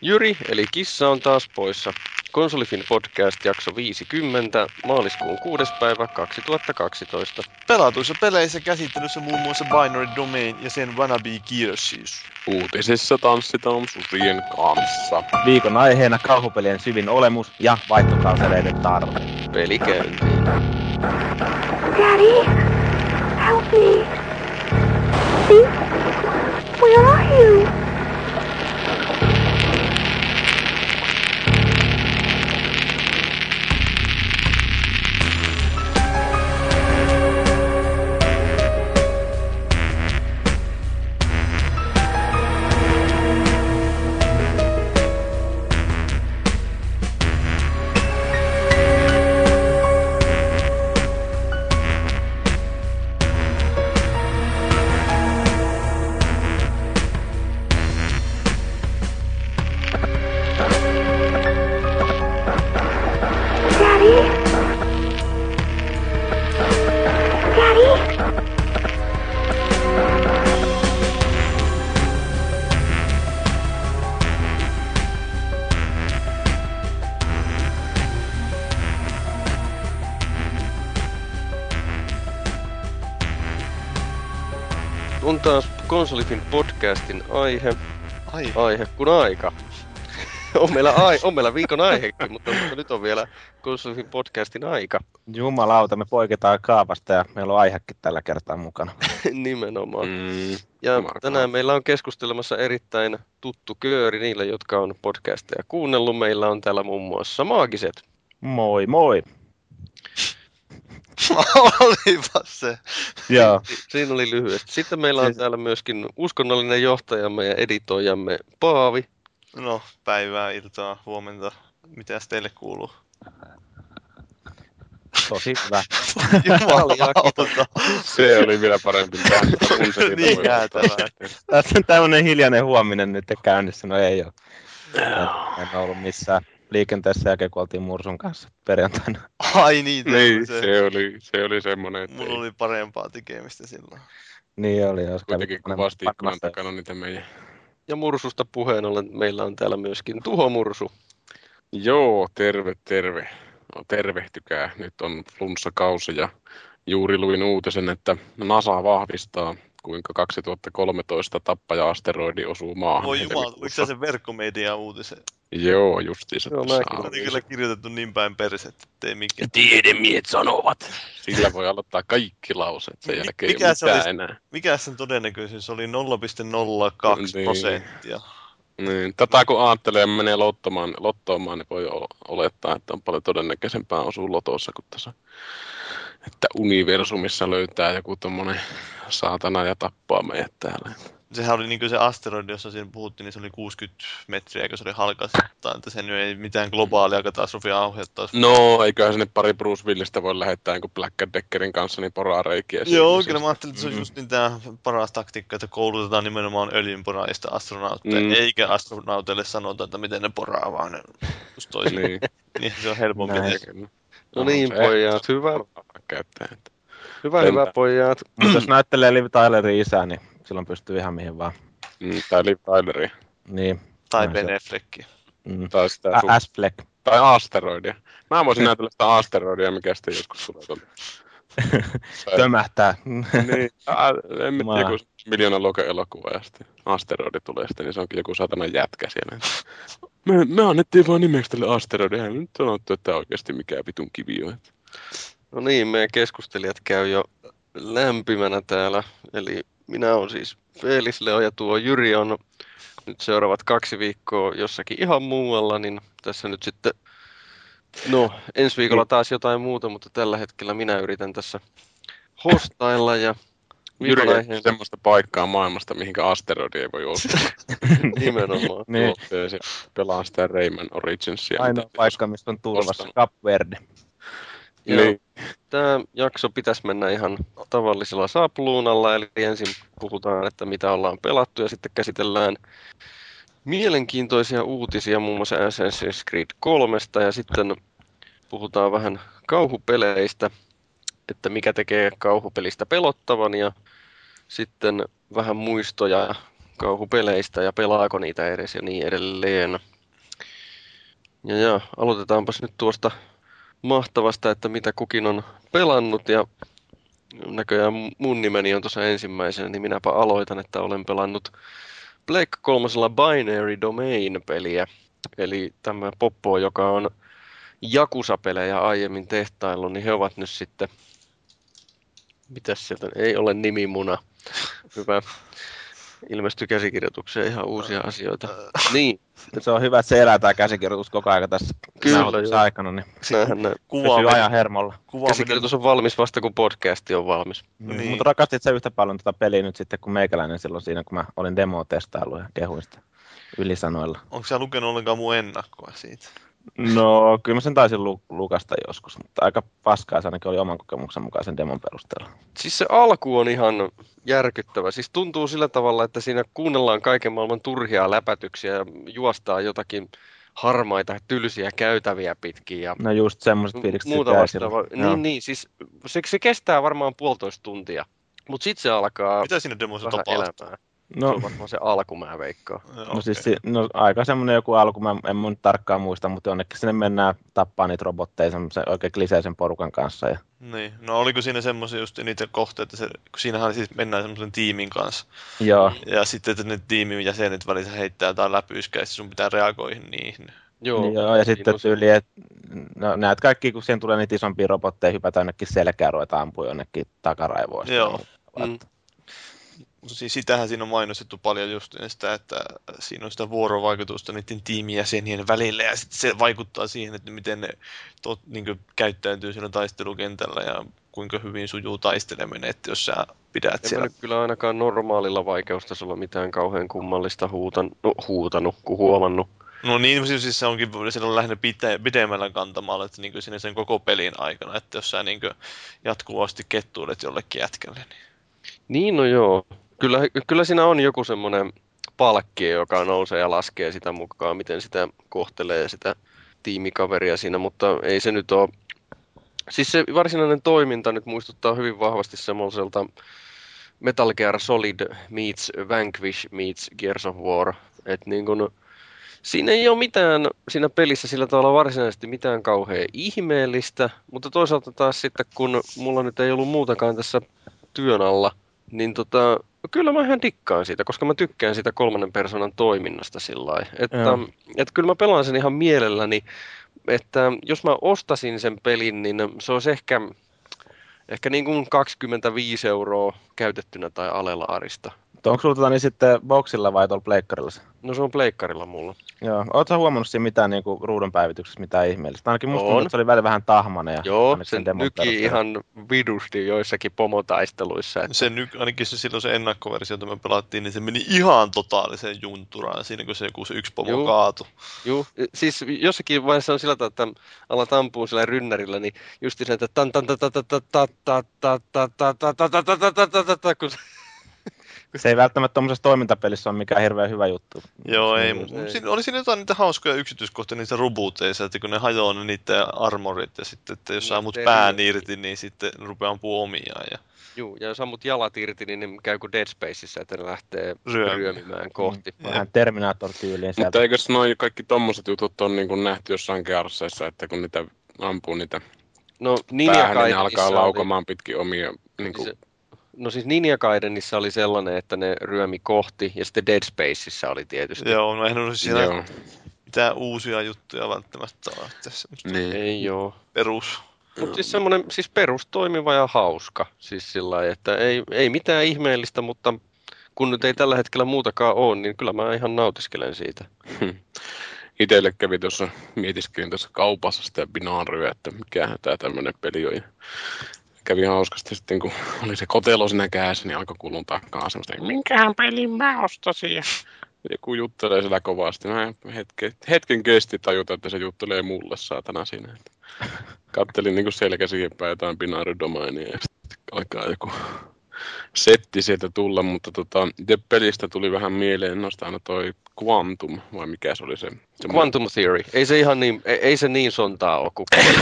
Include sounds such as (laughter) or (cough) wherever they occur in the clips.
Jyri, eli Kissa on taas poissa. Konsolifin podcast jakso 50, maaliskuun 6. päivä 2012. Pelatuissa peleissä käsittelyssä muun muassa Binary Domain ja sen Wannabe Gearsis. Uutisissa tanssitaan susien kanssa. Viikon aiheena kauhupelien syvin olemus ja vaihtokauseleiden tarve. Peli käyntiin. Daddy, help me. Where are you? Konsolifin podcastin aihe. Ai, Aihe kun aika. (laughs) on, meillä ai, on meillä viikon aihekin, mutta, mutta nyt on vielä Konsolifin podcastin aika. Jumalauta, me poiketaan kaavasta ja meillä on aihekin tällä kertaa mukana. (laughs) Nimenomaan. Mm. Ja Jumala. tänään meillä on keskustelemassa erittäin tuttu kööri niille, jotka on podcasteja kuunnellut. Meillä on täällä muun muassa Maagiset. Moi moi! (laughs) olipa se. Joo, Siinä oli lyhyesti. Sitten meillä on Siis- täällä myöskin uskonnollinen johtajamme ja editoijamme Paavi. No, päivää, iltaa, huomenta. Mitäs teille kuuluu? tosi hyvä. Jumalauta. (laughs) Se oli vielä parempi Niin jäätävää. Tässä on tämmönen hiljainen huominen nyt käynnissä, no ei oo. En, en ollut missään liikenteessä jälkeen, kun oltiin Mursun kanssa perjantaina. Ai niin, Niin, se. se oli, se oli semmonen, että Mulla ei- oli parempaa tekemistä silloin. Niin oli, jos kuitenkin kuvasti ikkunan takana niitä meidän. Ja Mursusta puheen ollen meillä on täällä myöskin Tuho Mursu. Joo, terve, terve. No, tervehtykää. Nyt on flunssakausi ja juuri luin uutisen, että NASA vahvistaa, kuinka 2013 tappaja-asteroidi osuu maahan. Voi jumala, oliko se se verkkomedia uutisen? Joo, justiinsa Joo, tässä on. kyllä kirjoitettu niin päin persettä, ettei mikään. Tiedemiehet sanovat. Sillä voi aloittaa kaikki lauseet, sen jälkeen mikä se olisi? enää. Mikä sen todennäköisyys oli 0,02 Niin. prosenttia? Niin, tätä kun ajattelee ja menee lottomaan, lottoamaan, niin voi olettaa, että on paljon todennäköisempää osua lotossa kuin tässä, että universumissa löytää joku tommonen saatana ja tappaa meidät täällä. Sehän oli niin se asteroidi, jossa siinä puhuttiin, niin se oli 60 metriä, eikö se oli halkaisittain, että se nyt ei mitään globaalia katastrofia aiheuttaisi. No, eiköhän sinne pari Bruce Willistä voi lähettää niin Black Deckerin kanssa niin poraa reikiä. Joo, siihen, kyllä siis- mä ajattelin, että se on Mm. just niin tämä paras taktiikka, että koulutetaan nimenomaan öljynporaajista astronautteja, Mm. eikä astronauteille sanota, että miten ne poraa, vaan ne just toisin. Niin, (laughs) niin se on helpompi. Näin. kyllä. No niin, pojat, hyvä, Käyttää, että hyvä, Lentää. hyvä pojat. Mutta jos näyttelee Liv Tylerin isää, niin silloin pystyy ihan mihin vaan. Mm, tai Liv Tyleria. Niin. Tai. Ben Affleckia. Mm. Tai sitä sun, Affleck. tai asteroidia. Mä voisin näytellä sitä asteroidia, mikä sitten joskus tulee tuolta. (laughs) Tömähtää. niin, (laughs) ää, en mä tiedä, joku miljoonan luokan elokuva ja sitten asteroidi tulee sitten, niin se onkin joku satana jätkä siellä. Me, me annettiin vaan nimeksi tälle asteroidille, eihän nyt sanottu, että tämä oikeasti mikään vitun kivi on. No niin, meidän keskustelijat käy jo lämpimänä täällä. Eli minä olen siis Felis Leo ja tuo Jyri on nyt seuraavat kaksi viikkoa jossakin ihan muualla, niin tässä nyt sitten, no ensi viikolla taas jotain muuta, mutta tällä hetkellä minä yritän tässä hostailla ja Jyri aiheen ei semmoista paikkaa maailmasta, mihinkä asteroidi ei voi osua. (laughs) nimenomaan. Niin. Pelaa sitä Rayman Originsia. Ainoa paikka, mistä on turvassa. ostanut. Cap Verde. Ja Niin, Tämä jakso pitäisi mennä ihan tavallisella sapluunalla, eli ensin puhutaan, että mitä ollaan pelattu, ja sitten käsitellään mielenkiintoisia uutisia muun muassa Assassin's Creed 3, ja sitten puhutaan vähän kauhupeleistä, että mikä tekee kauhupelistä pelottavan, ja sitten vähän muistoja kauhupeleistä ja pelaako niitä edes ja niin edelleen. Ja, ja aloitetaanpas nyt tuosta mahtavasta, että mitä kukin on pelannut ja näköjään mun nimeni on tuossa ensimmäisenä, niin minäpä aloitan, että olen pelannut Black 3 Binary Domain-peliä. Eli tämä Poppo, joka on Jakusa-pelejä aiemmin tehtaillut, niin he ovat nyt sitten... Mitäs sieltä? Ei ole nimimuna. Hyvä. Ilmestyi käsikirjoitukseen ihan uusia asioita. (laughs) Niin, Se on hyvä, että se elää tämä käsikirjoitus koko ajan tässä Kyllä, aikana, niin näinhän näin. Kuvaaminen, ajan hermolla. kuvaaminen, Käsikirjoitus on valmis vasta, kun podcasti on valmis. Niin. Niin. Mutta rakastit sä yhtä paljon tätä peliä nyt sitten kuin meikäläinen silloin siinä, kun mä olin demo testaillut ja kehuin sitä ylisanoilla. onko sä lukenut ollenkaan mun ennakkoa siitä? No, kyllä mä sen taisin lu- lukasta joskus, mutta aika paskaa se ainakin oli oman kokemuksen mukaan sen demon perusteella. Siis se alku on ihan järkyttävä. Siis tuntuu sillä tavalla, että siinä kuunnellaan kaiken maailman turhia läpätyksiä ja juostaa jotakin harmaita, tylsiä käytäviä pitkin ja No just semmoiset fiilikset muuta vastaavaa. Joo. Niin, niin, siis se, se kestää varmaan puolitoista tuntia. Mutta sitten se alkaa Mitä siinä demossa tapahtuu? elämään. No, Se on varmaan se alku, mä veikkaan. No siis okei. si- no, aika semmoinen joku alku, mä en mun nyt tarkkaan muista, mutta jonnekin sinne mennään tappaa niitä robotteja semmoisen oikein kliseisen porukan kanssa. Ja, Niin. No oliko siinä semmoisia just niitä kohteita, että se, kun siinähän siis mennään semmoisen tiimin kanssa. joo, Ja sitten, että ne tiimin jäsenet välissä heittää jotain sit sun pitää reagoida niihin. Joo, Niin joo, ja sitten tyyli, että no, näet kaikki, kun siihen tulee niitä isompia robotteja, hypätään jonnekin selkään, ruvetaan ampua jonnekin takaraivoista. Joo. Mm. Siis sitähän siinä on mainostettu paljon just sitä, että siinä on sitä vuorovaikutusta niiden tiimijäsenien välillä ja sitten se vaikuttaa siihen, että miten ne tot, niin käyttäytyy siinä taistelukentällä ja kuinka hyvin sujuu taisteleminen, että jos sä pidät En siellä. nyt kyllä ainakaan normaalilla vaikeustasolla mitään kauhean kummallista huutan, no, huutanut, kun huomannut. No niin, siis se onkin silloin lähinnä pite, pidemmällä kantamalla, että niin siinä sen koko pelin aikana, että jos sä niin jatkuvasti kettuilet jollekin jätkälle, niin Niin, no joo. Kyllä, kyllä siinä on joku semmoinen palkki, joka nousee ja laskee sitä mukaan, miten sitä kohtelee sitä tiimikaveria siinä, mutta ei se nyt ole... Siis se varsinainen toiminta nyt muistuttaa hyvin vahvasti semmoiselta Metal Gear Solid meets Vanquish meets Gears of War. Et niin kun, siinä ei ole mitään siinä pelissä sillä tavalla varsinaisesti mitään kauhean ihmeellistä, mutta toisaalta taas sitten kun mulla nyt ei ollut muutakaan tässä työn alla, niin tota, kyllä mä ihan dikkaan siitä, koska mä tykkään siitä kolmannen persoonan toiminnasta sillä. Että, Joo. että kyllä mä pelaan sen ihan mielelläni, että jos mä ostasin sen pelin, niin se olisi ehkä, ehkä niin kuin 25 euroa käytettynä tai alelaarista. Mutta onko sulla tota, niin sitten boxilla vai tuolla pleikkarilla se? No se on pleikkarilla mulla. Joo. Oletko huomannut siinä mitään niin kuin, ruudun päivityksessä mitään ihmeellistä? Ainakin musta tuntuu, että se oli välillä vähän tahmanen. Ja Joo, se sen nyki ihan vidusti joissakin pomotaisteluissa. Että, se nyt, ainakin se silloin se ennakkoversio, jota me pelattiin, niin se meni ihan totaaliseen junturaan siinä, kun se joku se yksi pomo Juu. kaatu. Juu, siis jossakin vaiheessa on sillä tavalla, että alat ampua sillä rynnärillä, niin just se, että tan tan tan tan tan tan tan tan tan tan tan tan tan tan tan tan tan tan tan kun se- ei välttämättä tuommoisessa toimintapelissä ole mikään hirveän hyvä juttu. Joo, ei, ei. mutta siinä, oli siinä jotain niitä hauskoja yksityiskohtia niissä roboteissa, että kun ne hajoaa ne niiden armorit ja sitten, että jos Niin, sä ammut se pään irti, niin sitten rupeaa ampua omiaan. Ja... Juu, ja jos ammut jalat irti, niin ne käy kuin Dead Spaceissa, että ne lähtee Ryömimään. ryömimään kohti. Vähän Terminator-tyyliin sieltä. Mutta eikös noin kaikki tommoset jutut on niin kuin nähty jossain kearseissa, että kun niitä ampuu niitä No Ninja päähän, niin ne alkaa oli, laukomaan pitkin omia niin kuin, se, no siis Ninja Gaidenissa oli sellainen, että ne ryömi kohti, ja sitten Dead Spaceissa oli tietysti. Joo, no eihän olisi siinä Joo. mitään uusia juttuja välttämättä ole tässä. Niin. Ei joo. Perus. Mutta siis semmoinen siis perustoimiva ja hauska. Siis sillä lailla, että ei, ei mitään ihmeellistä, mutta kun nyt ei tällä hetkellä muutakaan ole, niin kyllä mä ihan nautiskelen siitä. Itelle kävi tuossa, mietiskelin tuossa kaupassa sitä binaaryä, että mikä tämä tämmöinen peli on. Kävi hauskasti sitten, kun (laughs) oli se kotelo siinä kädessä, niin alkoi kuulun takaa semmoista, että minkähän pelin mä ostasin. Ja joku juttelee siellä kovasti. Mä hetken, hetken kesti tajuta, että se juttelee mulle saatana siinä. Kattelin niin selkä siihen päin jotain binaarydomainia ja sitten alkaa joku setti sieltä tulla, mutta tota, itse pelistä tuli vähän mieleen noista aina toi Quantum, vai mikä se oli se? se Quantum Theory. Ei se ihan niin, ei, ei se niin sontaa ole kuin (laughs)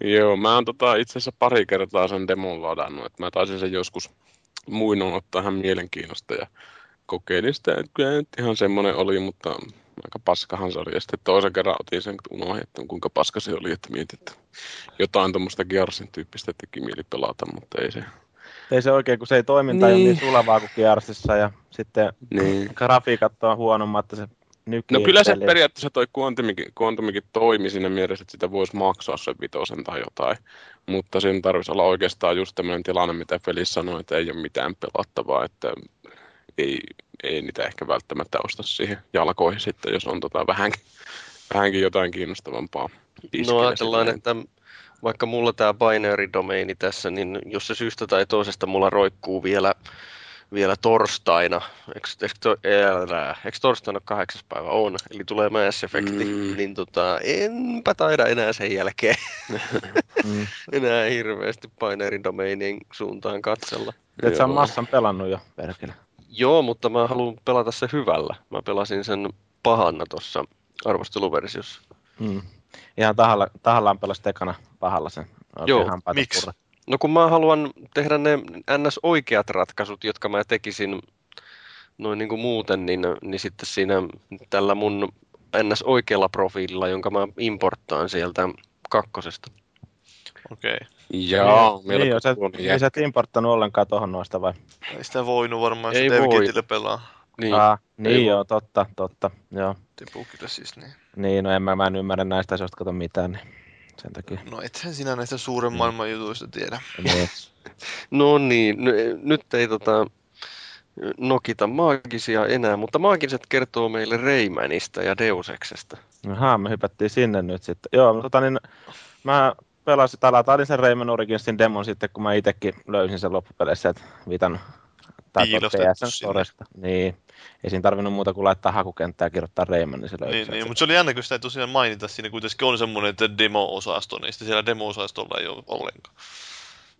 Joo, mä oon tota, itse asiassa pari kertaa sen demon ladannut, että mä taisin sen joskus muinoin ottaa ihan mielenkiinnosta ja kokeilin sitä, että kyllä nyt ihan semmoinen oli, mutta aika paskahan se oli. Ja sitten toisen kerran otin sen, kun unohdin, että kuinka paska se oli, että mietin, että jotain tuommoista Gearsin tyyppistä teki mieli pelata, mutta ei se. Ei se oikein, kun se ei toiminta niin. Niin. ole niin sulavaa kuin Gearsissa ja sitten Niin. grafiikat on huonommat, että se nyky No kyllä se periaatteessa toi Quantumikin, Quantumikin toimi siinä mielessä, että sitä voisi maksaa sen vitosen tai jotain. Mutta siinä tarvitsisi olla oikeastaan just tämmöinen tilanne, mitä Felis sanoi, että ei ole mitään pelattavaa, että ei, ei niitä ehkä välttämättä osta siihen jalkoihin sitten, jos on tota vähänkin, vähänkin jotain kiinnostavampaa. No ajatellaan, että vaikka mulla tämä binary-domeini tässä, niin jos se syystä tai toisesta mulla roikkuu vielä, vielä torstaina, eikö, eikö, to, eikö torstaina kahdeksas päivä? On, eli tulee Mass Effect, Mm. niin tota, enpä taida enää sen jälkeen (laughs) Mm. enää hirveästi binary-domeinien suuntaan katsella. Et sä massan pelannut jo, perkele. Joo, mutta mä haluan pelata se hyvällä. Mä pelasin sen pahanna tuossa arvosteluversiossa. Mm. Ihan tahalla, tahallaan pelasi tekana pahalla sen. Joo, miksi? purra. No kun mä haluan tehdä ne ns-oikeat ratkaisut, jotka mä tekisin noin niin kuin muuten, niin, niin sitten siinä tällä mun ns-oikealla profiililla, jonka mä importtaan sieltä kakkosesta. Okei. Okay. Joo, niin, niin, tuoni niin sä et importtanut ollenkaan tohon noista vai? Ei sitä voinut varmaan Ei sitä voi. Pelaa. Niin. Aa, niin joo, totta, totta. Joo. Tipukille siis niin. Niin, no en mä, mä en ymmärrä näistä asioista kato mitään, niin sen takia. No ethän sinä näistä suuren Mm. maailman jutuista tiedä. Niin. (laughs) No niin, n- nyt ei tota, nokita maagisia enää, mutta maagiset kertoo meille Reimänistä ja Deuseksestä. Ahaa, me hypättiin sinne nyt sitten. Joo, tota niin, mä pelasin, tai latailin sen Rayman Originsin demon sitten, kun mä itekin löysin sen loppupeleissä sieltä vitan tai PSN. Storesta. Niin, ei siinä tarvinnut muuta kuin laittaa hakukenttää ja kirjoittaa Rayman, niin se löysi. Niin, niin, mutta se oli jännä, kun sitä ei tosiaan mainita. Siinä kuitenkin on semmoinen että demo-osasto, niin sitten siellä demo-osastolla ei ole ollenkaan.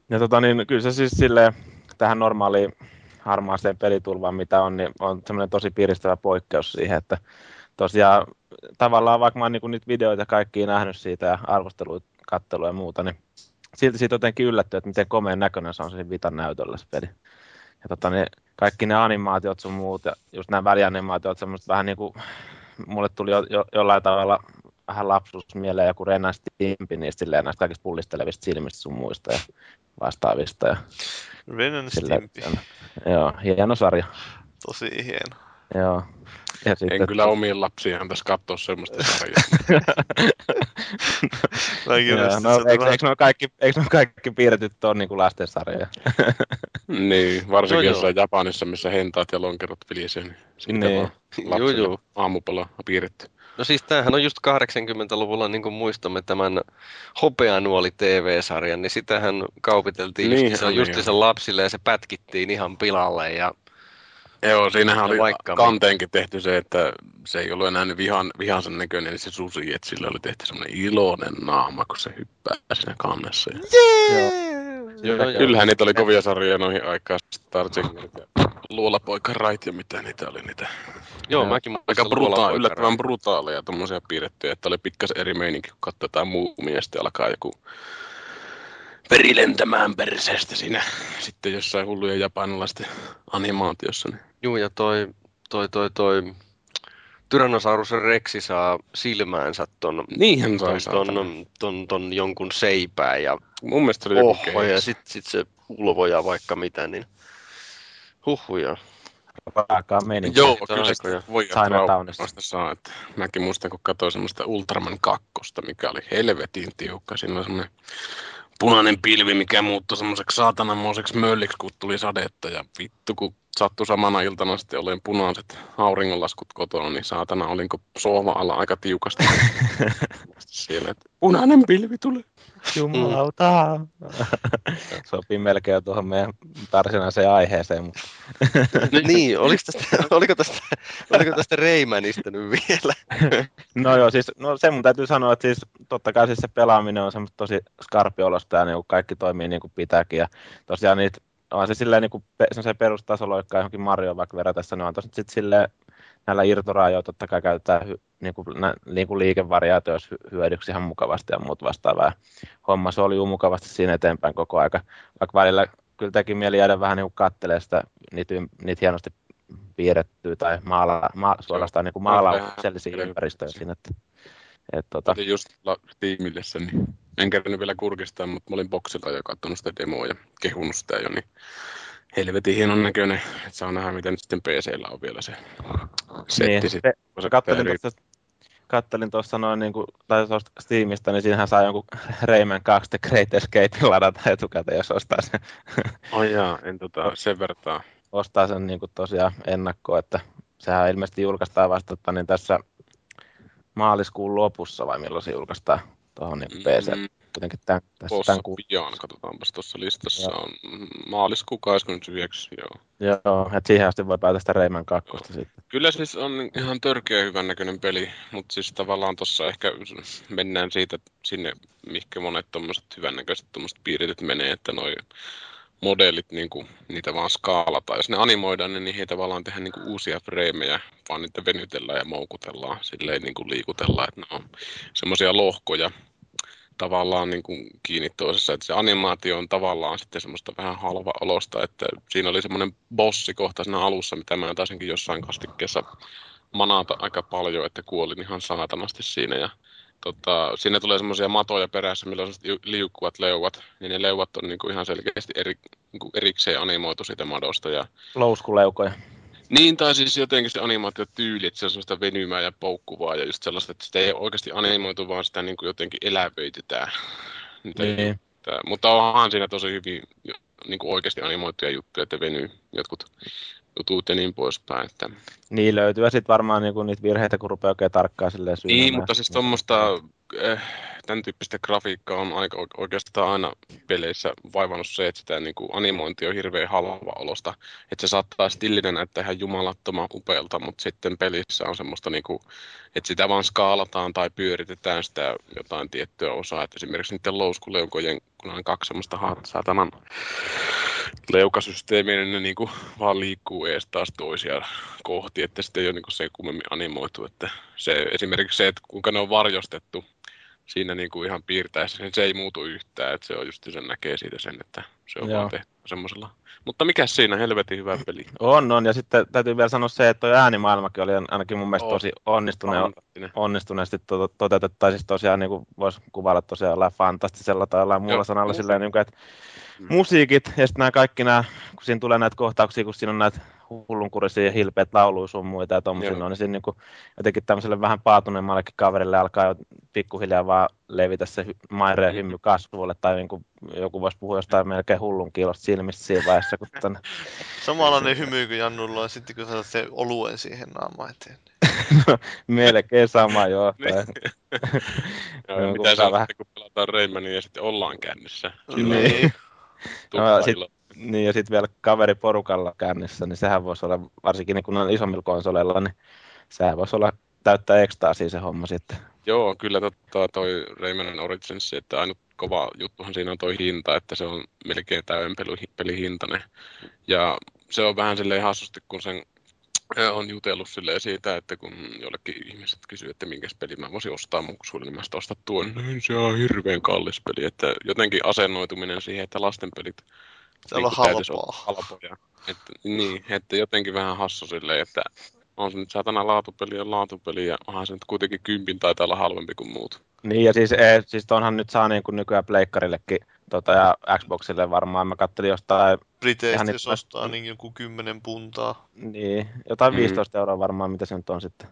Ja tota niin, kyllä se siis silleen, tähän normaaliin harmaaseen pelitulvaan, mitä on, niin on semmoinen tosi piristävä poikkeus siihen, että tosiaan tavallaan vaikka mä oon niinku niitä videoita kaikkia nähnyt siitä ja arvosteluita, kattelua ja muuta, niin silti siitä jotenkin yllättyy, että miten komeen näköinen se on siinä Vitan näytöllä se peli. Ja tota, niin kaikki ne animaatiot sun muut ja just nämä välianimaatiot, semmoista vähän niin kuin, mulle tuli jo, jo, jollain tavalla vähän lapsuus mieleen joku Ren Stimpi niistä silleen näistä kaikista pullistelevista silmistä sun muista ja vastaavista. Ja Ren and silleen, Stimpy. joo, hieno sarja. Tosi hieno. Joo. Ja En kyllä omien lapsia antaisi katsoa semmoista sarjaa. (laughs) Joo, olen no, sitten eikö, eikö, ne kaikki, eikö ne kaikki piirretyt ole niin kuin lastensarjoja? (laughs) niin, varsinkin No jossain Japanissa, missä hentaat ja lonkerot vilisee, niin siitä Niin. vaan Joo, lapsille joo. aamupala piirretty. No siis tämähän on just 80-luvulla, niin kuin muistamme tämän Hopeanuoli TV-sarjan, niin sitähän kaupiteltiin Niin, just, oli justiinsa joo. lapsille ja se pätkittiin ihan pilalle. Ja, Joo, siinähän Ja oli vaikka- kanteenkin tehty se, että se ei ollut enää niin vihan, vihansen näköinen eli se susi, että sillä oli tehty semmoinen iloinen naama, kun se hyppää siinä kannessa. Ja... Joo. joo, joo, joo. Kyllähän niitä oli kovia sarjoja noihin aikaan, Star Trek ja Luolapoika Rait ja mitä niitä oli niitä. joo, Joo. mäkin Aika muistan bruta- Luolapoika yllättävän brutaaleja tommosia piirrettyjä, että oli pikkasen eri meininki, kun katsotaan muumia ja sitten alkaa joku perilentämään perseestä siinä sitten jossain hullujen japanilaisten animaatiossa. Niin. Juu, ja toi, toi, toi, toi Tyrannosaurus Rexi saa silmäänsä ton, Niinhän ton, ton, ton, ton, ton, jonkun seipään ja Mun mielestä oli oho, ja sit, sit se ulvoja vaikka mitä, niin huhhuja. Raakaa meininki. Joo, kyllä sitä voi Chinatownissa. vasta saa. Että mäkin muistan, kun katsoin semmoista Ultraman 2, mikä oli helvetin tiukka. Siinä oli semmoinen punainen pilvi, mikä muuttui semmoiseksi saatananmoiseksi mölliksi, kun tuli sadetta. Ja vittu, kun sattui samana iltana sitten olen punaiset auringonlaskut kotona, niin saatana olinko sohva alla aika tiukasti. (laughs) Siellä, että punainen pilvi tulee. Jumalauta. (laughs) Sopii melkein tuohon meidän varsinaiseen aiheeseen, mutta (laughs) No niin, oliko tästä, oliko tästä, oliko tästä Reimänistä nyt vielä? (laughs) No joo, siis no se mun täytyy sanoa, että siis totta kai siis se pelaaminen on semmoista tosi skarpiolosta ja niin kaikki toimii niin kuin pitääkin. Ja tosiaan niitä, on se silleen niin kuin pe, semmoiseen perustasoloikkaan johonkin Marioon vaikka verratessa, ne on tosi sitten silleen näillä irtorajoilla totta kai käytetään hy, niin kuin, nä, niin kuin liikevariaatioissa hy, hyödyksi ihan mukavasti ja muut vastaavaa. Homma se oli mukavasti siinä eteenpäin koko aika, vaikka välillä kyllä teki mieli jäädä vähän niin kattelemaan sitä, niitä, niitä hienosti piirrettyä tai maala, ma, suorastaan niin maalauksellisia ympäristöjä siinä. Että, et, tota... Otin just tiimille sen, niin en kerran vielä kurkistaa, mutta mä olin boksilla jo katsonut sitä demoa ja kehunut sitä jo, niin helvetin hienon näköinen, että saa nähdä, miten sitten PCllä on vielä se setti niin, sitten. Se, kattelin tuosta kattelin tuossa noin, niin kuin, tai tuosta Steamista, niin siinähän saa jonkun (laughs) Rayman 2 The Great Escape ladata etukäteen, jos ostaa sen. (laughs) Oh jaa, en tota, sen vertaa. Ostaa sen niin kuin tosiaan ennakkoon, että sehän ilmeisesti julkaistaan vasta tota, niin tässä maaliskuun lopussa, vai milloin se julkaistaan tuohon niin PC. Mm, jotenkin tämän, tässä tämän kuun... pian, katsotaanpas tuossa listassa joo. on maaliskuun 29, joo. Joo, että siihen asti voi päätä sitä Rayman 2 sitten. Kyllä siis on ihan törkeä hyvän näköinen peli, mutta siis tavallaan tuossa ehkä mennään siitä sinne, mihinkä monet tuommoiset hyvännäköiset tuommoiset piirityt menee, että noi modellit, niin kuin, niitä vaan skaalataan. Jos ne animoidaan, niin niihin ei tavallaan tehdä niin kuin uusia freimejä, vaan niitä venytellään ja moukutellaan, silleen niin kuin liikutellaan, että ne on semmoisia lohkoja, tavallaan niin kuin kiinni toisessa, että se animaatio on tavallaan sitten semmoista vähän halva olosta, että siinä oli semmoinen bossi kohta siinä alussa, mitä mä taisinkin jossain kastikkeessa manata aika paljon, että kuolin ihan saatanasti siinä ja tota, siinä tulee semmoisia matoja perässä, millä on liukkuvat leuvat, niin ne leuvat on niin kuin ihan selkeästi eri, niin kuin erikseen animoitu siitä madosta. Ja... Louskuleukoja. Niin, tai siis jotenkin se animaatiotyyli, että se on semmoista venymää ja poukkuvaa ja just sellaista, että sitä ei oikeasti animoitu, vaan sitä niin kuin jotenkin elävöitetään. Niin. Mutta onhan siinä tosi hyvin niin kuin oikeasti animoituja juttuja, että venyy jotkut jutut ja niin poispäin. Että... Niin löytyy sitten varmaan niin niitä virheitä, kun rupeaa oikein tarkkaan silleen Niin, mutta siis tuommoista eh, tämän tyyppistä grafiikkaa on aika oikeastaan aina peleissä vaivannut se, että sitä niin kuin animointi on hirveän halva olosta. Että se saattaa stillinen näyttää ihan jumalattoman upealta, mutta sitten pelissä on semmoista, niin kuin, että sitä vaan skaalataan tai pyöritetään sitä jotain tiettyä osaa. Että esimerkiksi niiden louskuleukojen, kun on kaksi semmoista saatanan leukasysteemiä, niin ne niin kuin vaan liikkuu ees taas toisia kohti, että sitten ei ole niin kuin se kummemmin animoitu. Että se, esimerkiksi se, että kuinka ne on varjostettu siinä niin kuin ihan piirtäessä, niin se ei muutu yhtään, että se on just sen näkee siitä sen, että se on Joo. vaan tehty semmoisella. Mutta mikä siinä, helvetin hyvä peli. On, on, ja sitten täytyy vielä sanoa se, että tuo äänimaailmakin oli ainakin mun mielestä on. tosi onnistune, onnistuneesti to, toteutettu, tai siis tosiaan niin voisi kuvailla tosiaan jollain fantastisella tai jollain muulla sanalla silleen, niin kuin, että mm. musiikit ja sitten nämä kaikki nämä, kun siinä tulee näitä kohtauksia, kun siinä on näitä hullunkurisia ja hilpeät lauluja sun muita ja tommosia, no, niin siinä niin kuin, jotenkin tämmöiselle vähän paatuneemmallekin kaverille alkaa jo pikkuhiljaa vaan levitä se maireen hymmy kasvulle, tai niin kuin joku voisi puhua jostain melkein hullun kiilosta silmistä siinä vaiheessa. Kun tänne... (laughs) Samanlainen hymy kuin Jannulla on sitten, kun sä se oluen siihen naamaan eteen. no, (laughs) melkein sama, joo. (laughs) Niin. joo mitä se on, vähän... kun pelataan Raymania ja sitten ollaan kännissä. Niin. No, sit, niin, ja sitten vielä kaveriporukalla kännissä, niin sehän voisi olla, varsinkin niin kun on isommilla konsoleilla, niin sehän voisi olla täyttää ekstaasia se homma sitten. Joo, kyllä totta, toi Rayman Origins, että ainut kova juttuhan siinä on toi hinta, että se on melkein täyden pelihintainen. Ja se on vähän silleen hassusti, kun sen on jutellut silleen siitä, että kun jollekin ihmiset kysyy, että minkä peli mä voisin ostaa muksuille, niin mä ostaa tuon. Niin se on hirveän kallis peli, että jotenkin asennoituminen siihen, että lastenpelit se niin on halpaa. halpoja. Että, niin, että jotenkin vähän hassu silleen, että on se nyt satana laatupeli ja laatupeli ja onhan se nyt kuitenkin kympin taitaa olla halvempi kuin muut. Niin ja siis, e, siis onhan nyt saa niin kuin nykyään pleikkarillekin tota, ja Xboxille varmaan. Mä kattelin jostain... Briteistä jos ostaa niin joku 10 puntaa. Niin, jotain 15 mm. euroa varmaan, mitä se nyt on sitten.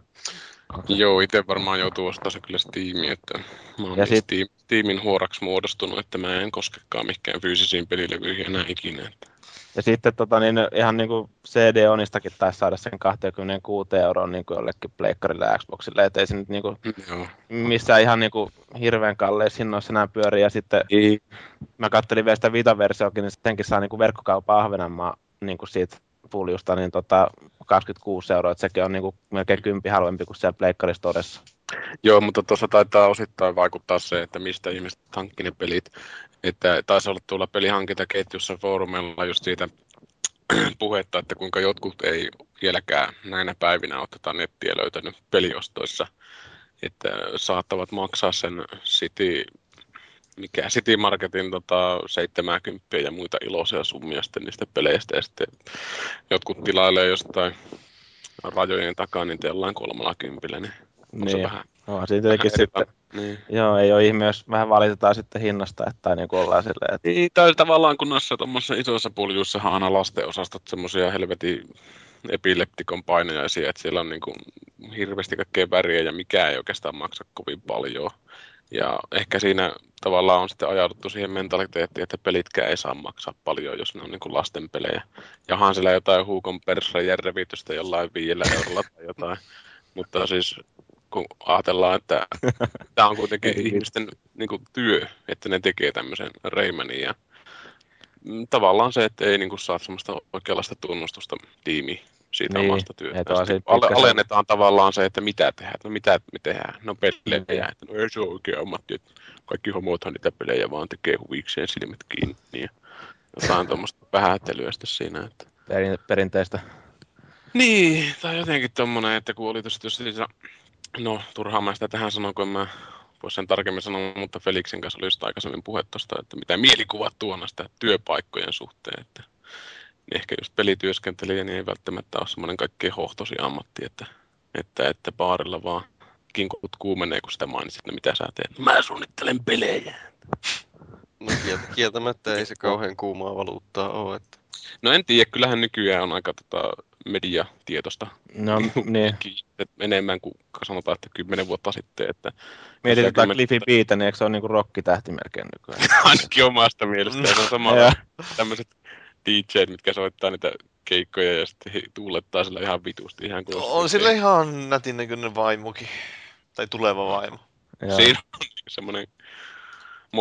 Joo, itse varmaan joutuu ostaa se kyllä Steamiin, että mä oon ja sit... Steam, Steamin huoraksi muodostunut, että mä en koskekaan mikään fyysisiin pelilevyihin enää ikinä. Että... Ja sitten tota, niin ihan niin kuin CD-onistakin taisi saada sen 26 euroa niin kuin jollekin pleikkarille ja Xboxille, että ei se nyt niin kuin, missään ihan niin kuin hirveän kalleissa hinnoissa enää pyörii. Ja sitten ei. mä kattelin vielä sitä Vita-versioakin, niin sittenkin saa niin kuin verkkokaupan Ahvenanmaa niin kuin siitä puljusta, niin tota, 26 euroa, että sekin on niin kuin melkein kympi halvempi kuin siellä pleikkaristodessa. Joo, mutta tuossa taitaa osittain vaikuttaa se, että mistä ihmiset hankki ne pelit. Että taisi olla tuolla pelihankintaketjussa foorumeilla just siitä (clears throat) puhetta, että kuinka jotkut ei vieläkään näinä päivinä ole tätä nettiä löytänyt peliostoissa. Että saattavat maksaa sen City mikä City Marketin tota, 70 ja muita iloisia summia sitten niistä peleistä ja sitten jotkut tilailee jostain rajojen takaa niin jollain kolmalla kympillä, niin on niin. se vähän... No, siinä tietenkin sitten, niin. joo, ei ole ihme, jos vähän valitetaan sitten hinnasta, että niin kuin ollaan silleen, että... Niin, tai tavallaan kun noissa tuommoissa isoissa puljuissa on aina lastenosastot semmoisia helvetin epileptikon painajaisia, että siellä on niin kuin hirveästi kaikkea väriä ja mikä ei oikeastaan maksa kovin paljon. Ja ehkä siinä tavallaan on sitten ajauduttu siihen mentaliteettiin, että pelitkään ei saa maksaa paljon, jos ne on niin kuin lasten pelejä. Jahan siellä jotain huukon persrajen revitystä jollain viidellä eurolla tai jotain. Mutta siis kun ajatellaan, että (laughs) tämä on kuitenkin ihmisten niin kuin, työ, että ne tekee tämmöisen Raymanin ja mm, tavallaan se, että ei niin kuin, saa semmoista oikeanlaista tunnustusta tiimi siitä niin, omasta työstä. Ale, alennetaan tavallaan se, että mitä tehdään. No mitä me tehdään? No pelejä. Niin. Että no ei se ole oikein ammatti, että kaikki homothan niitä pelejä vaan tekee huvikseen silmät kiinni. Ja jotain (laughs) tuommoista vähättelyä sitten siinä. Että... Perin, perinteistä. Niin, tai jotenkin tommonen, että kun oli tuossa no turhaan mä sitä tähän sanon, kun mä voisi sen tarkemmin sanoa, mutta Felixin kanssa oli just aikaisemmin puhe tosta, että mitä mielikuvat tuona sitä työpaikkojen suhteen, että ehkä just pelityöskentelijä niin ei välttämättä ole semmoinen kaikkein hohtosi ammatti, että, että, että baarilla vaan kinkut kuumenee, kun sitä mainitsit, että mitä sä teet. Mä suunnittelen pelejä. No kieltämättä ei se kauhean kuumaa valuuttaa ole. Että... No en tiedä, kyllähän nykyään on aika tota, mediatietosta. No niin. Enemmän kuin sanotaan, että kymmenen vuotta sitten. Että Mietitään tätä Cliffy Beaton, niin eikö se ole niin rokkitähti melkein nykyään? (laughs) Ainakin omasta mielestä. Se on sama tämmöiset DJ, mitkä soittaa niitä keikkoja ja sitten tuulettaa sillä ihan vitusti. Ihan kuin on sillä ihan nätin näköinen vaimokin. Tai tuleva vaimo. Joo. Siinä on semmoinen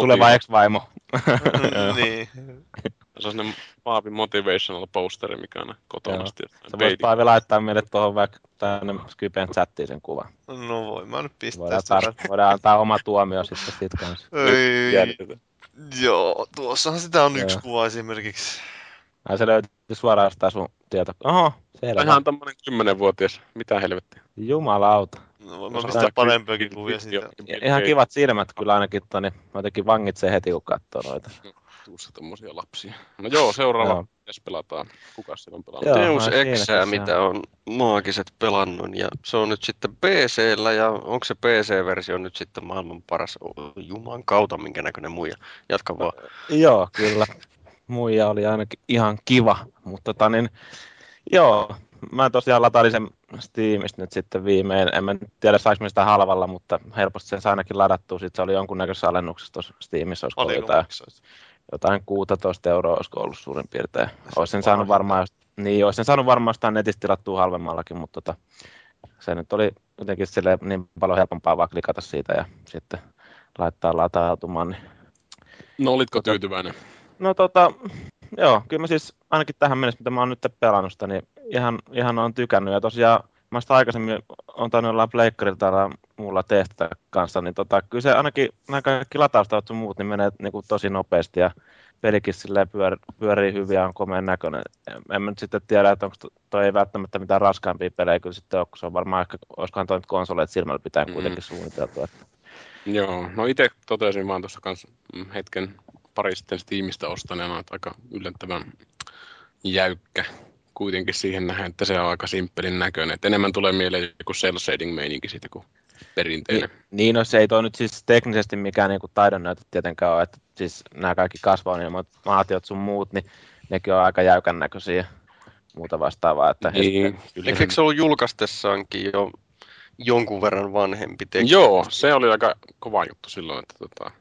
Tuleva ex-vaimo. (laughs) niin. Se on semmoinen Paavi motivational posteri, mikä on kotona. Joo. Sä voit Paavi laittaa meille tuohon vaikka tänne Skypen chattiin sen kuvan. No voi mä nyt pistää voidaan, tar- voidaan antaa oma tuomio sitten siitä kanssa. Ei. Joo, tuossahan sitä on yksi kuva esimerkiksi. Ai se löytyy suoraan sitä sun tieto. Oho, selvä. Ihan tommonen kymmenenvuotias. Mitä helvettiä. Jumalauta. No, mä pistän parempiakin kuvia siitä. Ihan kivat silmät kyllä ainakin, toni. Mä jotenkin vangitsee heti, kun katsoo noita. Tuussa tommosia lapsia. No joo, seuraava. Joo. Jos pelataan. Kuka se on pelannut? Joo, Deus Exää, mitä on maagiset pelannut. Ja se on nyt sitten PCllä ja onko se PC-versio nyt sitten maailman paras Juman kautta, minkä näköinen muija. Jatka vaan. Joo, kyllä muija oli ainakin ihan kiva, mutta tota niin, joo, mä tosiaan latailin sen Steamista nyt sitten viimein. En mä tiedä saanko sitä halvalla, mutta helposti sen ainakin ladattua. Sitten se oli jonkunnäköisessä alennuksessa tuossa Steamissa. Olisiko jotain, jotain 16 euroa olisiko ollut suurin piirtein. Olisin saanut varmaan, niin, olisin saanut varmaan sitä netistä tilattua halvemmallakin, mutta tota, se nyt oli jotenkin niin paljon helpompaa vaan klikata siitä ja sitten laittaa latautumaan. Niin... No olitko tyytyväinen? No tota, joo, kyllä mä siis ainakin tähän mennessä, mitä mä oon nyt pelannut sitä, niin ihan, ihan on tykännyt. Ja tosiaan mä sitä aikaisemmin on tainnut olla pleikkarilla täällä muulla testata kanssa, niin tota, kyllä se ainakin nämä kaikki lataustavat sun muut, niin menee niin kuin tosi nopeasti ja pelikin pyör, pyörii hyvin ja on komeen näköinen. En mä nyt sitten tiedä, että onko toi ei välttämättä mitään raskaampia pelejä kyllä sitten ole, kun se on varmaan ehkä, olisikohan toi nyt konsoleet silmällä pitää kuitenkin mm. suunniteltu. Että... Joo, no itse totesin vaan tuossa kanssa hetken pari sitten tiimistä ostaneena, että aika yllättävän jäykkä kuitenkin siihen nähden, että se on aika simppelin näköinen. Että enemmän tulee mieleen joku cell shading meininki siitä kuin perinteinen. Niin, niin no se ei toi nyt siis teknisesti mikään niin taidon näytä tietenkään ole, että siis nämä kaikki kasvaanimaatiot sun muut, niin nekin on aika jäykän näköisiä muuta vastaavaa. Että niin, Eikö se ollut julkaistessaankin jo jonkun verran vanhempi teksti? Joo, se oli aika kova juttu silloin, että tota,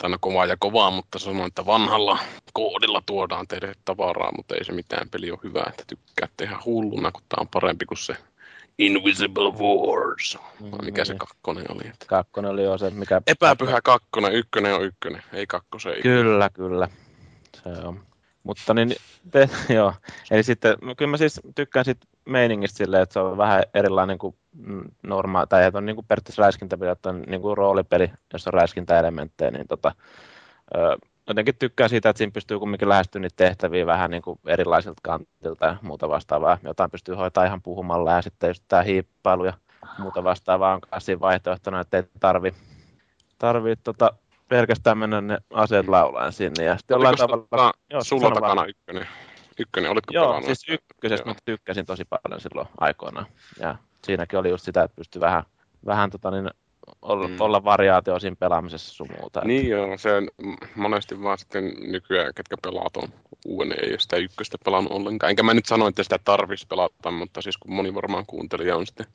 tai no kovaa ja kovaa, mutta sanoin, että vanhalla koodilla tuodaan teille tavaraa, mutta ei se mitään peli ole hyvä, että tykkää tehdä hulluna, kun tämä on parempi kuin se Invisible Wars. Mm, mikä se kakkonen oli? Että... Kakkonen oli jo se, mikä... Epäpyhä kakkonen, ykkönen on ykkönen, ei kakkoseen. Kyllä, kyllä. Se on. Mutta niin, te, (laughs) joo. Eli sitten, kyllä mä siis tykkään sit meiningistä silleen, että se on vähän erilainen kuin normaali, tai että on niin kuin periaatteessa räiskintäpeli, että on niin kuin roolipeli, jossa on räiskintäelementtejä, niin tota, ö, jotenkin tykkään siitä, että siinä pystyy kumminkin lähestyä niitä tehtäviä vähän niin kuin erilaisilta kantilta ja muuta vastaavaa. Jotain pystyy hoitaa ihan puhumalla ja sitten just tämä hiippailu ja muuta vastaavaa on siinä vaihtoehtona, että ei tarvi, tarvi tota, pelkästään mennä ne aseet laulaan sinne. Ja sitten jollain tavalla... tota, Joo, sulla sano vaan. takana ykkönen? Ykkönen, olitko Joo, pelannut? siis ykkösestä Joo. mä tykkäsin tosi paljon silloin aikoinaan. Ja siinäkin oli just sitä, että pystyi vähän, vähän tota niin, olla, Mm. olla variaatio siinä pelaamisessa sun muuta. Niin joo, se monesti vaan sitten nykyään, ketkä pelaat on uuden, ei ole sitä ykköstä pelannut ollenkaan. Enkä mä nyt sano, että sitä tarvitsisi pelata, mutta siis kun moni varmaan kuuntelija on sitten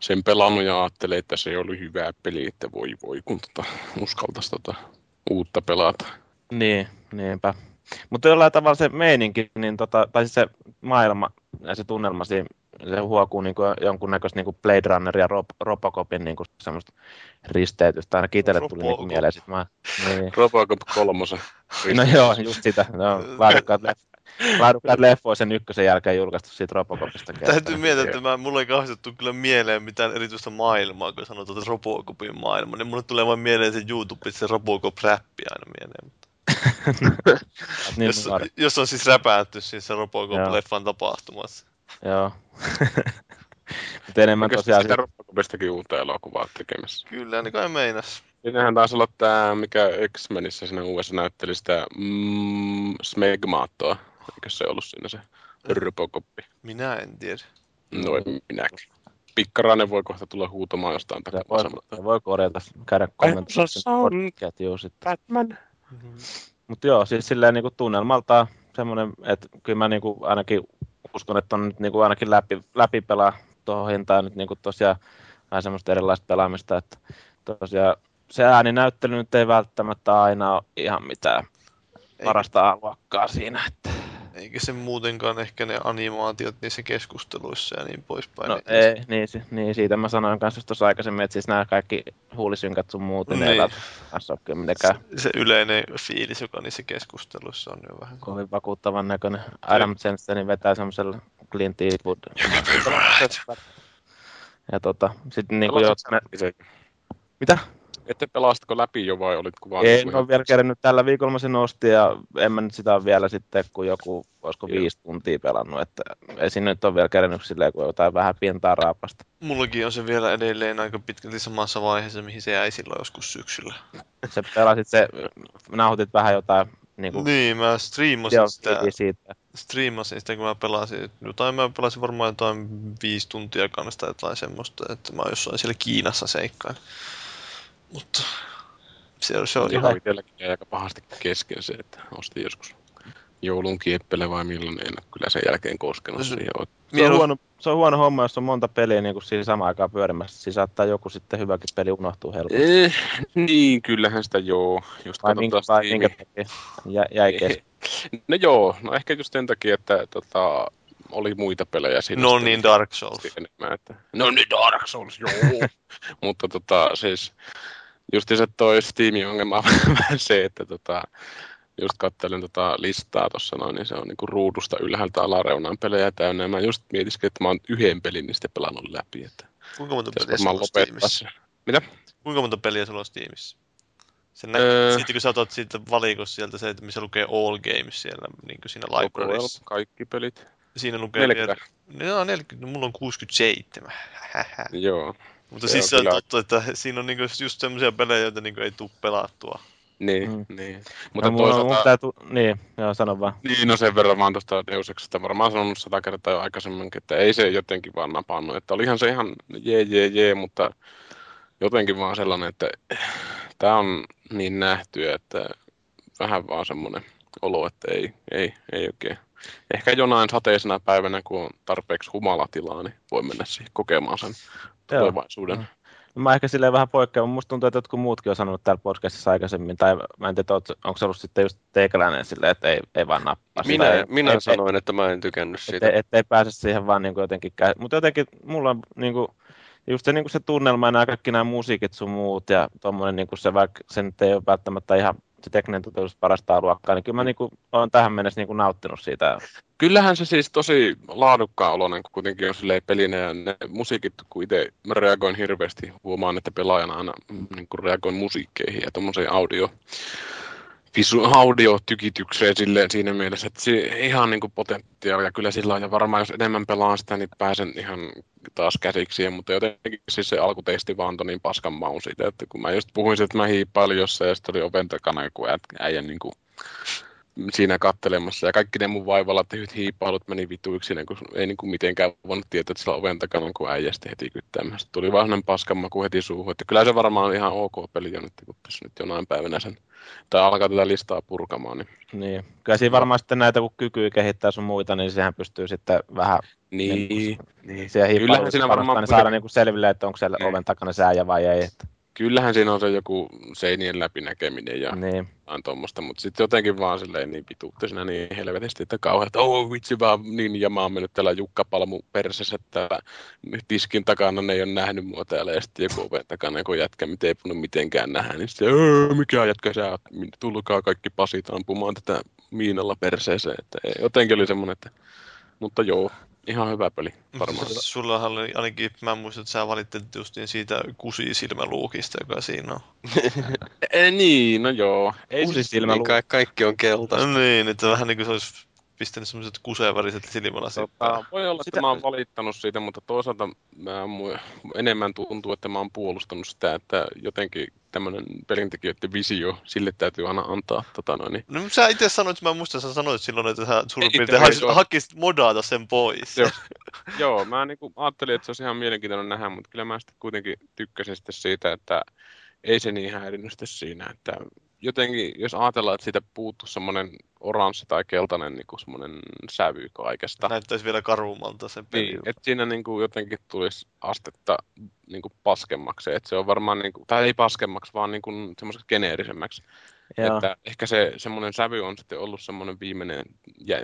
sen pelannut ja ajattelee, että se oli hyvä peli, että voi voi, kun tota, uskaltaisi tota uutta pelata. Niin, niinpä. Mutta jollain tavalla se meininki, niin tota, tai siis se maailma ja se tunnelma siinä, se huokuu niin kuin jonkunnäköistä niin kuin Blade Runner ja Rob, Robocopin niin kuin semmoista risteytystä. Ainakin itselle tuli niin kuin mieleen. Sit mä, niin. Robocop kolmosen. No joo, just sitä. No, laadukkaat, laadukkaat leffoja sen ykkösen jälkeen julkaistu siitä Robocopista. Täytyy miettiä, että mä, mulle ei kauheasti kyllä mieleen mitään erityistä maailmaa, kun sanotaan että Robocopin maailma. Niin mulle tulee vain mieleen se YouTube, se Robocop-räppi aina mieleen. Mutta (laughs) niin, jos, jos, on siis räpätty siis se Robocop-leffan tapahtumassa. Joo. (laughs) Mutta enemmän Onko tosiaan... sitä sit- Robocopistakin uutta elokuvaa tekemässä? Kyllä, niin kai meinas. Siinähän taisi olla tämä, mikä X-Menissä siinä uudessa näytteli sitä mm, Smegmaattoa. Eikö se ollut siinä se Robocoppi? Minä en tiedä. No en minäkin. Pikkarainen voi kohta tulla huutamaan jostain takaa voi, vasemmalta. se voi korjata, käydä kommentoimaan sitten. Batman. Mutta joo, siis silleen niinku tunnelmaltaan semmoinen, että kyllä mä niinku ainakin uskon, että on nyt niinku ainakin läpi, läpi pelaa tuohon hintaan nyt niinku tosiaan vähän semmoista erilaista pelaamista, että tosiaan se ääninäyttely nyt ei välttämättä aina ole ihan mitään parasta luokkaa siinä, että Eikä se muutenkaan ehkä ne animaatiot niissä keskusteluissa ja niin poispäin. no niin ei, niin, si- niin, siitä mä sanoin kanssa tuossa aikaisemmin, että siis nämä kaikki huulisynkät sun muut, niin, ne ei Niin. ole mitenkään se, se yleinen fiilis, joka niissä keskusteluissa on jo vähän. kovin vakuuttavan näköinen. Adam Jensenin vetää semmoisella Clint Eastwood. Ja tota, sitten niinku jo... Mitä? Ette pelastiko läpi jo vai olitko vaan... Ei, en ole vielä kerännyt tällä viikolla mä sen ostin ja en mä nyt sitä ole vielä sitten, kun joku, olisiko Joo. viisi tuntia pelannut, että ei sinne nyt ole vielä kerännyt silleen, kun jotain vähän pintaa raapasta. Mullakin on se vielä edelleen aika pitkälti samassa vaiheessa, mihin se jäi silloin joskus syksyllä. (laughs) Se pelasit se, nauhoitit vähän jotain niin kuin, Niin, mä striimasin joo, sitä, siitä. striimasin sitä, kun mä pelasin, jotain mä pelasin varmaan jotain viisi tuntia kanssa tai jotain semmoista, että mä jossain siellä Kiinassa seikkaan. Mutta se, se on Ihan ihan... itselläkin aika pahasti kesken se, että ostin joskus joulun kieppele vai milloin, en kyllä sen jälkeen koskenut Se- siihen. oikein. Se on, huono, se on huono homma, jos on monta peliä niin kuin siinä samaan aikaan pyörimässä. Siinä saattaa joku sitten hyväkin peli unohtua helposti. Eh, niin, kyllähän sitä joo. Just vai minkä, vai minkä takia jä, jäi kesken. No joo, no ehkä just sen takia, että tota, oli muita pelejä siinä. No niin, Dark Souls. enemmän, että... No niin, Dark Souls, joo. (laughs) Mutta tota, siis just se toi Steamin ongelma on (laughs) vähän se, että tota, just kattelin tota listaa tuossa noin, niin se on niinku ruudusta ylhäältä alareunaan pelejä täynnä. Ja mä just mietiskin, että mä oon yhden pelin niistä pelannut läpi, että Kuinka monta peliä sulla on Steamissa? Mitä? Kuinka monta peliä sulla on Steamissa? Se nä- Öö. Sitten kun sä otat siitä valikossa sieltä se, että missä lukee All Games siellä niin kuin siinä libraryssa. kaikki pelit. Siinä lukee 40. vielä... Joo, 40. No, mulla on 67. Hähä. Joo. Mutta Se siis on se on totta, että siinä on niinku just semmoisia pelejä, joita niinku ei tule pelattua. Niin, Mm. niin. Mutta mulla, toisaalta... mun täytyy, niin, joo, sano vaan. Niin, no sen verran vaan tuosta Deus Exista varmaan sanonut sata kertaa jo aikaisemminkin, että ei se jotenkin vaan napannut. Että olihan se ihan jee, jee, jee, mutta jotenkin vaan sellainen, että tämä on niin nähty, että vähän vaan semmoinen olo, että ei, ei, ei oikein. Ehkä jonain sateisena päivänä, kun on tarpeeksi humalatilaa, niin voi mennä siihen kokemaan sen Joo. tulevaisuuden. Mm. Mä ehkä silleen vähän poikkean, musta tuntuu, että jotkut muutkin on sanonut täällä podcastissa aikaisemmin, tai mä en tiedä, onko se ollut sitten just teikäläinen silleen, että ei, ei vaan nappaa. sitä, Minä, ei, minä ei, sanoin, että mä en tykännyt siitä. Että et ei pääse siihen vaan niin kuin jotenkin käy. Mutta jotenkin mulla on niin kuin, just se, niin kuin se tunnelma ja nämä kaikki nämä musiikit sun muut ja tuommoinen niin kuin se, vaikka se nyt ei ole välttämättä ihan se tekninen toteutus parasta luokkaa, niin kyllä mä niin kuin, olen tähän mennessä niin kuin nauttinut siitä. Kyllähän se siis tosi laadukkaan oloinen kun kuitenkin on silleen pelinä ja ne musiikit, kun itse reagoin hirveästi, huomaan, että pelaajana aina mm, niin kuin reagoin musiikkeihin ja tuommoiseen audio visu, audiotykitykseen silleen siinä mielessä, että se ihan niin kuin potentiaalia kyllä sillä on, ja varmaan jos enemmän pelaan sitä, niin pääsen ihan taas käsiksi. Mutta jotenkin siis se alkuteksti vaan antoi niin paskan maun siitä, että kun mä just puhuin että mä hiippailin jossain, ja sitten oli oven takana joku äijä niin kuin siinä kattelemassa ja kaikki ne mun vaivalla tehdyt hiippailut meni vituiksi, niin kun ei niin kuin mitenkään voinut tietää, että sillä oven takana kun äijästä heti kyttäämään. Sitten tuli vaan paskanmaku heti suuhun, että kyllä se varmaan on ihan ok peli jo nyt, kun tässä nyt jonain päivänä sen, tai alkaa tätä listaa purkamaan. Niin, niin. kyllä siinä varmaan sitten näitä, kun kykyy kehittää sun muita, niin sehän pystyy sitten vähän niin, niin, niin. siihen Kyllähän siinä varmaan niin saada niin kuin selville, että onko siellä niin. oven takana se äijä vai ei. Että kyllähän siinä on se joku seinien läpinäkeminen ja niin. tuommoista, mutta sitten jotenkin vaan silleen niin vituutti siinä niin helvetisti, että kauhean, että oh vitsi vaan niin ja mä oon mennyt täällä Jukka Palmu persessä, että tiskin takana ne ei ole nähnyt mua täällä ja sitten joku oven takana joku jätkä, mitä ei voinut mitenkään nähdä, niin sitten mikä jätkä sä oot, tulkaa kaikki pasit ampumaan tätä miinalla perseeseen, että jotenkin oli semmoinen, että mutta joo, ihan hyvä peli varmaan. Sulla oli ainakin, mä muistan, että sä valittelit justiin siitä kusisilmäluukista, joka siinä on. (laughs) e, niin, no joo. Ei kusisilmäluukki. Niin, kaikki on keltaista. No niin, että vähän niin kuin se olisi pistänyt semmoiset kuseväriset silmälasit tota, Voi olla, sitä... että mä oon valittanut siitä, mutta toisaalta mä enemmän tuntuu, että mä oon puolustanut sitä, että jotenkin tämmöinen pelintekijöiden visio, sille täytyy aina antaa. Tota noin, niin. No sä itse sanoit, että mä muistan, että sä sanoit silloin, että sä suurin piirtein hakisit, hakisit modata sen pois. Joo, Joo mä niinku ajattelin, että se olisi ihan mielenkiintoinen nähdä, mutta kyllä mä sitten kuitenkin tykkäsin sitten siitä, että ei se niin häirinnyt siinä, että jotenkin, jos ajatellaan, että siitä puuttuu semmoinen oranssi tai keltainen niin kuin semmoinen sävy kaikesta. Näyttäisi vielä karummalta se peli. Niin, että siinä niin kuin jotenkin tulisi astetta niin kuin paskemmaksi. Että se on varmaan, niin kuin, tai ei paskemmaksi, vaan niin kuin semmoiseksi geneerisemmäksi. Joo. Että ehkä se semmoinen sävy on sitten ollut semmoinen viimeinen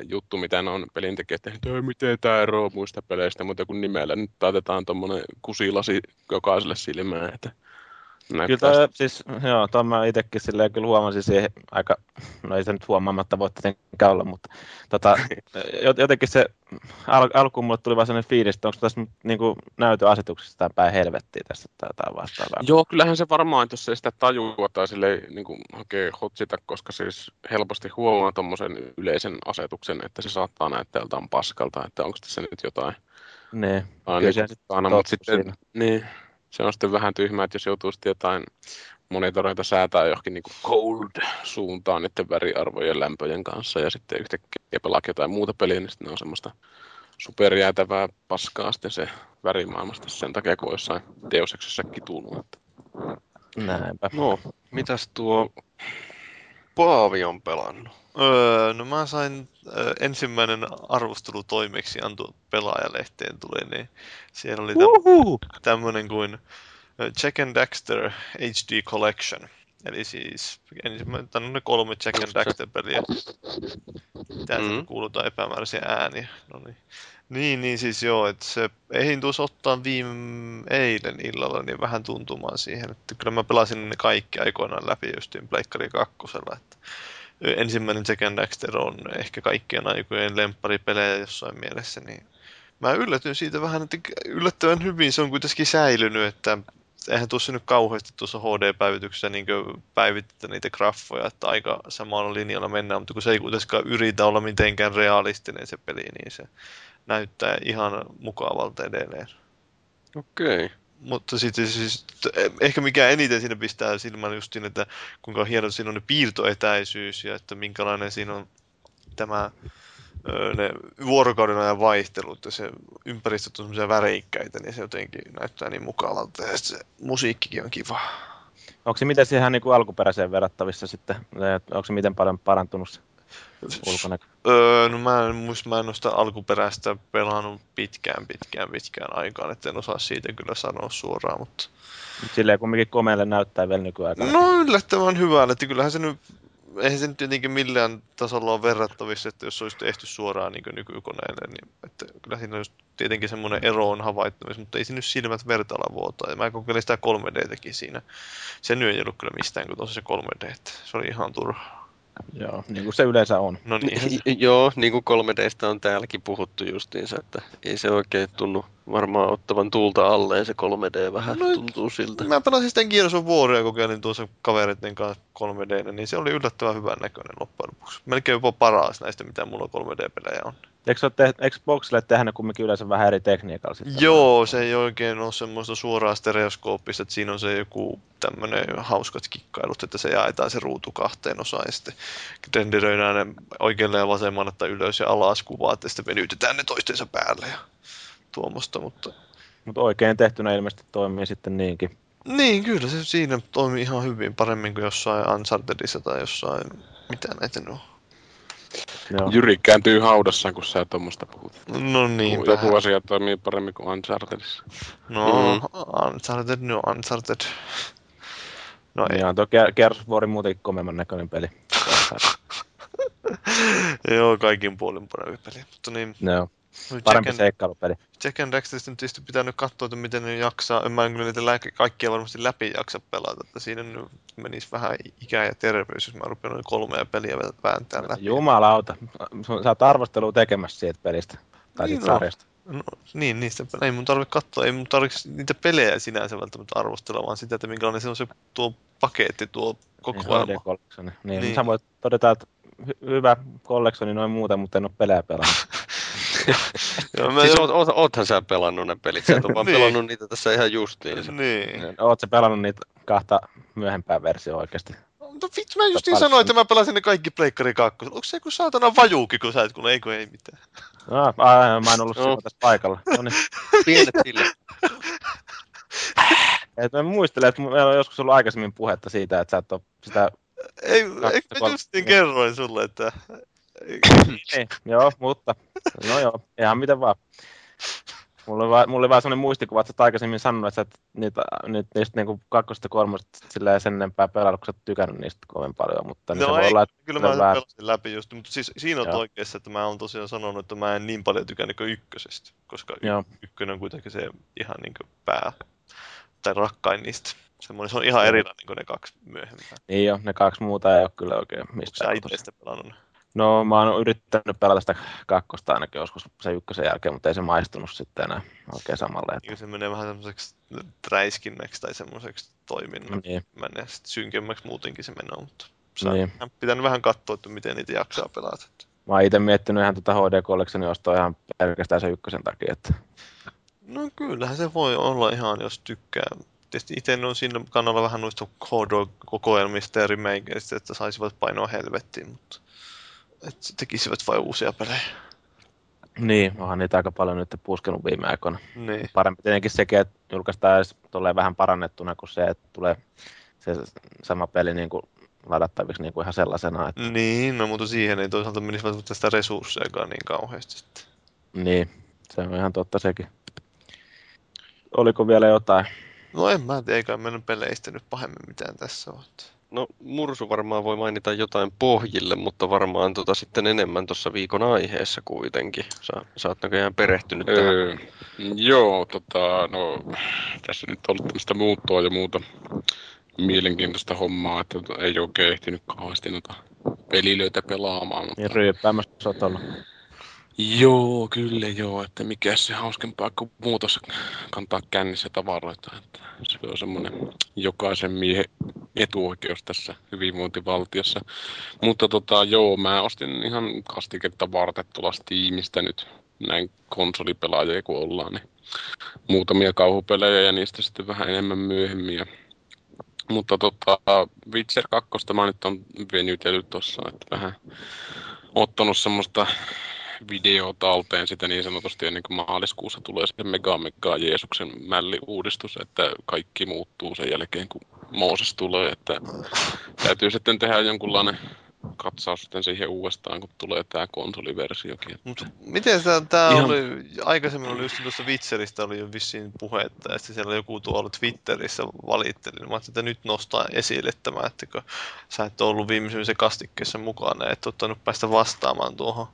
juttu, mitä ne on pelintekijät tehnyt, että miten tämä eroaa muista peleistä, mutta kun nimellä nyt taitetaan tuommoinen kusilasi jokaiselle silmään, että Kyllä toi, siis, joo, tuon mä itsekin silleen kyllä huomasin siihen aika, no ei se nyt huomaamatta voi tietenkään olla, mutta tota, (laughs) jotenkin se al, alkuun mulle tuli vaan sellainen fiilis, että onko tässä niin kuin näytöasetuksesta päin helvettiä tässä tai jotain vastaavaa. Joo, kyllähän se varmaan, jos ei sitä tajua tai sille niin kuin hakee hotsita, koska siis helposti huomaa tuommoisen yleisen asetuksen, että se saattaa näyttää jotain paskalta, että onko tässä nyt jotain. Ne, kyllä niin, se mutta sitten, niin, se on sitten vähän tyhmää, että jos joutuu sitten jotain monitoroita säätää johonkin niin cold-suuntaan niiden väriarvojen lämpöjen kanssa ja sitten yhtäkkiä pelaa jotain muuta peliä, niin sitten ne on semmoista superjäätävää paskaa sitten se värimaailmasta sen takia, kun jossain teoseksessa kitullut. Näinpä. No, mitäs tuo Paavi on pelannut? Öö, no mä sain ö, ensimmäinen arvostelu toimeksianto pelaajalehteen tuli, niin siellä oli täm, tämmöinen kuin Jack and Daxter HD Collection. Eli siis ensimmäinen, ne kolme Jack and Daxter-peliä. Täällä mm-hmm. kuulutaan epämääräisiä ääniä. No niin. Niin, niin siis joo, että se eihin tuossa ottaa viime eilen illalla niin vähän tuntumaan siihen, että kyllä mä pelasin ne kaikki aikoinaan läpi justiin Pleikkari kakkosella, että ensimmäinen Second Dexter on ehkä kaikkien aikojen lempparipelejä jossain mielessä, niin mä yllätyin siitä vähän, että yllättävän hyvin se on kuitenkin säilynyt, että eihän tuossa nyt kauheasti tuossa HD-päivityksessä niin päivittää niitä graffoja, että aika samalla linjalla mennään, mutta kun se ei kuitenkaan yritä olla mitenkään realistinen se peli, niin se näyttää ihan mukavalta edelleen. Okei. Okay. Mutta sitten siis, ehkä mikä eniten siinä pistää silmään just siinä, että kuinka hieno siinä on ne piirtoetäisyys ja että minkälainen siinä on tämä ne vuorokauden ajan vaihtelut ja se ympäristöt on semmoisia väreikkäitä, niin se jotenkin näyttää niin mukavalta ja se musiikkikin on kiva. Onko se miten siihen niin kuin alkuperäiseen verrattavissa sitten? Onko se miten paljon parantunut ulkonäkö? Öö, no mä en muista, mä en ole sitä alkuperäistä pelannut pitkään, pitkään, pitkään aikaan, että en osaa siitä kyllä sanoa suoraan, mutta... Silleen kumminkin komealle näyttää vielä nykyaikana. No yllättävän hyvältä, että kyllähän se nyt eihän se nyt tietenkin millään tasolla ole verrattavissa, että jos se olisi tehty suoraan niin nykykoneelle, niin että kyllä siinä olisi tietenkin semmoinen ero on havaittavissa, mutta ei siinä nyt silmät vertailla vuotaa. Ja mä kokeilin sitä 3D-tekin siinä. Se nyt ei ollut kyllä mistään, kun tosiaan se 3D, se oli ihan turha. Joo, niin kuin se yleensä on. No niin, Ni- Joo, niin kuin 3Dstä on täälläkin puhuttu justiinsa, että ei se oikein tunnu varmaan ottavan tuulta alleen se 3D vähän No, tuntuu siltä. Mä pelasin sitten Gears of Waria kokeilin tuossa kavereiden kanssa 3D, niin se oli yllättävän hyvän näköinen loppujen lopuksi. Melkein jopa paras näistä, mitä mulla 3D-pelejä on. Eikö, te- Xboxille tehdä ne kumminkin yleensä vähän eri tekniikalla sitten? Joo, se ei oikein ole semmoista suoraa stereoskooppista, että siinä on se joku tämmöinen hauskat kikkailut, että se jaetaan se ruutu kahteen osaan ja sitten renderöidään ne oikealle ja vasemmalle tai ylös ja alas kuvat ja sitten venytetään ne toistensa päälle ja tuommoista, mutta Mutta oikein tehtynä ilmeisesti toimii sitten niinkin. niin, kyllä se siinä toimii ihan hyvin, paremmin kuin jossain Unchartedissa tai jossain, mitä näitä nyt on. Joo. Jyri kääntyy haudassaan, kun sä tuommoista puhut. No niin, Joku asia toimii paremmin kuin Unchartedissa. No, Uncharted, no Uncharted. No ei. Niin on tuo Ge- Gears of War muutenkin komeamman näköinen peli. (laughs) Joo, kaikin puolin parempi peli. Mutta niin, Joo, no parempi Jack and, seikkailupeli. Jack and Daxterista nyt tietysti pitää nyt katsoa, että miten ne jaksaa. En mä kyllä niitä lääke, kaikkia varmasti läpi jaksa pelata. Että siinä nyt menisi vähän ikä ja terveys, jos mä rupean noin kolmea peliä vääntää läpi. Jumalauta, sä oot arvostelua tekemässä siitä pelistä. Tai Niin siitä on. sarjasta. No, niin, niistä ei mun tarvitse katsoa, ei mun tarvitse niitä pelejä sinänsä välttämättä arvostella, vaan sitä, että minkälainen se on se tuo paketti, tuo Niin, kokoelma. Niin, Niin. niin. sä voit todeta, että hy- hyvä collectioni noin muuta, mutta en ole pelejä pelannut. (laughs) (laughs) Joo, mä Siis jo- oot, oot, oothan sä pelannut ne pelit, sä et ole vaan Niin. pelannut niitä tässä ihan justiin. Niin. Oot sä pelannut niitä kahta myöhempää versiota oikeasti? No vittu, mä just niin sanoin, että mä pelasin ne kaikki Pleikkari 2. Onko se joku saatana vajuuki, kun sä et, kun ei, kun ei mitään. No, mä en ollut silloin tässä paikalla. No niin. (laughs) Pienet sille. (laughs) Et mä muistelen, että meillä on joskus ollut aikaisemmin puhetta siitä, että sä et ole sitä... Ei, eikö mä kolme- justiin kerroin sulle, että... Niin, joo, mutta... No joo, ihan miten vaan. Mulla oli vaan, mulla oli vaan sellainen muistikuva, että sä aikaisemmin sanonut, että sä et niitä, niitä, niistä niinku kakkosesta ja kolmosesta silleen sen enempää pelannut, kun sä tykännyt niistä kovin paljon, mutta niin No se voi ei, olla, että Kyllä mä vähän- pelasin läpi just, mutta siis siinä on oikeassa, että mä oon tosiaan sanonut, että mä en niin paljon tykännyt kuin ykkösestä, koska y- Joo. ykkönen on kuitenkin se ihan niin kuin pää, tai rakkain niistä. Semmoinen, se on ihan erilainen kuin ne kaksi myöhempää. Niin jo, ne kaksi muuta ei ole kyllä oikein Onko sä mistään. itse pelannut? No mä oon yrittänyt pelata sitä kakkosta ainakin joskus sen ykkösen jälkeen, mutta ei se maistunut sitten enää oikein samalle. Että, Niin se menee vähän semmoiseksi räiskinnäksi tai semmoiseksi toiminnan. niin, Menee sitten synkemmäksi muutenkin se menee, mutta se on niin. pitänyt vähän katsoa, että miten niitä jaksaa pelata. Mä oon itse miettinyt ihan tuota HD Collectionin ostoa ihan pelkästään sen ykkösen takia, että No kyllähän se voi olla ihan, jos tykkää. Tietysti itse on siinä kannalla vähän noista kokoelmista ja remakeista, että saisivat painoa helvettiin, mutta että tekisivät vain uusia pelejä. niin, onhan niitä aika paljon nyt puskenut viime aikoina. Niin. Parempi tietenkin sekin, että julkaistaan edes tulee vähän parannettuna kuin se, että tulee se sama peli niin kuin ladattaviksi niin kuin ihan sellaisena. Että, Niin, no mutta siihen ei toisaalta menisi välttämättä sitä resurssejakaan niin kauheasti sitten. niin, se on ihan totta sekin. Oliko vielä jotain? No en mä tiedä, eikä mennä peleistä nyt pahemmin mitään tässä ole. No Mursu varmaan voi mainita jotain pohjille, mutta varmaan tota sitten enemmän tuossa viikon aiheessa kuitenkin. Sä, sä oot näköjään perehtynyt tähän. Öö, joo, tota, no, tässä nyt on ollut tämmöistä muuttoa ja muuta mielenkiintoista hommaa, että ei oikein ehtinyt kauheasti noita pelilöitä pelaamaan. Mutta... Niin ryyppäämässä oot ollut. Joo, kyllä joo, että mikä se hauskempaa kuin muutossa kantaa kännissä tavaroita. Että se on semmoinen jokaisen miehen etuoikeus tässä hyvinvointivaltiossa. Mutta tota, joo, mä ostin ihan kastiketta varten tuolla Steamista nyt näin konsolipelaajia kun ollaan, niin muutamia kauhupelejä ja niistä sitten vähän enemmän myöhemmin. Mutta tota, Witcher 2 mä nyt on venytellyt tuossa, että vähän ottanut semmoista video talteen sitä niin sanotusti ennen kuin maaliskuussa tulee se Mega Mega Jeesuksen mälli-uudistus, että kaikki muuttuu sen jälkeen, kun Mooses tulee, että täytyy sitten tehdä jonkunlainen katsaus sitten siihen uudestaan, kun tulee tämä konsoliversiokin. Mut miten tämä, Ihan- oli, aikaisemmin oli just tuossa Witcheristä oli jo vissiin puhetta, ja sitten siellä joku tuolla Twitterissä valitteli, niin mä että nyt nostaa esille tämä, että kun sä et ole ollut viimeisimmäisen kastikkeessa mukana, et ottanut päästä vastaamaan tuohon.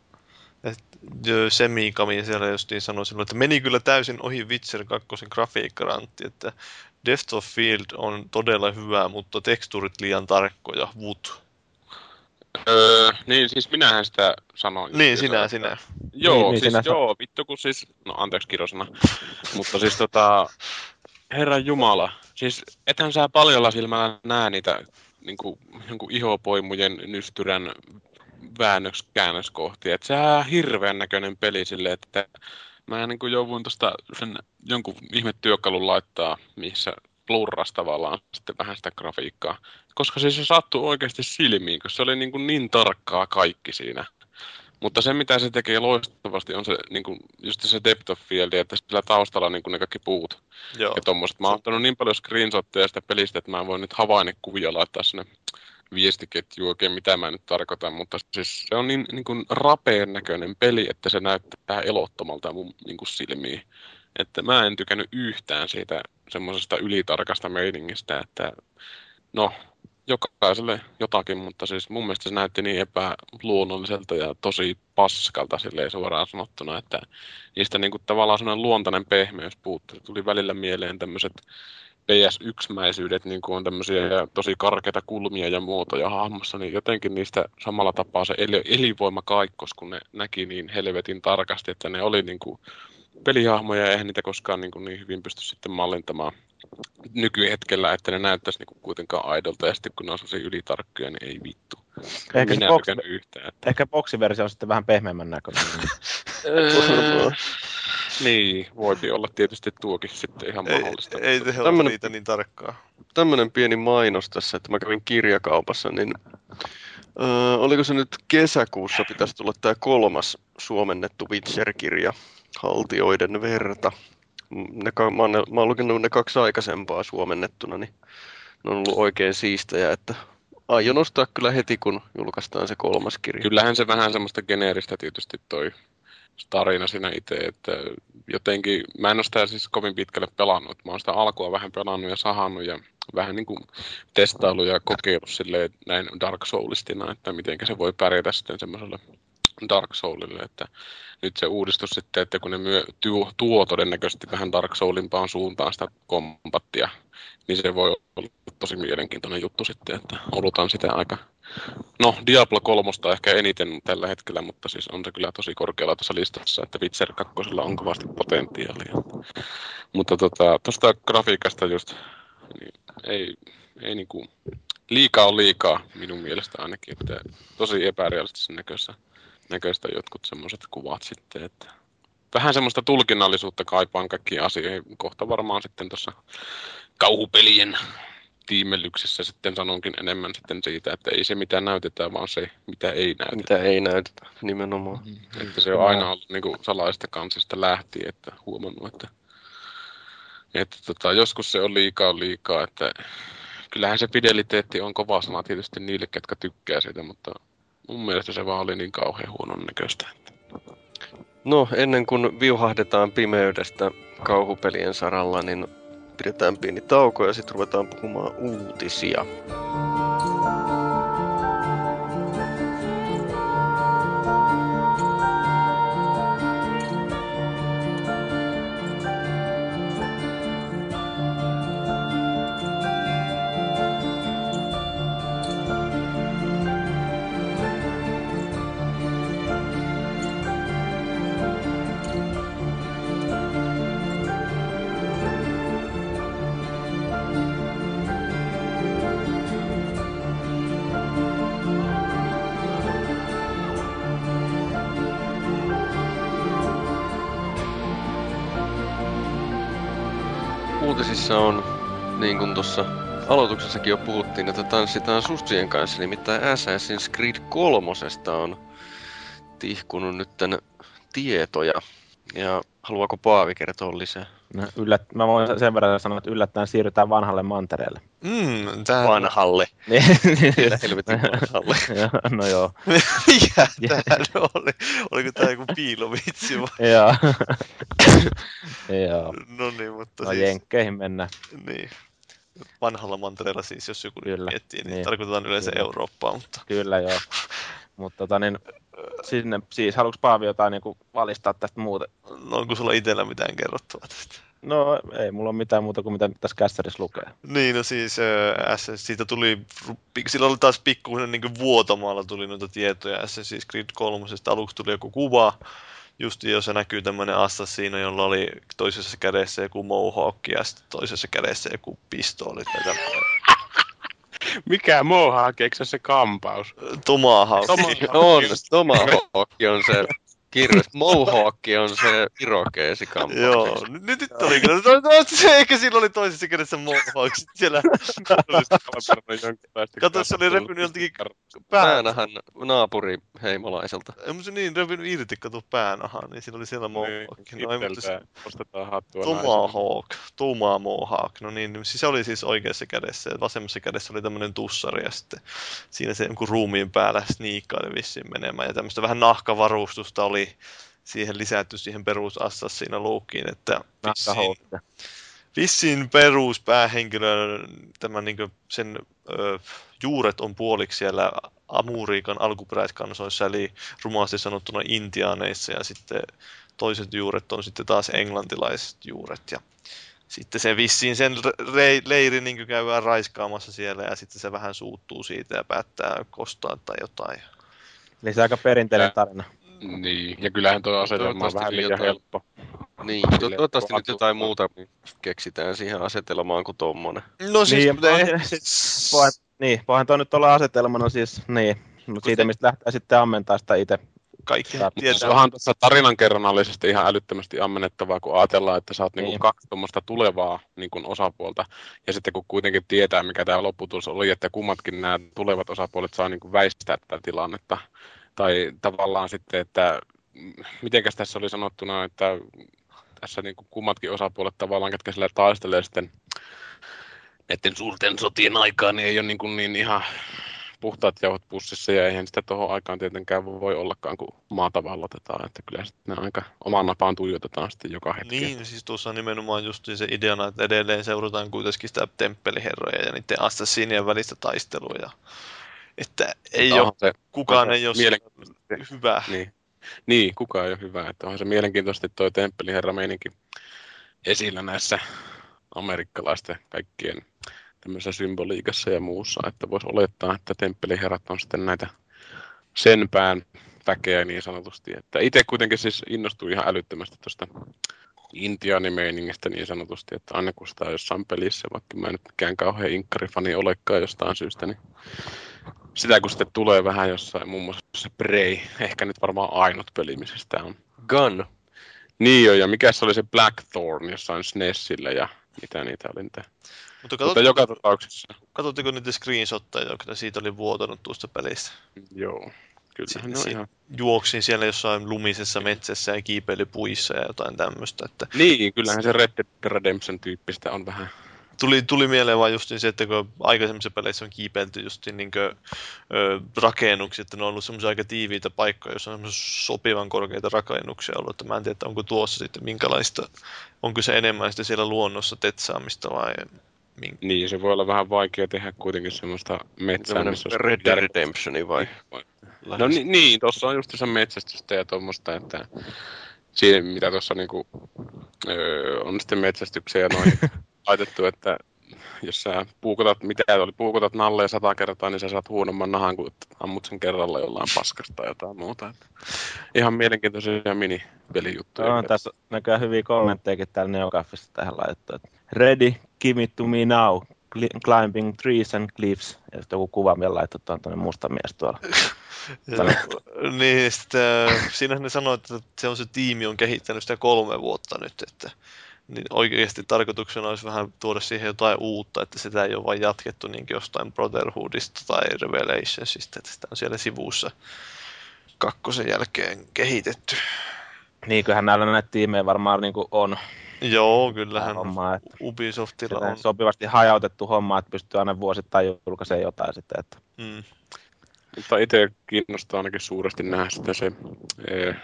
Et jo Semikami siellä justiin sanoi silloin, että meni kyllä täysin ohi Witcher 2 grafiikkarantti, että Depth of Field on todella hyvä, mutta tekstuurit liian tarkkoja, vut. Öö, niin siis minähän sitä sanoin. Niin, sinä, että- sinä. Joo, Niin, niin, niin, siis sinä sa- joo, vittu kun siis, no anteeksi kirosana, (laughs) mutta siis tota, Herran Jumala, siis ethän sä paljolla silmällä näe niitä niinku, jonkun ihopoimujen nystyrän väännöks käännöskohtia, että sehän on hirveän näköinen peli silleen, että mä niinku jouduin tosta sen jonkun ihme työkalun laittaa, missä blurras tavallaan sitten vähän sitä grafiikkaa. Koska siis se sattui oikeasti silmiin, koska se oli niin, kuin niin tarkkaa kaikki siinä. Mutta se, mitä se tekee loistavasti, on se niin kuin, just se depth of field, että sillä taustalla niin kuin ne kaikki puut Joo. ja tommoset. Mä oon ottanut niin paljon screenshotteja sitä pelistä, että mä voin nyt havainnekuvia laittaa sinne viestiketju oikein, mitä mä nyt tarkoitan, mutta siis se on niin, niin kuin rapeen näköinen peli, että se näyttää elottomalta mun niin kuin silmiin. Että mä en tykännyt yhtään siitä semmoisesta ylitarkasta meiningistä, että no, jokaiselle jotakin, mutta siis mun mielestä se näytti niin epäluonnolliselta ja tosi paskalta silleen suoraan sanottuna, että niistä niinku tavallaan semmoinen luontainen pehmeys puuttuu. Se Tuli välillä mieleen tämmöiset PS1-mäisyydet, niin kuin on tämmöisiä tosi karkeita kulmia ja muotoja hahmossa, niin jotenkin niistä samalla tapaa se eli, elinvoima kaikkos, kun ne näki niin helvetin tarkasti, että ne oli niin kuin pelihahmoja ja eihän niitä koskaan niin, kuin niin hyvin pysty sitten mallintamaan nykyhetkellä, että ne näyttäisi niin kuin kuitenkaan aidolta ja sitten kun ne on sellaisia ylitarkkoja, niin ei vittu. Ehkä Minä tykännyt yhtään. Että... ehkä boksiversio on sitten vähän pehmeämmän näköinen. (laughs) Niin, voipi olla tietysti tuokin sitten ihan Ei, mahdollista. ei mutta- te Tämmönen- niitä niin tarkkaa. tämmönen pieni mainos tässä, että mä kävin kirjakaupassa, niin öö, oliko se nyt kesäkuussa pitäisi tulla tämä kolmas suomennettu Witcher-kirja, Haltioiden verta. Mm, Ne, mä, oon, mä oon lukenut ne kaksi aikaisempaa suomennettuna, niin ne on ollut oikein siistejä, että aion ostaa kyllä heti, kun julkaistaan se kolmas kirja. Kyllähän se vähän semmoista geneeristä tietysti toi tarina siinä itse, että jotenkin, mä en ole sitä siis kovin pitkälle pelannut, mä oon sitä alkua vähän pelannut ja sahannut ja vähän niin kuin testailu ja kokeillut silleen näin Dark Soulistina, että miten se voi pärjätä sitten semmoiselle Dark Soulille, että nyt se uudistus sitten, että kun ne myö, tuo, tuo todennäköisesti vähän Dark Soulimpaan suuntaan sitä kombattia, niin se voi olla tosi mielenkiintoinen juttu sitten, että odotan sitä aika No, Diablo 3 ehkä eniten tällä hetkellä, mutta siis on se kyllä tosi korkealla tuossa listassa, että Witcher 2 on kovasti potentiaalia. Mutta tota, tuosta grafiikasta just, niin ei, ei niinku, liikaa on liikaa minun mielestä ainakin, että tosi epärealistisen näköistä, näköistä jotkut semmoiset kuvat sitten, että vähän semmoista tulkinnallisuutta kaipaan kaikkiin asioihin. Kohta varmaan sitten tuossa kauhupelien tiimellyksessä sitten sanonkin enemmän sitten siitä, että ei se mitä näytetään, vaan se mitä ei näytetä. Mitä ei näytetä nimenomaan. Että se on aina ollut niin kuin salaista kansista lähtien, että huomannut, että, että tota, joskus se on liikaa liikaa, että kyllähän se fideliteetti on kova sana tietysti niille, ketkä tykkää siitä, mutta mun mielestä se vaan oli niin kauhean huonon näköistä. Että. No, ennen kuin viuhahdetaan pimeydestä kauhupelien saralla, niin pidetään pieni tauko ja sitten ruvetaan puhumaan uutisia. Aloituksessakin jo puhuttiin, että tanssitaan sussien kanssa, nimittäin Assassin's Creed 3 on tihkunut nyt tietoja. Ja haluaako Paavi kertoa lisää? No, yllät, mä voin sen verran sanoa, että yllättäen siirrytään vanhalle mantereelle. Mm, tää... Vanhalle. (laughs) Niin. Helvetin vanhalle. (laughs) No joo. (laughs) Mikä tää oli? Oliko tää joku piilovitsi vai? Joo. joo. No niin, mutta No siis... jenkkeihin mennään. Niin. Vanhalla mantereella siis, jos joku Kyllä, miettii, niin, niin. tarkoitetaan yleensä Kyllä. Eurooppaa, mutta Kyllä joo. Mutta tota niin, sinne, siis haluatko Paavi jotain niin valistaa tästä muuta? no onko sulla itsellä mitään kerrottavaa tästä? No ei mulla ole mitään muuta kuin mitä tässä kässärissä lukee. Niin, no siis äh, siitä tuli, sillä oli taas pikkuinen niin vuotamalla tuli noita tietoja Assassin's Creed 3. Aluksi tuli joku kuva, just jossa näkyy tämmöinen assassino, jolla oli toisessa kädessä joku mohawk ja sitten toisessa kädessä joku pistooli. Mikä Mohawk, eikö se kampaus? Tomahawk. On, Tomahawk on se kirves. Mohawk on se irokeesi Joo, nyt, nyt, nyt oli kyllä. No, no, se ehkä silloin oli toisessa kädessä Mohawk. Siellä, kato, se oli repinyt joltakin pään. Päänahan naapuri heimolaiselta. Ei se niin repinyt irti, kato päänahan, niin siinä oli siellä Mohawk. No, ei, mutta se- Itseltään ostetaan hattua Tomahawk, Tomahawk, no niin, siis se oli siis oikeassa kädessä ja vasemmassa kädessä oli tämmöinen tussari ja sitten siinä se jonkun ruumiin päällä sniikkaili vissiin menemään ja tämmöistä vähän nahkavarustusta oli siihen lisätty siihen perusassassina luukkiin, että vissiin, vissiin peruspäähenkilö, tämän niin sen ö, juuret on puoliksi siellä Amuriikan alkuperäiskansoissa, eli rumaasti sanottuna intiaaneissa, ja sitten toiset juuret on sitten taas englantilaiset juuret. Ja sitten se vissiin sen re- leiri niin käydään raiskaamassa siellä, ja sitten se vähän suuttuu siitä ja päättää kostaa tai jotain. Eli se aika perinteinen tarina. Niin, ja kyllähän tuo asetelma on vähän liian jotain- helppo. Niin, to- toivottavasti nyt jotain muuta keksitään siihen asetelmaan kuin tommonen. No siis, Niin, mutta ei- Voihan, niin, voihan toi nyt olla asetelmana siis, niin, mutta siitä mistä lähtee sitten ammentaa sitä itse. kaikki Mutta Se tietää. onhan tuossa tarinankerronnallisesti ihan älyttömästi ammennettavaa, kun ajatellaan, että sä oot niinku Niin. kaksi tuommoista tulevaa niinku osapuolta, ja sitten kun kuitenkin tietää, mikä tämä lopputulos oli, että kummatkin nämä tulevat osapuolet saa niinku väistää tätä tilannetta, tai tavallaan sitten, että mitenkäs tässä oli sanottuna, että tässä niinku kummatkin osapuolet tavallaan, ketkä sillä taistelee sitten näiden suurten sotien aikaan, niin ei ole niin, kuin niin ihan puhtaat jauhot pussissa ja eihän sitä tuohon aikaan tietenkään voi ollakaan, kun maata vallotetaan. Että kyllä sitten aika oman napaan tuijotetaan sitten joka hetki. Niin, siis tuossa on nimenomaan just se ideana, että edelleen seurataan kuitenkin sitä temppeliherroja ja niiden assassinien välistä taistelua. Ja, että ei ole, se, kukaan ei ole hyvä. Niin. niin, kukaan ei ole hyvä. Että onhan se mielenkiintoisesti toi temppeliherra meininki esillä näissä amerikkalaisten kaikkien tämmöisessä symboliikassa ja muussa, että voisi olettaa, että temppeliherrat on sitten näitä sen pään väkeä niin sanotusti. Että itse kuitenkin siis innostuin ihan älyttömästi tuosta intiaanimeiningistä niin sanotusti, että aina kun sitä on jossain pelissä, vaikka mä en nyt mikään kauhean inkkarifani olekaan jostain syystä, niin sitä kun sitten tulee vähän jossain, muun muassa Prey, ehkä nyt varmaan ainut peli, missä sitä on. Gun. Niin jo, ja mikä se oli se Blackthorn jossain SNESillä ja mitä niitä oli niitä. Mutta Mutta katsot, joka tapauksessa, katsotteko niitä screenshotteja, jotka siitä oli vuotanut tuosta pelistä? joo, kyllähän on Si- ihan... Juoksin siellä jossain lumisessa metsässä ja kiipeili puissa ja jotain tämmöistä. Että Niin, kyllähän se Red Dead Redemption tyyppistä on vähän. Tuli, tuli mieleen vaan just se, että kun aikaisemmissa peleissä on kiipeilty just niin kuin, ö, rakennuksia, että ne on ollut semmoisia aika tiiviitä paikkoja, joissa on sopivan korkeita rakennuksia ollut, että mä en tiedä, että onko tuossa sitten minkälaista, onko se enemmän sitten siellä luonnossa tetsaamista vai min... Niin, se voi olla vähän vaikea tehdä kuitenkin semmoista metsää, missä olisi Red Dead Redemptioni vai? No niin, niin tuossa on just se metsästystä ja tuommoista, että siinä mitä tuossa niinku, öö, on sitten metsästyksiä ja noin (laughs) laitettu, että jos sä puukotat, mitä oli, puukotat nalleen sata kertaa, niin sä saat huonomman nahan, kun ammut sen kerralla jollain paskasta tai jotain muuta. Että ihan mielenkiintoisia minipelijuttuja. On tässä näköjään hyviä kommenttejakin täällä Neocaffissa tähän laitettu. että Ready, give it to me now. Cli- Climbing trees and cliffs. Ja sitten joku kuva vielä laitettu on tuonne musta mies tuolla. (laughs) niin, sitten, äh, siinähän ne sanoi, että se on se tiimi on kehittänyt sitä kolme vuotta nyt, että niin oikeasti tarkoituksena olisi vähän tuoda siihen jotain uutta, että sitä ei ole vain jatkettu niin jostain Brotherhoodista tai Revelationsista, että sitä on siellä sivussa kakkosen jälkeen kehitetty. Niin, kyllähän näillä näitä tiimejä varmaan niin kuin on (laughs) Joo, kyllähän hommaa. Että Ubisoftilla on sopivasti hajautettu homma, että pystyy aina vuosittain julkaisemaan jotain sitten. Että. Mm. Mutta itse kiinnostaa ainakin suuresti nähdä sitten se eh,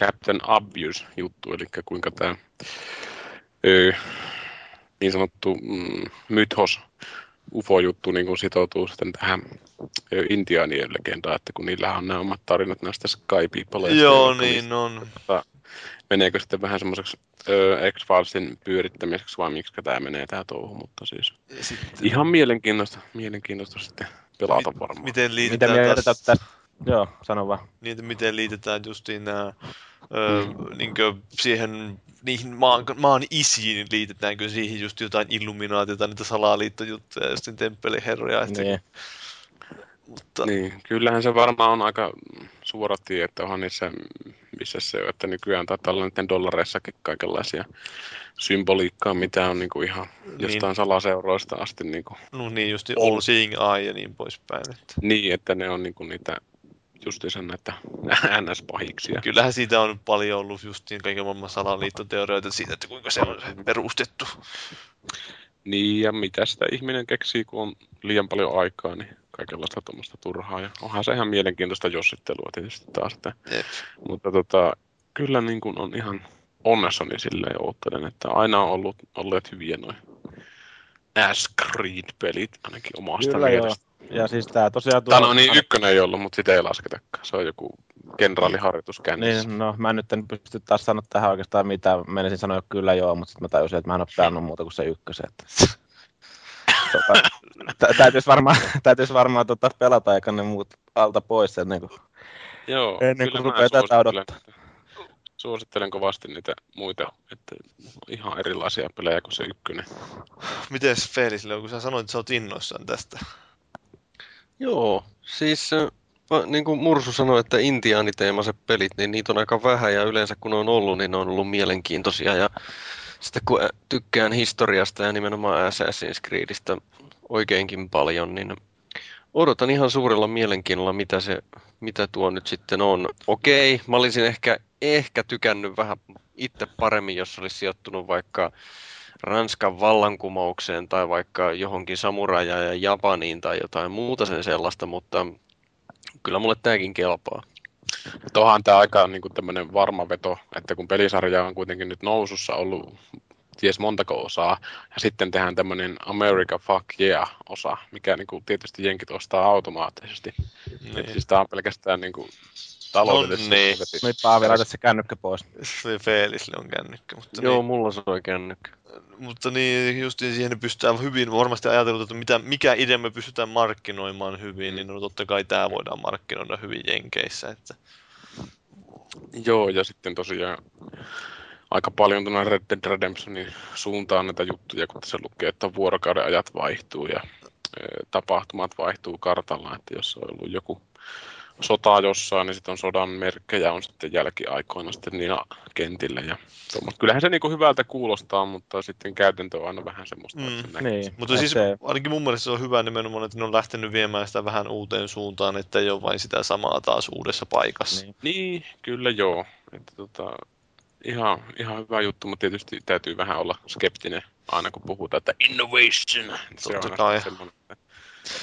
Captain Obvious-juttu, eli kuinka tämä eh, niin sanottu mm, mythos UFO-juttu niin kun sitoutuu sitten tähän eh, intiaanien legendaan, että kun niillä on nämä omat tarinat näistä Sky. Joo, niin on. Mutta meneekö sitten vähän semmoiseksi öö, X-Filesin pyörittämiseksi vai miksi tämä menee tämä touhu, mutta siis sitten, ihan mielenkiintoista, mielenkiintoista sitten pelata varmaan. miten Miten liitetään taas, jätetään tästä? Joo, sano vaan. niin, että miten liitetään justiin nämä Öö, niinkö siihen, niihin maan, maan isiin liitetäänkö siihen just jotain illuminaatiota, niitä salaliittojuttuja, just temppeliherroja. Että, Niin. Mutta Niin, kyllähän se varmaan on aika suora tie, että onhan niissä, missä se on, että nykyään taitaa olla niiden dollareissakin kaikenlaisia symboliikkaa, mitä on niinku ihan jostain salaseuroista asti. Niinku, no niin, just On. all seeing eye ja niin poispäin. Että. niin, että ne on niinku niitä justiinsa näitä (laughs) NS-pahiksia. Kyllähän siitä on paljon ollut justiin kaiken maailman salaliittoteorioita siitä, että kuinka se on perustettu. Niin, ja mitä sitä ihminen keksii, kun on liian paljon aikaa, niin kaikenlaista tuommoista turhaa. Ja onhan se ihan mielenkiintoista jossittelua tietysti taas. Että, Jep. mutta tota, kyllä niin kuin on ihan onnessani silleen oottelen, että aina on ollut, olleet hyviä noin Ash Creed-pelit ainakin omasta Kyllä joo. mielestä. Ja siis tää tosiaan tuo... Tämä no niin, ykkönen ei ollut, mutta sitä ei lasketakaan. Se on joku kenraaliharjoitus käynnissä. Niin, no mä nyt en pysty taas sanoa tähän oikeastaan mitä. Menisin sanoa kyllä joo, mutta sitten mä tajusin, että mä en ole pelannut muuta kuin se ykkösen. Että... tota, tä- täytyisi varmaan, (laughs) täytyisi varmaan tota pelata eikä ne muut alta pois ennen kuin... (laughs) Joo, Ennen kuin rupeaa tätä suosittelen- odottaa. Suosittelen kovasti niitä muita, että ihan erilaisia pelejä kuin se ykkönen. Mites Felisille, kun sä sanoit, että sä oot innoissaan tästä? Joo, siis niin kuin Mursu sanoi, että intiaaniteemaiset pelit, niin niitä on aika vähän ja yleensä kun ne on ollut, niin ne on ollut mielenkiintoisia. Ja sitten kun ä- tykkään historiasta ja nimenomaan Assassin's Creedistä oikeinkin paljon, niin odotan ihan suurella mielenkiinnolla, mitä, se, mitä tuo nyt sitten on. Okei, mä olisin ehkä, ehkä tykännyt vähän itse paremmin, jos olisi sijoittunut vaikka Ranskan vallankumoukseen tai vaikka johonkin samuraja ja Japaniin tai jotain muuta sen sellaista, mutta kyllä mulle tämäkin kelpaa. Mutta onhan tämä aika niin kuin tämmöinen varma veto, että kun pelisarja on kuitenkin nyt nousussa ollut ties montako osaa, ja sitten tehdään tämmöinen America Fuck Yeah-osa, mikä niin kuin tietysti jenkit ostaa automaattisesti. Niin. Siis tämä on pelkästään niin kuin taloudellisesti. No niin. hyöty. Nyt Paavi, laita se kännykkä pois. Se Felisille on kännykkä. Mutta Joo, niin, mulla se on kännykkä. mutta niin justiin siihen ne pystytään hyvin varmasti ajatellut, että mitä, mikä idea me pystytään markkinoimaan hyvin, niin no totta kai tämä voidaan markkinoida hyvin Jenkeissä. Että, Joo, ja sitten tosiaan aika paljon tuonne Red Dead Redemptionin suuntaan näitä juttuja, kun tässä lukee, että vuorokauden ajat vaihtuu ja ö, tapahtumat vaihtuu kartalla, että jos on ollut joku sota jossain, niin sitten on sodan merkkejä on sitten jälkiaikoina sitten niin kentillä. Ja tuommoista. Kyllähän se niinku hyvältä kuulostaa, mutta sitten käytäntö on aina vähän semmoista, Mm. että. Niin, mutta siis se, ainakin mun mielestä se on hyvä nimenomaan, että ne on lähtenyt viemään sitä vähän uuteen suuntaan, että ei ole vain sitä samaa taas uudessa paikassa. niin. Niin, kyllä joo. Että tota, ihan, ihan hyvä juttu, mutta tietysti täytyy vähän olla skeptinen aina kun puhutaan, että innovation. Se Totta on kai. semmoinen, että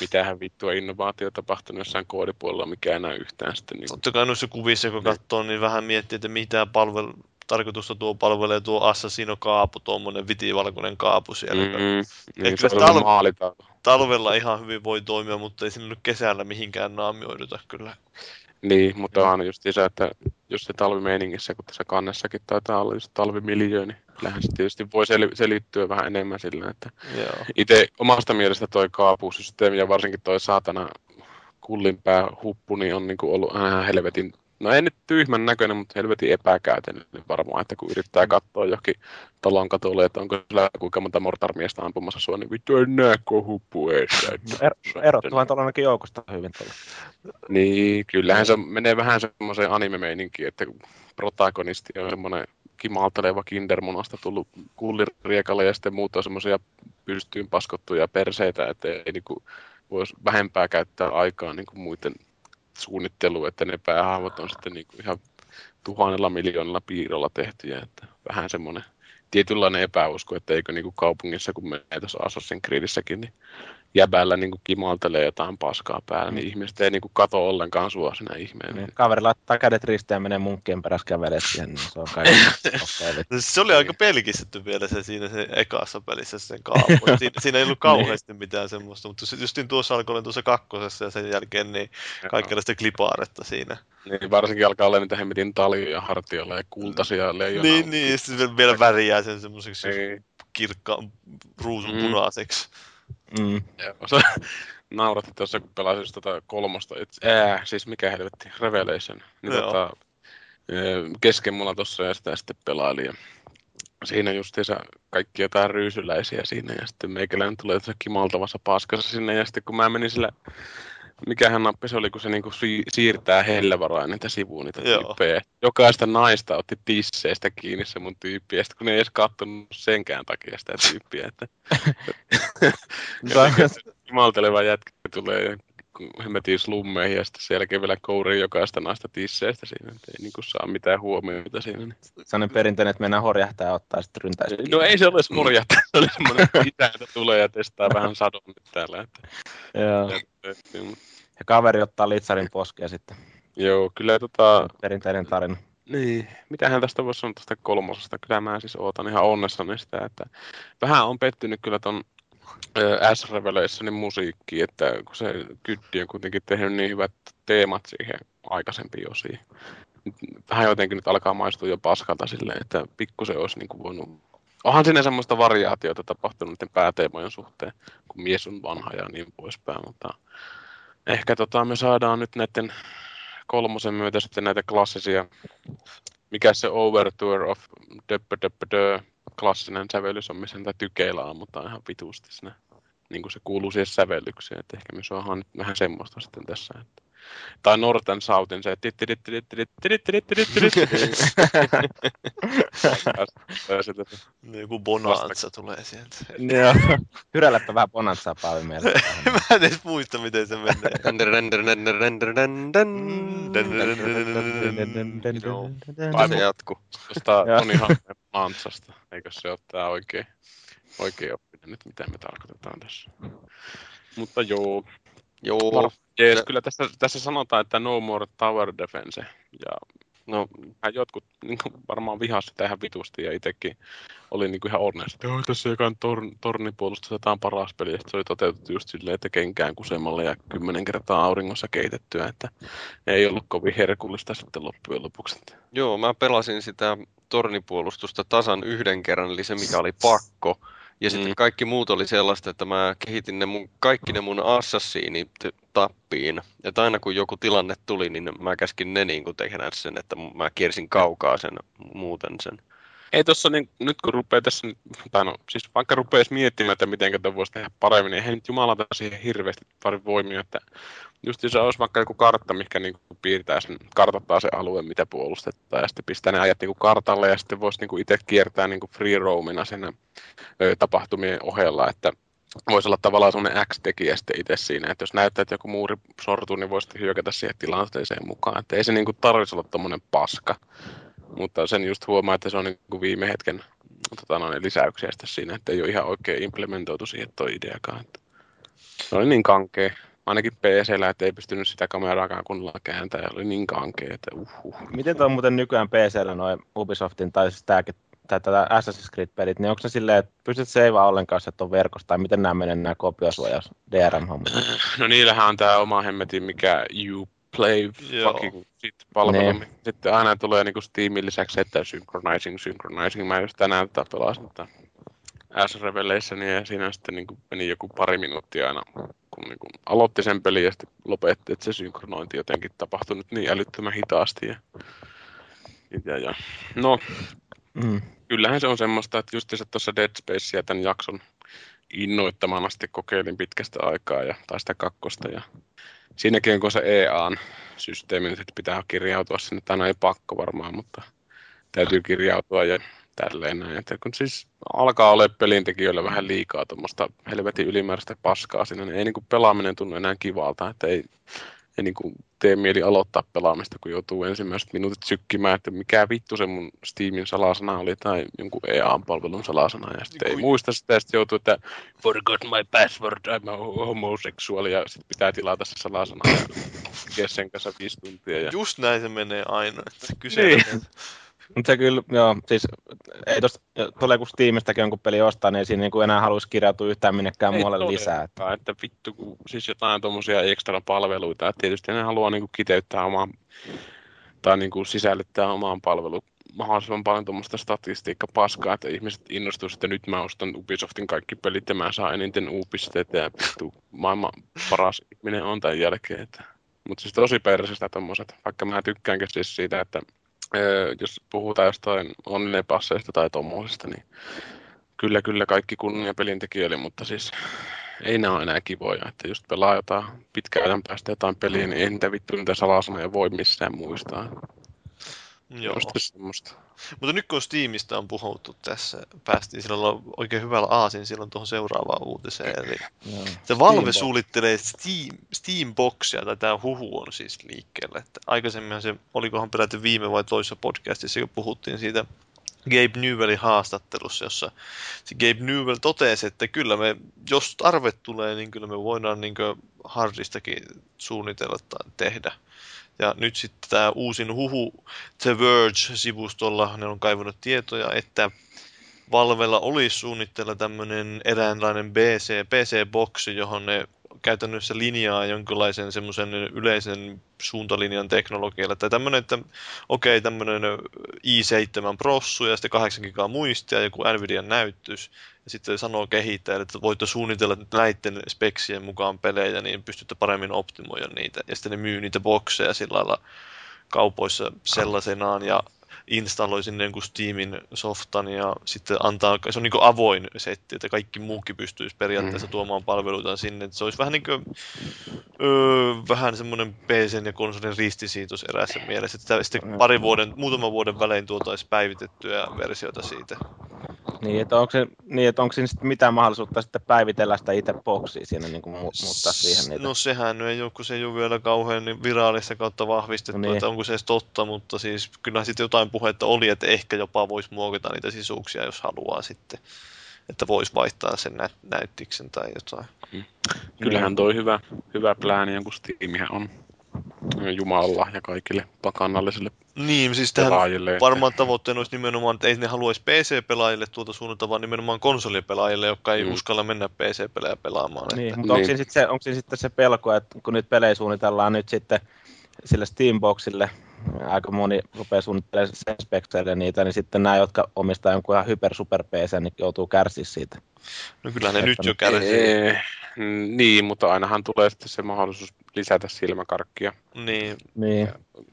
mitähän vittua innovaatio tapahtunut jossain koodipuolella, mikä enää yhtään sitten niin Totta kai noissa kuvissa, kun katsoo, niin vähän miettii, että mitä palvel, tarkoitusta tuo palvelee tuo Assassino-kaapu, tuommoinen vitivalkoinen kaapu siellä. Mm. Mm, niin, Ehkä se on maalita. Talvella ihan hyvin voi toimia, mutta ei sinne nyt kesällä mihinkään naamioiduta kyllä. Niin, mutta onhan just se, että jos se talvimeiningissä, kun tässä kannessakin taitaa olla just talvimiljö, niin kyllähän se tietysti voi sel- selittyä vähän enemmän sillä, että itse omasta mielestä toi kaapusysteemi ja varsinkin toi saatana kullinpää huppu, niin on niinku ollut ihan helvetin, no ei nyt tyhmän näköinen, mutta helvetin epäkäytännöllinen varmaan, että kun yrittää katsoa johonkin talon katolle, että onko sillä kuinka monta mortarmiestä ampumassa sua, niin vittu en näe, kun huppu eessä. Er, erottuhan tuolla ainakin joukosta hyvin tuolla. Niin, kyllähän se menee vähän semmoiseen anime-meininkiin, että protagonisti on semmoinen kimalteleva kindermonasta tullut kulliriekalle ja sitten muut on semmoisia pystyyn paskottuja perseitä, että ei niinku voisi vähempää käyttää aikaa niinku muiden suunnitteluun, että ne päähaavot on sitten niinku ihan tuhannella miljoonalla piirrolla tehtyjä, että vähän semmoinen tietynlainen epäusko, että eikö niinku kaupungissa, kun menee tuossa Assassin's Creedissäkin, niin jäbällä niin kimaltelee jotain paskaa päällä, niin ihmiset ei niin kuin kato ollenkaan sua sinä ihmeen. Niin, kaveri laittaa kädet ristiin ja menee munkkien perässä kävelee siihen, niin se on. No, (laughs) se oli aika pelkistetty vielä se siinä se ekassa pelissä sen kaapu. (laughs) Siinä, siinä ei ollut kauheasti mitään semmoista, mutta justiin tuossa alkoi olla tuossa kakkosessa ja sen jälkeen niin kaikenlaista klipaaretta siinä. Niin, varsinkin alkaa olla niitä hemmetin taljoja hartiolla ja kultaisia leijonaa. Niin, niin, ja sitten vielä väriää sen semmoiseksi Niin. kirkkaan ruusun Mm. punaiseksi. Mm. Joo, se (laughs) nauratti tuossa, kun pelasin tota kolmosta. Et, ää, siis mikä helvetti, Revelation. Niin Joo. tota, kesken mulla tossa ja sitä sitten pelailin. Ja siinä justiinsa kaikki jotain ryysyläisiä siinä ja sitten meikäläinen tulee tässä kimaltavassa paskassa sinne ja sitten kun mä menin sillä mikähän nappi se oli, kun se niinku si- siirtää hellevaroja niitä sivuun niitä Joo. tyyppejä. Jokaista naista otti tisseistä kiinni se mun tyyppi, ja sitten kun ei edes kattonut senkään takia sitä tyyppiä, että (laughs) (laughs) Jumalteleva jätkä tulee hemmetin slummeihin ja sitten sen jälkeen vielä kourii jokaista naista tisseistä siinä, että ei niinku saa mitään huomiota siinä. Niin. Sellainen perinteinen, että mennään horjahtaa ja ottaa sitten ryntäistä. No ei se ole edes morjahtaa, se oli semmoinen että tulee ja testaa vähän sadon nyt täällä. Että, Joo. Ja kaveri ottaa litsarin poskea sitten. joo, kyllä tota, Perinteinen tarina. Niin, mitähän tästä voisi sanoa tästä kolmosesta. Kyllä mä siis ootan ihan onnessani sitä, että vähän on pettynyt kyllä ton S-Revelationin musiikki, että kun se Kyddi on kuitenkin tehnyt niin hyvät teemat siihen aikaisempiin osiin. Vähän jotenkin nyt alkaa maistua jo paskalta silleen, että pikkusen olisi niin kuin voinut... Onhan siinä semmoista variaatiota tapahtunut niiden pääteemojen suhteen, kun mies on vanha ja niin poispäin, mutta ehkä tota, me saadaan nyt näiden kolmosen myötä sitten näitä klassisia, mikä se Overture of Döppö Döppö Dö, klassinen sävellys on, missä niitä tykeillä ammutaan ihan vitusti siinä, niin kuin se kuuluu siihen sävellykseen, että ehkä me saadaan vähän semmoista sitten tässä. Että. Tai Northern Southin se Niin Joku bonanza tulee sieltä. Joo. Hyräläppä vähän bonanzaa Paavi meille. (laughs) Mä en edes muista, miten se menee. Render, render, render, render, render. Joo. Se jatkuu. Tuosta. (laughs) Toni Hankkeen Mantsasta, eikö se ole tämä oikein, oikein oppinen nyt, mitä me tarkoitetaan tässä. Mutta joo, Joo. jees, Se- kyllä tässä, tässä sanotaan, että no more tower defense. Ja No, jotkut (laughs) niin kuin varmaan vihasi sitä ihan vitusti ja itsekin oli niin kuin ihan onnellista, että "Joo, tässä jokainen torn, tornipuolustus tämä on paras peli. Se oli toteutettu just silleen, että kenkään kusemalla ja kymmenen kertaa auringossa keitettyä, että ei ollut kovin herkullista sitten loppujen lopuksi. joo, mä pelasin sitä tornipuolustusta tasan yhden kerran, eli se mikä oli pakko. Ja sitten Mm. kaikki muut oli sellaista, että mä kehitin ne mun, kaikki ne mun assassiini tappiin. Että aina kun joku tilanne tuli, niin mä käskin ne niin kuin tehdä sen, että mä kiersin kaukaa sen muuten sen. Ei tuossa, niin, nyt kun rupeaa tässä, tai no siis vaikka rupeaisi miettimään, että miten tätä voisi tehdä paremmin, niin ei nyt jumalata siihen hirveästi pari voimia, että just jos olisi vaikka joku kartta, mikä niin piirtää sen, kartoittaa se alue, mitä puolustetaan, ja sitten pistää ne ajat niin kartalle, ja sitten voisi niin itse kiertää niin free roamina sen tapahtumien ohella, että voisi olla tavallaan semmoinen X-tekijä sitten itse siinä, että jos näyttää, että joku muuri sortuu, niin voisi hyökätä siihen tilanteeseen mukaan. Että ei se niin tarvitsisi olla tommonen paska. Mutta sen just huomaa, että se on niin kuin viime hetken tota, noin, lisäyksiä sitten siinä, että ei ole ihan oikein implementoitu siihen toi ideakaan. Että se oli niin kankea. Ainakin PCllä, että ei pystynyt sitä kameraakaan kunnolla kääntää ja oli niin kankea, että uhuh. Miten tuo on muuten nykyään PCllä noin Ubisoftin tai siis tääkin, tai tätä Assassin's Creed-pelit, niin onko se silleen, että pystyt seivaa ollenkaan, jos et ole verkossa, tai miten nämä menee nämä kopiosuojaus DRM-hommat? (clears throat) No niillähän on tämä oma hemmetin, mikä you play Joo. fucking sit palvelu. Niin. Sitten aina tulee niinku Steamin lisäksi, että synchronizing, synchronizing. Mä just tänään tätä pelasin tätä S Revelationia ja siinä sitten niinku meni joku pari minuuttia aina, kun niinku aloitti sen pelin ja sitten lopetti, että se synkronointi jotenkin tapahtui nyt niin älyttömän hitaasti. Ja, ja, ja. No, Mm. kyllähän se on semmoista, että just tuossa Dead Spacea tämän jakson innoittamana sitten kokeilin pitkästä aikaa ja, tai sitä kakkosta ja siinäkin onko se EAN systeemi nyt, että pitää kirjautua sinne, tai ei pakko varmaan, mutta täytyy kirjautua ja tälleen näin. Että kun siis alkaa olla pelintekijöillä vähän liikaa tuommoista helvetin ylimääräistä paskaa siinä, niin ei niinku pelaaminen tunnu enää kivalta, että ei, ei niin kuin tee mieli aloittaa pelaamista, kun joutuu ensimmäiset minuutit sykkimään, että mikä vittu se mun Steamin salasana oli tai jonkun EA-palvelun salasana. Ja sitten ei muista sitä ja sitten joutuu, että forgot my password, I'm a homosexual ja sitten pitää tilata se salasana ja (laughs) sen kanssa viisi tuntia. Ja... Just näin se menee aina. Että kyse Niin. Mutta se kyllä, joo, siis ei tosta, tulee kun Steamistäkin jonkun peli ostaa, niin ei siinä niinku enää haluaisi kirjautua yhtään minnekään Ei muualle lisää. Että, Että vittu, kun siis jotain tuommoisia ekstra palveluita, että tietysti ne haluaa niinku kiteyttää omaan, tai niinku sisällyttää omaan palveluun mahdollisimman paljon tuommoista statistiikkapaskaa, että ihmiset innostuu, että nyt mä ostan Ubisoftin kaikki pelit ja mä saan eniten U-pisteitä ja vittu, maailman paras ihminen on tämän jälkeen. Että. Mutta siis tosi persistä tommoset, vaikka mä tykkäänkin siis siitä, että jos puhutaan jostain onnenpasseista tai tommosista, niin kyllä, kyllä kaikki kunnia pelintekijöille, mutta siis ei nämä ole enää kivoja, että just pelaa jotain pitkän ajan päästä jotain peliä, niin ei niitä vittu niitä salasanoja voi missään muistaa. Joo. Semmoista. Mutta nyt kun Steamista on puhuttu tässä, päästiin silloin oikein hyvällä aasin silloin tuohon seuraavaan uutiseen. Eli joo. se Valve Steambox. suunnittelee Steam, Steamboxia, tai tämä huhu on siis liikkeellä. Että aikaisemmin se, olikohan peräti viime vai toisessa podcastissa, kun puhuttiin siitä Gabe Newellin haastattelussa, jossa se Gabe Newell totesi, että kyllä me, jos tarve tulee, niin kyllä me voidaan niin hardistakin suunnitella tai tehdä. Ja nyt sitten tämä uusin huhu The Verge-sivustolla, ne on kaivannut tietoja, että Valvella olisi suunnitteilla tämmöinen eräänlainen BC, PC-boksi, johon ne käytännössä linjaa jonkinlaisen semmoisen yleisen suuntalinjan teknologialla. Tai tämmöinen, että okei, tämmöinen i7 prossu ja sitten 8 gigaa muistia, joku Nvidian näyttys. Ja sitten sanoo kehittäjälle, että voitte suunnitella näiden speksien mukaan pelejä, niin pystytte paremmin optimoida niitä. Ja sitten ne myy niitä bokseja sillä lailla kaupoissa sellaisenaan ja installoi sinne jonkun Steamin softan ja sitten antaa, se on niin avoin setti, että kaikki muukin pystyisi periaatteessa Mm. tuomaan palveluita sinne. Että se olisi vähän niin kuin, öö, vähän semmoinen PC ja konsolin ristisiitos eräässä mielessä. Että sitten pari vuoden, muutaman vuoden välein tuotaisiin päivitettyä versiota siitä. Niin, että onko, se, niin, että onko siinä sitten mitään mahdollisuutta sitten päivitellä sitä itse boksia siinä niin kuin mu- muuttaa siihen niitä? No sehän ei ole, kun se ei ole vielä kauhean niin virallista kautta vahvistettu, Niin. että onko se edes totta, mutta siis kyllä sitten jotain puhetta oli, että ehkä jopa voisi muokata niitä sisuuksia, jos haluaa sitten. Että voisi vaihtaa sen nä- näyttiksen tai jotain. Kyllähän toi hyvä, hyvä plääni, jonkun Steamihän on Jumalalla ja kaikille pakanallisille Niin, siis tähän varmaan tavoitteena olisi nimenomaan, että ei ne haluaisi PC-pelaajille tuota suunnata, vaan nimenomaan konsolipelaajille, jotka ei Mm. uskalla mennä PC-pelejä pelaamaan. Niin, Että, mutta onko, Niin. siinä sitten se, onko siinä sitten se pelko, että kun nyt pelejä suunnitellaan nyt sitten sille Steamboxille, aika moni rupeaa suunnittelemaan sen spekseille niitä, niin sitten nämä, jotka omistaa jonkun ihan hyper super PC, niin joutuu kärsiä siitä. no kyllähän ne nyt jo kärsii. Ee, mm, niin, mutta ainahan tulee sitten se mahdollisuus lisätä silmäkarkkia. Niin, Niin,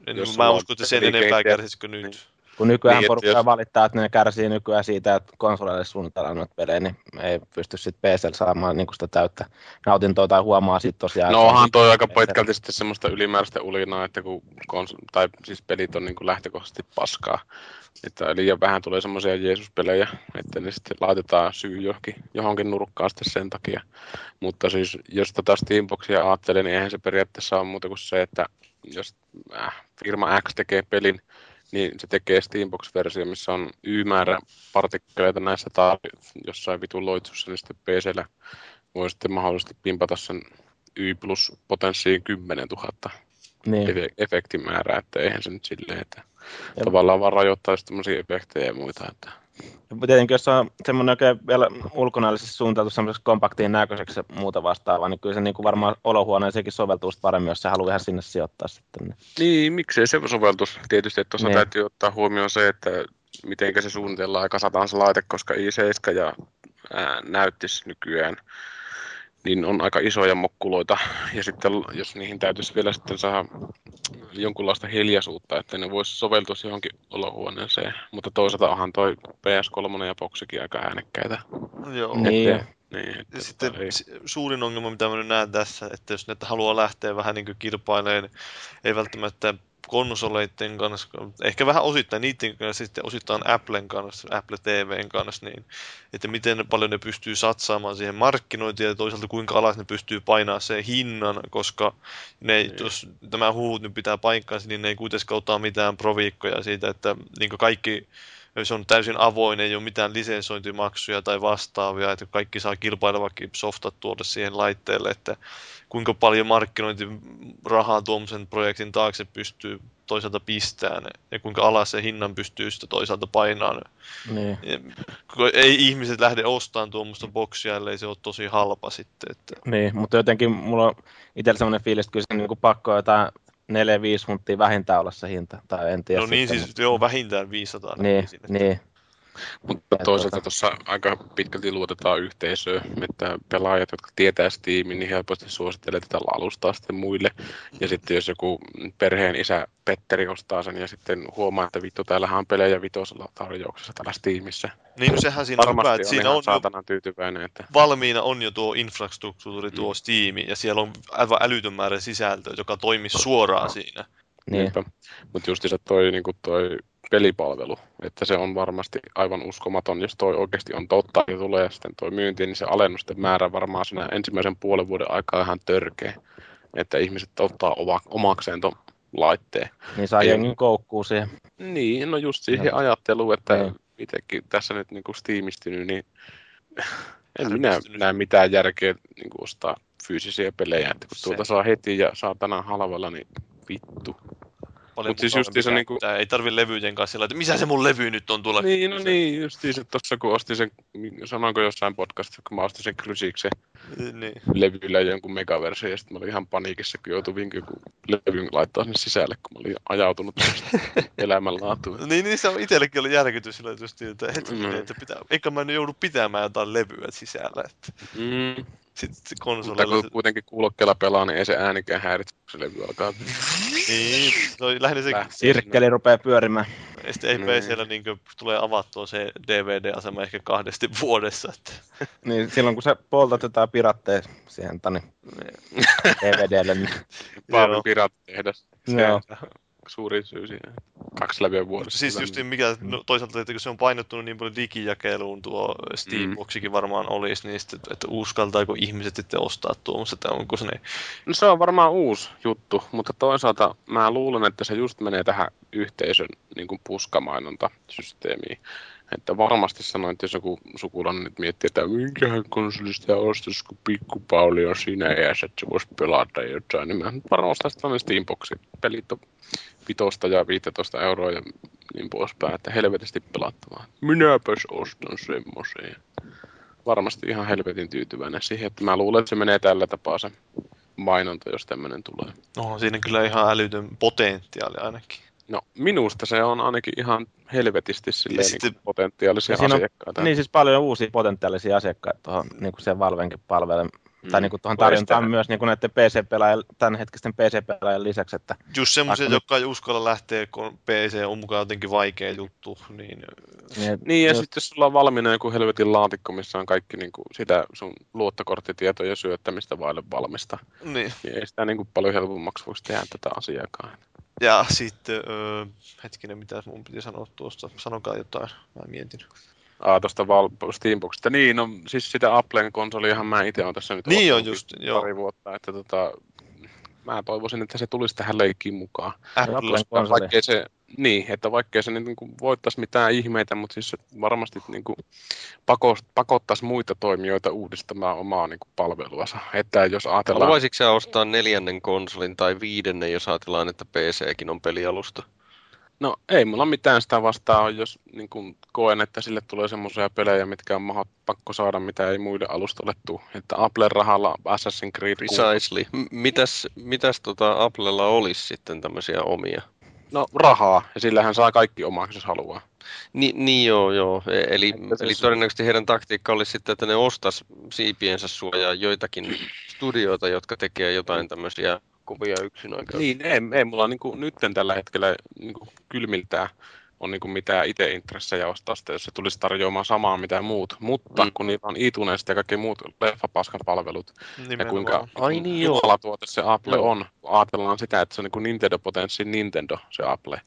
en, Jos mä uskon, että sen enempää kärsisikö nyt. Niin. Kun nykyään Niin, porukka jos- valittaa, että ne kärsii nykyään siitä, että konsoleille suunnitellaan noita pelejä, niin ei pysty sitten PCllä saamaan niin sitä täyttä nautintoa tai huomaa sitten tosiaan. No onhan toi aika PC:llä. pitkälti sitten semmoista ylimääräistä ulinaa, että kun kons- tai siis pelit on niin kuin lähtökohtaisesti paskaa. Että liian vähän tulee semmoisia Jeesus-pelejä, että ne sitten laitetaan syy johonkin, johonkin nurkkaan sitten sen takia. Mutta siis jos tota Steamboxia ajattelee, niin eihän se periaatteessa ole muuta kuin se, että jos äh, firma X tekee pelin, niin se tekee Steambox-versio, missä on Y-määrä partikkeleita näissä tai jossain vitun loitsussa, niin sitten PCllä voi sitten mahdollisesti pimpata sen Y plus potenssiin 10 000 Niin. efe- efektimäärää, että eihän se nyt silleen, että Ja- tavallaan vaan rajoittaisi tämmöisiä efektejä ja muita. Että... Tietenkin jos on semmoinen oikein vielä ulkonäöllisesti suuntautu semmoiseksi kompaktiin näköiseksi ja muuta vastaavaa, niin kyllä se niin kuin varmaan olohuoneeseenkin soveltuu paremmin, jos se haluaa ihan sinne sijoittaa sitten. Niin. Niin, miksei se soveltus? Tietysti, että tuossa Niin. täytyy ottaa huomioon se, että miten se suunnitellaan ja kasataan se laite, koska i7 ja ää, näyttis nykyään niin on aika isoja mokkuloita. Ja sitten jos niihin täytyisi vielä sitten saada jonkunlaista hiljaisuutta, että ne voisi soveltua johonkin olohuoneeseen. Mutta toisaalta onhan toi PS3 ja Boxikin aika äänekkäitä. Joo. Niin. Että- niin, että Ja sitten tota ei- suurin ongelma, mitä mä nyt näen tässä, että jos näitä haluaa lähteä vähän niin kilpailemaan, ei välttämättä konsoleiden kanssa, ehkä vähän osittain niiden kanssa, sitten osittain Applen kanssa, Apple TVn kanssa, niin että miten paljon ne pystyy satsaamaan siihen markkinointiin ja toisaalta kuinka alas ne pystyy painaa sen hinnan, koska ne, niin. jos tämä huut nyt pitää paikkaansa, niin ne ei kuitenkaan ota mitään proviikkoja siitä, että niin kaikki se on täysin avoin, ei ole mitään lisensointimaksuja tai vastaavia, että kaikki saa kilpailevakin softat tuoda siihen laitteelle, että kuinka paljon markkinointirahaa tuommoisen projektin taakse pystyy toisaalta pistämään ja kuinka alas se hinnan pystyy sitä toisaalta painamaan. Niin. Ei ihmiset lähde ostamaan tuommoista boksia, ellei se ole tosi halpa sitten. Että... Niin, mutta jotenkin mulla on itsellä sellainen fiilis, että kyllä se niin pakko jotain 4-5 hunttia vähintään olla se hinta. Tai en tiedä no niin, sitten, siis joo, vähintään 500. Niin, niin. Mutta toisaalta tuossa aika pitkälti luotetaan yhteisöön, että pelaajat, jotka tietää Steamin, niin helposti suosittelee tätä alustaa sitten muille. Ja sitten jos joku perheen isä Petteri ostaa sen ja sitten huomaa, että vittu, täällähän on pelejä vitosella tarjouksessa täällä Steamissa. Niin, no sehän siinä on hyvä, että siinä on saatana tyytyväinen. Että... Valmiina on jo tuo infrastruktuuri, tuo mm. Steam, ja siellä on aivan älytön määrä sisältöä, joka toimii suoraan siinä. Niin. Mutta just se toi, niin toi pelipalvelu, että se on varmasti aivan uskomaton, jos toi oikeasti on totta ja tulee sitten toi myynti, niin se alennusten määrä varmaan siinä ensimmäisen puolen vuoden aikaa ihan törkeä, että ihmiset ottaa omakseen ton laitteen. Niin saa jengi koukkuu siihen. Niin, no just siihen no. ajatteluun, että niin. itsekin tässä nyt niin kuin steamistynyt, niin en minä näe mitään järkeä niin kuin ostaa fyysisiä pelejä, että kun tuota saa heti ja saa tänään halvalla, niin vittu paljon Mut siis justiinsa niin kuin... Ei tarvi levyjen kanssa sillä, että missä se mun levy nyt on tuolla. Niin, no niin, justiinsa tuossa kun ostin sen, sanoinko jossain podcastissa, kun mä ostin sen Crusiksen niin. levyllä jonkun megaversio, ja sitten mä olin ihan paniikissa, kun joutui vinkin joku levyn laittaa sinne sisälle, kun mä olin ajautunut (laughs) elämänlaatuun. niin, niin se on itsellekin ollut järkytys sillä just, että, hetkinen, mm. että pitää, eikä mä nyt joudu pitämään jotain levyä sisällä. Että. Mm. Sitten konsolilla... Mutta kun kuitenkin kuulokkeella pelaa, niin ei se äänikään häiritse, kun se levy alkaa. (laughs) niin, no lähinnä se... Sirkkeli rupeaa pyörimään. Ja sitten ei niin. siellä niin tulee avattua se DVD-asema ehkä kahdesti vuodessa. Että... niin, silloin kun sä poltat jotain piratteja siihen tani niin DVDlle, niin... Paavin pirattitehdas. Joo suurin syy siihen. Kaksi levyä vuodessa. Siis just niin, mikä, no, toisaalta, että kun se on painottunut niin paljon digijakeluun, tuo Steamboxikin mm. varmaan olisi, niin sitten, että uskaltaako ihmiset sitten ostaa tuommoista, että onko se ne... No se on varmaan uusi juttu, mutta toisaalta mä luulen, että se just menee tähän yhteisön niin kuin puskamainontasysteemiin. Että varmasti sanoin, että jos joku sukulainen nyt miettii, että minkähän konsolista ostaisi, kun pikkupauli on siinä iässä, että se voisi pelata jotain, niin mä varmaan ostaisin tällainen Steamboxi. Pelit on vitosta ja 15 euroa ja niin poispäin, että helvetisti pelattavaa. Minäpäs ostan semmoisen. Varmasti ihan helvetin tyytyväinen siihen, että mä luulen, että se menee tällä tapaa se mainonta, jos tämmöinen tulee. No, siinä kyllä ihan älytön potentiaali ainakin. No minusta se on ainakin ihan helvetisti silleen, sitten, niin potentiaalisia asiakkaita. On, niin siis paljon uusia potentiaalisia asiakkaita tuohon niin kuin sen Valvenkin palvelle, mm. tai niin kuin tuohon tarjontaan myös niin kuin näiden PC-pelaajien, tämänhetkisten PC-pelaajien lisäksi. Että Just semmoisia, jotka ei uskalla lähteä, kun PC on mukaan jotenkin vaikea juttu. Niin, niin, niin ja just... sitten jos sulla on valmiina joku helvetin laatikko, missä on kaikki niin kuin sitä sun luottokorttitietoja syöttämistä vaille valmista, niin. niin ei sitä niin kuin paljon helpommaksi voisi tehdä tätä asiaakaan. Ja sitten, öö, hetkinen, mitä mun piti sanoa tuosta, sanokaa jotain, mä mietin. Ah, tuosta Val- Steamboxista. Niin, no siis sitä Applen konsoliahan mä itse olen tässä nyt niin on just, joo. pari vuotta, että tota, mä toivoisin, että se tulisi tähän leikkiin mukaan. Applen konsoli. Vaikkei se, niin, että vaikkei se niin kuin voittaisi mitään ihmeitä, mutta siis varmasti niin kuin pakottaisi muita toimijoita uudistamaan omaa niin kuin palveluansa. Että jos ajatellaan... Haluaisitko sä ostaa neljännen konsolin tai viidennen, jos ajatellaan, että PCkin on pelialusta? No ei mulla mitään sitä vastaan, jos niin kun koen, että sille tulee semmoisia pelejä, mitkä on mahat, pakko saada, mitä ei muille alustoille tule. Että Applen rahalla Assassin's Creed... Precisely. Mitäs, mitäs tota Applella olisi sitten tämmöisiä omia? No rahaa, ja sillähän saa kaikki omaksi, jos haluaa. Ni, niin joo, joo. E, eli, eli todennäköisesti heidän taktiikka olisi sitten, että ne ostas siipiensä suojaa joitakin studioita, jotka tekee jotain tämmöisiä kovia yksin Niin, ei, ei mulla niinku nytten tällä hetkellä niinku kylmiltään on niin mitään itse intressejä ostaa sitä, jos se tulisi tarjoamaan samaa mitä muut. Mutta mm. kun niillä on iTunes ja kaikki muut leffapaskan palvelut, Nimenomaan. ja kuinka Ai niin joo. tuote se Apple Joo. on, kun ajatellaan sitä, että se on niin kuin Nintendo-potenssin Nintendo, se Apple.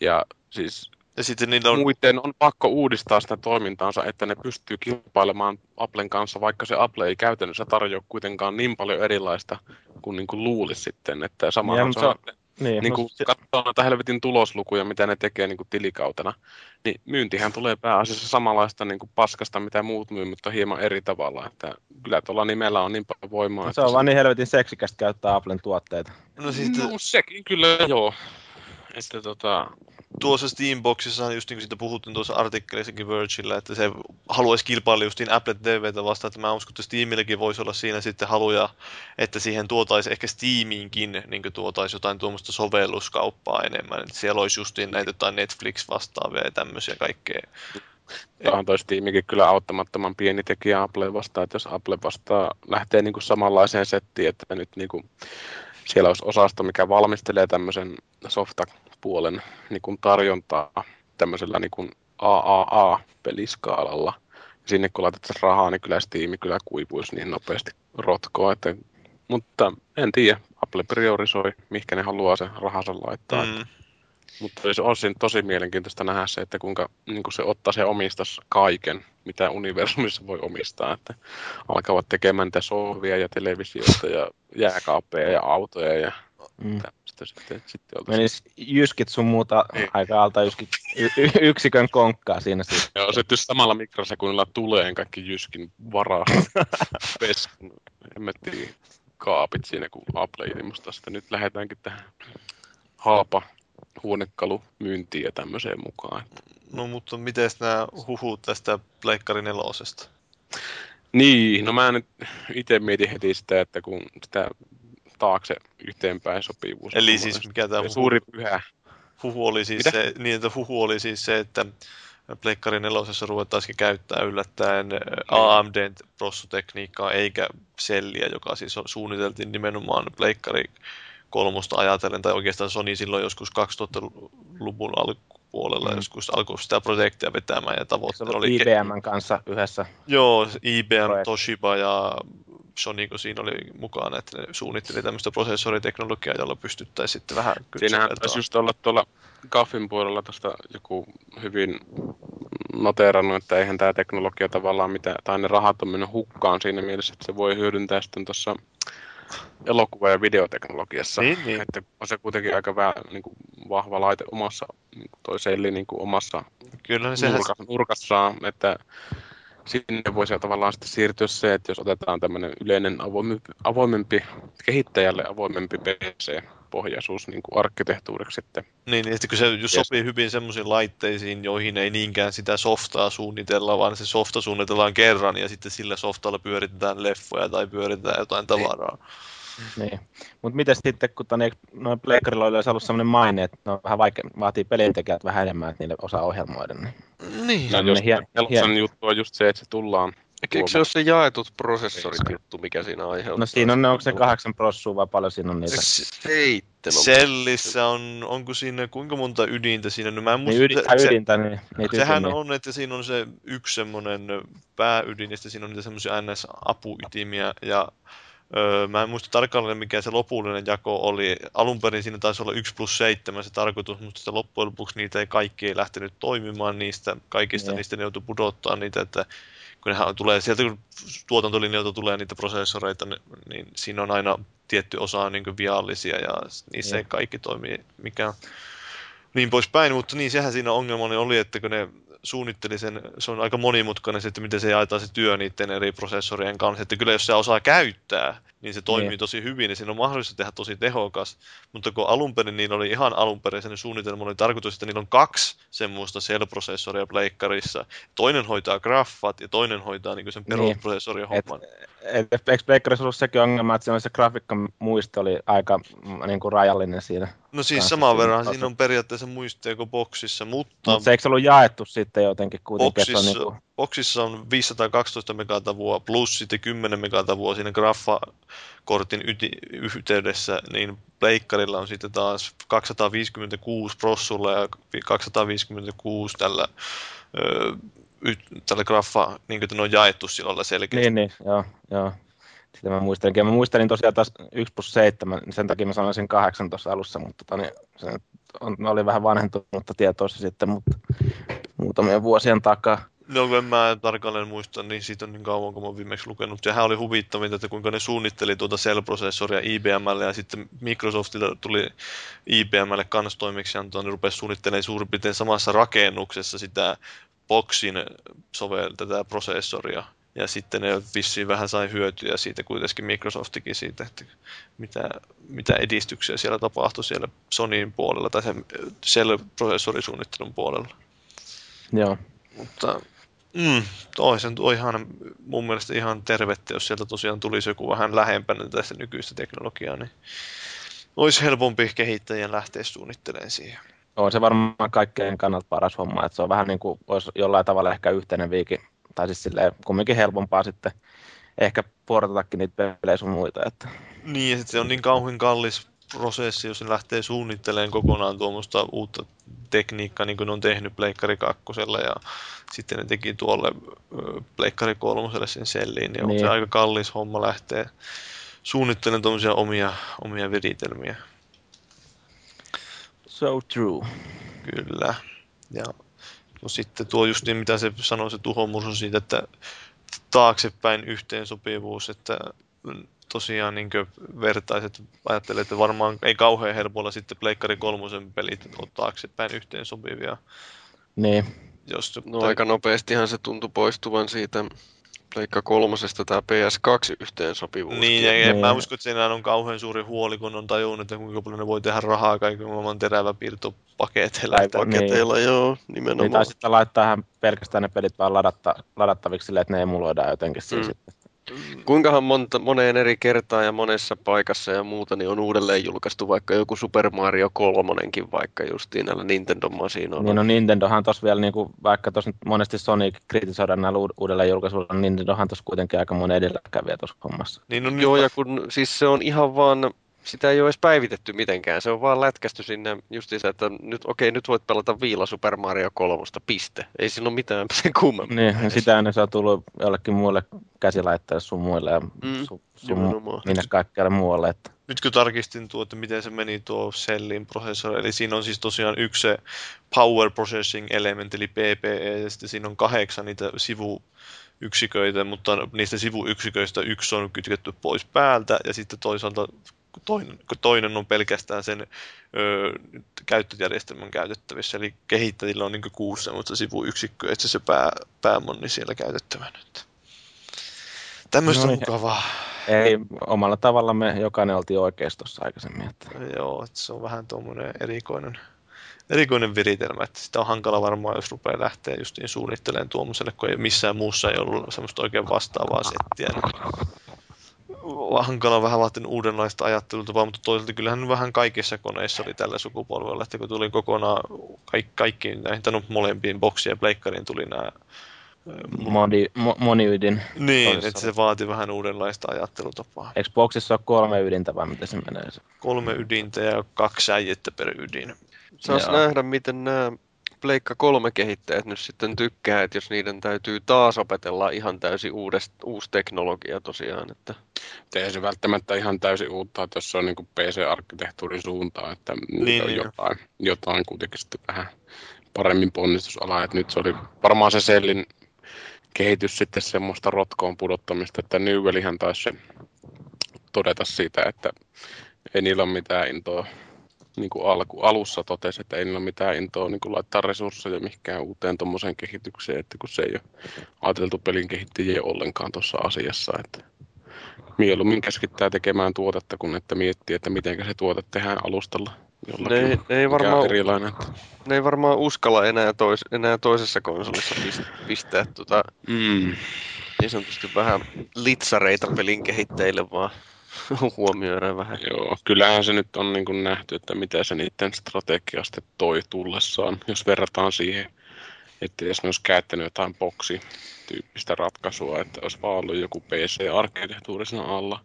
Ja siis Ja sitten niillä on... muiden on pakko uudistaa sitä toimintaansa, että ne pystyy kilpailemaan Applen kanssa, vaikka se Apple ei käytännössä tarjoa kuitenkaan niin paljon erilaista kuin, niin kuin luulisi sitten. Että sama Niin, se, se on, Niin, niin no kuin se- katsoo noita helvetin tuloslukuja, mitä ne tekee niin kuin tilikautena, niin myyntihän tulee pääasiassa samanlaista niin kuin paskasta, mitä muut myy, mutta hieman eri tavalla. Että kyllä tuolla nimellä on niin paljon voimaa. se että on vaan niin helvetin seksikästä käyttää Applen tuotteita. No siis No sekin kyllä joo. Että tota, tuossa Steamboxissa, just niin kuin siitä puhuttiin tuossa artikkelissakin Vergillä, että se haluaisi kilpailla justiin Apple TVtä vastaan, että mä uskon, että Steamillekin voisi olla siinä sitten haluja, että siihen tuotaisi ehkä Steamiinkin niin tuotaisi jotain tuommoista sovelluskauppaa enemmän, että siellä olisi justiin näitä jotain Netflix vastaavia ja tämmöisiä kaikkea. Onhan toi Steamikin kyllä auttamattoman pieni tekijä Apple vastaan, että jos Apple vastaa lähtee niin kuin samanlaiseen settiin, että nyt niin kuin siellä olisi osasto, mikä valmistelee tämmöisen softapuolen niin kuin tarjontaa tämmöisellä niin kuin AAA-peliskaalalla. Sinne kun laitettaisiin rahaa, niin kyllä Steam kyllä kuivuisi niin nopeasti rotkoa. Että, mutta en tiedä, Apple priorisoi, mihinkä ne haluaa sen rahansa laittaa. Mm. Mutta on siinä tosi mielenkiintoista nähdä se, että kuinka niin se ottaa se omistas kaiken, mitä universumissa voi omistaa. Että alkavat tekemään niitä sohvia ja televisioita ja jääkaappeja ja autoja ja Mm. tämmöistä sitten, sitten oltaisiin. Menis jyskit sun muuta Niin. aika alta yskit, y- yksikön konkkaa siinä siis. Joo, sitten jos samalla mikrosekunnilla tulee kaikki Jyskin varastot, (laughs) peskun, hemmettiin kaapit siinä, kun Apple ilmoistaa sitä. Nyt lähdetäänkin tähän halpa huonekalu myyntiin ja tämmöiseen mukaan. No mutta miten nämä huhut tästä Pleikkari nelosesta? Niin, no mä nyt itse mietin heti sitä, että kun sitä taakse yhteenpäin sopivuus. Eli siis mikä tämä huhu, suuri pyhä. huhu oli siis Mitä? se, niin että huhu oli siis se, että Pleikkari nelosessa ruvettaisiin käyttää yllättäen AMDn prossotekniikkaa eikä selliä, joka siis on- suunniteltiin nimenomaan Pleikkari kolmosta ajatellen, tai oikeastaan Sony silloin joskus 2000-luvun alkupuolella Mm. joskus alkoi sitä projektia vetämään ja tavoitteena oli oli... ke- IBMn kanssa yhdessä. Joo, IBM, Projekti. Toshiba ja Sony, kun siinä oli mukana, että ne suunnitteli tämmöistä prosessoriteknologiaa, jolla pystyttäisiin sitten vähän Siinähän taisi just olla tuolla Gaffin puolella tuosta joku hyvin noteerannut, että eihän tämä teknologia tavallaan mitä, tai ne rahat on mennyt hukkaan siinä mielessä, että se voi hyödyntää sitten tuossa elokuva- ja videoteknologiassa. Niin, niin. Että on se kuitenkin aika vä, niin kuin vahva laite omassa, niin kuin toi selli niin kuin omassa Kyllä, niin sehän, nurkas, nurkassaan, että sinne voisi tavallaan sitten siirtyä se, että jos otetaan tämmöinen yleinen avoimempi, avoimempi kehittäjälle avoimempi PC-pohjaisuus niin kuin arkkitehtuuriksi sitten. niin, niin, että kun se just Yes. sopii hyvin semmoisiin laitteisiin, joihin ei niinkään sitä softaa suunnitella, vaan se softa suunnitellaan kerran ja sitten sillä softalla pyöritetään leffoja tai pyöritetään jotain tavaraa. Niin. Mutta miten sitten, kun tonne, noin pleikkarilla on yleensä ollut sellainen maine, että ne on vähän vaikea, vaatii pelintekijät vähän enemmän, että niille osaa ohjelmoida. Niin. Niin. Ja jos hien- hien- juttu on just se, että se tullaan Eikö se ole se jaetut prosessorit juttu, mikä siinä aiheuttaa? No siinä on, ne, onko se kahdeksan prossua vai paljon siinä on niitä? Seitsemän. Sellissä on, onko siinä, kuinka monta ydintä siinä? No mä en muista, Niin ydin, se- ydintä, niin niitä Sehän ydimiä. on, että siinä on se yksi semmoinen pääydin, ja sitten siinä on niitä semmoisia NS-apuytimiä, ja öö, mä en muista tarkalleen mikä se lopullinen jako oli. Alun perin siinä taisi olla 1 plus 7 se tarkoitus, mutta sitten loppujen lopuksi niitä ei kaikki ei lähtenyt toimimaan niistä, kaikista Niin. niistä ne joutui pudottaa niitä, että kun nehän tulee, sieltä kun tuotantolinjoilta tulee niitä prosessoreita, niin, niin siinä on aina tietty osa niin viallisia ja niissä Niin. ei kaikki toimi mikä niin poispäin, mutta niin sehän siinä ongelmani oli, että kun ne suunnitteli sen, se on aika monimutkainen se, että miten se jaetaan se työ niiden eri prosessorien kanssa, että kyllä jos se osaa käyttää, niin se toimii Niin. tosi hyvin ja siinä on mahdollista tehdä tosi tehokas, mutta kun alun perin niillä oli ihan alun perin sen suunnitelma oli tarkoitus, että niillä on kaksi semmoista Cell-prosessoria pleikkarissa, toinen hoitaa graffat ja toinen hoitaa niin sen Niin. perusprosessorin Et, homman. et, eikö Pleikkarissa ollut sekin ongelma, että se, grafiikan muisto oli aika mm, niin kuin rajallinen siinä? No siis saman verran siinä on periaatteessa muistia kuin boksissa, mutta Mutta se eikö se ollut jaettu sitten jotenkin kuitenkin? Että se on boksissa, niin kuin, boksissa on 512 megatavua plus sitten 10 megatavua siinä graffakortin yti, yhteydessä, niin pleikkarilla on sitten taas 256 prossulla ja 256 tällä, tällä graffa, niin kuin ne on jaettu silloin selkeästi. niin, niin, joo, joo. Sitä mä muistelinkin. Ja Mä muistelin tosiaan taas 1 plus 7, niin sen takia mä sanoin sen 8 tuossa alussa, mutta tota, niin, se on, oli vähän vanhentunutta tietoa sitten, mutta muutamien vuosien takaa. No kun en mä tarkalleen muista, niin siitä on niin kauan, kun mä viimeksi lukenut. Ja hän oli huvittavinta, että kuinka ne suunnitteli tuota Cell-prosessoria IBMlle ja sitten Microsoftilla tuli IBMlle kanssa toimeksiantoa, niin rupesi suunnittelemaan suurin piirtein samassa rakennuksessa sitä Boxin sovel tätä prosessoria. Ja sitten ne vissiin vähän sai hyötyä siitä kuitenkin Microsoftikin siitä, että mitä, mitä edistyksiä siellä tapahtui siellä Sonyin puolella tai sen Cell-prosessorisuunnittelun puolella. Joo. Mutta mm, toisen tuo ihan mun mielestä ihan tervettä, jos sieltä tosiaan tulisi joku vähän lähempänä tästä nykyistä teknologiaa, niin olisi helpompi kehittäjien lähteä suunnittelemaan siihen. On se varmaan kaikkein kannalta paras homma, että se on vähän niin kuin olisi jollain tavalla ehkä yhteinen viiki, tai siis silleen kumminkin helpompaa sitten ehkä portatakin niitä pelejä sun muita, että Niin, ja sitten se on niin kauhean kallis prosessi, jos ne lähtee suunnittelemaan kokonaan tuommoista uutta tekniikkaa, niin kuin ne on tehnyt Pleikkari 2 ja sitten ne teki tuolle Pleikkari 3 sen selliin, niin, on Niin. se aika kallis homma lähteä suunnittelemaan tuommoisia omia, omia viritelmiä. So true. Kyllä. Ja no sitten tuo just niin, mitä se sanoi se tuhomursu siitä, että taaksepäin yhteensopivuus, että tosiaan niin vertaiset ajattelee, että varmaan ei kauhean helpolla sitten Pleikkari kolmosen pelit ole taaksepäin yhteensopivia. Niin, Jos, No aika nopeastihan se tuntui poistuvan siitä Pleikka kolmosesta tämä PS2 yhteensopivuus. Niin, ja en Niin. mä usko, että siinä on kauhean suuri huoli, kun on tajunnut, että kuinka paljon ne voi tehdä rahaa kaiken maailman teräväpiirtopaketeilla. Voi- paketeilla, joo, niin nimenomaan. tai sitten laittaa ihan pelkästään ne pelit vaan ladatta, ladattaviksi silleen, että ne emuloidaan jotenkin siinä Mm. sitten. Kuinkahan monta, moneen eri kertaan ja monessa paikassa ja muuta niin on uudelleen julkaistu vaikka joku Super Mario kolmonenkin vaikka justiin näillä Nintendo-masinoilla. Niin no Nintendohan tuossa vielä, niin kuin, vaikka tuossa monesti Sony kritisoidaan näillä uud- uudelleen julkaisuilla, niin Nintendohan tuossa kuitenkin aika monen edelläkävijä tuossa hommassa. Niin, no, nyt Joo, ja kun siis se on ihan vaan, sitä ei ole edes päivitetty mitenkään. Se on vaan lätkästy sinne justiinsa, että nyt okei, nyt voit pelata viila Super Mario kolmosta, piste. Ei siinä ole mitään (laughs) sen kummempaa. Niin, sitä ennen se on tullut jollekin muille käsilaitteille sun muille ja Mm, su, sun nimenomaan. minne kaikkialle muualle. Että. nyt kun tarkistin tuo, että miten se meni tuo Cellin prosessori, eli siinä on siis tosiaan yksi se Power Processing Element, eli PPE, ja sitten siinä on kahdeksan niitä sivuyksiköitä, mutta niistä sivuyksiköistä yksi on kytketty pois päältä, ja sitten toisaalta toinen, toinen on pelkästään sen ö, käyttöjärjestelmän käytettävissä, eli kehittäjillä on niin kuusi semmoista sivuyksikköä, että se pää, päämonni siellä käytettävänä. Että Tämmöistä No niin. mukavaa. Ei, omalla tavallamme jokainen oltiin oikeistossa aikaisemmin. Että. Joo, että se on vähän tuommoinen erikoinen, erikoinen viritelmä, että sitä on hankala varmaan, jos rupeaa lähteä justiin suunnittelemaan tuommoiselle, kun ei missään muussa ei ollut semmoista oikein vastaavaa settiä. Niin on hankala vähän vaatinut uudenlaista ajattelutapaa, mutta toisaalta kyllähän vähän kaikissa koneissa oli tällä sukupolvella, että kun tuli kokonaan kaikki, kaikkiin näihin, tai no molempiin boksiin ja pleikkariin tuli nämä Modi, mo, moniydin. niin, toisessa että se vaati vähän uudenlaista ajattelutapaa. Eikö boksissa ole kolme ydintä vai miten se menee? Kolme ydintä ja kaksi äijettä per ydin. Saas Joo. nähdä, miten nämä Pleikka 3 kehittäjät nyt sitten tykkää, että jos niiden täytyy taas opetella ihan täysin uudest, uusi teknologia tosiaan. Että, Ei se välttämättä ihan täysin uutta, että jos se on niin PC-arkkitehtuurin suuntaan, että niin, on niin. jotain, jotain kuitenkin sitten vähän paremmin ponnistusala. Että nyt se oli varmaan se Sellin kehitys sitten semmoista rotkoon pudottamista, että Newellihän taisi se todeta siitä, että ei niillä ole mitään intoa, niin kuin alku, alussa totesi, että ei niillä ole mitään intoa niin kuin laittaa resursseja mihinkään uuteen tuommoiseen kehitykseen, että kun se ei ole ajateltu pelin kehittäjiä ollenkaan tuossa asiassa, että mieluummin keskittää tekemään tuotetta, kun että miettii, että miten se tuote tehdään alustalla. Ne ei- ne ei varmaan- erilainen. Ne ei varmaan uskalla enää, tois, enää toisessa konsolissa pist, pistää tota mm, niin sanotusti vähän litsareita pelin kehittäjille vaan (laughs) huomioida vähän. Joo, kyllähän se nyt on niin kuin nähty, että mitä se niiden strategiasta toi tullessaan, jos verrataan siihen, että jos ne olisi käyttänyt jotain boksi-tyyppistä ratkaisua, että olisi vaan ollut joku PC-arkkitehtuuri siinä alla,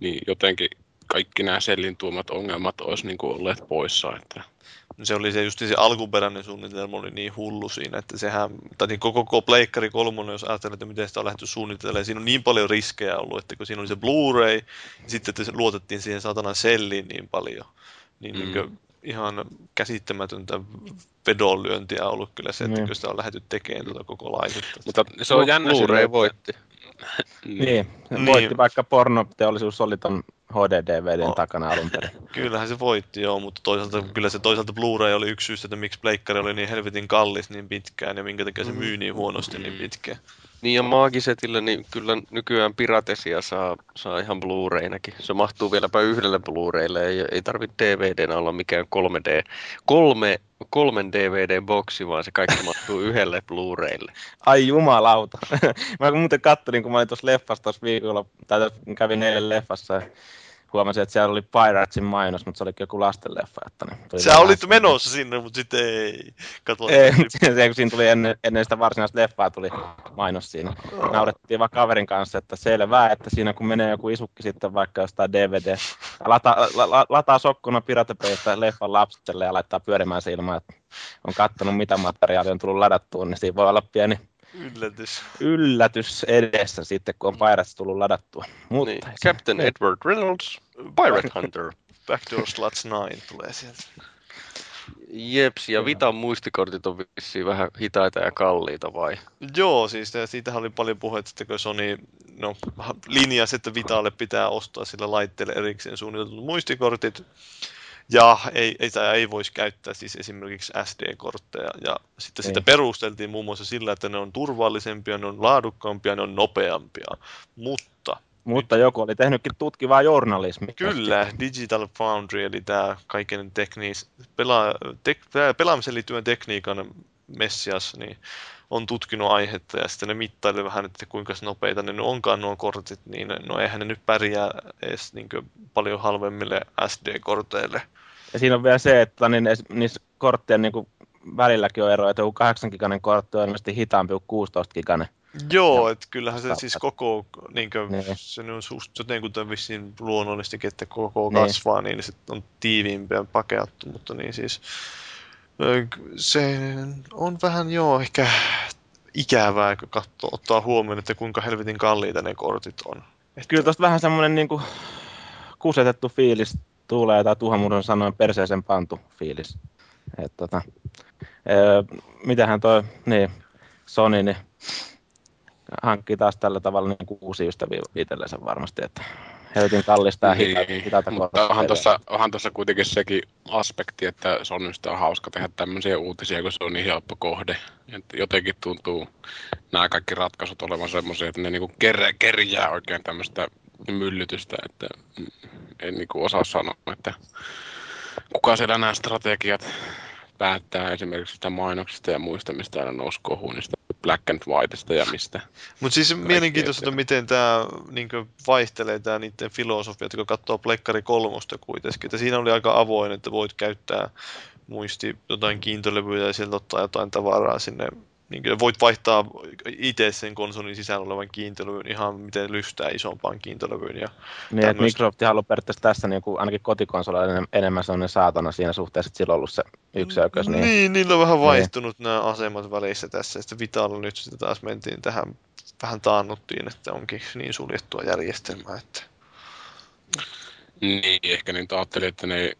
niin jotenkin kaikki nämä sellin tuomat ongelmat olisi niin kuin olleet poissa. Että se oli se just se alkuperäinen suunnitelma oli niin hullu siinä, että sehän, tai niin koko, koko Pleikkari 3, jos ajattelee, että miten sitä on lähdetty suunnittelemaan, siinä on niin paljon riskejä ollut, että kun siinä oli se Blu-ray, ja sitten että luotettiin siihen satanan selliin niin paljon, niin, mm. niin ihan käsittämätöntä vedonlyöntiä ollut kyllä se, että mm. kun sitä on lähdetty tekemään tuota koko laitetta. Mutta se on jännä Blu-ray voitti. Niin, niin, voitti vaikka pornoteollisuus oli ton HD-DVDn oh. takana alun perin. (laughs) Kyllähän se voitti, joo, mutta toisaalta, kyllä se toisaalta Blu-ray oli yksi syy, että miksi Pleikkari oli niin helvetin kallis niin pitkään ja minkä takia se myy niin huonosti niin pitkään. Niin ja Maagisetille, niin kyllä nykyään piratesia saa, saa ihan Blu-raynakin. Se mahtuu vieläpä yhdelle Blu-raylle, ei, ei tarvitse DVDnä olla mikään 3D, kolme, kolmen DVD-boksi, vaan se kaikki mahtuu yhdelle Blu-raylle. Ai jumalauta. (laughs) mä muuten kattelin, kun mä olin tuossa leffassa tuossa viikolla, tai kävin eilen leffassa, huomasin, että siellä oli Piratesin mainos, mutta se oli joku lastenleffa. Että ne Sä olit sitä. menossa sinne, mutta sitten ei. Katso, ei, se, kun siinä tuli ennen, ennen sitä varsinaista leffaa tuli mainos siinä. Naurettiin vaan kaverin kanssa, että selvää, että siinä kun menee joku isukki sitten vaikka jostain DVD, lata, la, la, lataa sokkona piratepeistä leffan lapselle ja laittaa pyörimään se ilman, että on kattonut mitä materiaalia on tullut ladattua, niin siinä voi olla pieni Yllätys. Yllätys edessä sitten, kun on Pirates tullut ladattua. Mutta niin. Captain. Edward Reynolds, Pirate (laughs) Hunter. Backdoor Sluts 9 tulee sieltä. Jeps, ja Vitan muistikortit on vissiin vähän hitaita ja kalliita vai? Joo, siis siitä oli paljon puhetta, että kun Sony no, linjasi, että Vitalle pitää ostaa sillä laitteelle erikseen suunnitellut muistikortit, ja ei, ei, tai ei voisi käyttää siis esimerkiksi SD-kortteja. Ja sitten ei. sitä perusteltiin muun muassa sillä, että ne on turvallisempia, ne on laadukkaampia, ne on nopeampia. Mutta mutta joku oli tehnytkin tutkivaa journalismia. Kyllä, Digital Foundry, eli tämä kaiken tekniis, pela, te, pelaamisen liittyen tekniikan messias, niin on tutkinut aihetta ja sitten ne mittailee vähän, että kuinka nopeita ne onkaan nuo kortit, niin no eihän ne nyt pärjää edes niin paljon halvemmille SD-korteille. Ja siinä on vielä se, että niin niissä korttien niin välilläkin on ero, että joku 8 giganen kortti on ilmeisesti hitaampi kuin 16 giganen. Joo, että kyllähän se siis koko, niin kuin, niin. se on just jotenkin vissiin luonnollistikin, että koko niin. kasvaa, niin se on tiiviimpi ja pakeattu, mutta niin siis se on vähän joo ehkä ikävää, kun katsoo, ottaa huomioon, että kuinka helvetin kalliita ne kortit on. Että... Kyllä tuosta vähän semmoinen niin kuin kusetettu fiilis tulee, tai Tuhamudon sanoen perseisen pantu fiilis. Et, tota, öö, mitähän toi, niin, Sony, niin hankkii taas tällä tavalla niin kuin uusi ystäviä itsellensä varmasti, että helvetin kallista ja niin, hitaita, hitaita mutta onhan tuossa, onhan tuossa kuitenkin sekin aspekti, että Sonysta on hauska tehdä tämmöisiä uutisia, kun se on niin helppo kohde. Että jotenkin tuntuu nämä kaikki ratkaisut olevan semmoisia, että ne niinku ker- kerjää oikein tämmöistä myllytystä, että en niinku osaa sanoa, että kuka siellä nämä strategiat päättää esimerkiksi sitä mainoksista ja muista, mistä aina nousi kohuun, niin sitä Black and Whiteista ja mistä. Mutta siis mielenkiintoista, että miten tämä niin vaihtelee tämä niiden filosofia, kun katsoo Plekkari kolmosta kuitenkin. Että siinä oli aika avoin, että voit käyttää muisti jotain kiintolevyjä ja sieltä ottaa jotain tavaraa sinne niin kuin voit vaihtaa itse sen konsolin sisällä olevan kiintolevyn ihan miten lystää isompaan kiintolevyn. Ja niin, että Microsoft haluaa periaatteessa tässä niin kuin ainakin kotikonsolilla enemmän sellainen saatana siinä suhteessa, että sillä on ollut se yksi oikeus. Niin, niin niillä on vähän niin. vaihtunut niin. nämä asemat välissä tässä. Sitten Vitalla nyt sitten taas mentiin tähän, vähän taannuttiin, että onkin niin suljettua järjestelmää. Että... Niin, ehkä niin ajattelin, että ne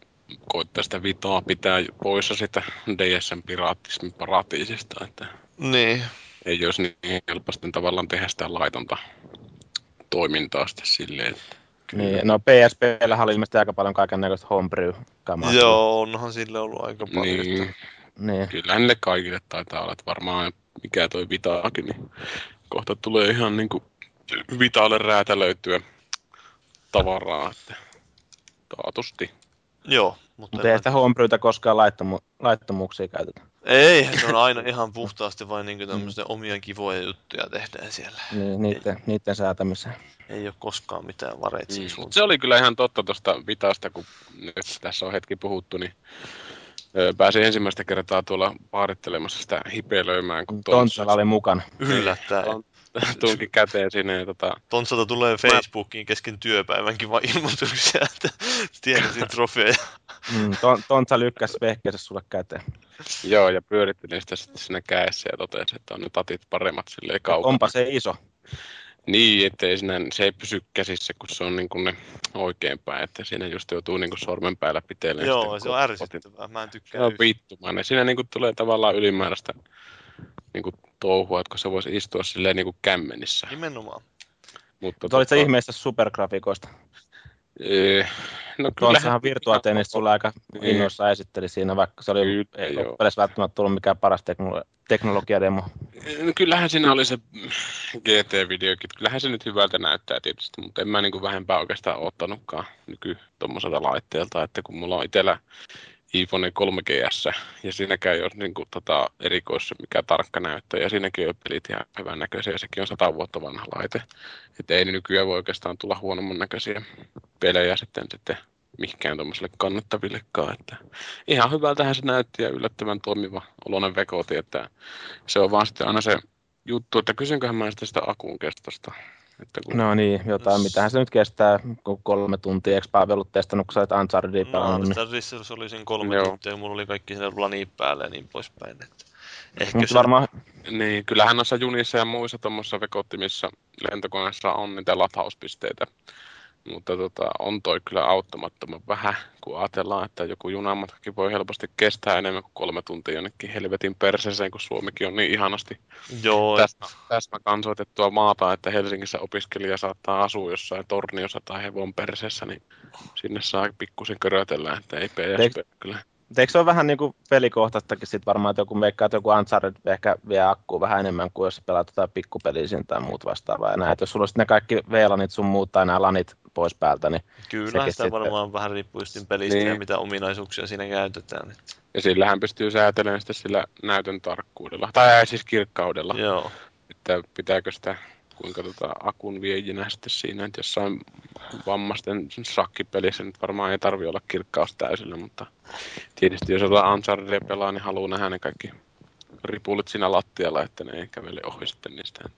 koittaa sitä vitaa pitää poissa sitä DSM piraattismin paratiisista, että niin. Ei olisi niin helposti tavallaan tehdä sitä laitonta toimintaa sitten silleen. Että... Niin, no PSPllä oli ilmeisesti aika paljon kaiken näköistä homebrew-kamaa. Joo, onhan sille ollut aika paljon. Niin. niin. Kyllä ne kaikille taitaa olla, että varmaan mikä toi Vitaakin, niin kohta tulee ihan niin kuin Vitaalle räätälöityä tavaraa, että taatusti. Joo. Mutta, mutta ei sitä homebrewtä koskaan laittomu- laittomuuksia käytetä. Ei, se on aina (laughs) ihan puhtaasti vain niin tämmöisiä omia kivoja juttuja tehdään siellä. Niin, niiden, niiden säätämiseen. Ei ole koskaan mitään vareita siinä Mm. suuntaan. Se oli kyllä ihan totta tuosta Vitasta, kun nyt tässä on hetki puhuttu, niin pääsin ensimmäistä kertaa tuolla paarittelemassa sitä hipelöimään, kun Tontsalla oli mukana. Yllättäen. on- (laughs) tunki käteen sinne. Ja tota, Tontsalta tulee Facebookiin kesken työpäivänkin vaan ilmoituksia, että tienasin trofeja. Mm, ton, Tontsa lykkäsi vehkeensä sulle käteen. joo, ja pyörittelin sitä sitten siinä käessä ja totesin, että on ne tatit paremmat silleen kaukana. Onpa se iso. Niin, ettei siinä, se ei pysy käsissä, kun se on niin kuin ne oikeinpäin, että siinä just joutuu niin kuin sormen päällä pitelemään. Joo, sitä se on ärsyttävää. Mä en Se tykkää on yhtään. vittumainen. Siinä niin kuin tulee tavallaan ylimääräistä niin kuin touhua, että kun se voisi istua silleen niin kuin kämmenissä. Nimenomaan. Mutta Mutta olit sä ihmeessä supergrafiikoista? Eh, No Tuossahan Virtua Tennis sulla aika Niin. innoissa esitteli siinä, vaikka se oli, loppupeleissä välttämättä tullut mikään paras teknolo- teknologiademo. No kyllähän siinä oli se GT-videokin. Kyllähän se nyt hyvältä näyttää tietysti, mutta en mä niin kuin vähempää oikeastaan ottanutkaan nyky tuommoiselta laitteelta, että kun mulla on itsellä iPhone 3GS ja siinäkään ei ole niin kuin, tota, erikoissa mikä tarkka näyttö ja siinäkin on pelit ihan hyvän näköisiä ja sekin on sata vuotta vanha laite. Että ei nykyään voi oikeastaan tulla huonomman näköisiä pelejä sitten, sitten mihinkään tuommoiselle kannattavillekaan. Että ihan hyvältähän se näytti ja yllättävän toimiva oloinen vekoti, että se on vaan sitten aina se juttu, että kysynköhän mä sitä, sitä akun kestosta. Että kun, No niin, jotain, mitähän se nyt kestää, kun kolme tuntia, eikö Paave ollut testannut, kun sä olet Unchartedia No, pelannut, niin sitä Rissers oli siinä kolme Joo. tuntia, ja mulla oli kaikki siinä lani päällä ja niin poispäin. Että ehkä Mutta se, varmaan, Niin, kyllähän noissa junissa ja muissa tuommoissa vekottimissa lentokoneessa on niitä latauspisteitä. Mutta tota, on toi kyllä auttamattoman vähän, kun ajatellaan, että joku junamatkakin voi helposti kestää enemmän kuin kolme tuntia jonnekin helvetin perseeseen, kun Suomikin on niin ihanasti joo, täsmä, täsmä kansoitettua maata, että Helsingissä opiskelija saattaa asua jossain torniossa tai hevon perseessä, niin sinne saa pikkusen körötellä, että ei PSP kyllä. Eikö se ole vähän niin kuin pelikohtaistakin sit varmaan, että joku meikkaa, että joku Uncharted ehkä vie akkua vähän enemmän kuin jos pelaat jotain pikkupeliä siinä tai muut vastaavaa. Ja näin, että jos sulla on sitten ne kaikki VLANit sun muut tai nämä lanit pois päältä, niin kyllä sitä sitten- varmaan vähän riippuu just pelistä ja Niin. mitä ominaisuuksia siinä käytetään. Että, Ja sillähän pystyy säätelemään sitä sillä näytön tarkkuudella, tai siis kirkkaudella. joo, että pitääkö sitä kuinka tota akun viejinä sitten siinä, että jossain vammaisten sakkipelissä nyt varmaan ei tarvi olla kirkkaus täysillä, mutta tietysti jos jotain Unchartedia pelaa, niin haluaa nähdä ne kaikki ripulit siinä lattialla, että ne ei kävele ohi sitten niistä.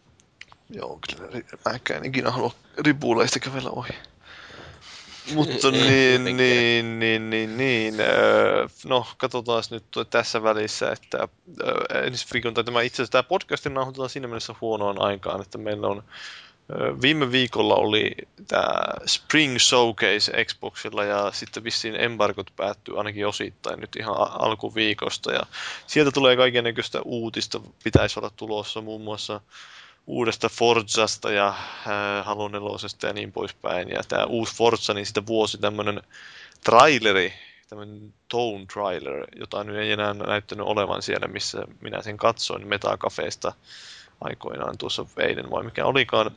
joo, kyllä mä en ikinä halua ripuleista kävellä ohi. Mutta niin, niin, niin, niin, niin, öö, no katsotaan nyt tässä välissä, että öö, ensi viikon, tai tämä itse asiassa tämä podcastin nauhoitetaan siinä mielessä huonoon aikaan, että meillä on öö, viime viikolla oli tämä Spring Showcase Xboxilla ja sitten vissiin embargot päättyy ainakin osittain nyt ihan alkuviikosta ja sieltä tulee kaikennäköistä uutista, pitäisi olla tulossa muun muassa uudesta Forzasta ja äh, Halo 4 ja niin poispäin. Ja tämä uusi Forza, niin sitä vuosi tämmöinen traileri, tämmöinen Tone trailer, jota nyt ei enää näyttänyt olevan siellä, missä minä sen katsoin Metacafeesta aikoinaan tuossa eilen vai mikä olikaan.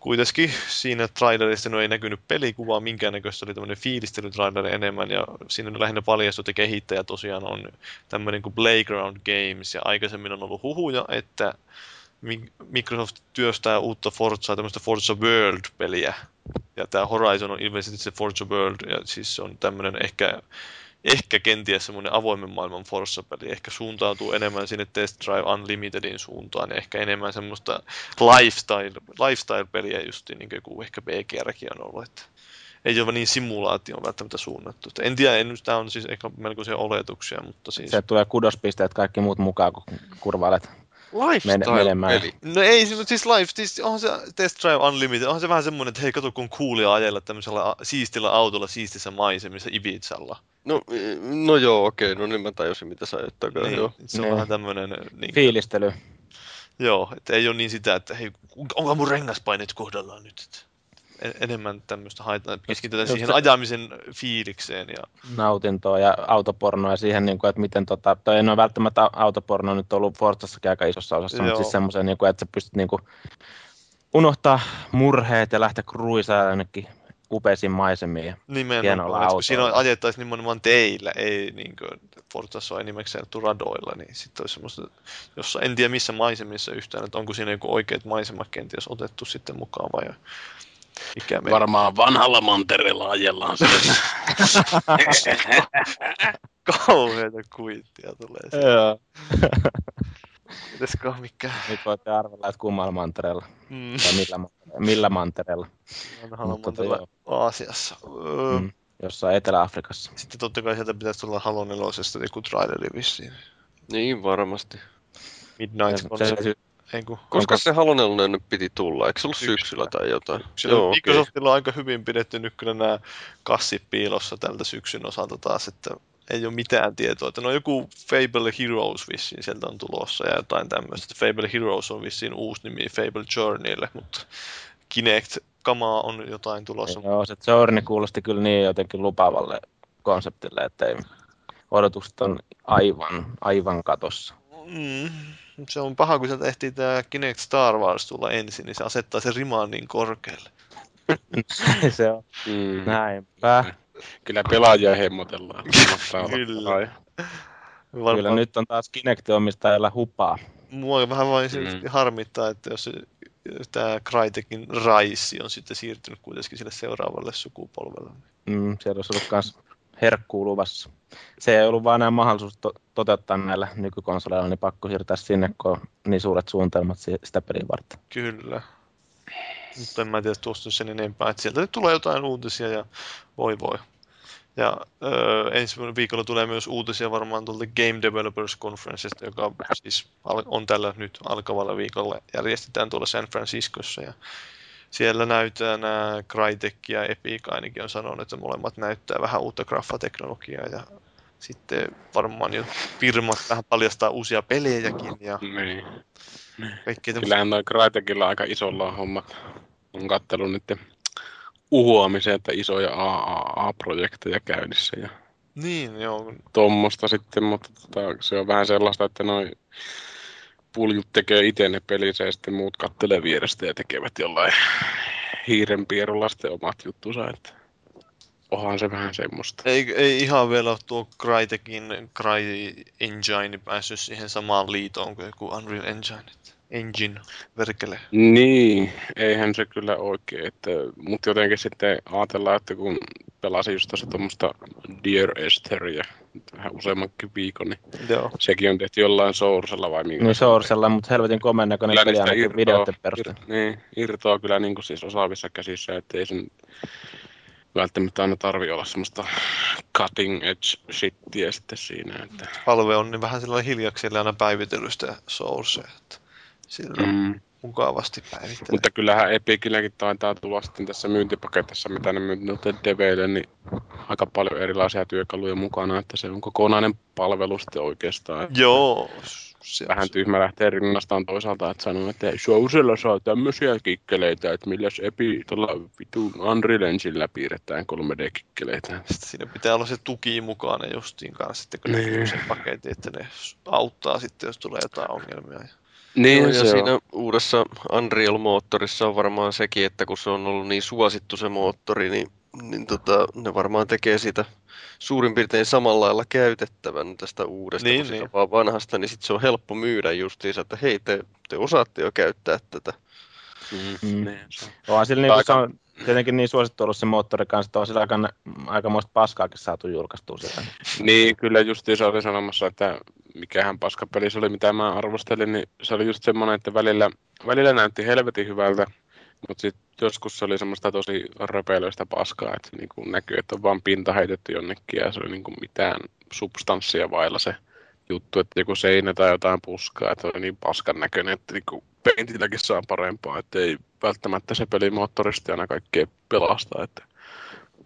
Kuitenkin siinä trailerissa no ei näkynyt pelikuvaa minkäännäköistä, oli tämmöinen fiilistelytraileri enemmän ja siinä lähinnä paljastut ja kehittäjä tosiaan on tämmöinen kuin Playground Games ja aikaisemmin on ollut huhuja, että Microsoft työstää uutta Forzaa, tämmöistä Forza World-peliä. Ja tämä Horizon on ilmeisesti se Forza World, ja siis se on tämmöinen ehkä, ehkä kenties semmoinen avoimen maailman Forza-peli. Ehkä suuntautuu enemmän sinne Test Drive Unlimitedin suuntaan, ja ehkä enemmän semmoista lifestyle, lifestyle-peliä just niin kuin ehkä BGRkin on ollut. Että ei ole niin simulaatioon välttämättä suunnattu. En tiedä, en, tämä on siis ehkä melkoisia oletuksia, mutta siis... se tulee kudospisteet kaikki muut mukaan, kun kurvailet. Lifestyle-peli. No ei, se- siis live, siis onhan se Test Drive Unlimited, onhan se vähän semmoinen, että hei, kato kun coolia ajella tämmöisellä siistillä autolla siistissä maisemissa Ibizalla. No, no joo, okei, no niin mä tajusin mitä sä ajat takaa, Niin, joo. se on Niin. vähän tämmöinen, niin, Fiilistely. joo, että ei ole niin sitä, että hei, onko mun rengaspaineet kohdallaan nyt? Että enemmän tämmöistä haetaan, että keskitytään Just siihen se- ajamisen fiilikseen ja nautintoa ja autopornoa ja siihen, niin kuin, että miten, tota, toi ei ole välttämättä autoporno nyt ollut Forzassakin aika isossa osassa, Joo. mutta siis semmoisen, niin kuin, että sä pystyt niin kuin, unohtaa murheet ja lähteä kruisaa jonnekin upeisiin maisemiin. Hienolla Nimenomaan, kun autolla. siinä on- ajettaisiin nimenomaan teillä, ei niin kuin Forzassa on enimmäkseen ajettu radoilla, niin sitten olisi semmoista, jossa en tiedä missä maisemissa yhtään, että onko siinä joku oikeat maisemat kenties otettu sitten mukaan vai mikä meni. Varmaan vanhalla mantereella ajellaan siellä. (laughs) Kauheita kuittia tulee. Joo. Pitäisikö mikään Nyt voitte arvella, että kummalla mantereella. mm, Tai millä, millä mantereella. vanhalla tota, mantereella Aasiassa. Öö, Mm. Jossain Etelä-Afrikassa. Sitten totta kai sieltä pitäisi tulla Halo 4 joku traileri vissiin. Niin varmasti. Midnight Se- se- ei kun Koska Onko- se Halonen nyt piti tulla? Eikö se ollut Syksyllä. syksyllä tai jotain? Siellä Joo. Microsoftilla on aika hyvin pidetty nyt kyllä nämä kassit piilossa tältä syksyn osalta taas, että ei ole mitään tietoa. Että no joku Fable Heroes vissiin sieltä on tulossa ja jotain tämmöistä. Fable Heroes on vissiin uusi nimi Fable Journeylle, mutta Kinect kamaa on jotain tulossa. Joo, se Journey kuulosti kyllä niin jotenkin lupaavalle konseptille, että ei, odotukset on aivan, aivan katossa. Mm, se on paha, kun sieltä ehtii tämä Kinect Star Wars tulla ensin, niin se asettaa sen rimaan niin korkealle. (laughs) se on Mm. näinpä. Kyllä pelaajia hemmotellaan. (laughs) Kyllä. Varmaan Kyllä nyt on taas Kinect-omistajilla hupaa. Mua vähän vain Mm. mm. harmittaa, että jos tämä Crytekin Raisi on sitten siirtynyt kuitenkin sille seuraavalle sukupolvelle. Mm, siellä olisi ollut myös herkkuu luvassa. Se ei ollut vaan enää mahdollisuus to- toteuttaa näillä nykykonsoleilla, niin pakko siirtää sinne, kun on niin suuret suunnitelmat si- sitä peliä varten. Kyllä. Mutta en mä tiedä tuosta sen enempää, että sieltä nyt tulee jotain uutisia ja voi voi. Ja öö, ensi viikolla tulee myös uutisia varmaan tuolta Game Developers Conferencesta, joka siis on tällä nyt alkavalla viikolla. Järjestetään tuolla San Franciscossa ja siellä näyttää nämä Crytek ja Epic ainakin on sanonut, että molemmat näyttää vähän uutta graffateknologiaa ja sitten varmaan jo firmat vähän paljastaa uusia pelejäkin ja Niin. Kyllähän noin Crytekilla aika isolla on hommat. On kattellut niiden uhoamiseen, että isoja AAA-projekteja käynnissä ja Niin, joo. tuommoista sitten, mutta tota, se on vähän sellaista, että noin puljut tekee itse ne pelinsä ja sitten muut kattelee vierestä ja tekevät jollain hiirenpierulla sitten omat juttunsa, että onhan se vähän semmoista. Ei, ei ihan vielä ole tuo Crytekin Cry Engine päässyt siihen samaan liitoon kuin joku Unreal Engine. Engine, verkele. Niin, eihän se kyllä oikein, että, mutta jotenkin sitten ajatellaan, että kun pelasin just tuossa tuommoista Dear Estheria vähän useammankin viikon, niin Joo. sekin on tehty jollain Soursella vai minkä. Niin Soursella, mutta helvetin komeen näköinen peli ainakin videoiden perusteella. ir, niin, irtoaa kyllä niin kuin siis osaavissa käsissä, että ei sen välttämättä aina tarvi olla semmoista cutting edge shittiä sitten siinä. Että, Valve on niin vähän sellainen hiljakselle aina päivitellystä sourcea, että sillä mm. Mukavasti päivittelee. mutta kyllähän Epicilläkin taitaa tulla sitten tässä myyntipaketissa, mitä ne myynyt noille deveille, niin aika paljon erilaisia työkaluja mukana, että se on kokonainen palvelu sitten oikeastaan. Joo. Se, Vähän tyhmä lähtee rinnastaan toisaalta, että sanoo, että ei, Sousella saa tämmöisiä kikkeleitä, että milläs Epi tuolla vitu Unreal Enginellä piirretään 3D-kikkeleitä. Sitten siinä pitää olla se tuki mukana justiin kanssa, sitten kun ne Niin. sen paketin, että ne auttaa sitten, jos tulee jotain ongelmia. Niin, Joo, ja se siinä on. uudessa Unreal-moottorissa on varmaan sekin, että kun se on ollut niin suosittu se moottori, niin, niin tota, ne varmaan tekee siitä suurin piirtein samalla lailla käytettävän tästä uudesta Niin, niin, kuin vaan vanhasta, niin sitten se on helppo myydä justiinsa, että hei, te, te osaatte jo käyttää tätä. Mm, Mm. niin, se on. Onhan sillä niin, Aika- se on tietenkin niin suosittu ollut se moottori kanssa, että on sillä aika, aikamoista paskaakin saatu julkaistua sieltä. Niin, kyllä justiin se oli sanomassa, että mikähän paskapeli se oli, mitä mä arvostelin, niin se oli just semmoinen, että välillä, välillä näytti helvetin hyvältä, mutta sitten joskus se oli semmoista tosi röpeilöistä paskaa, että niin kuin näkyy, että on vaan pinta heitetty jonnekin ja se oli niin kuin mitään substanssia vailla se juttu, että joku seinä tai jotain puskaa, että oli niin paskan näköinen, että niin kuin peintilläkin saa parempaa, että ei välttämättä se pelimoottoristi aina kaikkea pelasta, että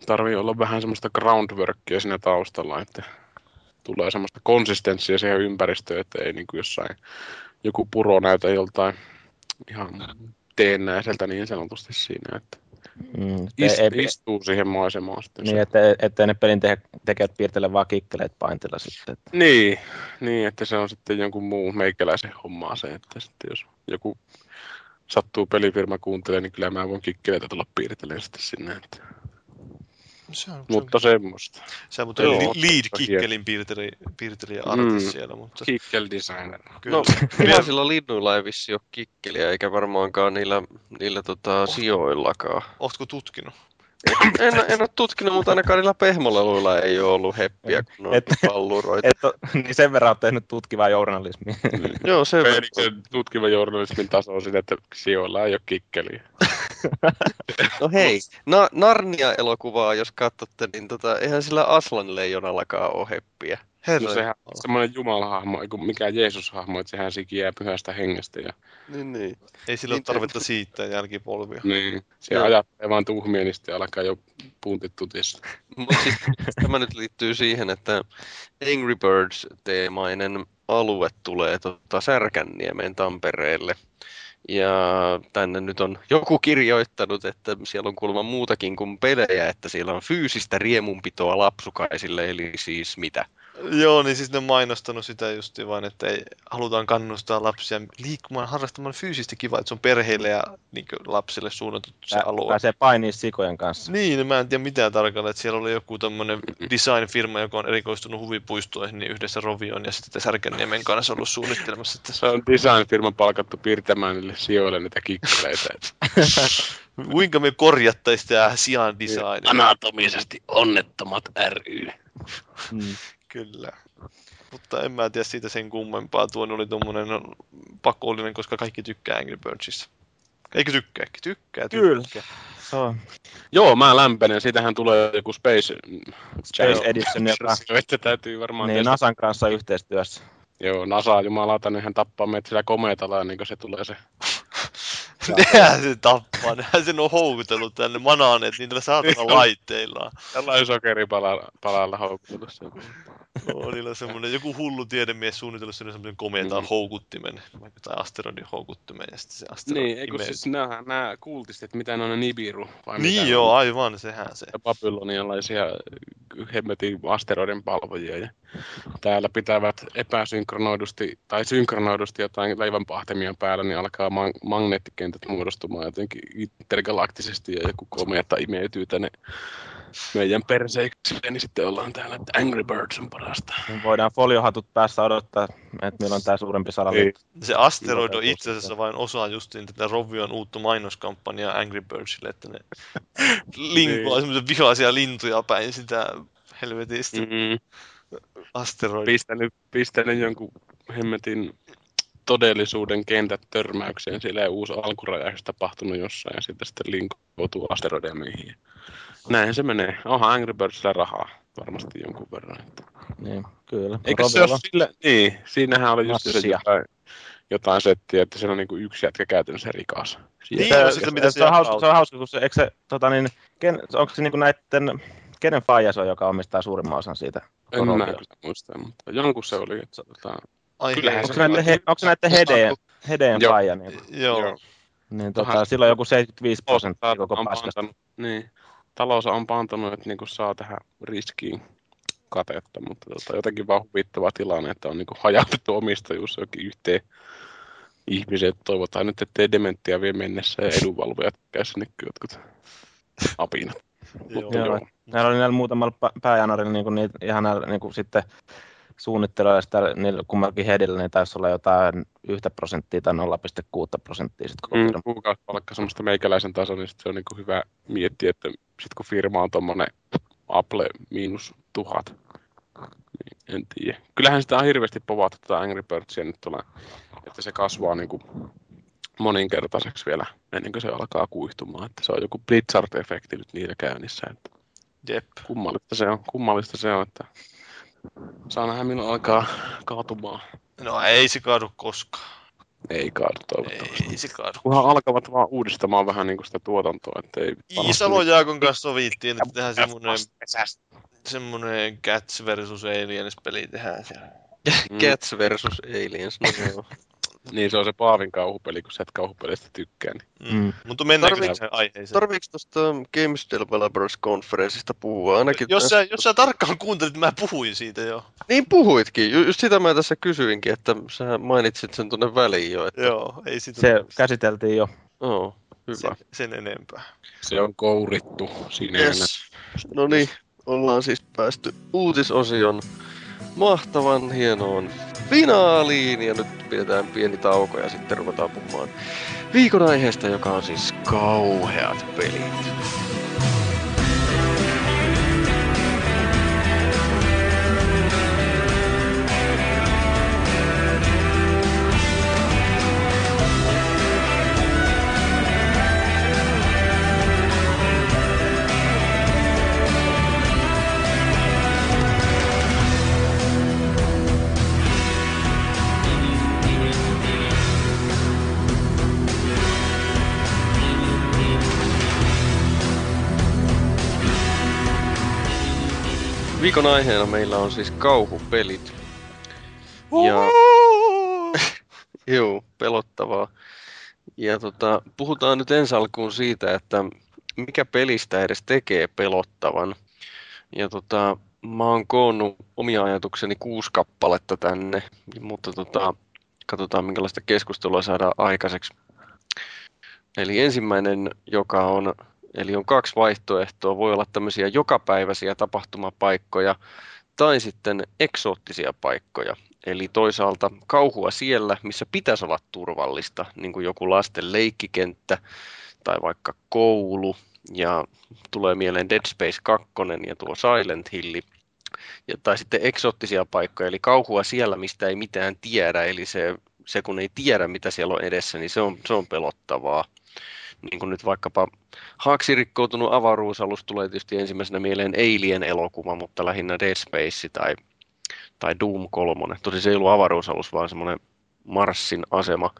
tarvii olla vähän semmoista groundworkia siinä taustalla, että tulee semmoista konsistenssia siihen ympäristöön, että ei niin kuin jossain joku puro näytä joltain ihan teennäiseltä niin sanotusti siinä, että Mm, ist, ei, istuu siihen maisemaan sitten. niin, että, ettei ne pelin te- tekijät piirtele vaan kikkeleet paintilla sitten. Että. Niin, niin, että se on sitten jonkun muun meikäläisen hommaa se, että sitten jos joku sattuu pelifirma kuuntelee, niin kyllä mä voin kikkeleitä tulla piirtelemään sitten sinne. Että Se on, Mutta semmoista. se on, se on Joo, li, lead kikkelin piirteli, piirteli artis Mm. siellä, mutta Kickel designer. kyllä. No, (laughs) Vielä- tuhansilla linnuilla ei vissi ole kikkeliä, eikä varmaankaan niillä, niillä tota, sijoillakaan. Ootko tutkinut? En, en ole tutkinut, mutta ainakaan niillä pehmoleluilla ei ole ollut heppiä, kun on Et- palluroita. Et, niin sen verran olet tehnyt tutkivaa journalismia. Joo, se Feliksen tutkiva journalismin taso on sitä, että sijoilla ei ole kikkeliä. (laughs) No hei, Na- Narnia-elokuvaa, jos katsotte, niin tota, eihän sillä Aslan leijonallakaan ole heppiä. Herra. No sehän on semmoinen jumalahahmo, ei mikään Jeesus-hahmo, että sehän sikiää pyhästä hengestä. Ja, Niin, niin. Ei sillä ole Niin, tarvetta siittää jälkipolvia. niin, se Joo. ajattelee vaan tuhmia, niin sitten alkaa jo puntit tutissa. Mutta siis (laughs) tämä nyt liittyy siihen, että Angry Birds-teemainen alue tulee tota Särkänniemen Tampereelle. Ja tänne nyt on joku kirjoittanut, että siellä on kuulemma muutakin kuin pelejä, että siellä on fyysistä riemunpitoa lapsukaisille, eli siis mitä? Joo, niin siis ne on mainostanut sitä justi vain, että ei, halutaan kannustaa lapsia liikkumaan, harrastamaan fyysistä kivaa, että se on perheille ja niin lapsille suunnattu se alue. Pääsee painiin sikojen kanssa. Niin, mä en tiedä mitään tarkalleen, että siellä oli joku tämmöinen design-firma, joka on erikoistunut huvipuistoihin, niin yhdessä Rovion ja sitten Särkänniemen kanssa ollut suunnittelemassa, että Se on design-firman palkattu piirtämään niille sijoille niitä kikkeleitä. (laughs) kuinka me korjattaisiin tämä sian design. Anatomisesti onnettomat ry. Mm. Kyllä. Mutta en mä tiedä siitä sen kummempaa. Tuon oli tuommoinen pakollinen, koska kaikki tykkää Angry Birdsissa. Eikö tykkääkin? Tykkää, tykkää. Kyllä. Se on Joo, mä lämpenen. Siitähän tulee joku Space, Space Edition, joka (laughs) Että täytyy varmaan niin. Nasan kanssa yhteistyössä. Joo, NASA jumalauta, niin hän tappaa meitä sillä komeetalla, niin kuin se tulee se. Nehän se tappaa, (laughs) nehän sen on houkutellut tänne manaaneet niillä saatana laitteillaan. Tällainen sokeripalalla palalla houkutellut sen. No, niillä on semmoinen joku hullu tiedemies suunnitellut sinne semmoinen komeetaan Mm. houkuttimen, vaikka tai asteroidin houkuttimen, ja sitten se asteroidi Niin, eikö siis nämä, nämä kuultistit, mitä ne on ne Nibiru? Vai Niin mitä joo, on? aivan, sehän se. Ja babylonialaisia hemmetin asteroiden palvojia. Ja täällä pitävät epäsynkronoidusti tai synkronoidusti jotain leivänpahtemia päällä, niin alkaa mag- magneettikentät muodostumaan jotenkin intergalaktisesti ja joku komeetta imeytyy tänne meidän perseikseen, niin sitten ollaan täällä, että Angry Birds on parasta. Niin voidaan foliohatut päässä odottaa, että milloin tämä suurempi salaliitto. Se asteroidi on itse asiassa vain osa justiin tätä Rovion uutta mainoskampanjaa Angry Birdsille, että ne (laughs) linkoaa Niin. semmoisia vihaisia lintuja päin sitä helvetistä mm. Mm-hmm. asteroidia. Pistänyt, pistänyt jonkun hemmetin todellisuuden kentät törmäykseen, siellä ei uusi alkuräjähdys tapahtunut jossain ja sitten sitten linkoutuu asteroideja meihin. Näin se menee. Onhan Angry Birdsillä rahaa varmasti jonkun verran. Että. Niin, kyllä. Eikö se ole sillä? Niin, siinähän oli just se jotain, jotain settiä, että siellä on niinku yksi jätkä käytännössä rikas. Niin, se, mitä se, se se, on hauska, se on hauska, kun se, eikö se, tota niin, ken, onko se niinku näitten, kenen faija se on, joka omistaa suurimman osan siitä? En mä muista, mutta jonkun se oli. Että, tota, Ai Kyllähän. Onko se näiden, he, onko näiden hedeen, hedeen Joo. faija? Niin, Joo. Joo. niin Tohan- tota, silloin joku 75 prosenttia koko on paskasta. pantanut- Niin. Talous on pantanut, että niinku saa tähän riskiin katetta, mutta tota, jotenkin vaan huvittava tilanne, että on niinku hajautettu omistajuus jokin yhteen ihmiseen. Toivotaan nyt, ettei dementtia vie mennessä ja edunvalvojat käy sinne jotkut apinat. Joo. Mutta Joo. Näillä oli näillä muutamalla pä- pääjanarilla niin niitä, ihan näillä, niin kuin sitten suunnitteluja sitä niillä kummallakin headillä, niin taisi olla jotain yhtä prosenttia tai 0,6 prosenttia sitten koko Mm, kuukausipalkka semmoista meikäläisen taso, niin sit se on niinku hyvä miettiä, että sit kun firma on tommonen Apple miinus tuhat, niin en tiedä. Kyllähän sitä on hirveästi povattu tätä Angry Birdsia nyt tuolla, että se kasvaa niinku moninkertaiseksi vielä ennen kuin se alkaa kuihtumaan. Että se on joku Blitzard-efekti nyt niillä käynnissä. Että Jep. kummallista se on, kummallista se on, että saa nähdä milloin alkaa kaatumaan. No ei se kaadu koskaan. Ei kaadu toivottavasti. Ei se kaadu. Kunhan alkavat vaan uudistamaan vähän niin kuin sitä tuotantoa, että ei Iisalo Jaakon kanssa sovittiin, että tehdään semmonen, semmonen Cats versus Aliens peli tehdään siellä. (laughs) Cats versus Aliens, no joo. (laughs) Niin se on se Paavin kauhupeli, kun sä et kauhupelistä tykkää. Niin. Mm. Mm. Mutta mennäänkö Tarviiks- tähän aiheeseen? Tarviiko tuosta Games Developers Conferenceista puhua? Ainakin Jos tästä- sä, jos sä tarkkaan kuuntelit, mä puhuin siitä jo. Niin puhuitkin, Ju- just sitä mä tässä kysyinkin, että sä mainitsit sen tuonne väliin jo, että Joo, ei sitä Se käsiteltiin jo. oh, hyvä. sen, sen enempää. Se on kourittu siinä. Yes. Yes. No niin, ollaan siis päästy uutisosion mahtavan hienoon finaaliin ja nyt pidetään pieni tauko ja sitten ruvetaan puhumaan viikon aiheesta, joka on siis kauheat pelit. Viikon aiheena meillä on siis kauhupelit. Ja... (laughs) Joo, pelottavaa. Ja tota, puhutaan nyt ensi alkuun siitä, että mikä pelistä edes tekee pelottavan. Ja tota, mä oon koonnut omia ajatukseni kuusi kappaletta tänne, mutta tota, katsotaan minkälaista keskustelua saadaan aikaiseksi. Eli ensimmäinen, joka on Eli on kaksi vaihtoehtoa. Voi olla tämmöisiä jokapäiväisiä tapahtumapaikkoja tai sitten eksoottisia paikkoja. Eli toisaalta kauhua siellä, missä pitäisi olla turvallista, niin kuin joku lasten leikkikenttä tai vaikka koulu. Ja tulee mieleen Dead Space 2 ja tuo Silent Hill. Ja, tai sitten eksoottisia paikkoja, eli kauhua siellä, mistä ei mitään tiedä. Eli se, se kun ei tiedä, mitä siellä on edessä, niin se on, se on pelottavaa niin kuin nyt vaikkapa haaksi rikkoutunut avaruusalus tulee tietysti ensimmäisenä mieleen Alien-elokuva, mutta lähinnä Dead Space tai, tai Doom 3. Tosi se ei ollut avaruusalus, vaan semmoinen Marsin asema.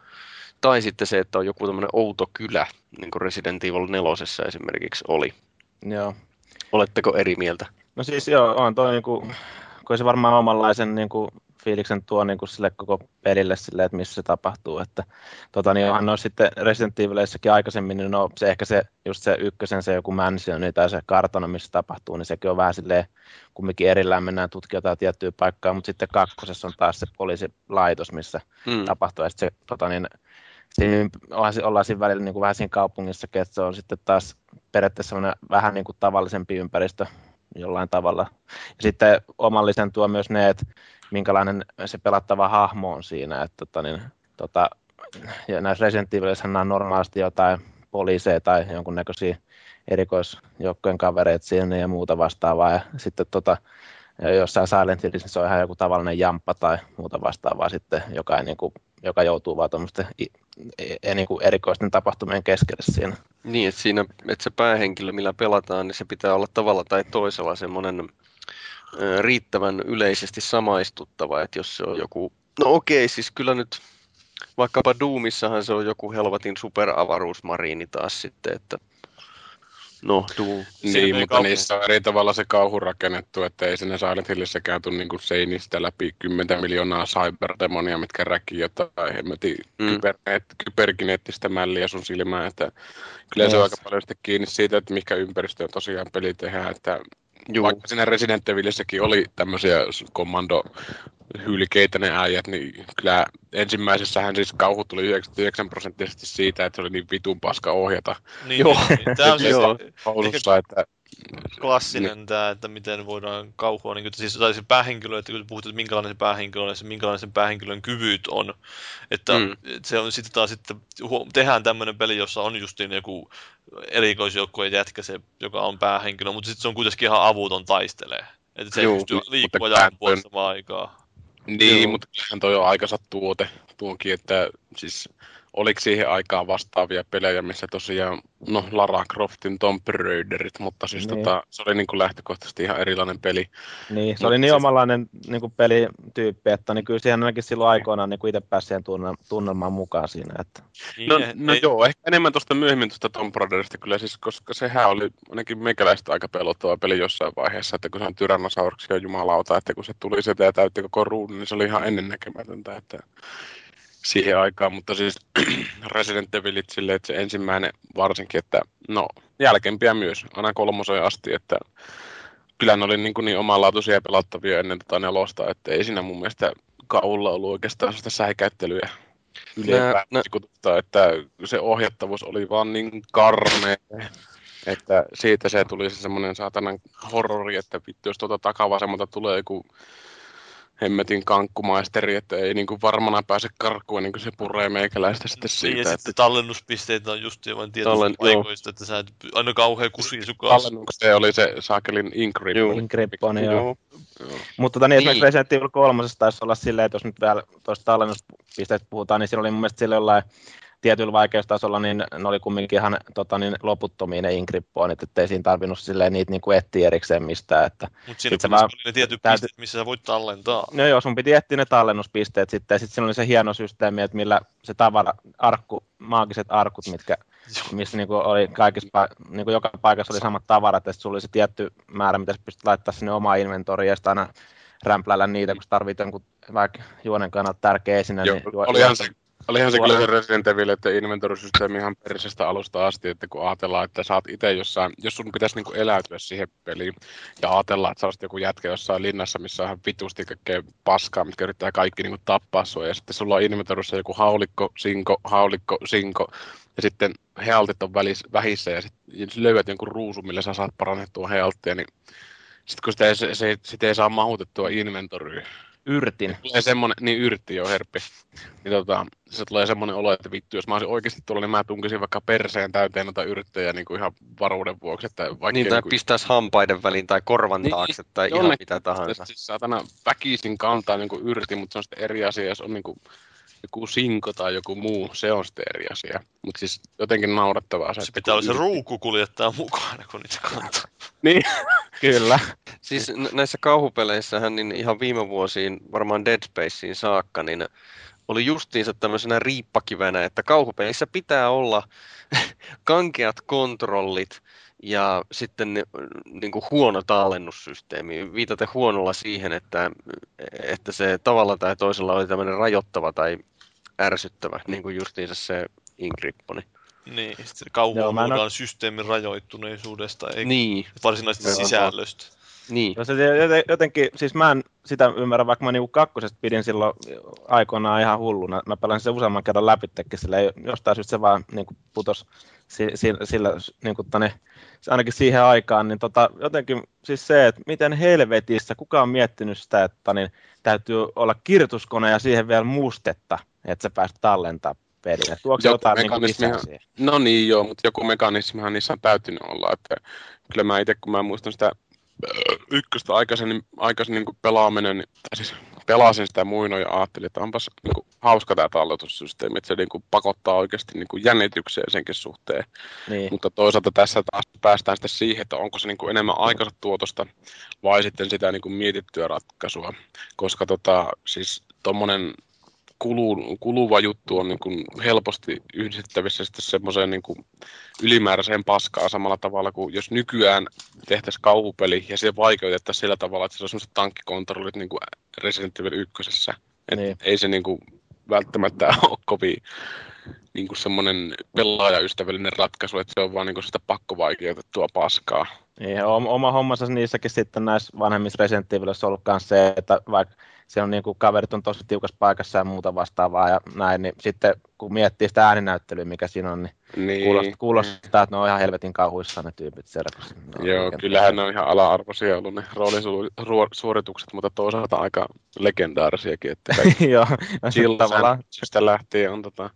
Tai sitten se, että on joku tämmöinen outo kylä, niin kuin Resident Evil 4 esimerkiksi oli. Joo. Oletteko eri mieltä? No siis joo, on toi niinku, kun se varmaan omanlaisen niinku fiiliksen tuo niin kuin sille koko pelille sille, että missä se tapahtuu. Että, tota, niin onhan no sitten Resident Evilissäkin aikaisemmin, niin no, se ehkä se, just se ykkösen, se joku mansion niin, tai se kartano, missä tapahtuu, niin sekin on vähän silleen, kumminkin erillään mennään tutkia jotain tiettyä paikkaa, mutta sitten kakkosessa on taas se poliisilaitos, missä mm. tapahtuu, ja sitten se, tota, niin, siinä ollaan siinä välillä niin kuin vähän siinä kaupungissa, että se on sitten taas periaatteessa vähän niin kuin tavallisempi ympäristö jollain tavalla. Ja sitten omallisen tuo myös ne, että minkälainen se pelattava hahmo on siinä. Että, tota, niin, tota, ja näissä Resident Evilissä on normaalisti jotain poliiseja tai jonkunnäköisiä erikoisjoukkojen kavereita siinä ja muuta vastaavaa. Ja sitten tota, jossain Silent Hillissä se on ihan joku tavallinen jamppa tai muuta vastaavaa sitten, joka, ei, niin kuin, joka joutuu vaan tuommoisten niin kuin erikoisten tapahtumien keskelle siinä. Niin, että siinä, että se päähenkilö, millä pelataan, niin se pitää olla tavalla tai toisella semmoinen riittävän yleisesti samaistuttava, että jos se on joku, no okei, siis kyllä nyt vaikkapa Doomissahan se on joku helvatin superavaruusmariini taas sitten, että No, tuu. Niin, mutta kaupunki. niissä on eri tavalla se kauhu rakennettu, että ei sinne Silent Hillissäkään tule niin seinistä läpi 10 miljoonaa cyberdemonia, mitkä räkii jotain hemmetin mm. kybernet, kyberkineettistä mälliä sun silmään, että kyllä yes. se on aika paljon sitten kiinni siitä, että mikä ympäristöön tosiaan peli tehdään, että Juu. Vaikka siinä Resident Evilissäkin oli tämmöisiä kommando hylkeitä ne äijät, niin kyllä ensimmäisessähän siis kauhu tuli 99 prosenttisesti siitä, että se oli niin vitun paska ohjata. Niin, Joo. Niin, tämä on siis Paulussa, että klassinen tämä, että miten voidaan kauhua, niin kuin, siis, tai se päähenkilö, että kun puhut, että minkälainen se päähenkilö on, ja minkälainen sen päähenkilön kyvyt on, että mm. se on sitten taas sitten, tehdään tämmöinen peli, jossa on justiin joku erikoisjoukkueen jätkä, se, joka on päähenkilö, mutta sitten se on kuitenkin ihan avuton taistelee. Että se Juu, ei pysty liikkua ja ampua aikaa. Niin, Joo. mutta kyllähän toi on aikansa tuote tuonkin, että siis oliko siihen aikaan vastaavia pelejä, missä tosiaan, no Lara Croftin Tomb Raiderit, mutta siis niin. tota, se oli niin kuin lähtökohtaisesti ihan erilainen peli. Niin, se Mut oli niin siis... omanlainen niin kuin pelityyppi, että niin kyllä siihen ainakin silloin aikoinaan niin kuin itse pääsi siihen tunnelmaan mukaan siinä. Että... Niin, no, no ei... joo, ehkä enemmän tuosta myöhemmin tuosta Tomb Raiderista kyllä, siis, koska sehän oli ainakin meikäläistä aika pelottava peli jossain vaiheessa, että kun se on Tyrannosauruksia jumalauta, että kun se tuli sieltä ja täytti koko ruudun, niin se oli ihan ennennäkemätöntä, että siihen aikaan, mutta siis (clears throat) Resident Evilit silleen, että se ensimmäinen varsinkin, että no jälkempiä myös, aina kolmosoja asti, että kyllä ne oli niin, kuin niin omanlaatuisia ja pelattavia ennen tota nelosta, että ei siinä mun mielestä kaulla ollut oikeastaan sitä säikäyttelyä ylipäätään, että se ohjattavuus oli vaan niin karmea. Että siitä se tuli se semmoinen saatanan horrori, että vittu jos tuota takavasemmalta tulee joku hemmetin kankkumaisteri, että ei niinku varmana pääse karkuun, niin kuin se puree meikäläistä sitten siitä. Niin, ja että sitten tallennuspisteitä on just vain tietysti Tallen- paikoista, että sä et aina kauhean kusi sun kanssa. Tallennuksessa se oli se saakelin Ingrip. Joo. Ingriponi, joo. Joo. Mutta tota, niin, esimerkiksi Niin. Resident Evil 3 taisi olla silleen, että jos nyt vielä tuosta tallennuspisteestä puhutaan, niin siinä oli mun mielestä sillä jollain tietyllä vaikeustasolla, niin ne oli kumminkin ihan tota, niin, loputtomia ne ingrippoonit, ettei siinä tarvinnut silleen niitä niin kuin etsiä erikseen mistään. Että, Mutta siinä pitäisi vaan olla ne tietyt täytyy- pisteet, missä sä voit tallentaa. no joo, sun piti etsiä ne tallennuspisteet sitten, ja sitten siinä oli se hieno systeemi, että millä se tavara, arkku, maagiset arkut, mitkä missä niinku oli kaikissa, pa- niinku joka paikassa oli samat tavarat, ja sitten sulla oli se tietty määrä, mitä sä pystyt laittaa sinne omaan inventoriin, ja sitten aina rämpläillä niitä, kun sä tarvit jonkun vaikka juonen kannalta tärkeä esine. Joo, niin juo- olihan se, olihan se kyllä se Resident Evil, että inventorisysteemi ihan perisestä alusta asti, että kun ajatellaan, että sä oot itse jossain, jos sun pitäisi niinku eläytyä siihen peliin ja ajatellaan, että sä olisit joku jätkä jossain linnassa, missä on ihan vitusti kaikkea paskaa, mitkä yrittää kaikki niinku tappaa sua, ja sitten sulla on inventorissa joku haulikko, sinko, haulikko, sinko, ja sitten healtit on välis, vähissä, ja sitten löydät jonkun ruusun, millä sä saat parannettua healttia, niin sitten kun sitä ei, se, se, sitä ei saa mahutettua inventoriin, yrtin. tulee semmonen, niin yrtti jo herppi, niin tota, se tulee semmoinen olo, että vittu, jos mä olisin oikeasti tuolla, niin mä tunkisin vaikka perseen täyteen noita yrttejä niin kuin ihan varuuden vuoksi, että vaikka Niin, tai kuin, pistäisi hampaiden väliin tai korvan Niin, taakse tai ihan mitä tahansa. Siis saatana väkisin kantaa niin yrti, mutta se on sitten eri asia, jos on niin kuin joku sinko tai joku muu, se on sitten eri asia. Mutta siis jotenkin naurettavaa se, Se pitää olla se yrti- ruukku kuljettaa mukana, kun niitä kantaa. (laughs) Niin, Kyllä. Siis näissä kauhupeleissähän niin ihan viime vuosiin, varmaan Dead Spaceen saakka, niin oli justiinsa tämmöisenä riippakivenä, että kauhupeissä pitää olla (laughs) kankeat kontrollit ja sitten niin kuin huono tallennussysteemi. Viitaten huonolla siihen, että, että se tavalla tai toisella oli tämmöinen rajoittava tai ärsyttävä, niin kuin justiinsa se Ingripponi. Niin, sitten mä en systeemin rajoittuneisuudesta, ei Niin, varsinaisesti sisällöstä. niin. No se joten- jotenkin, siis mä en sitä ymmärrä, vaikka mä niinku kakkosesta pidin silloin aikoinaan ihan hulluna. Mä pelasin sen useamman kerran läpi, sillä jostain syystä se vaan niinku putos si- si- sillä, niinku tonne, se ainakin siihen aikaan, niin tota, jotenkin siis se, että miten helvetissä, kuka on miettinyt sitä, että niin täytyy olla kirjoituskone ja siihen vielä mustetta, että sä pääst tallentaa peliä. Tuoksi jotain niinku mekanismi- lisää siihen? No niin joo, mutta joku mekanismihan niissä on täytynyt olla. Että kyllä mä itse, kun mä muistan sitä ykköstä aikaisemmin, aikaisemmin niin pelaaminen, niin- tai siis pelasin sitä muinoin ja ajattelin, että onpas niin kuin, hauska tämä talletussysteemi, että se niin kuin, pakottaa oikeasti niin kuin, jännitykseen senkin suhteen. Niin. Mutta toisaalta tässä taas päästään sitten siihen, että onko se niin kuin enemmän aikansa tuotosta vai sitten sitä niin kuin mietittyä ratkaisua. Koska tota, siis tuommoinen kulu, kuluva juttu on niin kuin helposti yhdistettävissä sitten semmoiseen niin kuin ylimääräiseen paskaan samalla tavalla kuin jos nykyään tehtäisiin kauhupeli ja se vaikeutettaisiin sillä tavalla, että se on semmoiset tankkikontrollit niin kuin Resident Evil 1. Et Niin. Ei se niin kuin välttämättä (laughs) ole kovin niin kuin semmoinen pelaajaystävällinen ratkaisu, että se on vaan niin kuin sitä pakkovaikeutettua paskaa. Niin, oma, hommansa niissäkin sitten näissä vanhemmissa Resident on ollut myös se, että vaikka se on niin kuin kaverit on tosi tiukassa paikassa ja muuta vastaavaa ja näin, niin sitten kun miettii sitä ääninäyttelyä, mikä siinä on, niin, Niin, kuulostaa, kuulostaa, että ne on ihan helvetin kauhuissaan ne tyypit siellä. ne Joo, oikein- kyllähän ne on ihan ala-arvoisia ollut ne roolisuoritukset, mutta toisaalta aika legendaarisiakin, että (laughs) Joo, no, tavallaan, Sandwichista lähtien on tota,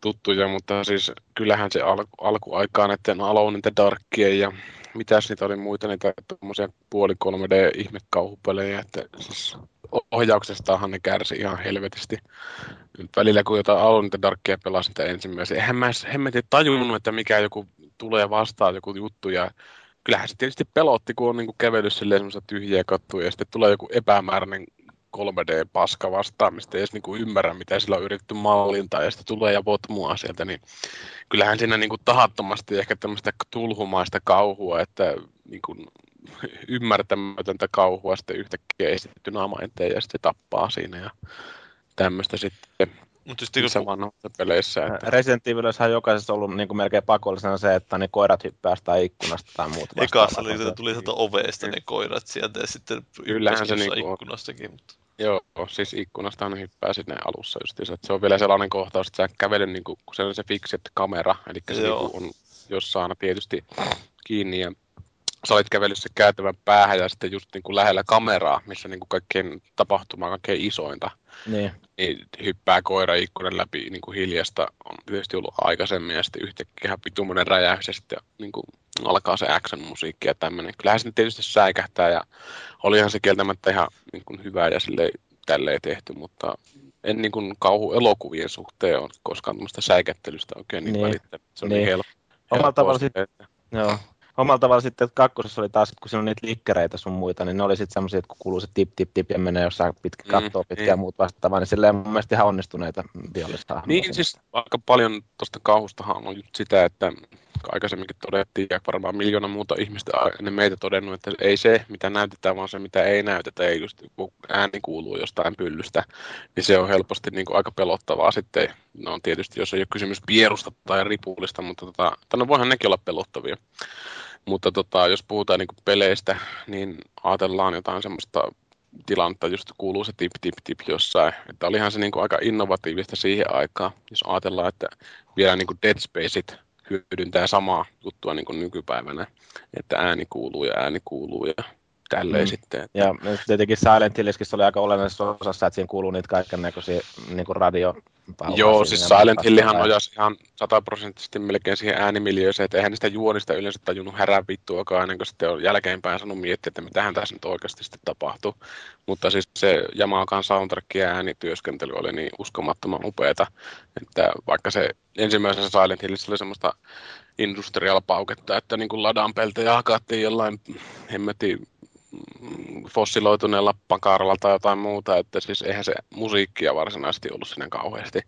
tuttuja, mutta siis kyllähän se alku, alkuaikaan näiden Alone in the Darkien ja mitäs niitä oli muita niitä tuommoisia puoli 3D ihmekauhupelejä, että siis ohjauksestahan ne kärsi ihan helvetisti. Nyt välillä kun jotain Alone the Darkia pelasin sitä ensimmäisen, eihän mä hemmetin tajunnut, että mikä joku tulee vastaan joku juttu ja kyllähän se tietysti pelotti, kun on niinku kävellyt silleen tyhjiä kattuja ja sitten tulee joku epämääräinen 3D-paska vastaan, mistä ei edes niinku ymmärrä, mitä sillä on yritetty mallintaa, ja sitten tulee ja votmua sieltä, niin kyllähän siinä niinku tahattomasti ehkä tämmöistä tulhumaista kauhua, että niinku (laughs) ymmärtämätöntä kauhua sitten yhtäkkiä esitetty naama ja sitten tappaa siinä ja tämmöistä sitten Mutta sitten kun vanhoissa peleissä. Että, Resident Evilissähän on jokaisessa ollut niin kuin melkein pakollisena se, että ne koirat hyppää jostain ikkunasta tai muuta ekassa oli, tuli sieltä ovesta ne koirat sieltä ja sitten Kyllähän se niinku on. ikkunastakin. Mutta... Joo, siis ikkunasta ne hyppää sinne alussa justiinsa. Että se on vielä sellainen kohtaus, että sä kävelet, niin kuin, kun se on se fixed kamera, eli se Joo. niin on jossa aina tietysti kiinni ja sä olit kävelyssä käytävän päähän ja sitten just niin kuin lähellä kameraa, missä niin kuin kaikkein tapahtuma on kaikkein isointa. Niin. Niin hyppää koira ikkunan läpi niin kuin hiljasta on tietysti ollut aikaisemmin ja sitten yhtäkkiä ihan räjähdys ja sitten niin kuin alkaa se action-musiikki ja tämmöinen. Kyllähän se tietysti säikähtää ja olihan se kieltämättä ihan niin kuin hyvä ja sille tälleen tehty, mutta en niin kuin kauhuelokuvien suhteen ole koskaan tämmöistä säikättelystä oikein niin, Niin. välittänyt. Se on Niin. niin, helppo. Omalla helppoa tavalla se, sit- että- Joo. Omalla tavalla sitten, että kakkosessa oli taas, kun siinä on niitä likkereitä sun muita, niin ne oli sitten semmoisia, että kun kuuluu se tip, tip, tip ja menee jossain pitkä, Mm, kattoo pitkä ja muut vastaavaa, niin silleen mun mielestä ihan onnistuneita vihollista Niin, siis aika paljon tuosta kauhustahan on just sitä, että aikaisemminkin todettiin, ja varmaan miljoona muuta ihmistä ennen meitä todennut, että ei se, mitä näytetään, vaan se, mitä ei näytetä, ei just kun ääni kuuluu jostain pyllystä, niin se on helposti niin kuin aika pelottavaa sitten. No tietysti, jos ei ole kysymys pierusta tai ripullista, mutta tota, no voihan nekin olla pelottavia. Mutta tota, jos puhutaan niin peleistä, niin ajatellaan jotain semmoista tilannetta, just kuuluu se tip, tip, tip jossain. Että olihan se niin kuin aika innovatiivista siihen aikaan, jos ajatellaan, että vielä niin kuin Dead Spaceit hyödyntää samaa juttua niin kuin nykypäivänä, että ääni kuuluu ja ääni kuuluu ja tälleen Mm. sitten. Että, Ja tietenkin Silent Hilliskin oli aika olennaisessa osassa, että siinä kuuluu niitä kaiken näköisiä niin radio Joo, siis Silent Hillihan nojasi ihan sataprosenttisesti melkein siihen äänimiljööseen, että eihän niistä juonista yleensä tajunnut härää vittuakaan ennen kuin sitten on jälkeenpäin sanonut miettiä, että mitähän tässä nyt oikeasti sitten tapahtuu. Mutta siis se Yamahakan soundtrack ja äänityöskentely oli niin uskomattoman upeeta, että vaikka se ensimmäisessä Silent Hillissä oli semmoista industrial pauketta, että niin kuin ladan peltejä hakattiin jollain hemmetin mm, fossiloituneella pakaralla tai jotain muuta, että siis eihän se musiikkia varsinaisesti ollut sinne kauheasti.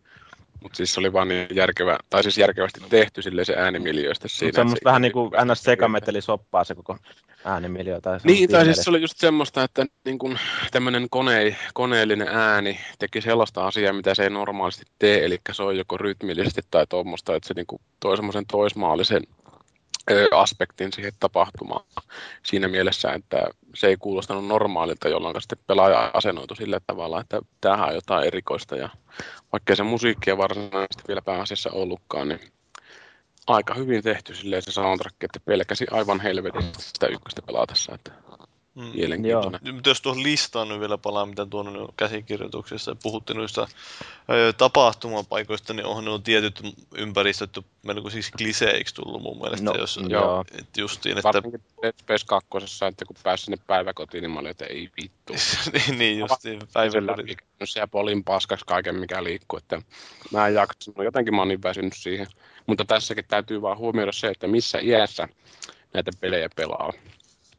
Mutta siis se oli vaan niin järkevä, tai siis järkevästi tehty silleen se äänimiljöistä siinä. Semmoista että se- vähän niin kuin ns. sekametelisoppaa se koko äänimiljö. Tai Niin, tai siis se oli just semmoista, että niin kun tämmöinen kone, koneellinen ääni teki sellaista asiaa, mitä se ei normaalisti tee, eli se on joko rytmillisesti tai tuommoista, että se niin kuin toi semmoisen toismaallisen aspektin siihen tapahtumaan siinä mielessä, että se ei kuulostanut normaalilta, jolloin sitten pelaaja asennoitu sillä tavalla, että tämähän on jotain erikoista. Ja vaikkei se musiikkia varsinaisesti vielä pääasiassa ollutkaan, niin aika hyvin tehty silleen se soundtrack, että pelkäsi aivan helvetistä sitä ykköstä pelaatessa, että Mm. mielenkiintoinen. Nyt jos tuohon listaan nyt vielä palaa, mitä tuonut jo käsikirjoituksessa ja puhuttiin noista ö, tapahtumapaikoista, niin onhan ne on tietyt ympäristöt melko siis kliseiksi tullut mun mielestä. No, jos, joo. Et justiin, että Varsinkin Dead Space 2, että kun pääsi sinne päiväkotiin, niin mä olin, että ei vittu. (laughs) niin, niin justiin päiväkodit. käynyt siellä polin paskaksi kaiken, mikä liikkuu, että mä en jaksa. No, jotenkin mä oon niin väsynyt siihen. Mutta tässäkin täytyy vaan huomioida se, että missä iässä näitä pelejä pelaa.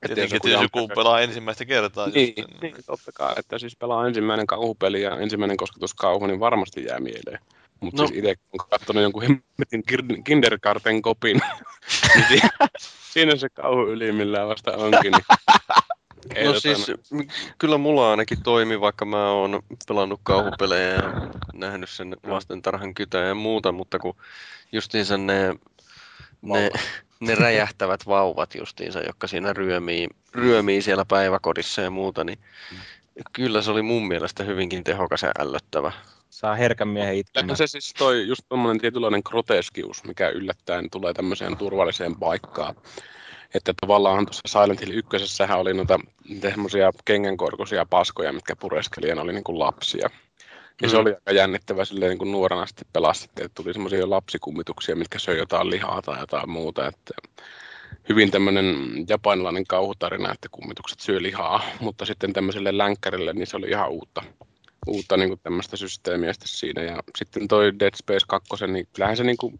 Että Tietenkin, joku jos joku pelaa ensimmäistä kertaa. Niin, justiin, niin, totta kai, että siis pelaa ensimmäinen kauhupeli ja ensimmäinen kosketuskauhu, niin varmasti jää mieleen. Mutta No. siis itse kun katsonut jonkun hemmetin kindergarten kopin, (laughs) niin si- siinä se kauhu ylimmillään vasta onkin. Niin ei (laughs) No siis m- kyllä mulla ainakin toimi, vaikka mä oon pelannut kauhupelejä ja nähnyt sen lastentarhan kytää ja muuta, mutta kun justiinsa ne, ne, ne räjähtävät vauvat justiinsa, jotka siinä ryömii, ryömii siellä päiväkodissa ja muuta, niin kyllä se oli mun mielestä hyvinkin tehokas ja ällöttävä. Saa herkän miehen itkemään. Se siis toi just tommonen tietynlainen groteskius, mikä yllättäen tulee tämmöiseen turvalliseen paikkaan. Että tavallaan tuossa Silent Hill ykkösessähän oli noita semmoisia kengänkorkuisia paskoja, mitkä pureskeli ja ne oli niin kuin lapsia. Ja se Mm. oli aika jännittävä silleen niin kuin nuorena sitten pelasi, että tuli semmoisia lapsikummituksia, mitkä söi jotain lihaa tai jotain muuta. Että hyvin tämmöinen japanilainen kauhutarina, että kummitukset syö lihaa, (laughs) mutta sitten tämmöiselle länkkärille niin se oli ihan uutta, uutta niin kuin tämmöistä systeemiä sitten siinä. Ja sitten toi Dead Space 2, niin kyllähän se niin kuin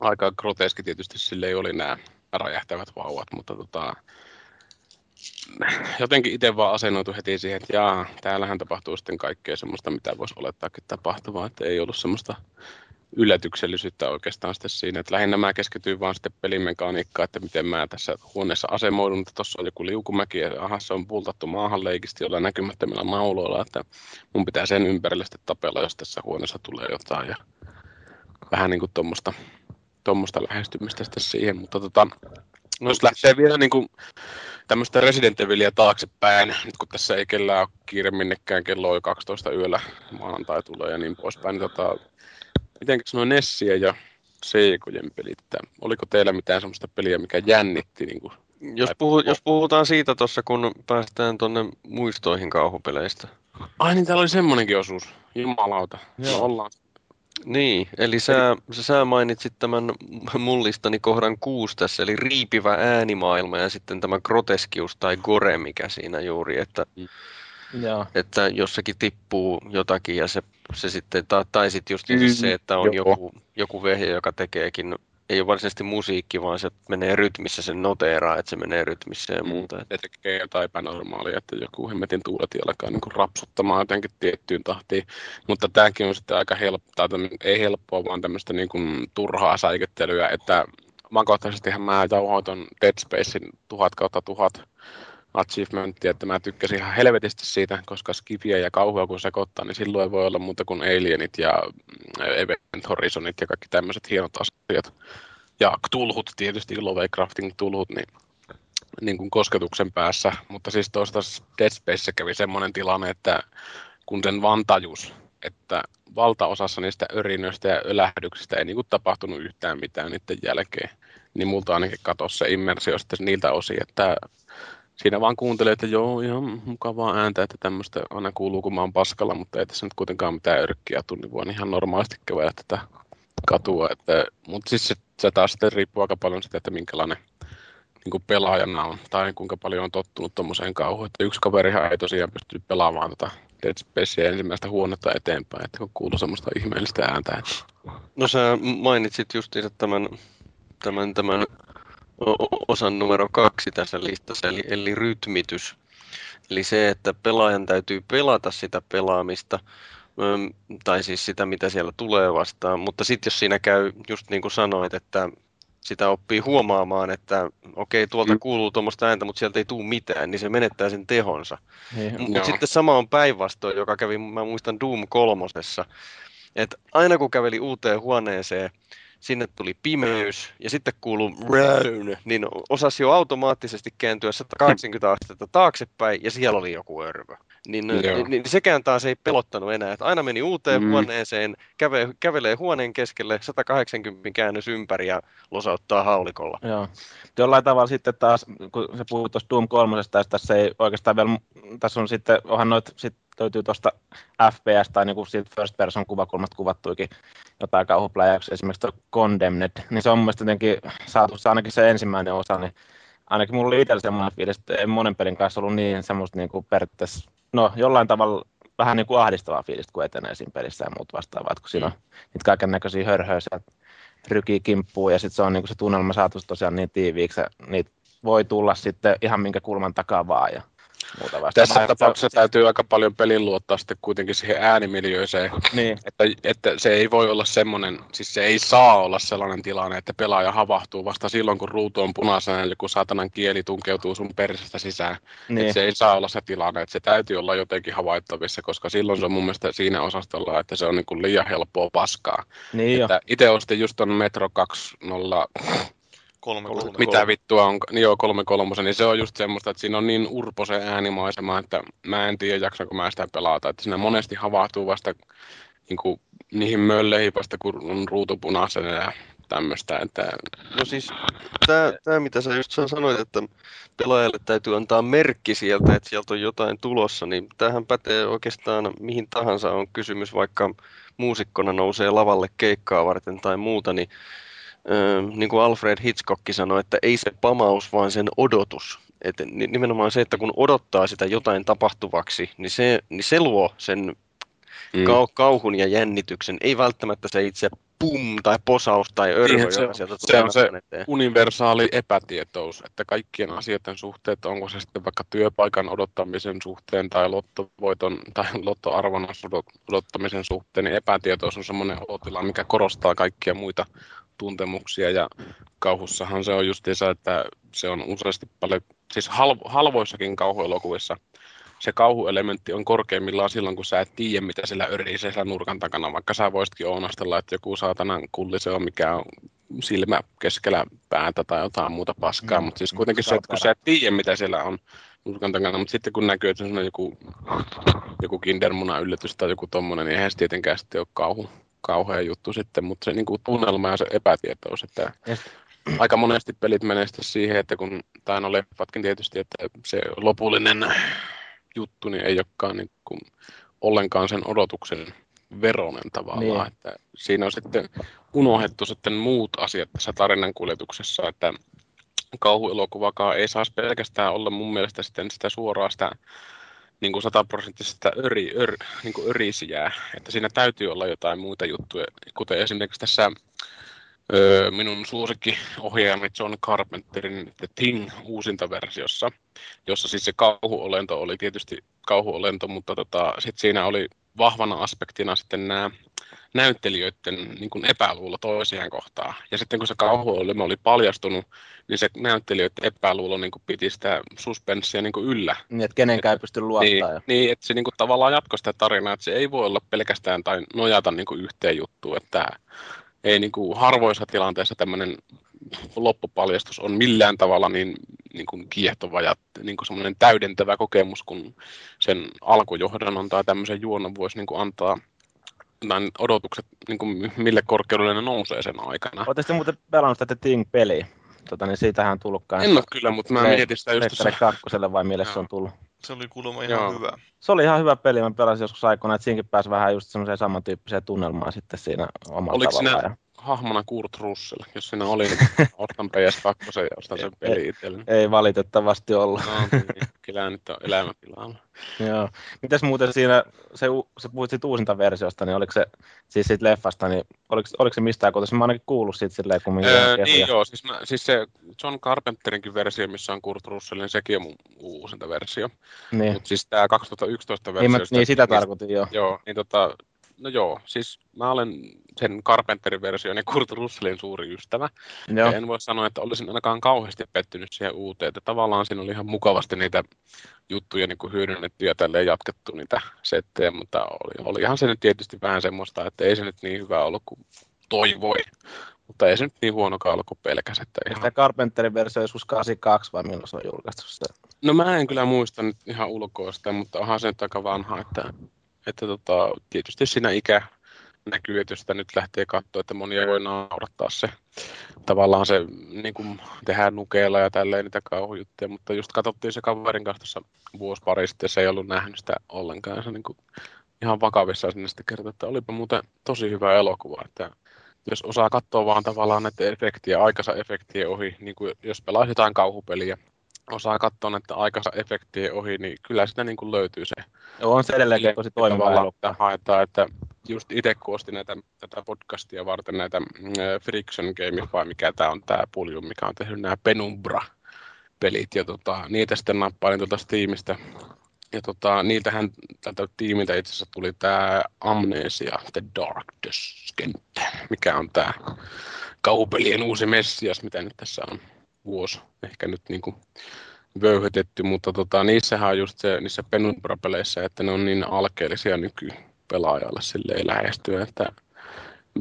aika groteski tietysti sille ei oli nämä räjähtävät vauvat, mutta tota, jotenkin itse vaan asennoitu heti siihen, että jaa, täällähän tapahtuu sitten kaikkea semmoista, mitä voisi olettaakin tapahtuvaa, että ei ollut semmoista yllätyksellisyyttä oikeastaan sitten siinä, että lähinnä mä keskityin vaan sitten pelimekaniikkaan, että miten mä tässä huoneessa asemoidun, että tuossa on joku liukumäki ja aha, se on pultattu maahan leikisti jollain näkymättömillä mauloilla, että mun pitää sen ympärille sitten tapella, jos tässä huoneessa tulee jotain. Ja vähän niin kuin tuommoista tuommoista lähestymistä sitten siihen, mutta tota, no, jos lähtee vielä niin kuin tämmöistä Resident Evilia taaksepäin, nyt kun tässä ei kellään ole kiire minnekään, kello on jo 12 yöllä, maanantai tulee ja niin poispäin, niin tota, mitenkäs noin Nessiä ja seikojen pelit. Oliko teillä mitään sellaista peliä, mikä jännitti? Niin kuin, jos, puhu, jos puhutaan siitä tuossa, kun päästään tuonne muistoihin kauhupeleistä. Ai niin, täällä oli semmonenkin osuus. Jumalauta. Joo. No, ollaan niin, eli sä, sä mainitsit tämän mullistani kohdan kuusi tässä, eli riipivä äänimaailma ja sitten tämä groteskius tai gore, mikä siinä juuri, että, ja. että jossakin tippuu jotakin ja se, se sitten, tai, tai sitten just mm, se, että on joku, joku vehje, joka tekeekin ei ole varsinaisesti musiikki, vaan se menee rytmissä, sen noteeraa, että se menee rytmissä ja mm. muuta. Se tekee jotain epänormaalia, että joku hemmetin tuulet alkaa niin kuin rapsuttamaan jotenkin tiettyyn tahtiin. Mutta tämäkin on sitten aika helppoa, tai ei helppoa, vaan tämmöistä niin kuin turhaa säikyttelyä, että omakohtaisestihan mä jauhoin ton Dead Spacein tuhat kautta tuhat achievementti, että mä tykkäsin ihan helvetisti siitä, koska Skifiä ja kauhua kun sekoittaa, niin silloin voi olla muuta kuin Alienit ja mm, Event Horizonit ja kaikki tämmöiset hienot asiat. Ja Cthulhut tietysti, Lovecraftin Cthulhut, niin, niin kuin kosketuksen päässä. Mutta siis tuosta Dead Space kävi semmoinen tilanne, että kun sen vaan tajus, että valtaosassa niistä örinöistä ja ölähdyksistä ei niin kuin tapahtunut yhtään mitään niiden jälkeen, niin multa ainakin katosi se immersio sitten niiltä osin, että siinä vaan kuuntelee, että joo, ihan mukavaa ääntä, että tämmöistä aina kuuluu, kun mä oon paskalla, mutta ei tässä nyt kuitenkaan mitään örkkiä tule, niin voin ihan normaalisti käydä tätä katua. Että, mutta siis se, se taas sitten riippuu aika paljon sitä, että minkälainen niin kuin pelaajana on, tai kuinka paljon on tottunut tuommoiseen kauhuun. Että yksi kaverihan ei tosiaan pysty pelaamaan tätä Dead Spacea ensimmäistä huonetta eteenpäin, että kun kuuluu semmoista ihmeellistä ääntä. Että... No sä mainitsit justiinsa tämän, tämän, tämän osan numero kaksi tässä listassa, eli, eli rytmitys. Eli se, että pelaajan täytyy pelata sitä pelaamista, tai siis sitä, mitä siellä tulee vastaan. Mutta sitten jos siinä käy, just niin kuin sanoit, että sitä oppii huomaamaan, että okei, tuolta mm. kuuluu tuommoista ääntä, mutta sieltä ei tule mitään, niin se menettää sen tehonsa. Niin, mutta sitten sama on päinvastoin, joka kävi, mä muistan Doom kolmosessa, että aina kun käveli uuteen huoneeseen, sinne tuli pimeys ja sitten kuuluu Brown, niin osasi jo automaattisesti kääntyä 180 astetta taaksepäin ja siellä oli joku örvö. Niin, niin, niin sekään taas ei pelottanut enää, että aina meni uuteen mm. huoneeseen, käve, kävelee huoneen keskelle 180 käännös ympäri ja losauttaa haulikolla. Joo. Jollain tavalla sitten taas, kun se puhuu tuosta Doom 3, tässä ei oikeastaan vielä, tässä on sitten, onhan noit sit löytyy tuosta FPS tai niin siitä first person kuvakulmasta kuvattuikin jotain kauhupläjäyksiä, esimerkiksi tuo Condemned, niin se on mun mielestä jotenkin saatu ainakin se ensimmäinen osa, niin ainakin mulla oli itsellä semmoinen fiilis, että ei monen pelin kanssa ollut niin semmoista niin kuin periaatteessa, no jollain tavalla vähän niin kuin ahdistavaa fiilistä, kun etenee siinä pelissä ja muut vastaavaa, kun siinä on niitä kaiken näköisiä hörhöjä rykii kimppuu ja sitten se on niin kuin se tunnelma saatu tosiaan niin tiiviiksi, niitä voi tulla sitten ihan minkä kulman takaa vaan ja muuta vastaavaa. Tässä tapauksessa se... täytyy aika paljon pelin luottaa sitten kuitenkin siihen äänimiljöiseen, niin. (laughs) että, että se ei voi olla semmoinen, siis se ei saa olla sellainen tilanne, että pelaaja havahtuu vasta silloin, kun ruutu on punaisena ja joku saatanan kieli tunkeutuu sun persestä sisään. Niin. Että se ei saa olla se tilanne, että se täytyy olla jotenkin havaittavissa, koska silloin se on mun mielestä siinä osastolla, että se on niin kuin liian helppoa paskaa. Niin että itse ostin just ton Metro 20 Kolme, kolme, mitä kolme. vittua on, niin joo, kolme kolmosen, niin se on just semmoista, että siinä on niin urpo se äänimaisema, että mä en tiedä jaksanko mä sitä pelata, että siinä monesti havahtuu vasta niin kuin, niihin mölleihin vasta kun on ruutu punaisena ja tämmöistä. Että... No siis tämä, mitä sä just sanoit, että pelaajalle täytyy antaa merkki sieltä, että sieltä on jotain tulossa, niin tähän pätee oikeastaan mihin tahansa on kysymys, vaikka muusikkona nousee lavalle keikkaa varten tai muuta, niin niin kuin Alfred Hitchcock sanoi, että ei se pamaus, vaan sen odotus. Et nimenomaan se, että kun odottaa sitä jotain tapahtuvaksi, niin se, niin se luo sen mm. kauhun ja jännityksen. Ei välttämättä se itse pum tai posaus tai örvö, joka se, sieltä tulee Se on se eteen. universaali epätietous, että kaikkien asioiden suhteet, onko se sitten vaikka työpaikan odottamisen suhteen tai lottovoiton tai lottoarvon odottamisen suhteen, niin epätietous on semmoinen olotila, mikä korostaa kaikkia muita tuntemuksia ja kauhussahan se on justiinsa, että se on useasti paljon, siis halvo, halvoissakin kauhuelokuvissa se kauhuelementti on korkeimmillaan silloin, kun sä et tiedä, mitä sillä örisee siellä nurkan takana, vaikka sä voisitkin ounastella, että joku saatanan kulli se on, mikä on silmä keskellä päätä tai jotain muuta paskaa, mm, mutta siis kuitenkin se, että kun sä et tiedä, mitä siellä on nurkan takana, mutta sitten kun näkyy, että se on joku, joku kindermuna yllätys tai joku tommonen, niin eihän se tietenkään sitten ole kauhu kauhea juttu sitten, mutta se niin kuin tunnelma ja se epätietous, että Ja aika monesti pelit menee sitten siihen, että kun, tai no leffatkin tietysti, että se lopullinen juttu niin ei olekaan niin kuin ollenkaan sen odotuksen veronen tavallaan, niin. että siinä on sitten unohdettu sitten muut asiat tässä tarinan kuljetuksessa, että kauhuelokuvakaan ei saisi pelkästään olla mun mielestä sitten sitä suoraa sitä niin kuin sataprosenttisesta öri, ör, niin kuin örisijää, että siinä täytyy olla jotain muita juttuja, kuten esimerkiksi tässä öö, minun suosikkiohjaajani John Carpenterin The Thing uusinta versiossa, jossa siis se kauhuolento oli tietysti kauhuolento, mutta tota, sit siinä oli vahvana aspektina sitten nämä näyttelijöiden niin kuin epäluulo toisiaan kohtaan. Ja sitten kun se kauhuolema oli paljastunut, niin se näyttelijöiden epäluulo niin kuin piti sitä suspenssia niin kuin yllä. Niin, että kenenkään ei pysty Niin, luottaa. Ja... niin, että se niin kuin tavallaan jatkoi sitä tarinaa, että se ei voi olla pelkästään tai nojata niin kuin yhteen juttuun, että ei niin kuin harvoissa tilanteissa tämmöinen loppupaljastus on millään tavalla niin, niin kuin kiehtova ja niin kuin semmoinen täydentävä kokemus, kun sen alkujohdannon tai tämmöisen juonon voisi niin kuin antaa tai odotukset, niin kuin mille korkeudelle ne nousee sen aikana. Oletteko te muuten pelannut tätä Ting-peliä? Tota, niin siitähän on tullut kanssa. En ole kyllä, mutta mä Le- mietin sitä just tuossa. kakkoselle vai mille se on tullut? Se oli kuulemma ihan Joo. hyvä. Se oli ihan hyvä peli, mä pelasin joskus aikoina, että siinäkin pääsi vähän just semmoiseen samantyyppiseen tunnelmaan sitten siinä omalla Oliko tavallaan. siinä- Ja... hahmona Kurt Russell. Jos siinä oli, niin (laughs) ostan PS2 ja ostan sen peli itselleni. Ei valitettavasti ollut. No, niin, kyllä nyt on elämä pilalla. Joo. Mitäs muuten siinä, se, sä puhuit siitä uusinta versiosta, niin oliko se, siis siitä leffasta, niin oliko, oliko se mistään kotoisin? Mä ainakin kuullut siitä silleen, kun minkä Öö, niin joo, siis, mä, siis se John Carpenterinkin versio, missä on Kurt Russell, niin sekin on mun uusinta versio. Niin, Mutta siis tämä 2011 versio... niin, mä, sitä- niin sitä niin- tarkoitin, joo. Joo, niin tota, no joo, siis mä olen sen Carpenterin version ja Kurt Russellin suuri ystävä. joo. Ja en voi sanoa, että olisin ainakaan kauheasti pettynyt siihen uuteen. Että tavallaan siinä oli ihan mukavasti niitä juttuja niin kuin hyödynnetty ja tälleen jatkettu niitä settejä, mutta oli, olihan se nyt tietysti vähän semmoista, että ei se nyt niin hyvä ollut kuin toivoi. Mutta ei se nyt niin huonokaan ollut kuin pelkäs. Että Sitä ihan... Carpenterin versio joskus 82 vai milloin se on julkaistu se? No mä en kyllä muista nyt ihan ulkoa sitä, mutta onhan se nyt aika vanha, että, että tota, tietysti siinä ikä näkyy, että jos sitä nyt lähtee katsoa, että monia voi naurattaa se. Tavallaan se niin kuin tehdään nukeilla ja tälleen niitä kauhujuttuja, mutta just katsottiin se kaverin kanssa tuossa vuosi pari sitten, se ei ollut nähnyt sitä ollenkaan. Se niin kuin ihan vakavissaan sinne sitten kertoi, että olipa muuten tosi hyvä elokuva, että jos osaa katsoa vaan tavallaan näiden efektiä, aikansa efektien ohi, niin kuin jos pelaa jotain kauhupeliä, osaa katsoa näiden aikansa efektien ohi, niin kyllä sitä niin kuin löytyy se. Joo, on se edelleenkin tosi toimiva että haetaan, että just itse kun ostin näitä, tätä podcastia varten näitä mm, Friction Game, vai mikä tämä on tämä puljum, mikä on tehnyt nämä Penumbra-pelit, ja tota, niitä sitten nappailin tuolta Steamista. Ja tota, niiltähän tältä tiimiltä itse asiassa tuli tämä Amnesia The Dark Descent, mikä on tämä kauhupelien uusi messias, mitä nyt tässä on vuosi ehkä nyt niin kuin vöyhytetty, mutta tota, niissähän on just se, niissä Penumbra-peleissä, että ne on niin alkeellisia nykypelaajalle silleen lähestyä, että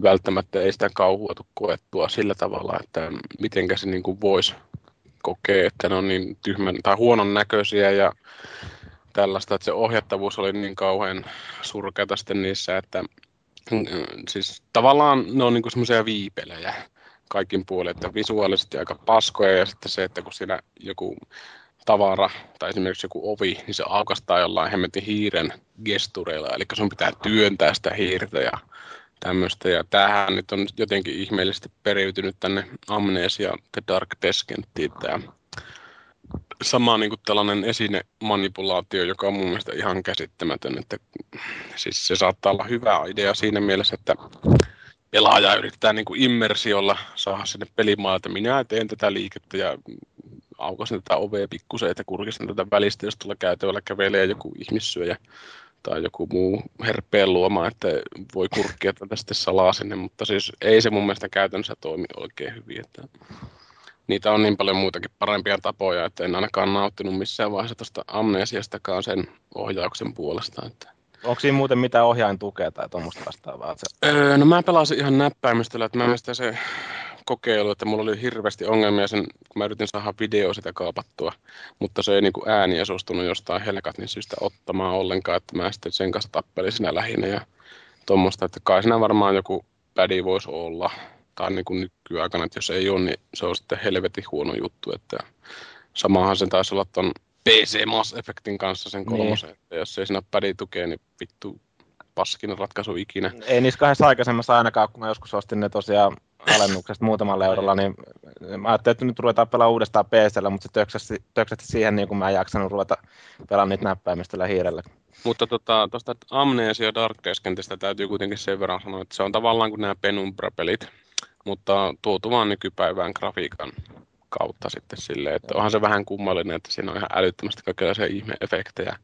välttämättä ei sitä kauhua koettua sillä tavalla, että mitenkä se niin kuin voisi kokea, että ne on niin tyhmän tai huonon näköisiä ja tällaista, että se ohjattavuus oli niin kauhean surkeata sitten niissä, että mm, siis tavallaan ne on niin semmoisia viipelejä kaikin puolin, että visuaalisesti aika paskoja ja sitten se, että kun siinä joku tavara tai esimerkiksi joku ovi, niin se aukastaa jollain hemmetin hiiren gestureilla, eli sun pitää työntää sitä hiirtä ja tämmöistä. Ja tämähän nyt on jotenkin ihmeellisesti periytynyt tänne Amnesia The Dark Descenttiin tämä sama niin kuin tällainen esinemanipulaatio, joka on mun mielestä ihan käsittämätön. Että, siis se saattaa olla hyvä idea siinä mielessä, että pelaaja yrittää niin kuin immersiolla saada sinne pelimaailmaan, että minä teen tätä liikettä ja aukasin tätä ovea pikkusen, että kurkistan tätä välistä, jos tuolla käytävällä kävelee joku ihmissyöjä tai joku muu herpeen luoma, että voi kurkkia tätä sitten salaa sinne, mutta siis ei se mun mielestä käytännössä toimi oikein hyvin. Että niitä on niin paljon muitakin parempia tapoja, että en ainakaan nauttinut missään vaiheessa tuosta amnesiastakaan sen ohjauksen puolesta. Että Onko siinä muuten mitään ohjaintukea tai tuommoista vastaavaa? Öö, no mä pelasin ihan näppäimistöllä, että mä mielestä se kokeilu, että mulla oli hirveästi ongelmia sen, kun mä yritin saada video sitä kaapattua, mutta se ei niin kuin ääni ei suostunut jostain helkatin syystä ottamaan ollenkaan, että mä sitten sen kanssa tappelin siinä lähinnä ja tuommoista, että kai siinä varmaan joku pädi voisi olla. Tai niin kuin nykyaikana, että jos ei ole, niin se on sitten helvetin huono juttu. Että samahan sen taisi olla ton PC Mass Effectin kanssa sen kolmosen. Niin. Että jos ei siinä pädi tukea, niin vittu paskin ratkaisu ikinä. Ei niissä kahdessa aikaisemmassa ainakaan, kun mä joskus ostin ne tosiaan alennuksesta muutamalla eurolla, niin mä ajattelin, että nyt ruvetaan pelaamaan uudestaan PCllä, mutta se töksästi, töksästi siihen, niin kuin mä en jaksanut ruveta pelaamaan niitä näppäimistöllä hiirellä. Mutta tuosta tota, Amnesia Dark Descentistä täytyy kuitenkin sen verran sanoa, että se on tavallaan kuin nämä Penumbra-pelit, mutta tuotu vaan nykypäivään grafiikan kautta sitten silleen, että onhan se vähän kummallinen, että siinä on ihan älyttömästi kaikenlaisia ihme-efektejä,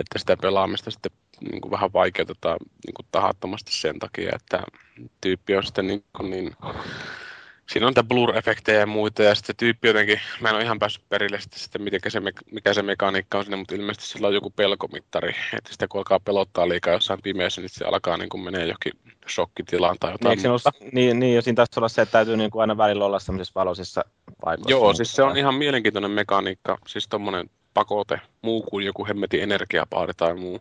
että sitä pelaamista sitten niin kuin vähän vaikeutetaan niin kuin tahattomasti sen takia, että tyyppi on sitten niin, kuin niin siinä on niitä blur-efektejä ja muita, ja sitten tyyppi jotenkin, mä en ole ihan päässyt perille sitten, sitten miten se, mikä se mekaniikka on siinä, mutta ilmeisesti sillä on joku pelkomittari, että sitten kun alkaa pelottaa liikaa jossain pimeässä, niin se alkaa niin kuin menee johonkin shokkitilaan tai jotain niin, muuta. niin, niin, ja siinä taisi olla se, että täytyy niin kuin aina välillä olla sellaisissa valoisissa paikoissa. Joo, siis se on ihan mielenkiintoinen mekaniikka, siis tommonen pakote, muu kuin joku hemmetin energiapaari tai muu.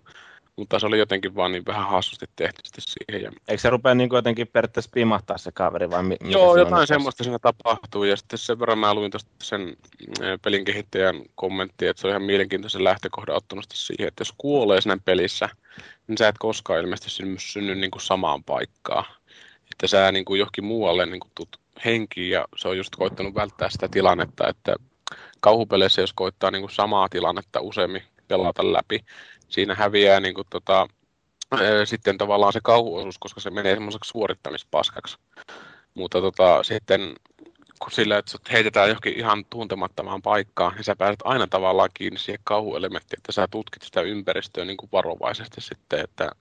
Mutta se oli jotenkin vaan niin vähän hassusti tehty sitten siihen. Ja... Eikö se rupea niin jotenkin periaatteessa pimahtaa se kaveri vai mi- Joo, jotain semmoista siinä tapahtuu. Ja sitten sen verran mä luin tuosta sen pelin kehittäjän kommentti, että se on ihan mielenkiintoisen lähtökohdan ottanut siihen, että jos kuolee siinä pelissä, niin sä et koskaan ilmeisesti synny, synny niin kuin samaan paikkaan. Että sä niin kuin johonkin muualle niin kuin tut henkiin ja se on just koittanut välttää sitä tilannetta, että kauhupeleissä jos koittaa niin kuin samaa tilannetta useammin pelata läpi, siinä häviää niin kuin, tota, sitten tavallaan se kauhuosuus, koska se menee semmoiseksi suorittamispaskaksi. Mutta tota, sitten kun sillä, että sut heitetään johonkin ihan tuntemattomaan paikkaan, niin sä pääset aina tavallaan kiinni siihen kauhuelementtiin, että sä tutkit sitä ympäristöä niin kuin varovaisesti sitten, että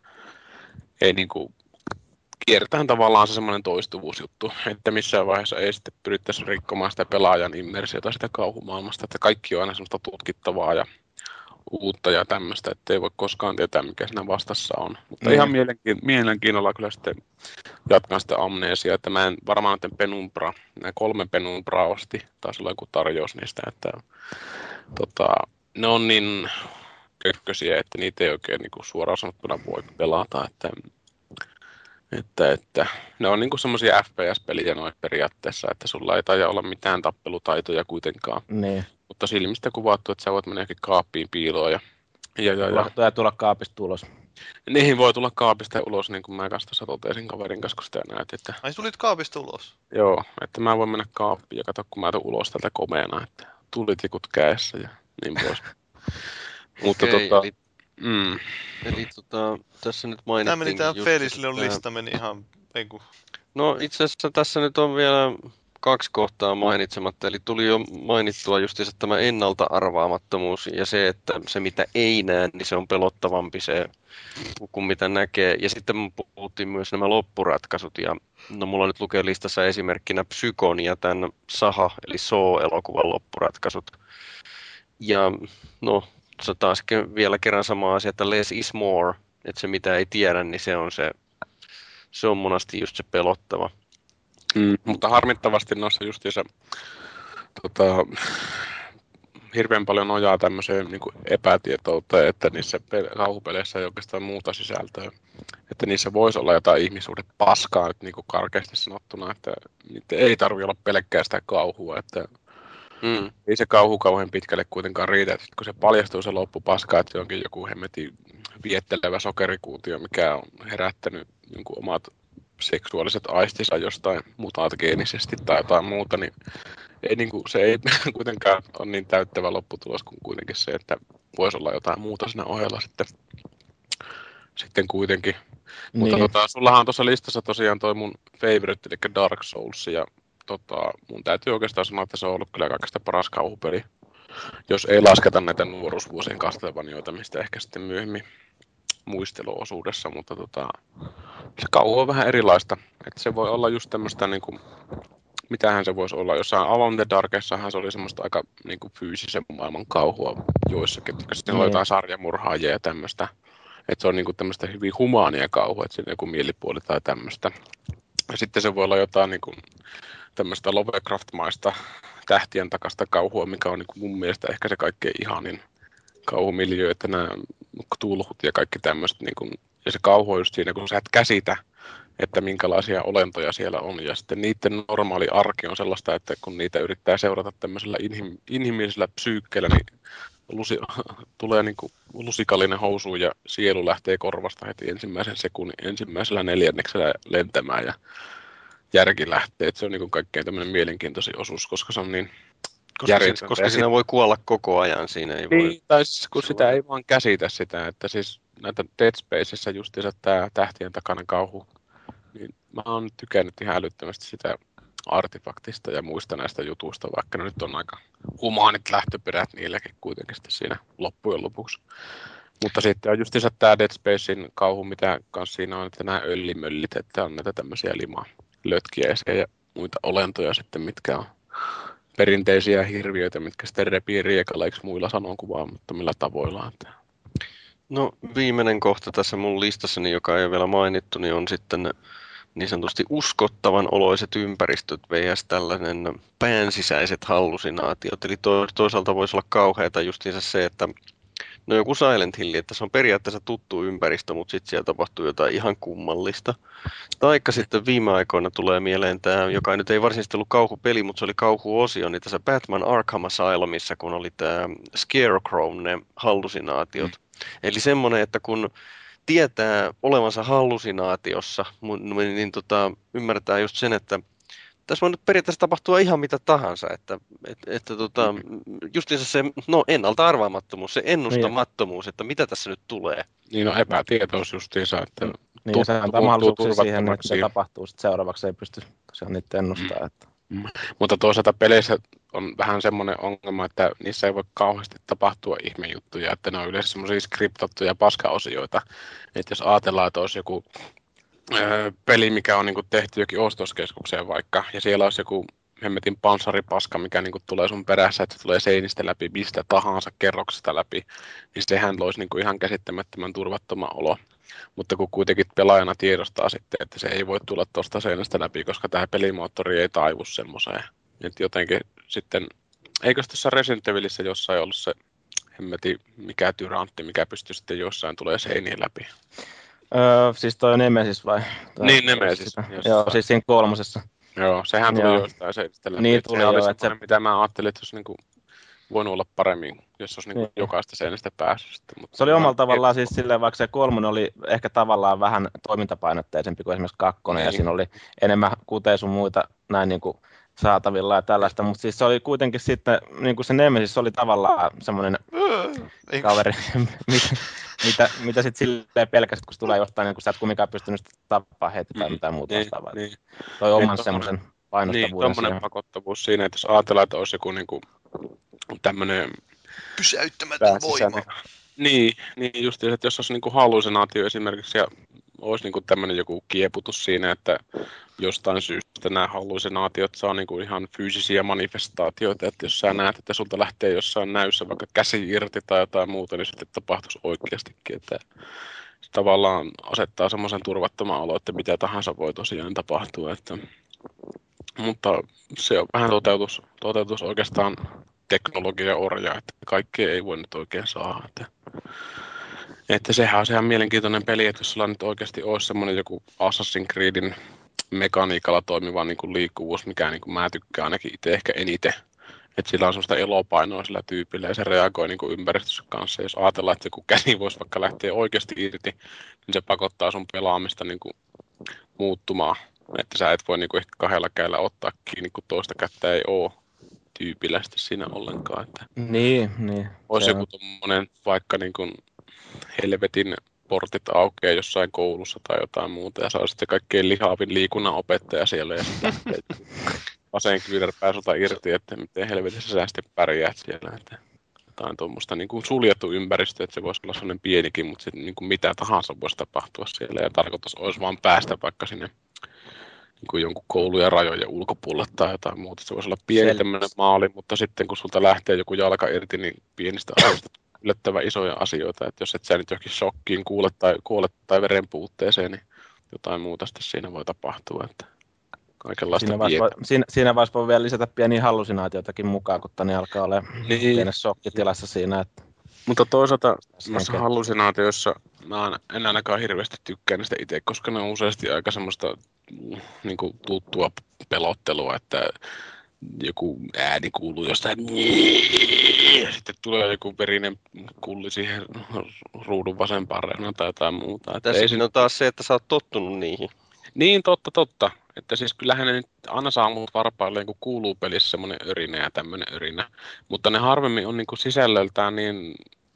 ei niin kuin kierretään tavallaan se semmoinen toistuvuusjuttu, että missään vaiheessa ei sitten pyrittäisi rikkomaan sitä pelaajan immersiota sitä kauhumaailmasta, että kaikki on aina semmoista tutkittavaa ja uutta ja tämmöistä, että ei voi koskaan tietää, mikä siinä vastassa on. Mutta mm. ihan mielenkiin, mielenkiinnolla kyllä sitten jatkan sitä amnesia, että mä en varmaan näiden penumbra, nämä kolme penumbraa osti, taisi olla joku tarjous niistä, että tota, ne on niin kökkösiä, että niitä ei oikein niin kuin suoraan sanottuna voi pelata, että että, että ne on niinku semmoisia FPS-peliä noin periaatteessa, että sulla ei taida olla mitään tappelutaitoja kuitenkaan. Niin. Mutta silmistä kuvattu, että sä voit mennä johonkin kaappiin piiloon ja, ja, ja, ja. ja tulla kaapista ulos. Niihin voi tulla kaapista ulos, niin kuin mä kanssa tuossa totesin kaverin kanssa, kun sitä näet. Että... Ai tulit kaapista ulos? Joo, että mä voin mennä kaappiin ja katso, kun mä tulen ulos tältä komeena, että tulitikut käessä ja niin pois. (laughs) Mutta okay, tota, eli Mm. Eli tota, tässä nyt mainittiin... Tämä meni tämä Felisleon lista meni ihan... Ei kun... No itse asiassa tässä nyt on vielä kaksi kohtaa mainitsematta. Eli tuli jo mainittua justiinsa tämä ennalta arvaamattomuus ja se, että se mitä ei näe, niin se on pelottavampi se kuin mitä näkee. Ja sitten puhuttiin myös nämä loppuratkaisut. Ja no mulla nyt lukee listassa esimerkkinä Psykon ja tämän Saha, eli So-elokuvan loppuratkaisut. Ja no, se taas vielä kerran sama asia, että less is more, että se mitä ei tiedä, niin se on se, se on monasti just se pelottava. Mm, mutta harmittavasti noissa justiinsa tota, hirveän paljon nojaa tämmöiseen niin epätietouteen, että niissä kauhupeleissä ei oikeastaan muuta sisältöä. Että niissä voisi olla jotain ihmisuuden paskaa, että niin karkeasti sanottuna, että ei tarvitse olla pelkkää sitä kauhua, että Mm. Ei se kauhu kauhean pitkälle kuitenkaan riitä, että kun se paljastuu se loppupaska, että onkin joku hemmetin viettelevä sokerikuutio, mikä on herättänyt niin kuin omat seksuaaliset aistinsa jostain mutaatgeenisesti tai jotain muuta, niin ei, niin kuin, se ei (laughs) kuitenkaan ole niin täyttävä lopputulos kuin kuitenkin se, että voisi olla jotain muuta siinä ohella sitten, sitten kuitenkin. Niin. Mutta tota, sullahan on tuossa listassa tosiaan toi mun favorite, eli Dark Souls, ja tota, mun täytyy oikeastaan sanoa, että se on ollut kyllä kaikista paras kauhupeli. Jos ei lasketa näitä nuoruusvuosien Castlevaniota, mistä ehkä sitten myöhemmin muisteluosuudessa, mutta tota, se kauhu on vähän erilaista. Että se voi olla just tämmöistä, niin kuin, mitähän se voisi olla. Jossain Alone the Darkessahan se oli semmoista aika niin kuin fyysisen maailman kauhua joissakin. Sitten oli jotain sarjamurhaajia ja tämmöistä. Että se on niin kuin tämmöistä hyvin humaania kauhua, että siinä on joku mielipuoli tai tämmöistä. Ja sitten se voi olla jotain niin kuin, tämmöistä Lovecraft-maista tähtien takasta kauhua, mikä on niin mun mielestä ehkä se kaikkein ihanin kauhumiljö, että nämä tulhut ja kaikki tämmöiset niin kuin ja se kauhu on just siinä, kun sä et käsitä, että minkälaisia olentoja siellä on. Ja sitten niiden normaali arki on sellaista, että kun niitä yrittää seurata tämmöisellä inhim, inhimillisellä psyykkeellä, niin lusi, (laughs) tulee niin kuin lusikallinen housu ja sielu lähtee korvasta heti ensimmäisen sekunnin, ensimmäisellä neljänneksellä lentämään ja järki lähtee. Että se on niin kuin kaikkein tämmöinen mielenkiintoisin osuus, koska se on niin koska, siinä, koska siinä voi kuolla koko ajan, siinä ei niin, voi... Tai siis, kun sitä ei vaan käsitä sitä, että siis näitä Dead Spacessa justiinsa tämä tähtien takana kauhu, niin mä oon tykännyt ihan älyttömästi sitä artefaktista ja muista näistä jutuista, vaikka ne nyt on aika humaanit lähtöperät niilläkin kuitenkin sitten siinä loppujen lopuksi. Mutta sitten on justiinsa tämä Dead Spacein kauhu, mitä kanssa siinä on, että nämä öllimöllit, että on näitä tämmöisiä limaa lötkiäisiä ja muita olentoja sitten, mitkä on perinteisiä hirviöitä, mitkä sitten repii riekaleiksi muilla sanonkuvaamattomilla tavoilla. Että No viimeinen kohta tässä mun listassani, joka ei ole vielä mainittu, niin on sitten niin sanotusti uskottavan oloiset ympäristöt vs. tällainen päänsisäiset hallusinaatiot. Eli to, toisaalta voisi olla kauheata justiinsa se, että no joku Silent Hill, että se on periaatteessa tuttu ympäristö, mutta sitten siellä tapahtuu jotain ihan kummallista. Taikka sitten viime aikoina tulee mieleen tämä, joka nyt ei varsinaisesti ollut kauhupeli, mutta se oli kauhuosio, niin tässä Batman Arkham Asylumissa, kun oli tämä Scarecrow, ne hallusinaatiot. Mm. Eli semmoinen, että kun tietää olevansa hallusinaatiossa, niin, niin tota, ymmärtää just sen, että tässä voi nyt periaatteessa tapahtua ihan mitä tahansa, että, että, että tota, justiinsa se no, ennalta arvaamattomuus, se ennustamattomuus, että mitä tässä nyt tulee. Niin on no, epätietoisuus justiinsa, että niin, se antaa mahdollisuuksia siihen, että se tapahtuu sitten seuraavaksi, ei pysty tosiaan niitä ennustaa. Mm. Että. Mm. Mutta toisaalta peleissä on vähän semmoinen ongelma, että niissä ei voi kauheasti tapahtua ihmejuttuja, että ne on yleensä semmoisia skriptattuja paskaosioita. Että jos ajatellaan, että olisi joku ö, peli, mikä on niin tehty jokin ostoskeskukseen vaikka, ja siellä olisi joku hemmetin panssaripaska, mikä niin kuin tulee sun perässä, että se tulee seinistä läpi, mistä tahansa kerroksesta läpi, niin sehän loisi niin kuin ihan käsittämättömän turvattoman olo. Mutta kun kuitenkin pelaajana tiedostaa sitten, että se ei voi tulla tuosta seinästä läpi, koska tämä pelimoottori ei taivu semmoiseen. Että jotenkin sitten, eikö tässä Resident Evilissä jossain ollut se hemmeti mikä tyrantti, mikä pystyy sitten jossain tulee seinien läpi? Öö, siis toi Nemesis vai? Tai niin, Nemesis. Joo, siis siinä kolmosessa. Joo, sehän tuli Joo. jostain se läpi. Niin tuli se jo, oli että se... mitä mä ajattelin, että olisi niinku voinut olla paremmin, jos olisi niinku niin. jokaista seinästä päässyt. Sitten, mutta se oli omalla tavallaan siis silleen, vaikka se kolmonen oli ehkä tavallaan vähän toimintapainotteisempi kuin esimerkiksi kakkonen, niin. ja siinä oli enemmän kuten sun muita näin niin kuin saatavilla ja tällaista, mutta siis se oli kuitenkin sitten, niin kuin se Nemesis oli tavallaan semmoinen kaveri, (laughs) mitä, mitä, mitä sitten silleen pelkäsit, kun se tulee jostain, niin kun sä et kumminkaan pystynyt tappaa heti tai mitään muuta niin, vastaavaa. Niin. Toi oman niin, semmoisen painostavuuden Niin, tuommoinen pakottavuus siinä, että jos ajatellaan, että olisi joku niin kuin, tämmöinen pysäyttämätön voima. Niin, niin just että jos olisi niin kuin hallusinaatio esimerkiksi ja olisi niin kuin tämmöinen joku kieputus siinä, että jostain syystä nämä hallusinaatiot saa niin kuin ihan fyysisiä manifestaatioita, että jos sä näet, että sulta lähtee jossain näyssä vaikka käsi irti tai jotain muuta, niin sitten tapahtuisi oikeastikin, että se tavallaan asettaa semmoisen turvattoman olo, että mitä tahansa voi tosiaan tapahtua, että mutta se on vähän toteutus, toteutus oikeastaan teknologia orja, että kaikkea ei voi nyt oikein saada. Että, että sehän on sehän mielenkiintoinen peli, että jos sulla nyt oikeasti olisi semmoinen joku Assassin's Creedin mekaniikalla toimiva niin kuin liikkuvuus, mikä niin kuin mä tykkään ainakin itse ehkä eniten. Että sillä on semmoista elopainoa sillä tyypillä ja se reagoi niin kuin ympäristössä kanssa. Jos ajatellaan, että joku käsi voisi vaikka lähteä oikeasti irti, niin se pakottaa sun pelaamista niin kuin muuttumaan. Että sä et voi niin kuin ehkä kahdella käillä ottaa kiinni, kun toista kättä ei ole tyypilästi siinä ollenkaan. Että niin, niin. Olisi joku tuommoinen vaikka niin kuin helvetin portit aukeaa jossain koulussa tai jotain muuta ja saa sitten kaikkein lihaavin liikunnan opettaja siellä ja sitten aseen kyynärpää sulta irti, että miten helvetissä sä sitten pärjäät siellä. Että jotain tuommoista niin kuin suljettu ympäristö, että se voisi olla sellainen pienikin, mutta sitten niin kuin mitä tahansa voisi tapahtua siellä ja tarkoitus olisi vaan päästä vaikka sinne niin kuin jonkun koulujen rajojen ulkopuolelle tai jotain muuta. Se voisi olla pieni tämmöinen maali, mutta sitten kun sulta lähtee joku jalka irti, niin pienistä asioista yllättävän isoja asioita. Että jos et sä nyt johonkin shokkiin kuule tai, kuole tai verenpuutteeseen, niin jotain muuta sitten siinä voi tapahtua. Että kaikenlaista siinä, vaiheessa voi, siinä, siinä vaiheessa voi vielä lisätä pieniä hallusinaatioitakin mukaan, kun tänne alkaa olla niin. pienessä shokkitilassa siinä. Että... Mutta toisaalta noissa hallusinaatioissa mä en- en ainakaan hirveästi tykkää niistä itse, koska ne on useasti aika semmoista niin kuin, tuttua pelottelua, että joku ääni kuuluu jostain ja sitten tulee joku verinen kulli siihen ruudun vasempaan reunaan tai jotain muuta. Että Tässä ei siinä on taas se, että sä oot tottunut niihin. Niin, totta, totta. Että siis kyllähän ne nyt aina saa mut varpailleen, kun kuuluu pelissä semmoinen örinä ja tämmöinen örinä. Mutta ne harvemmin on niinku sisällöltään niin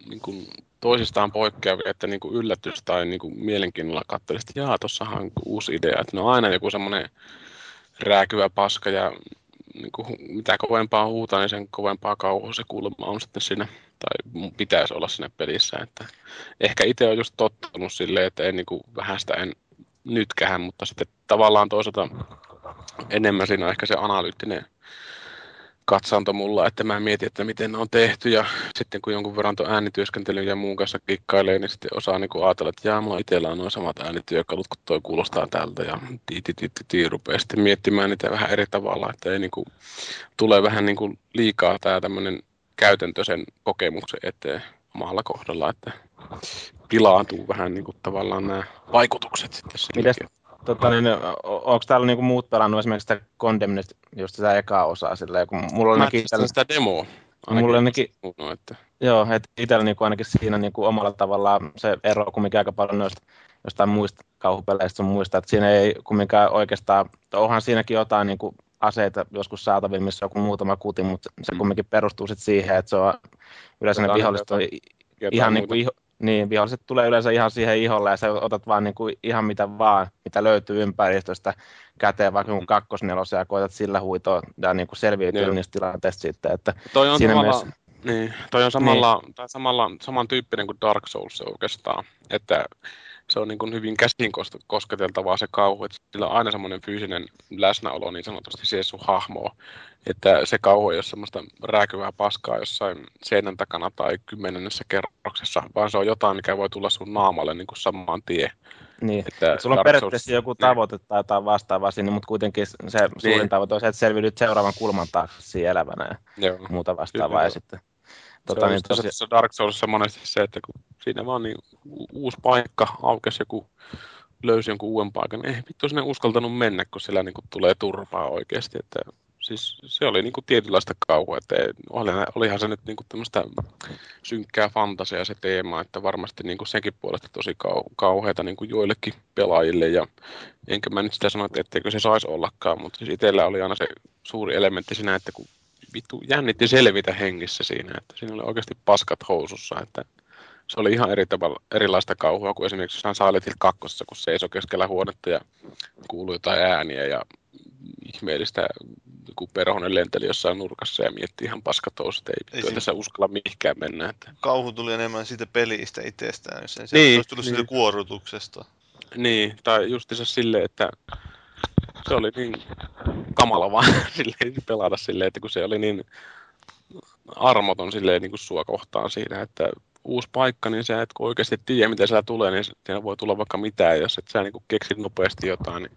niinku toisistaan poikkeavia, että niinku yllätys tai niinku mielenkiinnolla katselisit, että jaa, tossahan on uusi idea. Että ne on aina joku semmoinen rääkyvä paska ja niinku, hu- mitä kovempaa huutaa, niin sen kovempaa kauhua se kuulemma on sitten siinä, tai pitäisi olla siinä pelissä. Että ehkä itse on just tottunut silleen, että en niinku, vähän sitä en nytkähän, mutta sitten tavallaan toisaalta enemmän siinä on ehkä se analyyttinen katsanto mulla, että mä mietin, että miten ne on tehty ja sitten kun jonkun verran tuon äänityöskentelyn ja muun kanssa kikkailee, niin sitten osaa niin ajatella, että jaa, mulla itsellä on nuo samat äänityökalut, kun toi kuulostaa tältä ja tii, tii, rupeaa sitten miettimään niitä vähän eri tavalla, että ei niin kuin, tulee vähän niin kuin liikaa tämä tämmöinen käytäntö sen kokemuksen eteen omalla kohdalla, että pilaantuu vähän niin kuin tavallaan nämä vaikutukset sitten silläkin. Tota, niin, onko täällä niinku muut pelannut esimerkiksi sitä Condemned, just sitä ekaa osaa silleen, kun mulla oli Mä ainakin testaan sitä demoa. Mulla ainakin- No, että, Joo, että itsellä niinku ainakin siinä niinku omalla tavallaan se ero kumminkin aika paljon noista jostain muista kauhupeleistä sun muista, että siinä ei kumminkaan oikeastaan, onhan siinäkin jotain niinku aseita joskus saatavilla, missä on joku muutama kuti, mutta se Mm. kumminkin perustuu sit siihen, että se on yleensä ne viholliset on ihan muuta. niin kuin, niin, viholliset tulee yleensä ihan siihen iholle ja sä otat vaan niin kuin ihan mitä vaan, mitä löytyy ympäristöstä käteen, vaikka mm. kakkosnelosen ja koetat sillä huitoa ja niin kuin selviytyä Joo. niistä tilanteista sitten, että Toi on siinä samalla, mielessä- niin, toi on samalla, tai samalla, samantyyppinen kuin Dark Souls oikeastaan, että se on niin kuin hyvin käsin kos- kosketeltavaa se kauhu, että sillä on aina semmoinen fyysinen läsnäolo niin sanotusti siihen sun hahmoon, että se kauhu ei ole semmoista rääkyvää paskaa jossain seinän takana tai kymmenennessä kerroksessa, vaan se on jotain, mikä voi tulla sun naamalle niin kuin saman tien. niin. Että Sulla on periaatteessa joku tavoite tai jotain vastaavaa sinne, mutta kuitenkin se suurin Niin. tavoite on se, että selviydyt seuraavan kulman taakse elävänä ja Joo. muuta vastaavaa. Kyllä, ja sitten, Tota, tota, se niin tosi, tuossa Dark Soulsissa monesti se, että kun siinä vaan niin uusi paikka, aukesi joku, löysi jonkun uuden paikan, niin ei vittu sinne uskaltanut mennä, kun siellä niin kuin tulee turpaa oikeasti. Että, siis se oli niin kuin tietynlaista kauhua, että olihan, se nyt niin kuin tämmöistä synkkää fantasiaa se teema, että varmasti niin kuin senkin puolesta tosi kau, kauheata niin kuin joillekin pelaajille ja enkä mä nyt sitä sano, että etteikö se saisi ollakaan, mutta siis itsellä oli aina se suuri elementti siinä, että kun vittu jännitti selvitä hengissä siinä, että siinä oli oikeasti paskat housussa, että se oli ihan eri tavalla, erilaista kauhua kuin esimerkiksi jossain Silent Hill 2, kun seisoi keskellä huonetta ja kuului jotain ääniä ja ihmeellistä joku perhonen lenteli jossain nurkassa ja mietti ihan paskat housut, ei Ei vittu, siinä- että sä uskalla mihinkään mennä. Että. Kauhu tuli enemmän siitä pelistä itsestään, jos ei se Niin, olisi tullut niin. siitä kuorutuksesta. Niin, tai justiinsa silleen, että se oli niin kamala vaan (laughs) silleen, pelata silleen, että kun se oli niin armoton silleen niin kuin sua kohtaan siinä, että uusi paikka, niin sä et kun oikeasti tiedä, mitä siellä tulee, niin siinä voi tulla vaikka mitään, jos et sä niin keksit nopeasti jotain, niin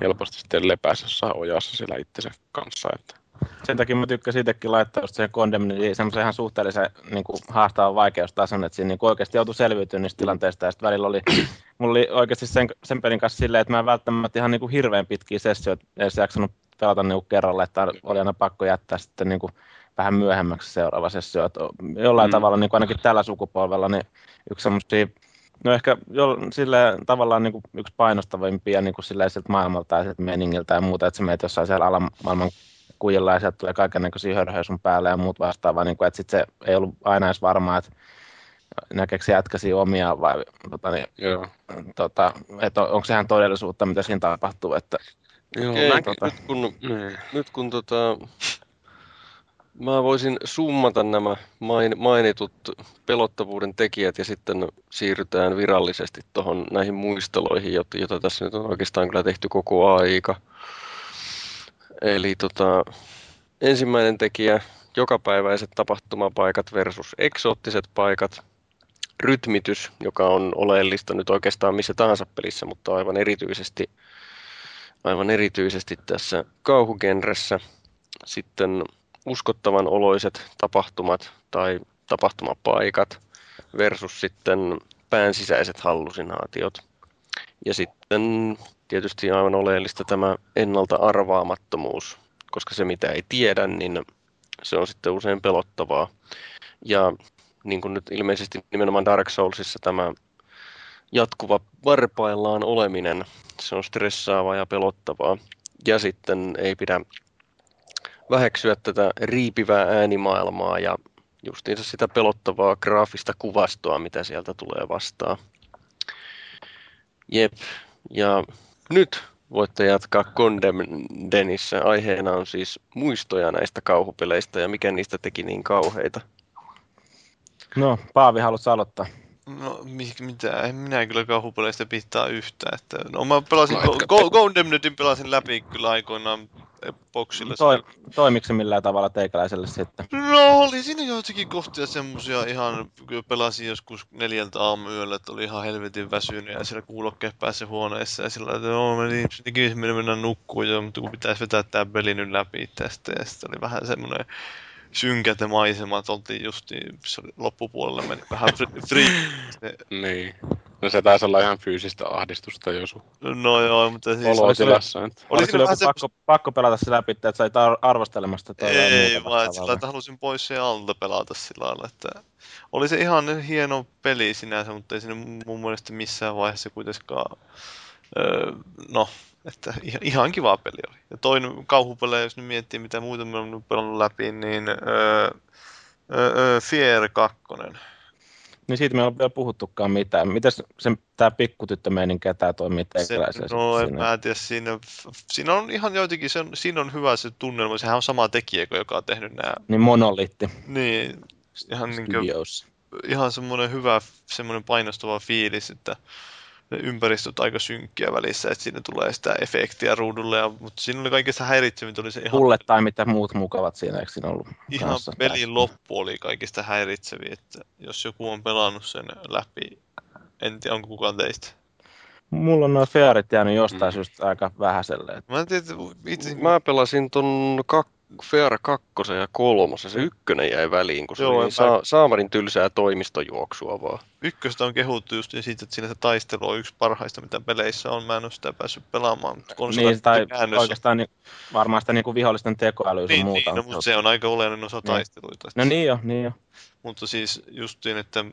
helposti sitten lepäisi jossain ojassa siellä itsensä kanssa. Että. Sen takia mä tykkäsin itsekin laittaa just siihen Condemnediin semmoisen ihan suhteellisen niin kuin, haastavan vaikeustason, että siinä niin kuin, oikeasti joutui selviytymään niistä tilanteista ja sitten välillä oli, (clears throat) mulla oli oikeasti sen, sen pelin kanssa silleen, että mä en välttämättä ihan niin kuin, hirveän pitkiä sessioita edes jaksanut pelata niin kuin, kerralla, että oli aina pakko jättää sitten niin kuin, vähän myöhemmäksi seuraava sessio. Että jollain Mm. mm. tavalla niin kuin ainakin tällä sukupolvella niin yksi semmoisia No ehkä jo, sille tavallaan niin kuin yksi painostavimpia niin kuin silleen, siltä maailmalta ja siltä meningiltä ja muuta, että sä meet jossain siellä alamaailman kujilla ja sieltä tulee kaiken näköisiä hörhöjä sun päälle ja muut vastaavaa, niin kuin, että sit se ei ollut aina edes varmaa, että näkeekö se jätkäsiä omia vai tota, niin, Joo. tota, että on, onko sehän todellisuutta, mitä siinä tapahtuu, että Joo, Okei, mä, tota- nyt kun, niin. nyt kun tota, mä voisin summata nämä main, mainitut pelottavuuden tekijät ja sitten siirrytään virallisesti tuohon näihin muisteloihin, jota tässä nyt on oikeastaan kyllä tehty koko aika. Eli tota, ensimmäinen tekijä, jokapäiväiset tapahtumapaikat versus eksoottiset paikat, rytmitys, joka on oleellista nyt oikeastaan missä tahansa pelissä, mutta aivan erityisesti, aivan erityisesti tässä kauhugenressä. Sitten uskottavan oloiset tapahtumat tai tapahtumapaikat versus sitten pään sisäiset hallusinaatiot. Ja sitten tietysti aivan oleellista tämä ennalta arvaamattomuus, koska se mitä ei tiedä, niin se on sitten usein pelottavaa. Ja niin kuin nyt ilmeisesti nimenomaan Dark Soulsissa tämä jatkuva varpaillaan oleminen, se on stressaavaa ja pelottavaa. Ja sitten ei pidä väheksyä tätä riipivää äänimaailmaa ja justiinsa sitä pelottavaa graafista kuvastoa, mitä sieltä tulee vastaan. Jep, ja nyt voitte jatkaa Condemnedenissä. Aiheena on siis muistoja näistä kauhupeleistä ja mikä niistä teki niin kauheita. No, Paavi, haluatko aloittaa? No, mi- mitä? En minä kyllä kauhupeleistä pitää yhtään. Että, no, mä pelasin, No, no, etkä- Go- Condemnedin pelasin läpi kyllä aikoinaan boxilla. Toi, toimiko se millään tavalla teikäläiselle sitten? No oli siinä joitakin kohtia semmosia ihan, kun pelasin joskus neljältä aamuyöllä, että oli ihan helvetin väsynyt ja siellä kuulokkeet päässä huoneessa ja sillä että joo, meni, tekisi mennä, nukkuun jo, mutta kun pitäisi vetää tää peli nyt läpi tästä ja sitten oli vähän semmoinen synkät ne maisemat, oltiin se oli loppupuolella meni vähän fri- free. Niin. No se taisi olla ihan fyysistä ahdistusta jo sun No joo, mutta siis... olotilassa. että- Oli sulla vähän joku pakko, pakko pelata se läpi, että sait ar- arvostelemasta Ei, vaan sillä, että halusin pois sen alta pelata sillä lailla, että oli se ihan hieno peli sinänsä, mutta ei siinä mun mielestä missään vaiheessa kuitenkaan, öö, no, että ihan, ihan kiva peli oli. Ja toinen kauhupelejä, jos nyt miettii mitä muuta me on pelannut läpi, niin öö, öö, Fear 2. Niin siitä me ei ole vielä puhuttukaan mitään. Mitäs sen, tää pikkutyttö meininkä, tää toimii Se, teikäläiselle no en siinä? mä tiedä, siinä, siinä on ihan joitakin, se on, siinä on hyvä se tunnelma, sehän on sama tekijä, kuin joka on tehnyt nämä, Niin monoliitti niin, ihan niin kuin, ihan semmoinen hyvä, semmoinen painostava fiilis, että ympäristöt aika synkkiä välissä, että siinä tulee sitä efektiä ruudulle, ja, mutta siinä oli kaikista häiritsevintä, oli se ihan, Bullet tai mitä muut mukavat siinä, eikö siinä ollut ihan kanssa? pelin loppu oli kaikista häiritseviä, että jos joku on pelannut sen läpi, en tiedä onko kukaan teistä. Mulla on nuo fearit jäänyt jostain Mm. syystä aika vähäiselle. että Mä en tiedä, itse, Mä pelasin ton kak- Fear 2 ja 3, se ykkönen jäi väliin, kun se Joo, oli en niin sa- saamarin tylsää toimistojuoksua vaan. ykköstä on kehuttu just niin siitä, että siinä se taistelu on yksi parhaista, mitä peleissä on. Mä en ole sitä päässyt pelaamaan, mutta konsoleilla Niin, tai käännös on- oikeastaan niin, varmaan sitä niin kuin vihollisten tekoälyä sun Niin, muuta. niin no, mutta se on aika oleellinen osa Niin. taisteluita. No niin jo, niin jo. Mutta siis justiin, että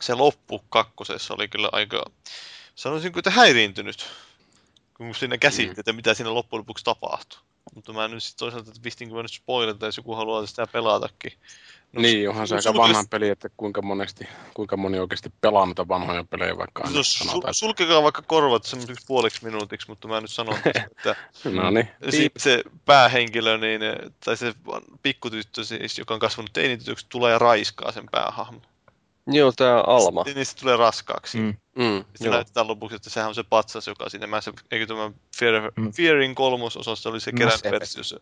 se loppu kakkosessa oli kyllä aika, sanoisinko, että häiriintynyt. Kun siinä käsitti, Mm. että mitä siinä loppujen lopuksi tapahtui. Mutta mä en nyt sit toisaalta, että pistinkö mä nyt spoilata, jos joku haluaa sitä pelatakin. No, Niin, onhan se aika sulkes- vanha peli, että kuinka, monesti, kuinka moni oikeasti pelaa noita vanhoja pelejä, vaikka aina No, sul, sanotaan, että sulkekaa vaikka korvat semmoisiksi puoleksi minuutiksi, mutta mä nyt sanon, että (laughs) no niin, se päähenkilö, niin, tai se pikkutyttö siis, joka on kasvanut teinitytöksi, tulee ja raiskaa sen päähahmon. Joo, tää Alma. Niin se tulee raskaaksi. Mm. Mm, Sitten näytetään lopuksi, että sehän on se patsas, joka siinä, mä se, eikö tämä Fear, Mm. Fearin kolmososassa oli se Mass keräilyversiossa.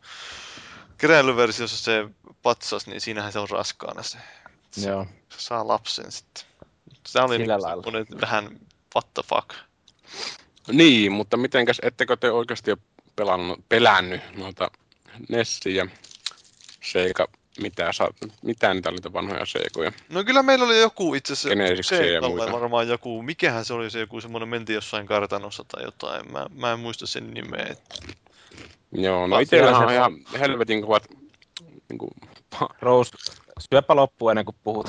Keräilyversiossa se patsas, niin siinähän se on raskaana se. Se, Joo. se saa lapsen sitten. Tämä oli niin lailla. semmoinen vähän what the fuck. Niin, mutta mitenkäs, ettekö te oikeasti ole pelannut, pelännyt noita Nessi ja Seika, mitä, sa, mitä niitä oli niitä vanhoja Seikoja? No kyllä meillä oli joku itse asiassa, muita. varmaan joku, mikähän se oli se joku semmoinen, mentiin jossain kartanossa tai jotain, mä, mä en muista sen nimeä. Joo, no itsellähän siellä on se- ihan helvetin kovat niin kuin, Rose, syöpä loppuun ennen kuin puhut.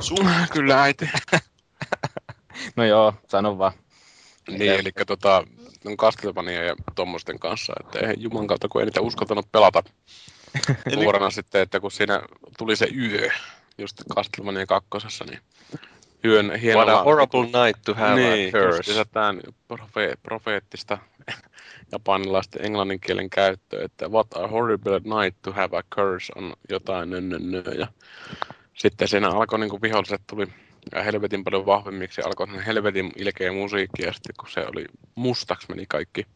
Sun, Kyllä äiti. (laughs) No joo, sano vaan. Niin, eli tota, on Castlevania ja tommosten kanssa, että ei juman kautta, kun ei niitä uskaltanut pelata Eli- nuorena sitten, että kun siinä tuli se yö, just Castlevania kakkosessa, niin yön What hienolla... a horrible night to have niin, a curse. tämän profe- profeettista (laughs) japanilaisten englannin kielen käyttöä, että what a horrible night to have a curse on jotain nö, nö, nö. ja sitten siinä alkoi niin kuin viholliset tuli helvetin paljon vahvemmiksi, alkoi helvetin ilkeä musiikki ja sitten kun se oli mustaksi meni kaikki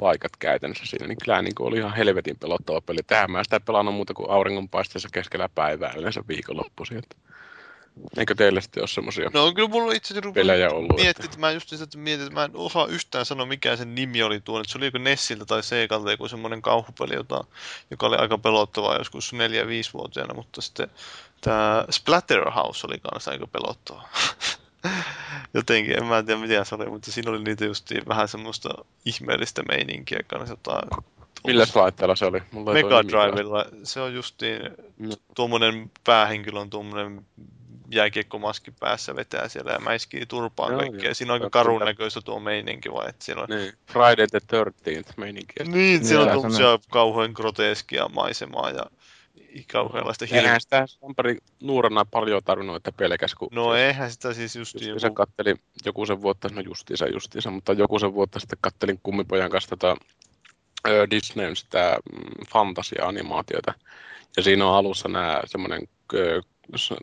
paikat käytännössä siinä, niin kyllä niin kuin oli ihan helvetin pelottava peli. Tähän mä sitä pelannut muuta kuin auringonpaisteessa keskellä päivää yleensä viikonloppuisin. Että... Eikö teille sitten ole semmoisia no kyllä mulla itse asiassa pelejä ollut? Mietin, että mä just että mietin, että mä en osaa yhtään sanoa mikä sen nimi oli tuon, että se oli joku Nessiltä tai Seikalta joku semmoinen kauhupeli, jota, joka oli aika pelottavaa joskus 4-5-vuotiaana, mutta sitten Tämä Splatterhouse oli kanssa aika pelottava. (laughs) (laughs) Jotenkin, en mä tiedä mitä se oli, mutta siinä oli niitä just vähän semmoista ihmeellistä meininkiä kanssa jotain. Millä laitteella se oli? Mulla Mega Drivella. Se on justiin, no. tuommoinen päähenkilö on tuommoinen jääkiekkomaski päässä vetää siellä ja mäiskii turpaan Joo, kaikkea. Siinä on aika karun näköistä tuo meininki vai, että siinä on... Niin, Friday the 13th meininki. Niin, siellä on tuollaisia kauhean groteskia maisemaa ja kauheanlaista hirveä. Eihän sitä Sampari nuorena paljon tarvinnut, että pelkäs kun... No eihän sitä siis just... just joku... Se katteli joku sen vuotta, no justiinsa justiinsa, mutta joku sen vuotta sitten kattelin kummipojan kanssa tätä Disneyn sitä mm, fantasia-animaatiota. Ja siinä on alussa nämä semmoinen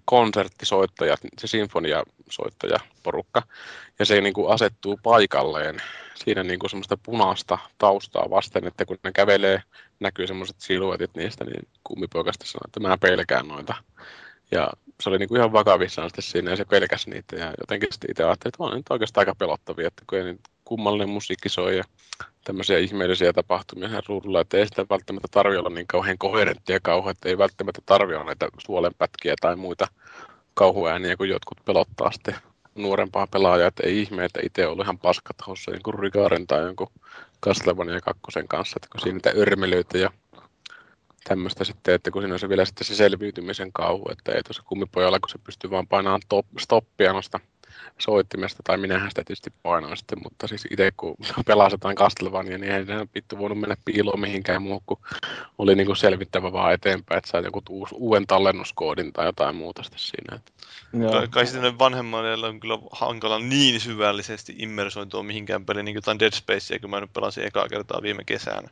konserttisoittajat, se sinfoniasoittajaporukka, ja se niin kuin asettuu paikalleen siinä niin kuin semmoista punaista taustaa vasten, että kun ne kävelee, näkyy semmoiset siluetit niistä, niin kummipoikasta sanoo, että mä pelkään noita. Ja se oli niin kuin ihan vakavissaan sitten siinä, ja se pelkäsi niitä, ja jotenkin sitten itse ajattelin, että on nyt oikeastaan aika pelottavia, että kun ei niin kummallinen musiikki soi, ja tämmöisiä ihmeellisiä tapahtumia ihan ruudulla, että ei sitä välttämättä tarvitse olla niin kauhean koherenttia kauhua, että ei välttämättä tarvitse olla näitä suolenpätkiä tai muita kauhuääniä, kun jotkut pelottaa sitten nuorempaa pelaajaa, että ei ihme, että itse ollut ihan paskatahossa jonkun Rigaren tai jonkun Castlevania kakkosen kanssa, että kun siinä niitä örmelöitä ja tämmöistä sitten, että kun siinä on se vielä sitten se selviytymisen kauhu, että ei tuossa kummipojalla, kun se pystyy vaan painamaan top, stoppia noista soittimesta, tai minähän sitä tietysti painoin sitten, mutta siis itse kun (laughs) pelasetaan Castlevania, niin ei enää vittu voinut mennä piiloon mihinkään muu, kun oli niin kuin selvittävä vaan eteenpäin, että sai joku uus, uuden tallennuskoodin tai jotain muuta sitten siinä. Että... Joo. Kai sitten vanhemmalle on kyllä hankala niin syvällisesti immersointua mihinkään peliin, niin kuin jotain Dead Spacea, kun mä nyt pelasin ekaa kertaa viime kesänä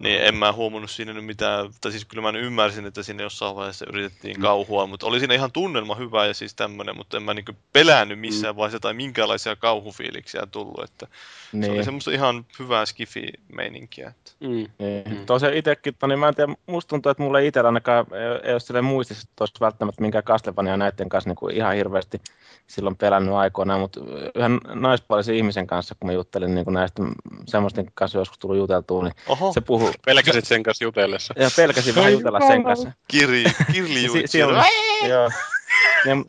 niin en mä huomannut siinä nyt mitään, tai siis kyllä mä ymmärsin, että sinne jossain vaiheessa yritettiin mm. kauhua, mutta oli siinä ihan tunnelma hyvä ja siis tämmöinen, mutta en mä niinku pelännyt missään mm. vaiheessa tai minkälaisia kauhufiiliksiä tullut, että niin. se oli niin. semmoista ihan hyvää skifi-meininkiä. Että. Mm. Niin. Mm. Tosiaan itsekin, niin mä en tiedä, musta tuntuu, että mulle itsellä ainakaan ei, ei ole silleen muistissa tuossa välttämättä minkään Castlevania näiden kanssa niin kuin ihan hirveästi silloin pelännyt aikoinaan, mutta yhden naispuolisen ihmisen kanssa, kun mä juttelin niin kuin näistä semmoisten kanssa joskus tullut juteltua, niin Oho. se Pelkäsit sen kanssa jutellessa? Ja pelkäsin vähän jutella sen kanssa. Kirli, kirli si- si- Joo. niin,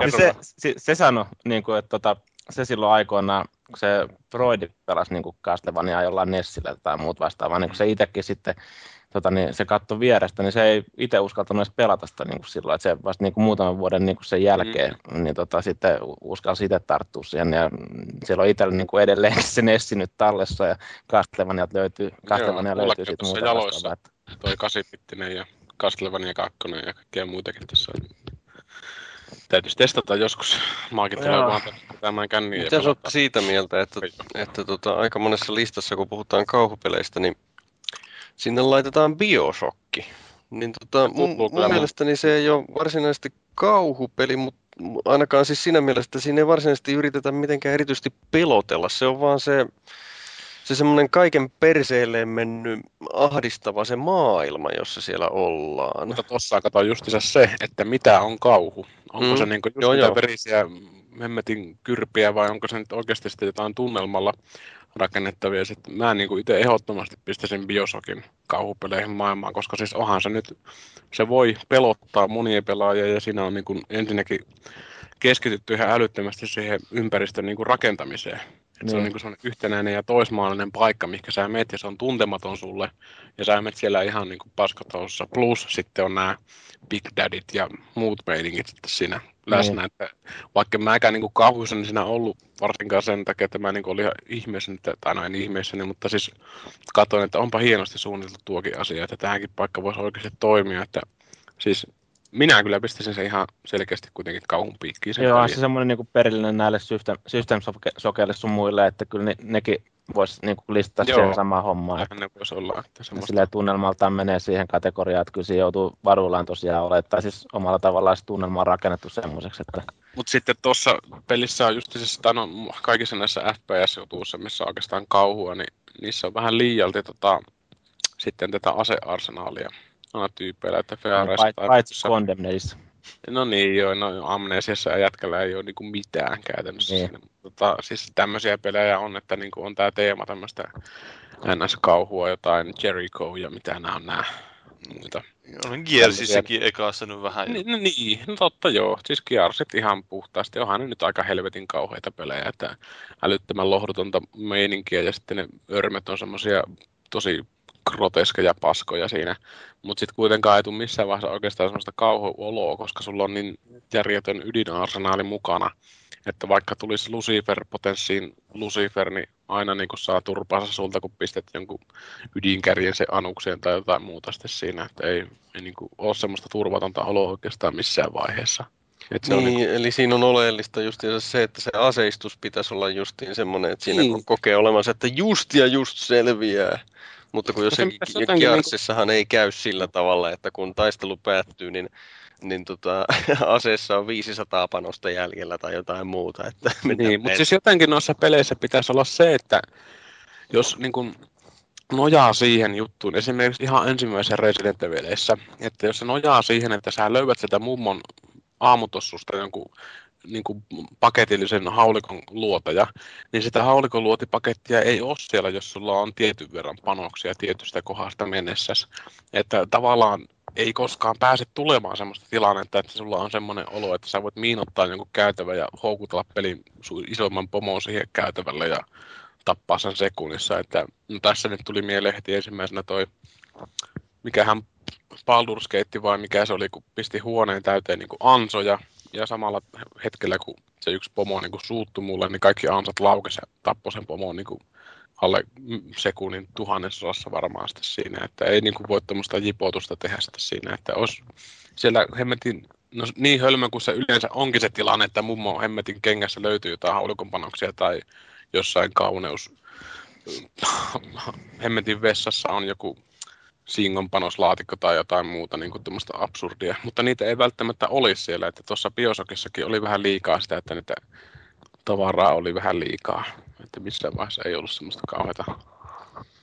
niin se, se, se sanoi, niin kuin, että tota, se silloin aikoinaan, kun se Broidi pelasi niin Castlevania jollain Nessillä tai muut vastaavaa, niin kun se itsekin sitten tota, niin se katto vierestä, niin se ei itse uskaltanut edes pelata sitä niin kuin silloin, että se vasta niin kuin muutaman vuoden niin kuin sen jälkeen, mm. niin tota, sitten uskalsi itse tarttua siihen, ja siellä on itsellä niin kuin edelleen se Nessi nyt tallessa, ja Castlevania löytyy, Castlevania Joo, löytyy sitten muuta jaloissa, että... toi kasipittinen ja Castlevania 2 ja kaikkea muitakin tässä täytyisi testata joskus. Maakin tulee vaan tämän känniin. Olette siitä mieltä, että, että tota, aika monessa listassa, kun puhutaan kauhupeleistä, niin sinne laitetaan biosokki. Niin tota, mun, mun mielestäni se ei ole varsinaisesti kauhupeli, mutta ainakaan siis siinä mielessä, että siinä ei varsinaisesti yritetä mitenkään erityisesti pelotella. Se on vaan se, se semmoinen kaiken perseelleen mennyt ahdistava se maailma, jossa siellä ollaan. Mutta tuossa kato justiinsa se, että mitä on kauhu. Onko mm. se niin just joo, joo. verisiä hemmetin kyrpiä vai onko se nyt oikeasti sitten jotain tunnelmalla rakennettavia. Sitten mä niin kuin itse ehdottomasti pistäisin Biosokin kauhupeleihin maailmaan, koska siis onhan se nyt, se voi pelottaa monia pelaajia ja siinä on niin kuin ensinnäkin keskitytty ihan älyttömästi siihen ympäristön niin kuin rakentamiseen. Et se on niin kuin niinku yhtenäinen ja toismaallinen paikka, mikä sä menet ja se on tuntematon sulle. Ja sä menet siellä ihan niin kuin paskatoussa. Plus sitten on nämä Big Daddit ja muut meiningit sitten siinä läsnä. Mm. Että vaikka mäkään niin kauhuisen siinä ollut varsinkaan sen takia, että mä niin olin ihan ihmeessäni, tai no en ihmeessäni, mutta siis katsoin, että onpa hienosti suunniteltu tuokin asia, että tähänkin paikka voisi oikeasti toimia. Että siis minä kyllä pistäisin se ihan selkeästi kuitenkin kauhun piikkiin. Joo, se semmoinen niin perillinen näille system, system sokeille sun muille, että kyllä ne, nekin voisi niin listata Joo, siihen samaan hommaan. ne voisi olla. Että semmoista... tunnelmaltaan menee siihen kategoriaan, että kyllä se joutuu varuillaan tosiaan olemaan, tai siis omalla tavallaan se tunnelma on rakennettu semmoiseksi. Että... Mutta sitten tuossa pelissä on just siis, no, kaikissa näissä FPS-jutuissa, missä on oikeastaan kauhua, niin niissä on vähän liialti tota, sitten tätä asearsenaalia aina tyypeillä, että tai... Paitsi Condemnedissa. No niin, joo, no Amnesiassa ja jätkällä ei ole niinku mitään käytännössä. Niin. Siinä. Tota, siis tämmöisiä pelejä on, että niinku on tämä teema tämmöistä NS-kauhua, jotain Jericho ja mitä nämä on nämä muita. On Gearsissäkin ekassa nyt vähän. Ni, no niin, no totta joo. Siis Gearsit ihan puhtaasti. Onhan ne nyt aika helvetin kauheita pelejä, että älyttömän lohdutonta meininkiä ja sitten ne örmet on semmoisia tosi groteskeja paskoja siinä. Mutta sitten kuitenkaan ei tule missään vaiheessa oikeastaan semmoista kauhuoloa, koska sulla on niin järjetön ydinarsenaali mukana, että vaikka tulisi Lucifer potenssiin Lucifer, niin aina niin saa turpaansa sulta, kun pistät jonkun ydinkärjen se anukseen tai jotain muuta sitten siinä, että ei, ei niin ole semmoista turvatonta oloa oikeastaan missään vaiheessa. Et se niin, on niin eli siinä on oleellista just se, että se aseistus pitäisi olla justiin semmoinen, että siinä niin. kokee olemassa, että just ja just selviää. Mutta kun jossakin Gearsissahan niin... ei käy sillä tavalla, että kun taistelu päättyy, niin niin tota, (laughs) aseessa on 500 panosta jäljellä tai jotain muuta. Että (laughs) niin, mutta siis jotenkin noissa peleissä pitäisi olla se, että jos niin kun nojaa siihen juttuun, esimerkiksi ihan ensimmäisen Resident Evilissä, että jos se nojaa siihen, että sä löydät sitä mummon aamutossusta jonkun niin kuin paketillisen haulikon luotaja, niin sitä haulikon luotipakettia ei ole siellä, jos sulla on tietyn verran panoksia tietystä kohdasta mennessä. Että tavallaan ei koskaan pääse tulemaan sellaista tilannetta, että sulla on semmoinen olo, että sä voit miinottaa jonkun käytävän ja houkutella pelin isomman pomon siihen käytävälle ja tappaa sen sekunnissa. Että, no tässä nyt tuli mieleen heti ensimmäisenä toi, mikähän Baldur's Gate vai mikä se oli, kun pisti huoneen täyteen niin kuin ansoja ja samalla hetkellä, kun se yksi pomo niin kuin suuttui mulle, niin kaikki ansat laukesi ja tappoi sen pomon niin kuin alle sekunnin tuhannesosassa varmaan siinä, että ei niin kuin voi tuommoista jipotusta tehdä sitten siinä, että olisi siellä hemmetin, no niin hölmö kuin se yleensä onkin se tilanne, että mummo hemmetin kengässä löytyy jotain haulikonpanoksia tai jossain kauneus (sniffs) hemmetin vessassa on joku singon panoslaatikko tai jotain muuta niin kuin absurdia, (laughs) mutta niitä ei välttämättä olisi siellä, että tuossa Biosokissakin oli vähän liikaa sitä, että niitä tavaraa oli vähän liikaa, että missään vaiheessa ei ollut semmoista kauheata.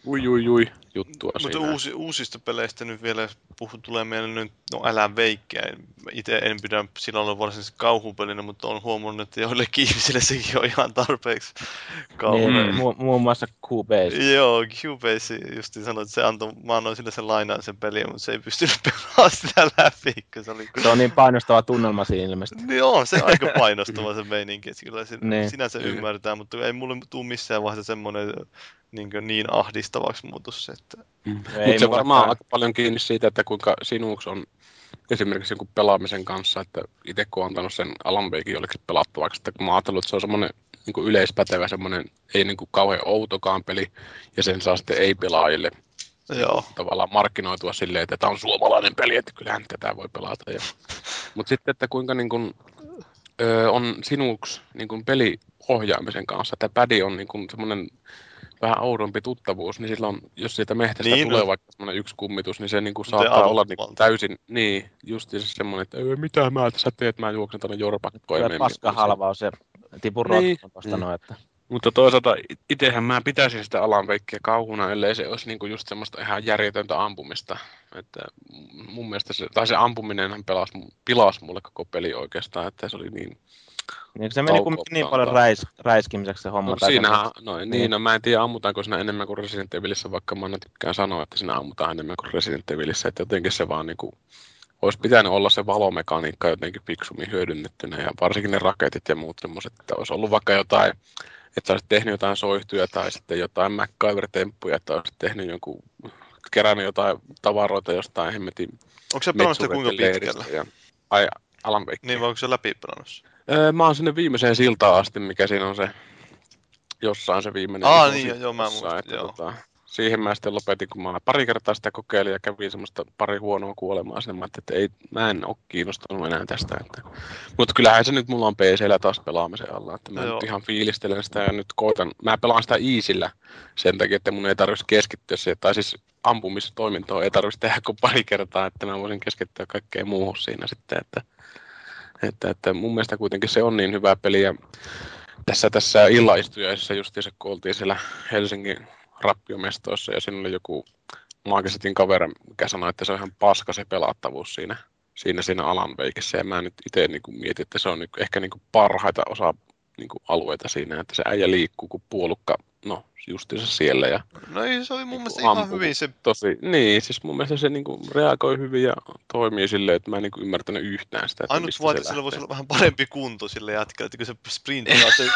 Ui, ui, ui juttua Mutta uusi, uusista peleistä nyt vielä puhun, tulee mieleen nyt, no älä veikkiä. Itse en pidä sillä olla varsinaisesti kauhupelinä, mutta on huomannut, että joillekin (laughs) ihmisille sekin on ihan tarpeeksi kauhean. Niin, mu- muun muassa Cubase. Joo, Cubase just sanoi, että se antoi, mä annoin sille sen lainaan sen peliä, mutta se ei pystynyt (laughs) pelaamaan sitä läpi. Se, oli... se on niin painostava tunnelma siinä ilmeisesti. Niin on, se aika painostava se meininki, että kyllä se, niin. sinänsä ymmärtää, mutta ei mulle tule missään vaiheessa semmoinen niin, niin ahdistavaksi muutus. Että... Mm. Mutta se varmaan on aika paljon kiinni siitä, että kuinka sinuksi on esimerkiksi jonkun pelaamisen kanssa, että itse kun on antanut sen Alan Wakein jollekin pelattavaksi, että kun mä ajattelin, että se on semmoinen niin yleispätevä, semmoinen ei niin kuin kauhean outokaan peli, ja sen saa sitten ei-pelaajille Joo. tavallaan markkinoitua silleen, että tämä on suomalainen peli, että kyllähän tätä voi pelata. Ja... (laughs) Mutta sitten, että kuinka niin kuin, ö, on sinuksi niin kuin peliohjaamisen kanssa, että pädi on niin kuin semmoinen vähän oudompi tuttavuus, niin silloin, jos siitä mehtästä niin, tulee no. vaikka semmoinen yksi kummitus, niin se niin kuin saattaa olla niin täysin, niin, just se semmoinen, että ei mitään mä sä teet, mä juoksen tuonne jorpakkoon. Kyllä paska halvaus ja tipun niin. tuosta mm. noin, että... Mutta toisaalta itsehän mä pitäisin sitä alan veikkiä kauhuna, ellei se olisi niinku just semmoista ihan järjetöntä ampumista. Että mun mielestä se, tai se ampuminen pelasi, pilasi mulle koko peli oikeastaan, että se oli niin niin se meni kumminkin niin paljon räis, räiskimiseksi se homma. No, siinähän, no, niin, niin, no mä en tiedä ammutaanko siinä enemmän kuin Resident Evilissä, vaikka mä aina tykkään sanoa, että siinä ammutaan enemmän kuin Resident Evilissä, että jotenkin se vaan niin kuin, olisi pitänyt olla se valomekaniikka jotenkin fiksummin hyödynnettynä ja varsinkin ne raketit ja muut semmoiset, että olisi ollut vaikka jotain, että olisit tehnyt jotain soihtuja tai sitten jotain MacGyver-temppuja, että olisit tehnyt jonkun, kerännyt jotain tavaroita jostain hemmetin Onko se pelannut kuinka pitkällä? Ja, ai, Alan Wake. Niin, vai onko se läpi pelannut? Öö, mä oon sinne viimeiseen siltaan asti, mikä siinä on se, jossain se viimeinen. Aa, niin, joo, mä muistan, että, joo. Tota, siihen mä sitten lopetin, kun mä pari kertaa sitä kokeilin ja kävin semmoista pari huonoa kuolemaa sinne. Mä että ei, mä en ole kiinnostunut enää tästä. Että. Mutta kyllähän se nyt mulla on PCllä taas pelaamisen alla. Että mä nyt ihan fiilistelen sitä ja nyt koitan. Mä pelaan sitä Easillä sen takia, että mun ei tarvitsisi keskittyä siihen. Tai siis ampumistoimintoon ei tarvitsisi tehdä kuin pari kertaa, että mä voisin keskittyä kaikkeen muuhun siinä sitten. Että että, että mun mielestä kuitenkin se on niin hyvä peli ja tässä, tässä illaistujaisessa justiinsa, kun oltiin siellä Helsingin rappiomestoissa ja siinä oli joku Maakesetin kaveri, mikä sanoi, että se on ihan paska se pelattavuus siinä, siinä, siinä alan veikissä. Ja mä nyt itse niin mietin, että se on niin, ehkä niin kuin parhaita osa niin kuin alueita siinä, että se äijä liikkuu kuin puolukka, no justiinsa siellä. Ja No ei, se oli mun mielestä Niinku ihan hyvin se tosi, niin, siis mun mielestä se niinku reagoi hyvin ja toimii silleen, että mä en niinku ymmärtänyt yhtään sitä, Ainut vaan, se että sillä voisi olla vähän parempi kunto sille jätkälle, että kun se sprintaa se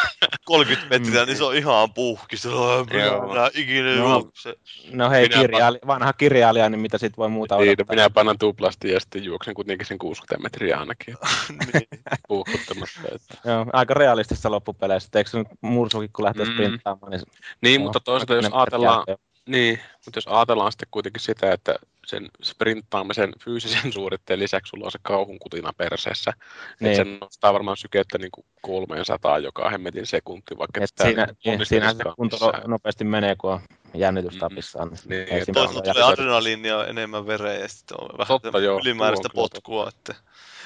30 metriä, niin se on ihan puhki. Se on minä ikinä No, juokse. No hei, kirjaili, vanha kirjailija, niin mitä sit voi muuta Niin, no odottaa. minä panan tuplasti ja sitten juoksen kuitenkin sen 60 metriä ainakin (laughs) niin. puukuttamatta. Että. Joo, aika realistista loppupeleissä. Eikö se nyt mursukin, kun lähtee Mm. sprinttaamaan, niin Niin, No, mutta toisaalta jos ajatellaan, niin, mutta jos ajatellaan sitten kuitenkin sitä, että sen sprinttaamisen fyysisen (laughs) suoritteen lisäksi sulla on se kauhun kutina perseessä, niin. Että se nostaa varmaan sykettä niin kuin 300 joka hemmetin sekunti, vaikka Et sitä siinä, niin siinähän se kunto nopeasti menee, kun on jännitystapissaan. Niin, Ei että siinä Toisaalta ole tulee adrenaliinia enemmän vereen ja sitten on vähän Totta, joo, ylimääräistä tuo potkua. Että...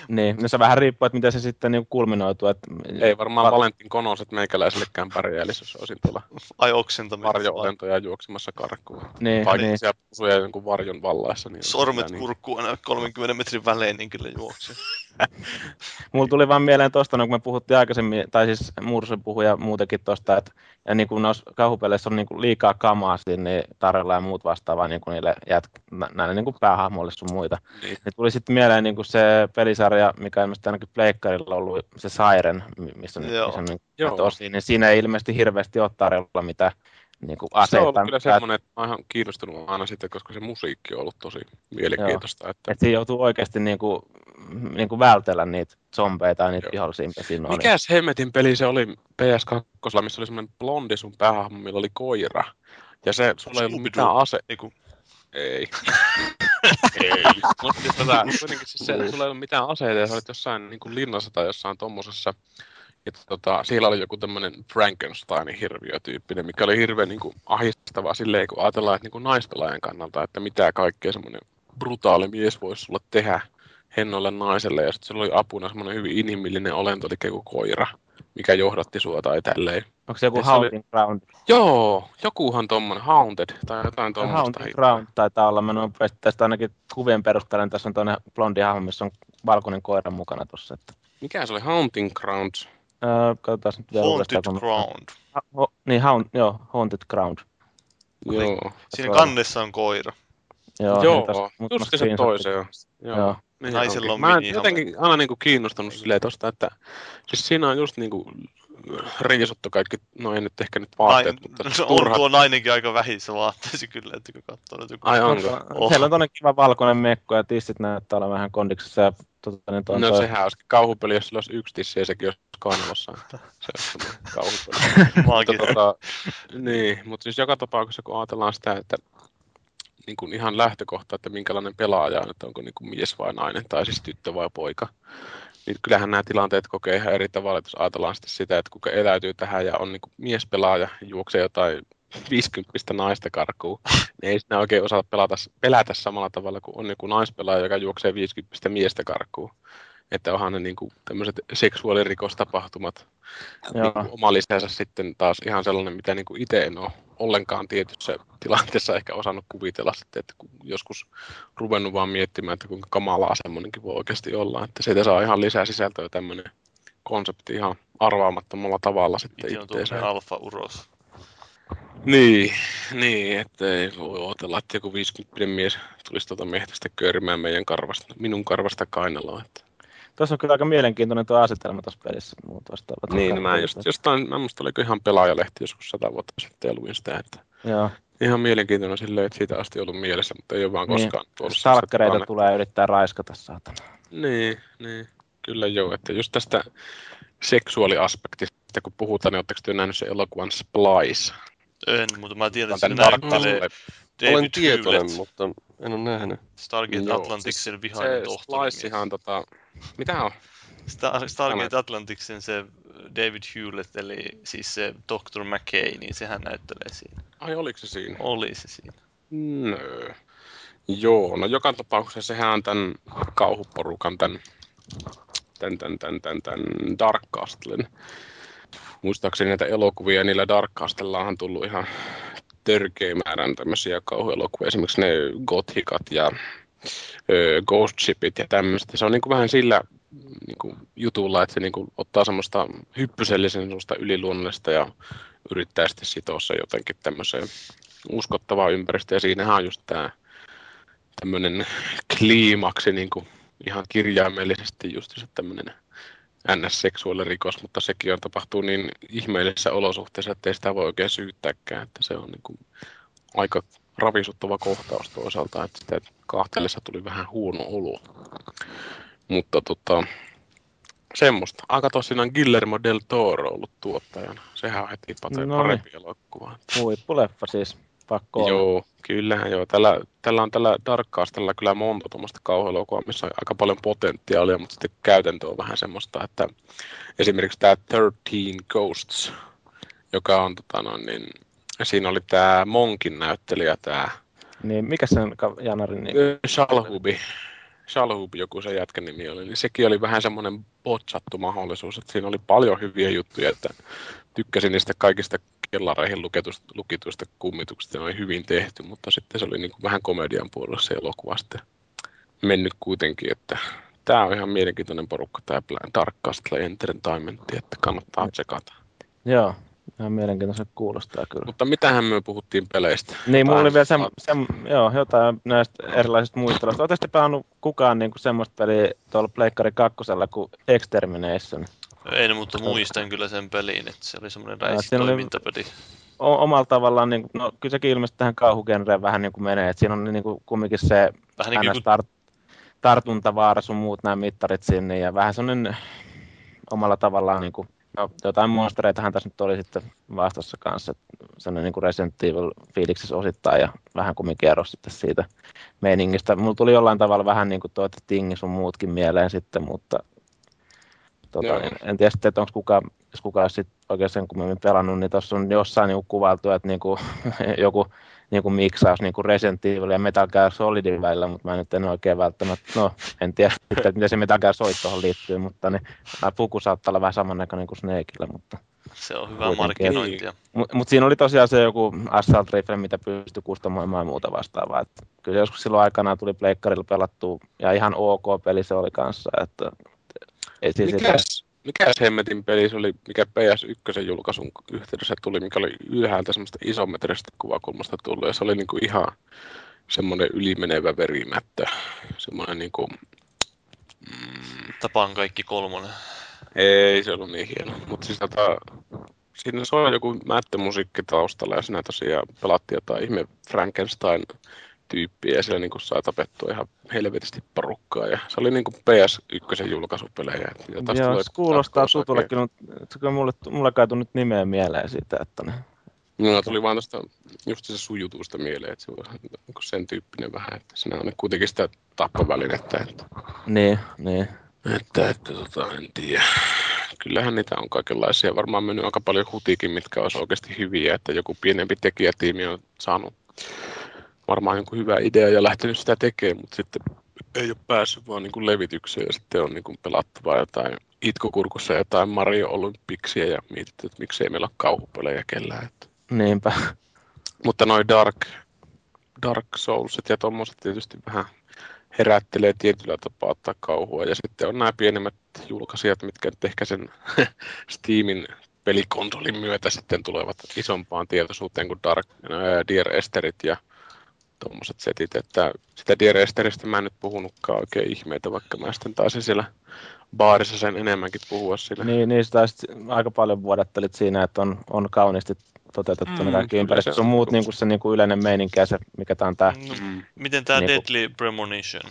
Niin, no se vähän riippuu, että miten se sitten niin kulminoituu. Että Ei varmaan Va- Valentin Konoset meikäläisellekään pärjää, eli jos olisin tuolla Ai varjo-olentoja juoksemassa karkuun. Niin, Tai niin. niin. siellä pusuja jonkun varjon vallaessa. Niin Sormet sitä kurkkuu aina 30 metrin välein, niin kyllä juoksee. (laughs) Mulla tuli vaan mieleen tuosta, no, kun me puhuttiin aikaisemmin, tai siis Mursu puhui ja muutenkin tuosta, että ja niin kuin noissa kauhupeleissä on niin kuin liikaa kamaa siinä, niin tarjolla ja muut vastaavaa niin kuin niille jät, nä- näille niin kuin päähahmoille sun muita. Niin. Niin tuli sitten mieleen niin kuin se pelisarja, mikä ilmeisesti ainakin Pleikkarilla on ollut, se Siren, mi- missä, on- Joo. missä on niin Joo. tosi, niin siinä ei ilmeisesti hirveästi ole tarjolla mitä niin kuin Se on ollut kyllä semmoinen, että mä oon ihan kiinnostunut aina siitä, koska se musiikki on ollut tosi mielenkiintoista. Että Että siinä joutuu oikeasti niin kuin, niin kuin vältellä niitä zombeja tai niitä Joo. vihollisia, mitä siinä on. Mikäs hemmetin peli se oli PS2, missä oli semmoinen blondi sun päähahmo, millä oli koira. Ja se, sulla ei ollut mitään ase... Eiku, Ei. ei. (laughs) Mutta siis tota, (laughs) kuitenkin siis se, sulla ei ollut mitään aseita ja sä olit jossain niin kuin linnassa tai jossain tommosessa. Ja tota, siellä oli joku tämmöinen Frankensteinin hirviötyyppinen, mikä oli hirveän niin kuin, ahistavaa silleen, kun ajatellaan, että niin kuin naispelaajan kannalta, että mitä kaikkea semmoinen brutaali mies voisi sulle tehdä hennoille naiselle. Ja sitten sillä oli apuna semmoinen hyvin inhimillinen olento, eli joku koira, mikä johdatti sua tai tälleen. Onko se joku se oli- Haunting Ground? Joo, jokuhan tommonen, Haunted tai jotain tuommoista. Haunting Ground taitaa olla. Mä noin tästä ainakin kuvien perusteella, niin tässä on toinen blondi hahmo, missä on valkoinen koira mukana tuossa. Että, Mikä se oli? Haunting Grounds? Öö, katsotaan nyt vielä Haunted uudestaan, kun- Ground. Ha, ho, niin, haunt, joo, Haunted Ground. Joo. Siinä kannessa on koira. Joo, Joo, niin muutama just se toisen, joo. Joo. Joo. Niin onkin. on Mä mini- jotenkin aina niinku kiinnostunut silleen tosta, että siis siinä on just niinku riisuttu kaikki, no ei nyt ehkä nyt vaatteet, Nai- mutta (laughs) no, on turhat. tuo nainenkin aika vähissä vaatteissa kyllä, että kun katsoo nyt joku... Ai onko? Oh. Siellä on toinen kiva valkoinen mekko ja tissit näyttää olla vähän kondiksessa. Ja, tota, niin toi, No toi- sehän olisi kauhupeli, jos sillä olisi yksi tissi ja sekin olisi kainalossa. Se olisi semmoinen kauhupeli. (laughs) Maakin. mutta, tota, niin, mutta siis joka tapauksessa kun ajatellaan sitä, että niin kuin ihan lähtökohta, että minkälainen pelaaja on, että onko niin kuin mies vai nainen tai siis tyttö vai poika, niin kyllähän nämä tilanteet kokee ihan eri tavalla, jos ajatellaan sitten sitä, että kuka eläytyy tähän ja on niin kuin miespelaaja, juoksee jotain (laughs) 50 naista karkuun, niin ei siinä oikein osaa pelata, pelätä samalla tavalla kuin on joku naispelaaja, joka juoksee 50 miestä karkuun. Että onhan ne niin kuin tämmöiset seksuaalirikostapahtumat Joo. niin kuin oma lisänsä sitten taas ihan sellainen, mitä niin kuin itse en ole ollenkaan tietyssä tilanteessa ehkä osannut kuvitella sitten, että joskus ruvennut vaan miettimään, että kuinka kamalaa semmoinenkin voi oikeasti olla, että siitä saa ihan lisää sisältöä tämmöinen konsepti ihan arvaamattomalla tavalla sitten Itse on alfa-uros. Niin, niin, että ei voi odotella, että joku 50 mies tulisi tuota mehtästä köörimään meidän karvasta, minun karvasta kainaloa. Että. Tuossa on kyllä aika mielenkiintoinen tuo asetelma tuossa pelissä. Muut vastaavat. Niin, no mä just jostain, mä muista oliko ihan pelaajalehti joskus sata vuotta sitten ja luin sitä, että Joo. ihan mielenkiintoinen silleen, että siitä asti ollut mielessä, mutta ei ole vaan Niin. koskaan sellaista Stalkereita tilannetta. tulee yrittää raiskata, saatana. Niin, niin, kyllä joo, että just tästä seksuaaliaspektista, kun puhutaan, niin oletteko te nähnyt sen elokuvan Splice? En, mutta mä tiedän, että se näyttelee Castle. Olen David tietoinen, Hewlett, mutta en ole nähnyt. Stargate siis vihainen Se tohtori. Splicehan tota, mitä on? Star- Stargate Atlanticsen se David Hewlett, eli siis se Dr. McKay, niin sehän näyttelee siinä. Ai oliko se siinä? Oli se siinä. No. Joo, no joka tapauksessa sehän on tämän kauhuporukan, tämän, tämän, tämän, tämän, tämän, tämän Dark Castlen. Muistaakseni näitä elokuvia, niillä Dark Castellaan on tullut ihan törkeä määrän tämmöisiä kauhuelokuvia, esimerkiksi ne Gothicat ja Ghost Shipit ja tämmöistä. Se on niin kuin vähän sillä niin kuin jutulla, että se niin kuin ottaa semmoista hyppysellisen semmoista yliluonnollista ja yrittää sitten sitoa se jotenkin tämmöiseen uskottavaan ympäristöön. Ja siinähän on just tämä tämmöinen kliimaksi niin kuin ihan kirjaimellisesti just se tämmöinen NS-seksuaalirikos, mutta sekin on tapahtuu niin ihmeellisissä olosuhteissa, että ei sitä voi oikein syyttääkään, että se on niin kuin aika ravisuttava kohtaus toisaalta, että sitä kahtellessa tuli vähän huono olo. Mutta tota, semmoista. Aika tosiaan Guillermo del Toro ollut tuottajana. Sehän on heti pate- No parempi elokuva. Huippuleffa siis, pakko olla. Joo, kyllähän joo. Tällä, tällä on tällä Darkcastella kyllä monta tuommoista kauhuelokuvaa, missä on aika paljon potentiaalia, mutta sitten käytäntö on vähän semmoista, että esimerkiksi tämä 13 Ghosts, joka on tota noin, niin siinä oli tämä Monkin näyttelijä, tämä Niin, mikä sen Janarin nimi? Shalhubi. Shalhubi, joku se jätkän nimi oli, niin sekin oli vähän semmoinen botsattu mahdollisuus, että siinä oli paljon hyviä juttuja, että tykkäsin niistä kaikista kellareihin lukituista, lukituista kummituksista, ne oli hyvin tehty, mutta sitten se oli niin kuin vähän komedian puolella se elokuva sitten mennyt kuitenkin, että tämä on ihan mielenkiintoinen porukka, tämä Darkcastle Entertainment, että kannattaa tsekata. Joo, ihan mielenkiintoisen kuulostaa kyllä. Mutta mitähän me puhuttiin peleistä? Niin, mulla oli vielä Jotain- sem, sem, joo, jotain näistä erilaisista muisteluista. Oletteko te pelannut kukaan niin semmoista peliä tuolla Pleikkari kakkosella kuin Extermination? En, mutta muistan kyllä sen pelin, että se oli semmoinen oli- räisitoimintapeli. O- omalla tavallaan, niin, no kyllä sekin ilmeisesti tähän kauhugenreen vähän niin kuin menee, että siinä on niin kuin kumminkin se Vähän niin kuin NS tar- tartuntavaara sun muut nämä mittarit sinne ja vähän semmoinen omalla tavallaan niin kuin, no, jotain monstereitahan tässä nyt oli sitten vastassa kanssa, että sellainen niin kuin Resident Evil osittain ja vähän kumminkin ero sitten siitä meiningistä. Mulla tuli jollain tavalla vähän niin kuin tuo Tingi sun muutkin mieleen sitten, mutta tota, Joo. en, en tiedä sitten, että onko kukaan, jos kukaan olisi sit oikein sen kummemmin pelannut, niin tuossa on jossain niin kuvailtu, että niin kuin, (laughs) joku niin kuin miksaus niin kuin Resident Evil ja Metal Gear Solidin välillä, mutta mä nyt en oikein välttämättä, no en tiedä (laughs) että miten se Metal Gear Solid tuohon liittyy, mutta niin, puku saattaa olla vähän samannäköinen kuin Snakeillä, mutta se on hyvä markkinointia. mutta mut siinä oli tosiaan se joku Assault Rifle, mitä pystyi kustomoimaan ja muuta vastaavaa. Et kyllä joskus silloin aikanaan tuli pleikkarilla pelattua ja ihan ok peli se oli kanssa. Että, ei siis Mikäs, mikäs hemmetin peli se oli, mikä PS1 julkaisun yhteydessä tuli, mikä oli ylhäältä semmoista isometristä kuvakulmasta tullut, ja se oli niinku ihan semmoinen ylimenevä verimättö, semmoinen niinku, mm, Tapaan kaikki kolmonen. ei se ollut niin hieno, mutta siis tota, siinä soi joku mättömusiikki taustalla, ja siinä tosiaan pelattiin jotain ihme Frankenstein tyyppiä ja siellä niinku sai tapettua ihan helvetisti porukkaa. Ja se oli niinku PS1 julkaisupelejä. Jota Joo, se kuulostaa oikein. kyllä, mutta mulle, mulle kai tule nyt nimeä mieleen siitä, että ne, No, tuli vaan tuosta just se sujutusta mieleen, että se on niinku sen tyyppinen vähän, että siinä on kuitenkin sitä tappovälinettä, että, niin, niin. että, että tota, en tiedä. Kyllähän niitä on kaikenlaisia, varmaan mennyt aika paljon hutikin, mitkä olisi oikeasti hyviä, että joku pienempi tekijätiimi on saanut varmaan jonkun hyvä idea ja lähtenyt sitä tekemään, mutta sitten ei ole päässyt vaan niin kuin levitykseen ja sitten on niin kuin pelattavaa jotain itkukurkussa jotain Mario Olympiksia ja mietitty, että miksei meillä ole kauhupelejä kellään. Että. Niinpä. Mutta noin Dark, Dark Soulsit ja tommoset tietysti vähän herättelee tietyllä tapaa ottaa kauhua. Ja sitten on nämä pienemmät julkaisijat, mitkä nyt ehkä sen (laughs) Steamin pelikonsolin myötä sitten tulevat isompaan tietoisuuteen kuin Dark, ää, Dear Esterit ja tuommoiset setit, että sitä Dear Esteristä mä en nyt puhunutkaan oikein ihmeitä, vaikka mä sitten taisin siellä baarissa sen enemmänkin puhua sillä. Niin, niin sitä sit aika paljon vuodattelit siinä, että on, on kauniisti toteutettu mm, ne kaikki ympäristöt. se on muut niinku- niin kuin se niin kuin yleinen meininki ja se, mikä tämä on tämä. Mm. miten tämä Niinku- Deadly Premonition?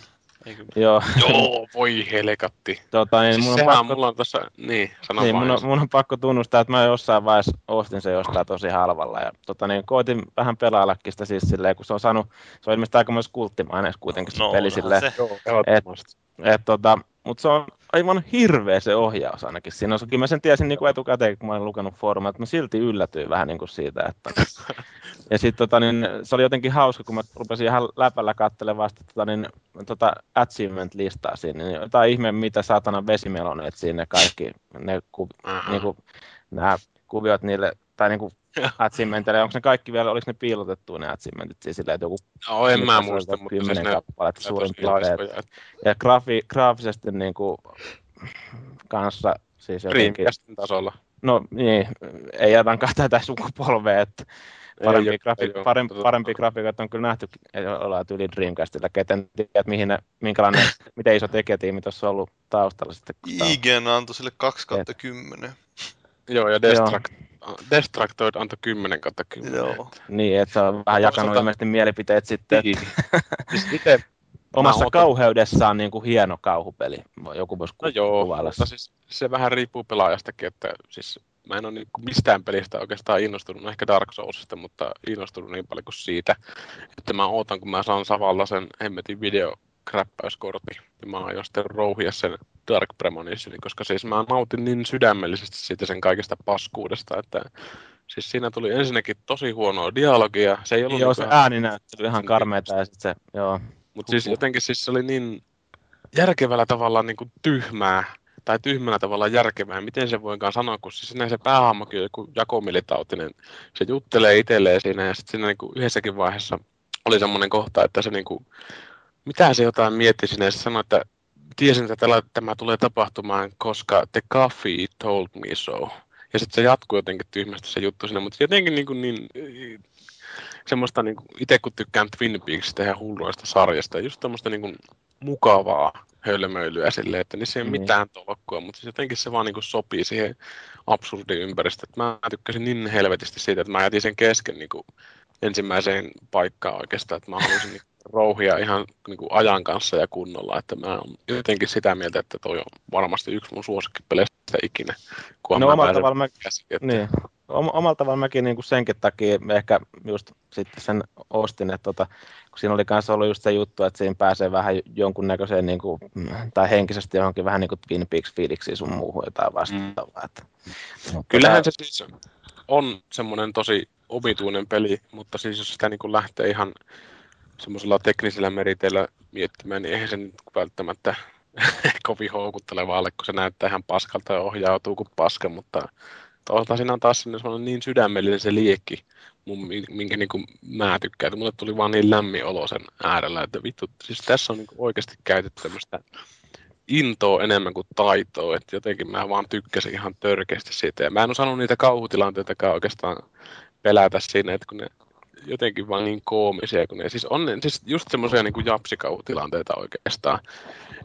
Eikö? Joo, Joo, voi helekatti. tota, niin, Siis mun on sehän pakko, mulla on tässä, niin, sano niin, mun, on, mun on pakko tunnustaa, että mä jossain vaiheessa ostin se jostain tosi halvalla. Ja tota, niin, koitin vähän pelaillakin sitä siis silleen, kun se on saanut, se on ilmeisesti aika myös kulttimainen kuitenkin se No, peli silleen. se. Joo, ehdottomasti. Et, tota, mutta se on aivan hirveä se ohjaus ainakin. Siinä on, kyllä mä sen tiesin niin kuin etukäteen, kun mä olen lukenut foorumeja, että mä silti yllätyin vähän niin kuin siitä. Että... (laughs) Ja sitten tota, niin, se oli jotenkin hauska, kun mä rupesin ihan läpällä katselemaan vasta tota, niin, tota achievement-listaa siinä. Niin jotain ihme, mitä saatana vesimeloneet siinä kaikki, ne, ku, niin kuin, nämä kuviot niille, tai niin kuin achievementeille, onko ne kaikki vielä, oliko ne piilotettu ne achievementit siis silleen, että joku No, en mä muista, mutta siis kymmenen ne kappaletta suurin piirtein. Ja graafi, graafisesti niin kuin, kanssa siis jotenkin, Dreamcastin tasolla. No niin, ei ainakaan tätä sukupolvea, että parempi, Ei, grafi, ei parempi, Tota- parempi grafiikat on kyllä nähty, ei olla tyyli Dreamcastilla, keten tiedä, että mihin ne, minkälainen, (laughs) miten iso tekijätiimi tuossa on ollut taustalla sitten. IGN antoi sille 2 kautta 10. Joo, ja Destruct, Destructoid antoi 10 kautta 10. Joo. Niin, että on vähän jakanut Toisaalta- ilmeisesti mielipiteet sitten, Niin. (laughs) siis ite, omassa otan- kauheudessaan niin kuin hieno kauhupeli. Joku voisi no joo, kuvailla. mutta siis se vähän riippuu pelaajastakin, että siis mä en ole niin mistään pelistä oikeastaan innostunut, no ehkä Dark Soulsista, mutta innostunut niin paljon kuin siitä, että mä ootan, kun mä saan Savalla sen hemmetin videokräppäyskortin, ja mä aion sitten rouhia sen Dark Premonitionin, koska siis mä nautin niin sydämellisesti siitä sen kaikesta paskuudesta, että siis siinä tuli ensinnäkin tosi huonoa dialogia, se ei ollut Joo, se ihan- ääninäyttely ihan karmeita ja sitten se, joo. Mutta siis jotenkin siis se oli niin järkevällä tavalla niin kuin tyhmää, tai tyhmällä tavalla järkevää, miten se voinkaan sanoa, kun siis se päähahmokin on joku jakomilitautinen, se juttelee itselleen siinä, ja sitten siinä niin kuin yhdessäkin vaiheessa oli semmoinen kohta, että se niin kuin, mitä se jotain mietti sinne, ja se sanoi, että tiesin, että tällä, tämä tulee tapahtumaan, koska the coffee told me so. Ja sitten se jatkuu jotenkin tyhmästi se juttu sinne, mutta jotenkin niin, kuin niin semmoista niin kuin, itse kun tykkään Twin Peaksista ja hulluista sarjasta, just tämmöistä niin kuin, mukavaa hölmöilyä silleen, että niissä ei ole Niin. mitään tolkkua, mutta siis jotenkin se vaan niin kuin, sopii siihen absurdiin ympäristöön. Mä tykkäsin niin helvetisti siitä, että mä jätin sen kesken niin kuin, ensimmäiseen paikkaan oikeastaan, että mä halusin niin, rouhia ihan niin kuin, ajan kanssa ja kunnolla, että mä oon jotenkin sitä mieltä, että toi on varmasti yksi mun suosikkipeleistä ikinä, kun No mä omalla tavalla mä, käsiin, että niin, Om- omalla tavalla mäkin niin kuin senkin takia ehkä just sitten sen ostin, että tota, kun siinä oli kanssa ollut just se juttu, että siinä pääsee vähän jonkunnäköiseen niin kuin, tai henkisesti johonkin vähän niin kuin Twin Peaks fiiliksiin sun muuhun jotain vastaavaa. Että, mutta Kyllähän se siis on semmoinen tosi omituinen peli, mutta siis jos sitä niin kuin lähtee ihan semmoisella teknisellä meriteillä miettimään, niin eihän se nyt välttämättä (laughs) kovin houkutteleva alle, kun se näyttää ihan paskalta ja ohjautuu kuin paska, mutta toisaalta siinä on taas semmoinen niin sydämellinen se liekki, mun, minkä niin kuin mä tykkään, että mulle tuli vaan niin lämmin olo sen äärellä, että vittu, siis tässä on niin oikeasti käytetty tämmöistä intoa enemmän kuin taitoa, että jotenkin mä vaan tykkäsin ihan törkeästi siitä. Ja mä en osannut niitä kauhutilanteitakaan oikeastaan pelätä siinä, että kun ne jotenkin vaan niin koomisia, kun ne siis on ne, siis just semmoisia niin kuin japsikauhutilanteita oikeastaan,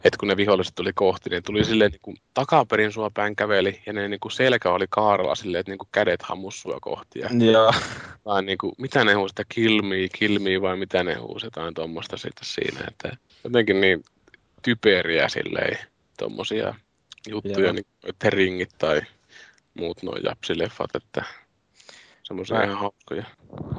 että kun ne viholliset tuli kohti, niin tuli silleen niin kuin takaperin sua päin käveli ja ne niin kuin selkä oli kaarella silleen, että niin kuin kädet hammussua kohti ja tai niin kuin, mitä ne huusi, kill me, vai mitä ne huusi, jotain tuommoista sitten siinä, että jotenkin niin typeriä silleen, tuommoisia juttuja, Joo. niin kuin, että ringit tai muut noin japsileffat, että semmoisia ihan hauskoja.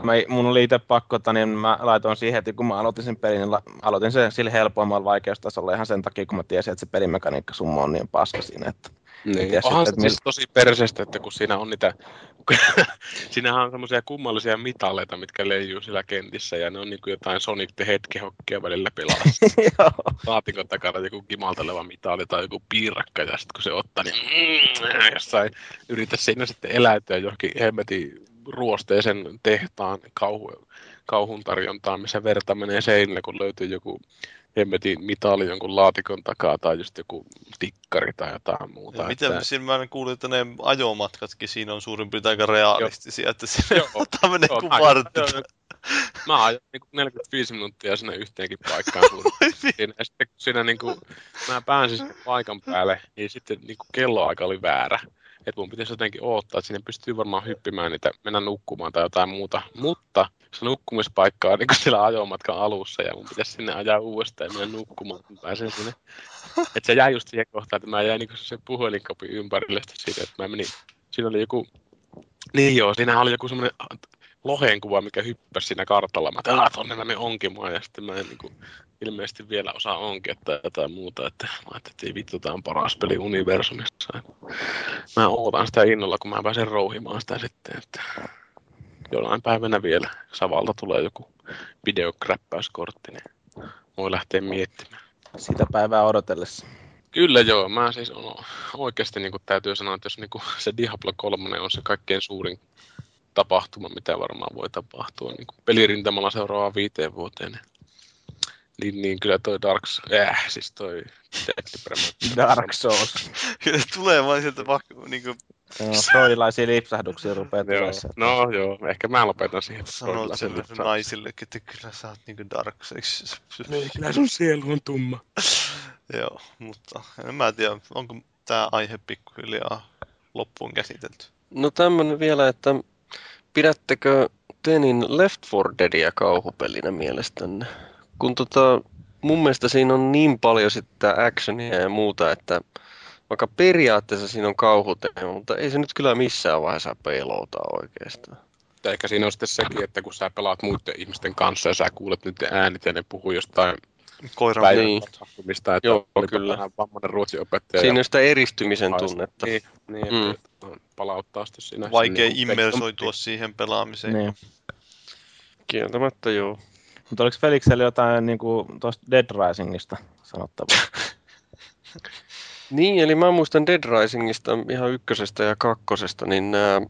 mä, mun oli itse pakko, että niin mä laitoin siihen heti, kun mä aloitin sen pelin, niin la, aloitin sen sillä helpoimmalla vaikeustasolla ihan sen takia, kun mä tiesin, että se pelimekaniikka summa on niin paska siinä, että Niin. tiedä Onhan se sitten, että siis tosi perseestä, että kun siinä on niitä, (laughs) siinähän on semmoisia kummallisia mitaleita, mitkä leijuu siellä kentissä, ja ne on niin kuin jotain Sonic the Hedgehoggia välillä pelassa. (laughs) Joo. laatikon takana joku kimalteleva mitali tai joku piirakka, ja sitten kun se ottaa, niin mm, jossain yritä siinä sitten eläytyä johonkin hemmetin ruosteisen tehtaan kauhu, kauhun tarjontaan, missä verta menee seinille, kun löytyy joku hemmetin mitali jonkun laatikon takaa, tai just joku tikkari tai jotain muuta. Ja miten että, siinä mä kuulin, että ne ajomatkatkin siinä on suurin piirtein aika realistisia, että Joo. (laughs) ottaa menee kuin mä- vartti. Mä ajan niin 45 minuuttia sinne yhteenkin paikkaan (laughs) siinä. Ja sitten kun siinä niin kuin, mä pääsin sinne paikan päälle, niin sitten niin kuin kelloaika oli väärä. Että mun pitäisi jotenkin odottaa, että sinne pystyy varmaan hyppimään niitä, mennä nukkumaan tai jotain muuta. Mutta se nukkumispaikka on niin siellä ajomatkan alussa ja mun pitäisi sinne ajaa uudestaan ja mennä nukkumaan, kun pääsen sinne. Että se jäi just siihen kohtaan, että mä jäin niin se puhelinkopi ympärille siitä, että mä menin, siinä oli joku, niin joo, siinä oli joku semmoinen lohen kuva, mikä hyppäsi siinä kartalla. Mä ajattelin, että tonne mä menen onkimaan ja sitten mä en niin kuin, ilmeisesti vielä osaa onkia tai jotain muuta. Että mä ajattelin, että ei vittu, tää on paras peli universumissa. Mä ootan sitä innolla, kun mä pääsen rouhimaan sitä sitten. Että jollain päivänä vielä Savalta tulee joku videokräppäyskortti, niin voi lähteä miettimään. Sitä päivää odotellessa. Kyllä joo, mä siis on, oikeasti niin kuin täytyy sanoa, että jos niin kuin se Diablo 3 on se kaikkein suurin tapahtuma, mitä varmaan voi tapahtua niin kuin pelirintamalla seuraavaan viiteen vuoteen, niin, Niin, niin kyllä toi Dark Souls, äh, siis toi. (laughs) Dark Souls. Kyllä tulee vain sieltä vaikka niinku Joo, freudilaisia lipsahduksia rupeaa Joo. No joo, ehkä mä lopetan siihen. sanot freudilaisen sen naisillekin, että kyllä sä oot niinku Dark Souls. Kyllä sun sielu on tumma. (laughs) Joo, mutta en mä tiedä, onko tämä aihe pikkuhiljaa loppuun käsitelty. No tämmönen vielä, että pidättekö Tenin Left 4 Deadia kauhupelinä mielestänne? Kun tota, mun mielestä siinä on niin paljon sitten actionia ja muuta, että vaikka periaatteessa siinä on kauhuteema, mutta ei se nyt kyllä missään vaiheessa pelota oikeastaan. Ehkä siinä on sitten sekin, että kun sä pelaat muiden ihmisten kanssa ja sä kuulet nyt äänet ja ne puhuu jostain Koiran päivän Niin. että Joo, kyllä. vähän vammainen ruotsin opettaja. Siinä on sitä eristymisen haistaa. tunnetta. Niin, niin Mm. palauttaa sitten siinä. vaikea niinku immersoitua siihen pelaamiseen. Niin. Kieltämättä joo. Mutta oliko Felixellä jotain niin kuin tuosta Dead Risingista sanottavaa? (laughs) Niin, eli mä muistan Dead Risingista ihan ykkösestä ja kakkosesta, niin nämä,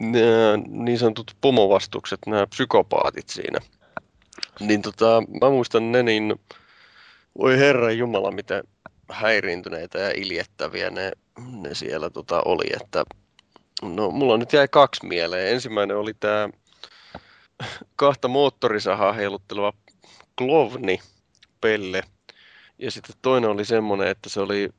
nämä niin sanotut pomovastukset, nämä psykopaatit siinä. Niin tota, mä muistan ne, niin voi herra jumala, miten häiriintyneitä ja iljettäviä ne, ne siellä tota oli, että no mulla nyt jäi kaksi mieleen. Ensimmäinen oli tämä kahta moottorisahaa heilutteleva Klovni Pelle. Ja sitten toinen oli semmoinen, että se oli,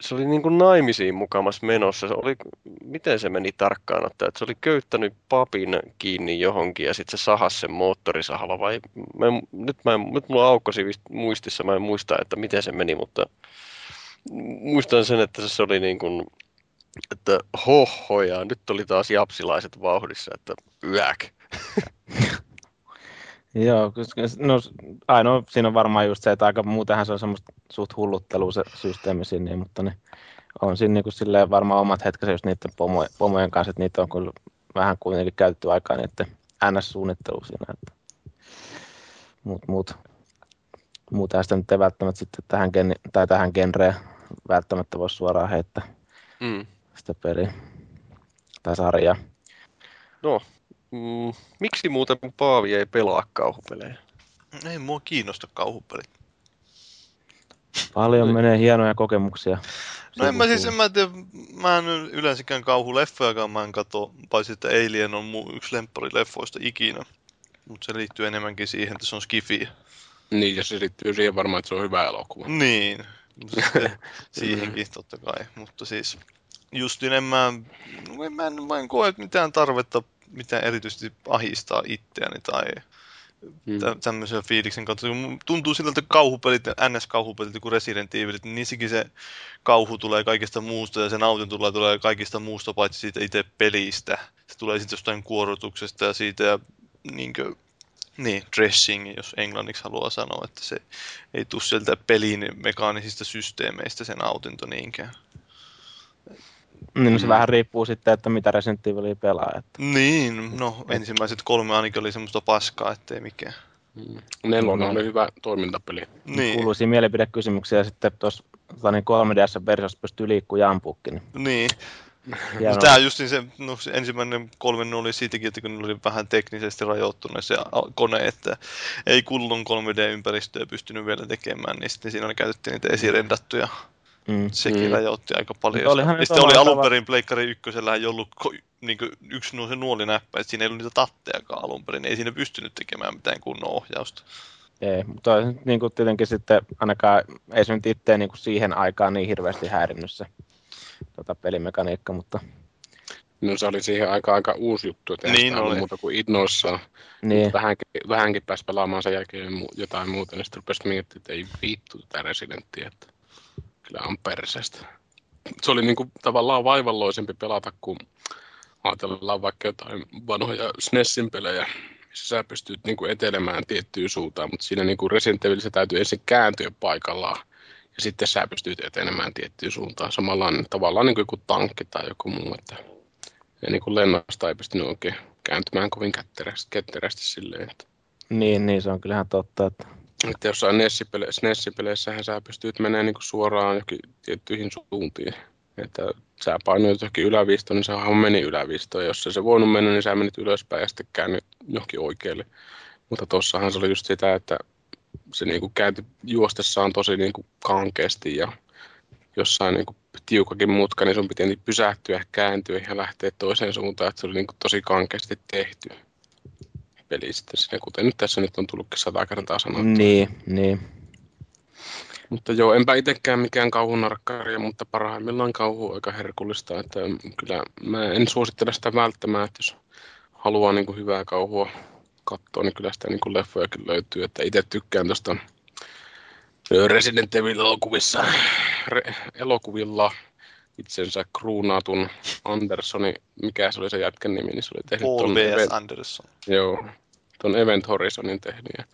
se oli niin kuin naimisiin mukamas menossa. Se oli, miten se meni tarkkaan ottaen, se oli köyttänyt papin kiinni johonkin ja sitten se sahasi sen moottorisahalla vai mä en, nyt, mä en, nyt mulla aukkosi muistissa, mä en muista, että miten se meni, mutta muistan sen, että se oli niin kuin, että hoho ja nyt oli taas japsilaiset vauhdissa, että yäk. (laughs) Joo, koska no, ainoa siinä on varmaan just se, että aika muutenhan se on semmoista suht hulluttelua se systeemi siinä, niin, mutta ne, on siinä niin kuin silleen varmaan omat hetkensä just niiden pomo, pomojen kanssa, että niitä on kyllä vähän kuitenkin käytetty aikaa niiden NS-suunnittelu siinä. Että. Mut, mut, muuta sitä nyt ei välttämättä sitten tähän, gen, tai tähän genreen välttämättä voi suoraan heittää Mm. sitä peliä tai sarjaa. No, mm, miksi muuten Paavi ei pelaa kauhupelejä? Ei mua kiinnosta kauhupelit. Paljon menee hienoja kokemuksia. No en mä siis, en mä tiedä, mä en yleensäkään kauhuleffojakaan mä en katso, paitsi että Alien on mun yksi lempparileffoista ikinä. Mutta se liittyy enemmänkin siihen, että se on skifi. Niin, ja se liittyy siihen varmaan, että se on hyvä elokuva. Niin, (laughs) sitten siihenkin totta kai. Mutta siis just en mä, no en mä, en, mä en koe mitään tarvetta mitään erityisesti ahistaa itseäni tai Mm. tä- tämmöisen fiiliksen kautta. Tuntuu siltä, että kauhupelit, NS-kauhupelit, kuin Resident Evilit, niin niissäkin se kauhu tulee kaikesta muusta ja se nautin tulee, tulee kaikista muusta paitsi siitä itse pelistä. Se tulee sitten jostain kuorotuksesta ja siitä ja niinkö, niin, dressing, jos englanniksi haluaa sanoa, että se ei tule sieltä pelin mekaanisista systeemeistä se nautinto niinkään. Niin, no se Mm. vähän riippuu sitten, että mitä Resident Evilia pelaa. Että. Niin, no ensimmäiset kolme ainakin oli semmoista paskaa, ettei mikään. Mm. Nelonen oli hyvä toimintapeli. Niin, Kuuluisia mielipidekysymyksiä sitten tuossa tota, niin 3DS-versiossa pystyy liikkuu ja ampuukin. Niin niin. (laughs) hienoa. No, tämä on just se, no, se ensimmäinen kolme oli siitäkin, että kun ne oli vähän teknisesti rajoittunut se kone, että ei kullon 3D-ympäristöä pystynyt vielä tekemään, niin sitten siinä oli käytettiin niitä esirendattuja. Mm. Sekin Mm. rajoitti aika paljon. Mutta olihan sitten oli alun perin Pleikkari ykkösellä ei ollut ko- niin yksi nuo se nuolinäppä, että siinä ei ollut niitä tattejakaan alun perin. Ei siinä pystynyt tekemään mitään kunnon ohjausta. Ei, mutta niin kuin tietenkin sitten ainakaan, ei se nyt itse niin kuin siihen aikaan niin hirveästi häirinnyt se tota, pelimekaniikka, mutta No se oli siihen aika aika uusi juttu, että Niin oli. muuta kuin innoissaan. niin, Vähänkin, vähänkin pääsi pelaamaan sen jälkeen jotain muuta, niin sitten rupesi miettimään, että ei vittu tätä residenttiä, että kyllä on perseestä. Se oli niinku tavallaan vaivalloisempi pelata, kun ajatellaan vaikka jotain vanhoja SNESin pelejä, missä sä pystyt niinku etelemään tiettyyn suuntaan, mutta siinä niinku Resident Evilissä täytyy ensin kääntyä paikallaan, ja sitten sä pystyt etenemään tiettyyn suuntaan. Samalla tavallaan niin kuin joku tankki tai joku muu, että ja niin kuin lennosta ei pystynyt oikein kääntymään kovin ketterästi, ketterästi silleen, että niin, niin, se on kyllähän totta, että että jossain Nessipeleissä, Nessipeleissähän sä pystyt menemään niin suoraan johonkin tiettyihin suuntiin. Että sä painoit johonkin yläviistoon, niin sehän meni yläviistoon. Jos se, voinut mennä, niin sä menit ylöspäin ja sitten käännyt johonkin oikealle. Mutta tossahan se oli just sitä, että se niin kuin käänti juostessaan tosi niin kuin kankeasti ja jossain niin kuin tiukakin mutka, niin sun piti pysähtyä, kääntyä ja lähteä toiseen suuntaan, että se oli niin kuin tosi kankeasti tehty peli sitten siinä, kuten nyt tässä nyt on tullutkin sata kertaa sanottu. Niin, niin. Mutta joo, enpä itsekään mikään kauhunarkkaria, mutta parhaimmillaan kauhu on aika herkullista, että kyllä mä en suosittele sitä välttämään, että jos haluaa niin kuin hyvää kauhua katsoa, niin kyllä sitä niin kuin leffojakin löytyy, että itse tykkään tuosta Resident Evil-elokuvissa, re, elokuvilla itsensä kruunaatun Andersonin, mikä se oli se jätkän nimi, niin se oli tehnyt Paul ton Anderson. joo, ton Event Horizonin tehnyt. Ja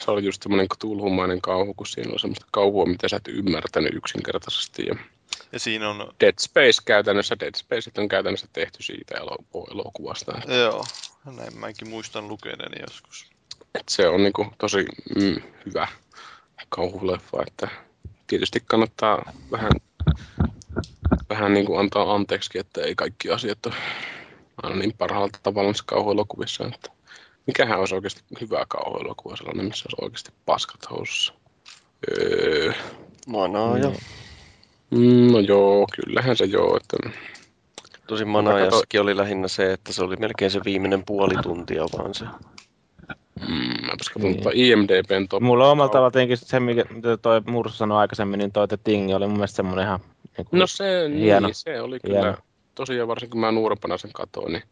se oli just semmoinen tulhumainen kauhu, kun siinä oli semmoista kauhua, mitä sä et ymmärtänyt yksinkertaisesti. Ja Ja siinä on, Dead Space käytännössä, Dead Space on käytännössä tehty siitä elo- elokuvasta. joo, näin mäkin muistan lukeneeni joskus. Et se on niinku tosi mm, hyvä kauhuleffa, että tietysti kannattaa vähän, vähän niinku antaa anteeksi, että ei kaikki asiat ole aina niin parhaalla tavalla niissä kauhuelokuvissa. Että mikähän olisi oikeasti hyvä kauhuelokuva sellainen, missä olisi oikeasti paskat housussa. Öö, Manaaja. mm, no joo, kyllähän se joo. Että, Tosi Manaajassakin oli lähinnä se, että se oli melkein se viimeinen puoli tuntia vaan se. Mm, katson Niin. tuota IMDBn top. Mulla on omalla tavalla tietenkin se, mikä mitä toi Mursu sanoi aikaisemmin, niin toi The Thing oli mun mielestä semmoinen ihan niin kuin, No se, niin, Hieno. se oli kyllä. Hieno. Tosiaan varsinkin kun mä nuorempana sen katoin, niin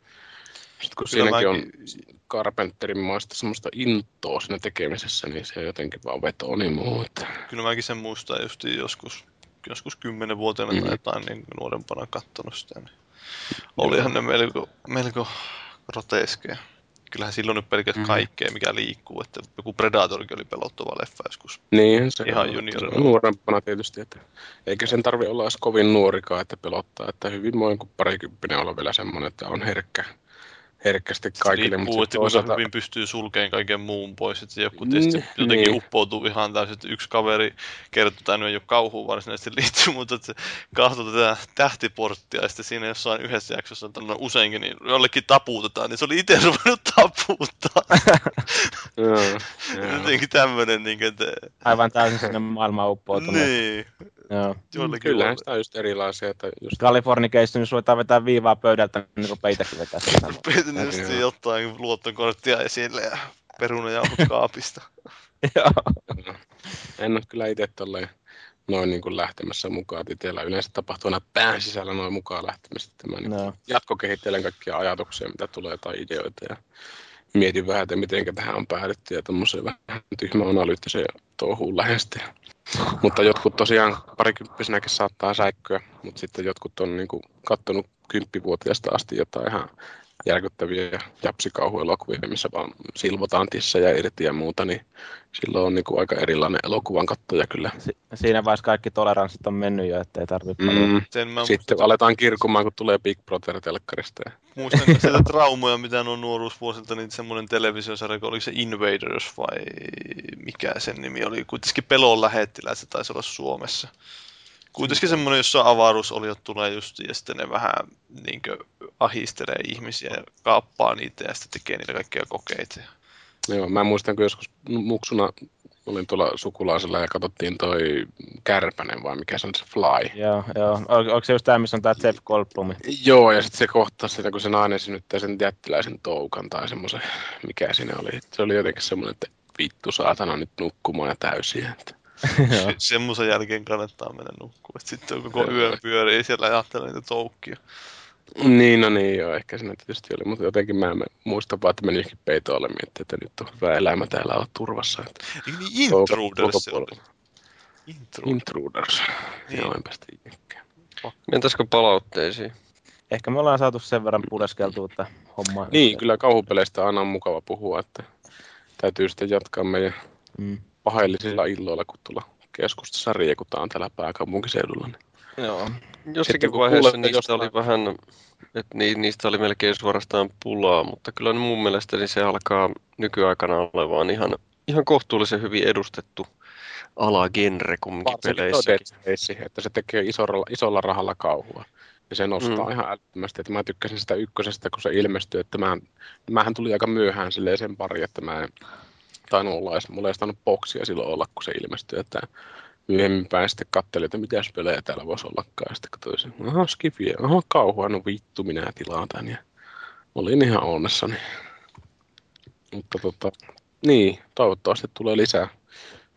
sit kun Kyllä siinäkin on mäkin- Carpenterin maista semmoista intoa siinä tekemisessä, niin se jotenkin vaan vetoo niin muu. Että... Kyllä mäkin sen muistan just joskus, joskus kymmenenvuotiaana Mm. tai jotain niin nuorempana kattonut sitä. Niin olihan ne melko, melko groteskeja. Kyllähän silloin nyt pelkästään Mm. kaikkea, mikä liikkuu. Että joku Predatorkin oli pelottava leffa joskus. Niin, se Ihan on, juniorina. se on nuorempana tietysti. Että... Eikä sen tarvi olla edes kovin nuorikaan, että pelottaa. Että hyvin voi kuin parikymppinen olla vielä semmoinen, että on herkkä, herkkästi kaikille. Riippuu, sit että kuinka hyvin pystyy sulkeen kaiken muun pois. Että joku Mm, tietysti jotenkin niin. uppoutuu ihan täysin, että yksi kaveri kertoo, että hän ei ole kauhuun varsinaisesti liittyy, mutta että se katsoo tätä tähtiporttia ja sitten siinä jossain yhdessä jaksossa on tällainen useinkin, niin jollekin taputetaan, niin se oli itse ruvennut (laughs) joo. Jotenkin tämmöinen, niin kuin, että aivan täysin sinne maailmaan uppoutunut. niin, Joo. joillekin Kyllähän on- sitä on just erilaisia, että just Californication, jos ruvetaan vetää viivaa pöydältä, niin rupeaa itsekin vetää sitä. Tietysti Joo. jotain luottokorttia esille ja perunajauhot kaapista. (laughs) Joo. En ole kyllä itse tolleen noin niin kuin lähtemässä mukaan. että Itsellä yleensä tapahtuu aina pään sisällä noin mukaan lähtemistä. Että mä niin No. jatkokehittelen kaikkia ajatuksia, mitä tulee tai ideoita ja mietin vähän, että miten tähän on päädytty ja tämmöiseen vähän tyhmä analyyttiseen touhuun lähesti. Mutta jotkut tosiaan parikymppisenäkin saattaa säikkyä, mutta sitten jotkut on niin kattonut kymppivuotiaasta asti jotain ihan järkyttäviä japsikauhuelokuvia, missä vaan silvotaan tissejä irti ja muuta, niin silloin on niin kuin aika erilainen elokuvan kattoja kyllä. Si- siinä vaiheessa kaikki toleranssit on mennyt jo, ettei tarvitse paljon. Mm. Sen mä Sitten aletaan kirkumaan, kun tulee Big Brother telkkarista. ja- muistan sieltä (laughs) traumoja, mitä on nuoruusvuosilta, niin semmoinen televisiosarja, oliko se Invaders vai mikä sen nimi oli, kuitenkin pelon lähettiläs, se taisi olla Suomessa. Kuitenkin semmoinen, jossa avaruusoliot tulee just ja sitten ne vähän niin ahistelee ihmisiä ja kaappaa niitä ja sitten tekee niitä kaikkia kokeita. Joo, mä muistan, kun joskus muksuna olin tuolla sukulaisella ja katsottiin toi Kärpänen vai mikä se on se Fly. Joo, joo. On, onko se just tämä, missä on tämä Jeff Goldblum? Joo, ja sitten se kohtaa sitä, kun se nainen synnyttää sen jättiläisen toukan tai semmoisen, mikä siinä oli. Se oli jotenkin semmoinen, että vittu saatana nyt nukkumaan ja täysiä. Että. Joo. Semmoisen jälkeen kannattaa mennä nukkumaan. Et Sitten on koko yön pyörii siellä ja ajattelee niitä toukkia. Niin, no niin, joo, ehkä siinä tietysti oli, mutta jotenkin mä en muista vaan, että meni johonkin peitoalle miettiä, että nyt on hyvä elämä täällä olla turvassa. Että niin toukan Intruders se oli? Intruders. Intruders. Niin. Joo, enpä sitä ikinä. Mentäisikö palautteisiin? Ehkä me ollaan saatu sen verran pudeskeltua tätä hommaa. Niin, kyllä kauhupeleistä aina on mukava puhua, että täytyy sitten jatkaa meidän Mm. Paheellisilla illoilla, kun tuolla keskustassa riekutaan täällä pääkaupunkiseudulla. Niin. Joo. Jossakin Sitten kun vaiheessa kuulette niistä jostain- oli vähän, että ni, niistä oli melkein suorastaan pulaa, mutta kyllä ne mun mielestäni se alkaa nykyaikana olemaan ihan, ihan kohtuullisen hyvin edustettu alagenre kumminkin peleissä. Space, että se tekee isolla, isolla rahalla kauhua. Ja se nostaa Mm. mm. ihan älyttömästi, että mä tykkäsin sitä ykkösestä, kun se ilmestyi, että mä, mähän tuli aika myöhään silleen sen pari, että mä en, tainnut olla edes, mulla ei boksia silloin olla, kun se ilmestyi, että myöhemmin päin sitten katselin, että mitäs pelejä täällä voisi ollakaan. Ja sitten katsoin sen, aha, skifiä, aha, kauhua, no vittu, minä tilaan tän. Ja olin ihan onnessani. Mutta tota, niin, toivottavasti tulee lisää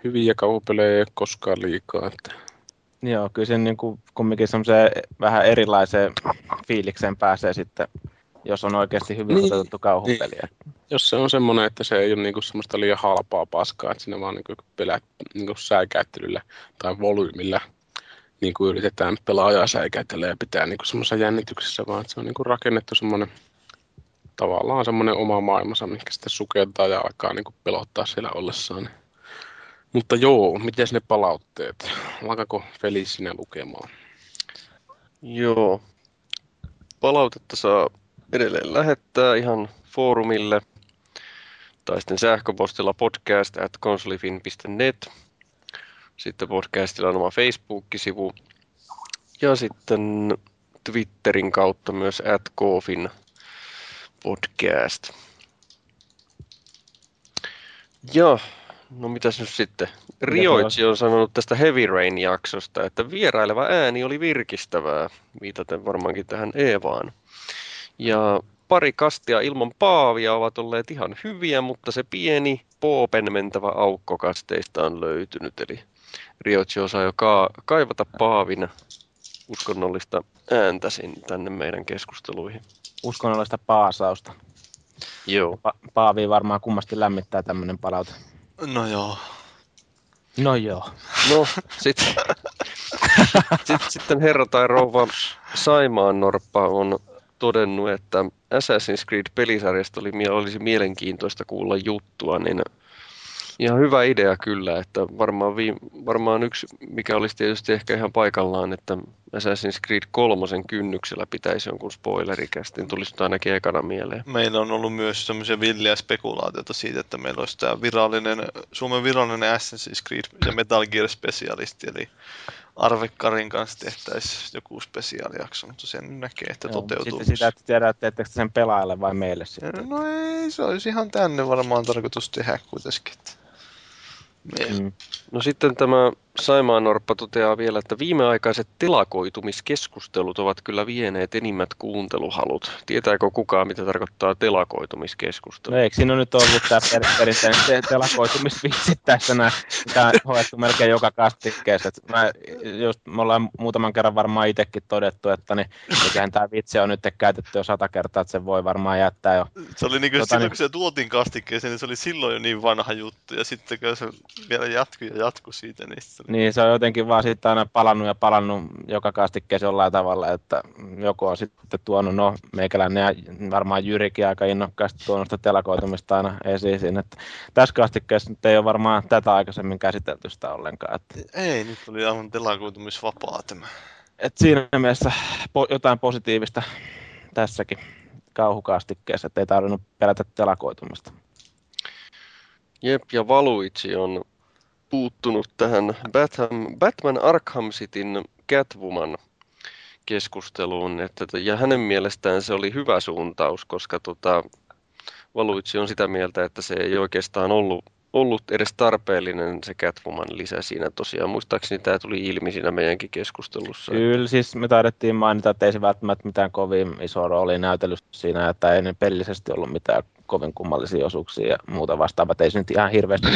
hyviä kauhupelejä, ei koskaan liikaa. Että Joo, kyllä sen niin kuin, kumminkin semmoiseen vähän erilaiseen fiilikseen pääsee sitten, jos on oikeasti hyvin Niin, toteutettu kauhupeliä. jos se on semmoinen, että se ei ole niinku semmoista liian halpaa paskaa, että siinä vaan niinku pelät niinku säikäyttelyllä tai volyymilla niinku yritetään pelaajaa säikäytellä ja pitää niinku semmoisessa jännityksessä, vaan että se on niinku rakennettu semmoinen tavallaan semmoinen oma maailmansa, mikä sitten sukeltaa ja alkaa niinku pelottaa siellä ollessaan. Mutta joo, miten ne palautteet? Alkaako Felis sinä lukemaan? Joo. Palautetta saa edelleen lähettää ihan foorumille tai sitten sähköpostilla podcast at consolifin.net. Sitten podcastilla on oma Facebook-sivu ja sitten Twitterin kautta myös at Kofin podcast. Ja, no mitäs nyt sitten? Rioitsi on sanonut tästä Heavy Rain-jaksosta, että vieraileva ääni oli virkistävää, viitaten varmaankin tähän Eevaan. Ja pari kastia ilman paavia ovat olleet ihan hyviä, mutta se pieni poopen mentävä aukko kasteista on löytynyt. Eli Rioitsi osaa jo ka- kaivata paavin uskonnollista ääntä tänne meidän keskusteluihin. Uskonnollista paasausta. Joo. Pa- Paavi varmaan kummasti lämmittää tämmöinen palaute. No joo. No joo. No, sitten (laughs) sit, sitten herra tai rouva Saimaan Norppa on todennut, että Assassin's Creed-pelisarjasta oli, olisi mielenkiintoista kuulla juttua, niin ihan hyvä idea kyllä, että varmaan, vi, varmaan yksi, mikä olisi tietysti ehkä ihan paikallaan, että Assassin's Creed kolmosen kynnyksellä pitäisi jonkun spoilerikästin, tulisi nyt ainakin ekana mieleen. Meillä on ollut myös semmoisia villiä spekulaatioita siitä, että meillä olisi tämä virallinen, Suomen virallinen Assassin's Creed ja Metal Gear specialisti, eli Arvekkarin kanssa tehtäisiin joku spesiaalijakso, mutta sen näkee, että Joo, toteutuu. Sitten sitä, että tiedät, että teettekö sen pelaajalle vai meille sitten. No ei, se olisi ihan tänne varmaan tarkoitus tehdä kuitenkin. Me, Mm. No sitten tämä Saimaan Norppa toteaa vielä, että viimeaikaiset telakoitumiskeskustelut ovat kyllä vieneet enimmät kuunteluhalut. Tietääkö kukaan, mitä tarkoittaa telakoitumiskeskustelu? No eikö siinä ole nyt ollut tämä per, perinteinen te- telakoitumisvitsit tässä näin, mitä on hoettu melkein joka kastikkeessa. Mä, just, me ollaan muutaman kerran varmaan itsekin todettu, että niin, eiköhän tämä vitsi on nyt käytetty jo sata kertaa, että se voi varmaan jättää jo. se oli niin kuin, Tota silloin, niin- kun se tuotiin kastikkeeseen, niin se oli silloin jo niin vanha juttu, ja sitten kun se vielä jatkui ja jatkui siitä, niin se oli... Niin se on jotenkin vaan sitten aina palannut ja palannut joka kastikkeessa jollain tavalla, että joku on sitten tuonut, no meikäläinen ja varmaan Jyrikin aika innokkaasti tuonut sitä telakoitumista aina esiin. siinä, Että tässä kastikkeessa nyt ei ole varmaan tätä aikaisemmin käsitelty sitä ollenkaan. Että, Ei, nyt oli aivan telakoitumisvapaa tämä. että siinä mielessä po, jotain positiivista tässäkin kauhukastikkeessa, että ei tarvinnut pelätä telakoitumista. Jep, ja Valuitsi on puuttunut tähän Batman, Batman Arkham Cityn Catwoman keskusteluun, että, ja hänen mielestään se oli hyvä suuntaus, koska tota, Valuitsi on sitä mieltä, että se ei oikeastaan ollut, ollut edes tarpeellinen se Catwoman lisä siinä tosiaan. Muistaakseni tämä tuli ilmi siinä meidänkin keskustelussa. Kyllä, siis me taidettiin mainita, että ei se välttämättä mitään kovin iso rooli näytellyt siinä, että ei ne pelillisesti ollut mitään kovin kummallisia osuuksia ja muuta vastaavaa. Ei se nyt ihan hirveästi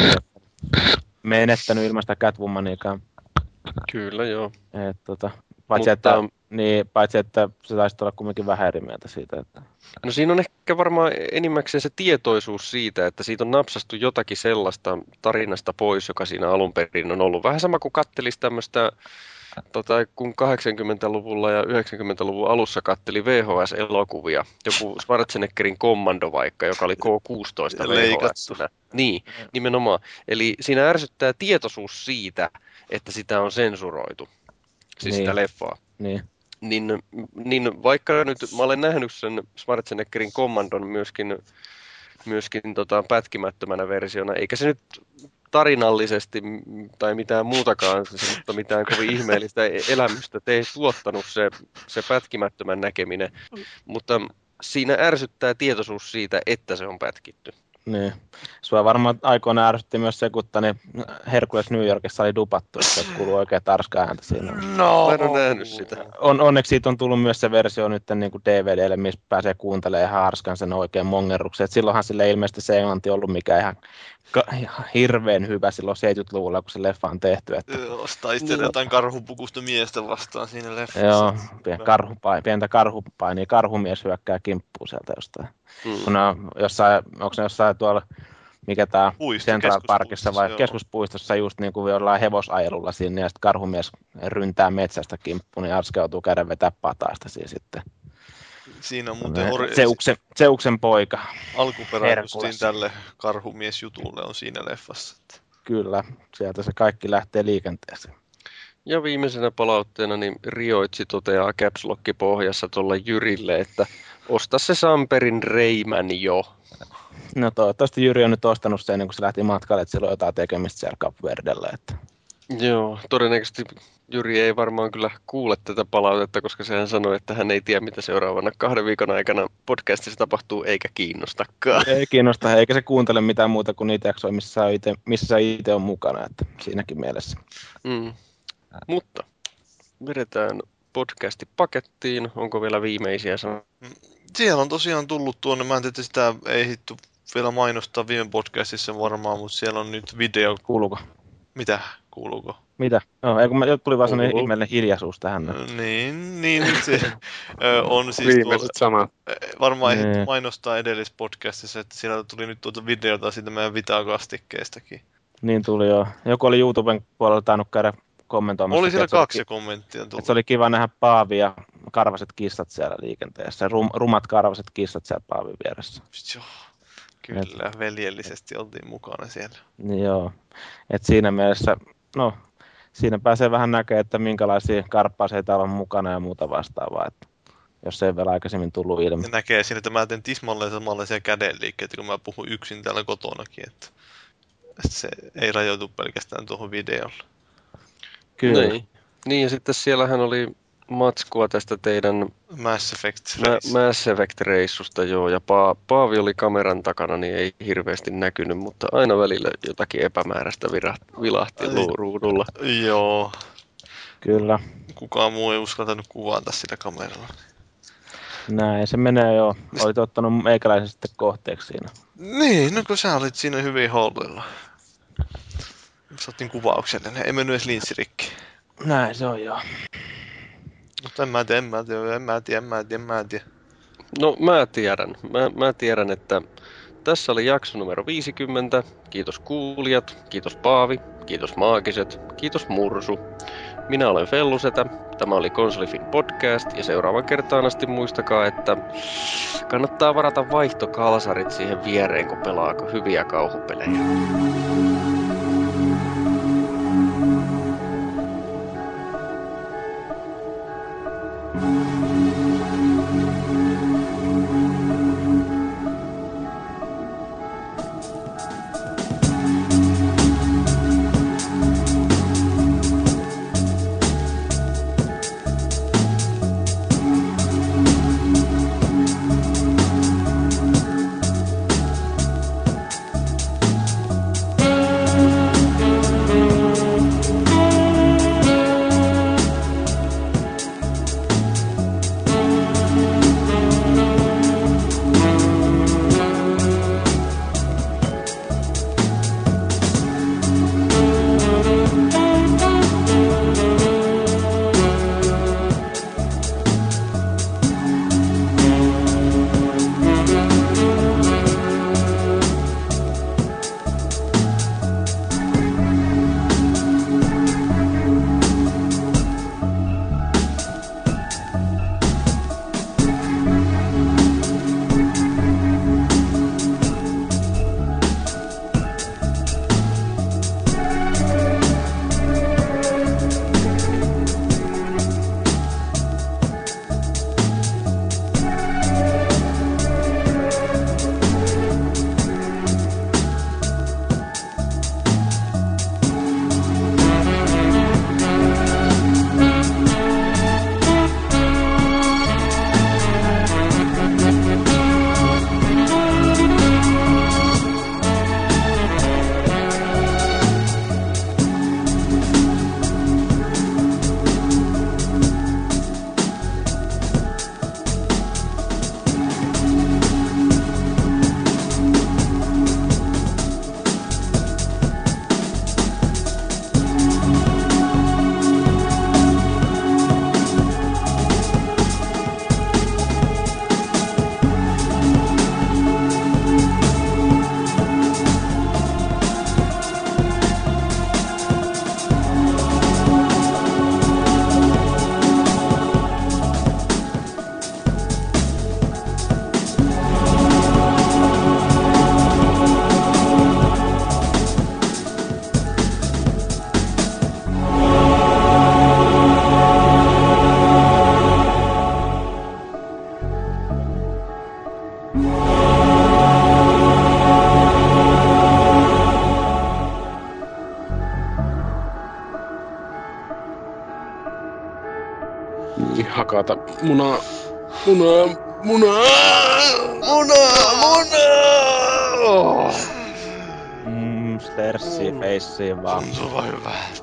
menettänyt ilmaista Catwomaniikaan. Kyllä, joo. Et, tota, paitsi, Mutta- että, niin, paitsi, että se taisi olla kumminkin vähän eri mieltä siitä. Että, No siinä on ehkä varmaan enimmäkseen se tietoisuus siitä, että siitä on napsastu jotakin sellaista tarinasta pois, joka siinä alun perin on ollut. Vähän sama kuin kattelisi tämmöistä, tota, kun 80-luvulla ja 90-luvun alussa katteli VHS-elokuvia. Joku Schwarzeneggerin kommando vaikka, joka oli K16 Ja leikattu. VHS. Niin, nimenomaan. Eli siinä ärsyttää tietoisuus siitä, että sitä on sensuroitu. Siis Niin. sitä leffaa niin. niin, niin vaikka nyt mä olen nähnyt sen Schwarzeneggerin kommandon myöskin, myöskin tota, pätkimättömänä versiona, eikä se nyt tarinallisesti tai mitään muutakaan, se, mutta mitään kovin ihmeellistä elämystä tee tuottanut se, se pätkimättömän näkeminen, mutta siinä ärsyttää tietoisuus siitä, että se on pätkitty. Niin. Sua varmaan aikoina ärsytti myös se, kun niin Hercules New Yorkissa oli dupattu, että se kuuluu oikein tarska ääntä siinä. No, Mä en ole nähnyt sitä. On, onneksi siitä on tullut myös se versio nyt niin kuin DVDlle, missä pääsee kuuntelemaan ihan harskan sen oikein mongerruksen. Et silloinhan sille ilmeisesti se englanti ollut mikä ihan, ka, hirveän hyvä silloin 70-luvulla, kun se leffa on tehty. Että, Joo, taisteli jotain karhupukusta miestä vastaan siinä leffassa. joo, pien, karhupai, pientä karhupainia, karhumies hyökkää kimppuun sieltä jostain. Mm. Kun on jossain, onko ne jossain tuolla, mikä tämä Central Parkissa vai joo. keskuspuistossa just niin kuin jollain hevosajelulla siinä, ja sitten karhumies ryntää metsästä kimppuun, niin arskeutuu käden vetää pataasta siinä sitten. Siinä on muuten ori- Zeuksen, Zeuksen poika, alkuperä justiin tälle karhumiesjutulle on siinä leffassa. että kyllä, sieltä se kaikki lähtee liikenteeseen. Ja viimeisenä palautteena niin Rioitsi toteaa Caps Lock pohjassa tuolla Jyrille, että osta se Samperin Reimän jo. No toivottavasti Jyri on nyt ostanut sen ennen kuin se lähti matkalle, että sillä on jotain tekemistä siellä Kapverdellä. Että. Joo, todennäköisesti Jyri ei varmaan kyllä kuule tätä palautetta, koska sehän sanoi, että hän ei tiedä, mitä seuraavana kahden viikon aikana podcastissa tapahtuu, eikä kiinnostakaan. Ei kiinnosta, eikä se kuuntele mitään muuta kuin niitä jaksoja, missä sä ite, missä sä itse on mukana, että siinäkin mielessä. Mm. Mutta vedetään podcasti pakettiin. Onko vielä viimeisiä sanoja? Siellä on tosiaan tullut tuonne, mä en tiedä, sitä ei hittu vielä mainostaa viime podcastissa varmaan, mutta siellä on nyt video. Kuuluuko? Mitä? Kuuluuko? Mitä? No, ei, kun mä, tuli vaan sellainen ihmeellinen hiljaisuus tähän. No. Niin, niin nyt se on siis tuolla, Viimeiset sanat. varmaan hittu mainostaa edellisessä podcastissa, että siellä tuli nyt tuota videota siitä meidän Vita-kastikkeestakin. Niin tuli jo. Joku oli YouTuben puolella tainnut käydä kommentoimassa. Oli siellä kaksi ki- kommenttia Että tullut. se oli kiva nähdä Paavi ja karvaset kissat siellä liikenteessä. Rum, rumat karvaset kissat siellä Paavin vieressä. Joo, kyllä, veljellisesti oltiin mukana siellä. Niin joo. Et siinä mielessä, no, siinä pääsee vähän näkemään, että minkälaisia karppaaseita on mukana ja muuta vastaavaa. Että jos se ei vielä aikaisemmin tullut ilmi. Ja näkee siinä, että mä teen tismalleen samanlaisia kädenliikkeitä, kun mä puhun yksin täällä kotonakin, että että se ei rajoitu pelkästään tuohon videolle. Kyllä. Niin. niin, ja sitten siellähän oli matskua tästä teidän Mass Effect Race. Mass Effect-reissusta, joo, ja pa- Paavi oli kameran takana, niin ei hirveästi näkynyt, mutta aina välillä jotakin epämääräistä vira- vilahti Ai. lu- ruudulla. Joo, Kyllä. kukaan muu ei uskaltanut kuvata sitä kameralla. Näin se menee jo. Olit ottanut meikäläisen sitten kohteeksi siinä. Niin, no kun sä olit siinä hyvin hollilla. Saatiin kuvauksellinen, ei mennyt edes linssirikki. Näin se on joo. Mutta en mä tiedä, en mä tiedä, en mä tiedä, en mä tiedä, en mä tiedä. No, mä tiedän. Mä, mä tiedän, että tässä oli jakso numero 50. Kiitos kuulijat, kiitos Paavi, kiitos Maagiset, kiitos Mursu. Minä olen Fellusetä, tämä oli Konsolifin podcast ja seuraavan kertaan asti muistakaa, että kannattaa varata vaihtokalsarit siihen viereen, kun pelaako hyviä kauhupelejä. Kaata munaa, munaa, munaa, munaa, munaa! Mm, sterssiin feissiin vaan. Tuntuu vaan hyvältä.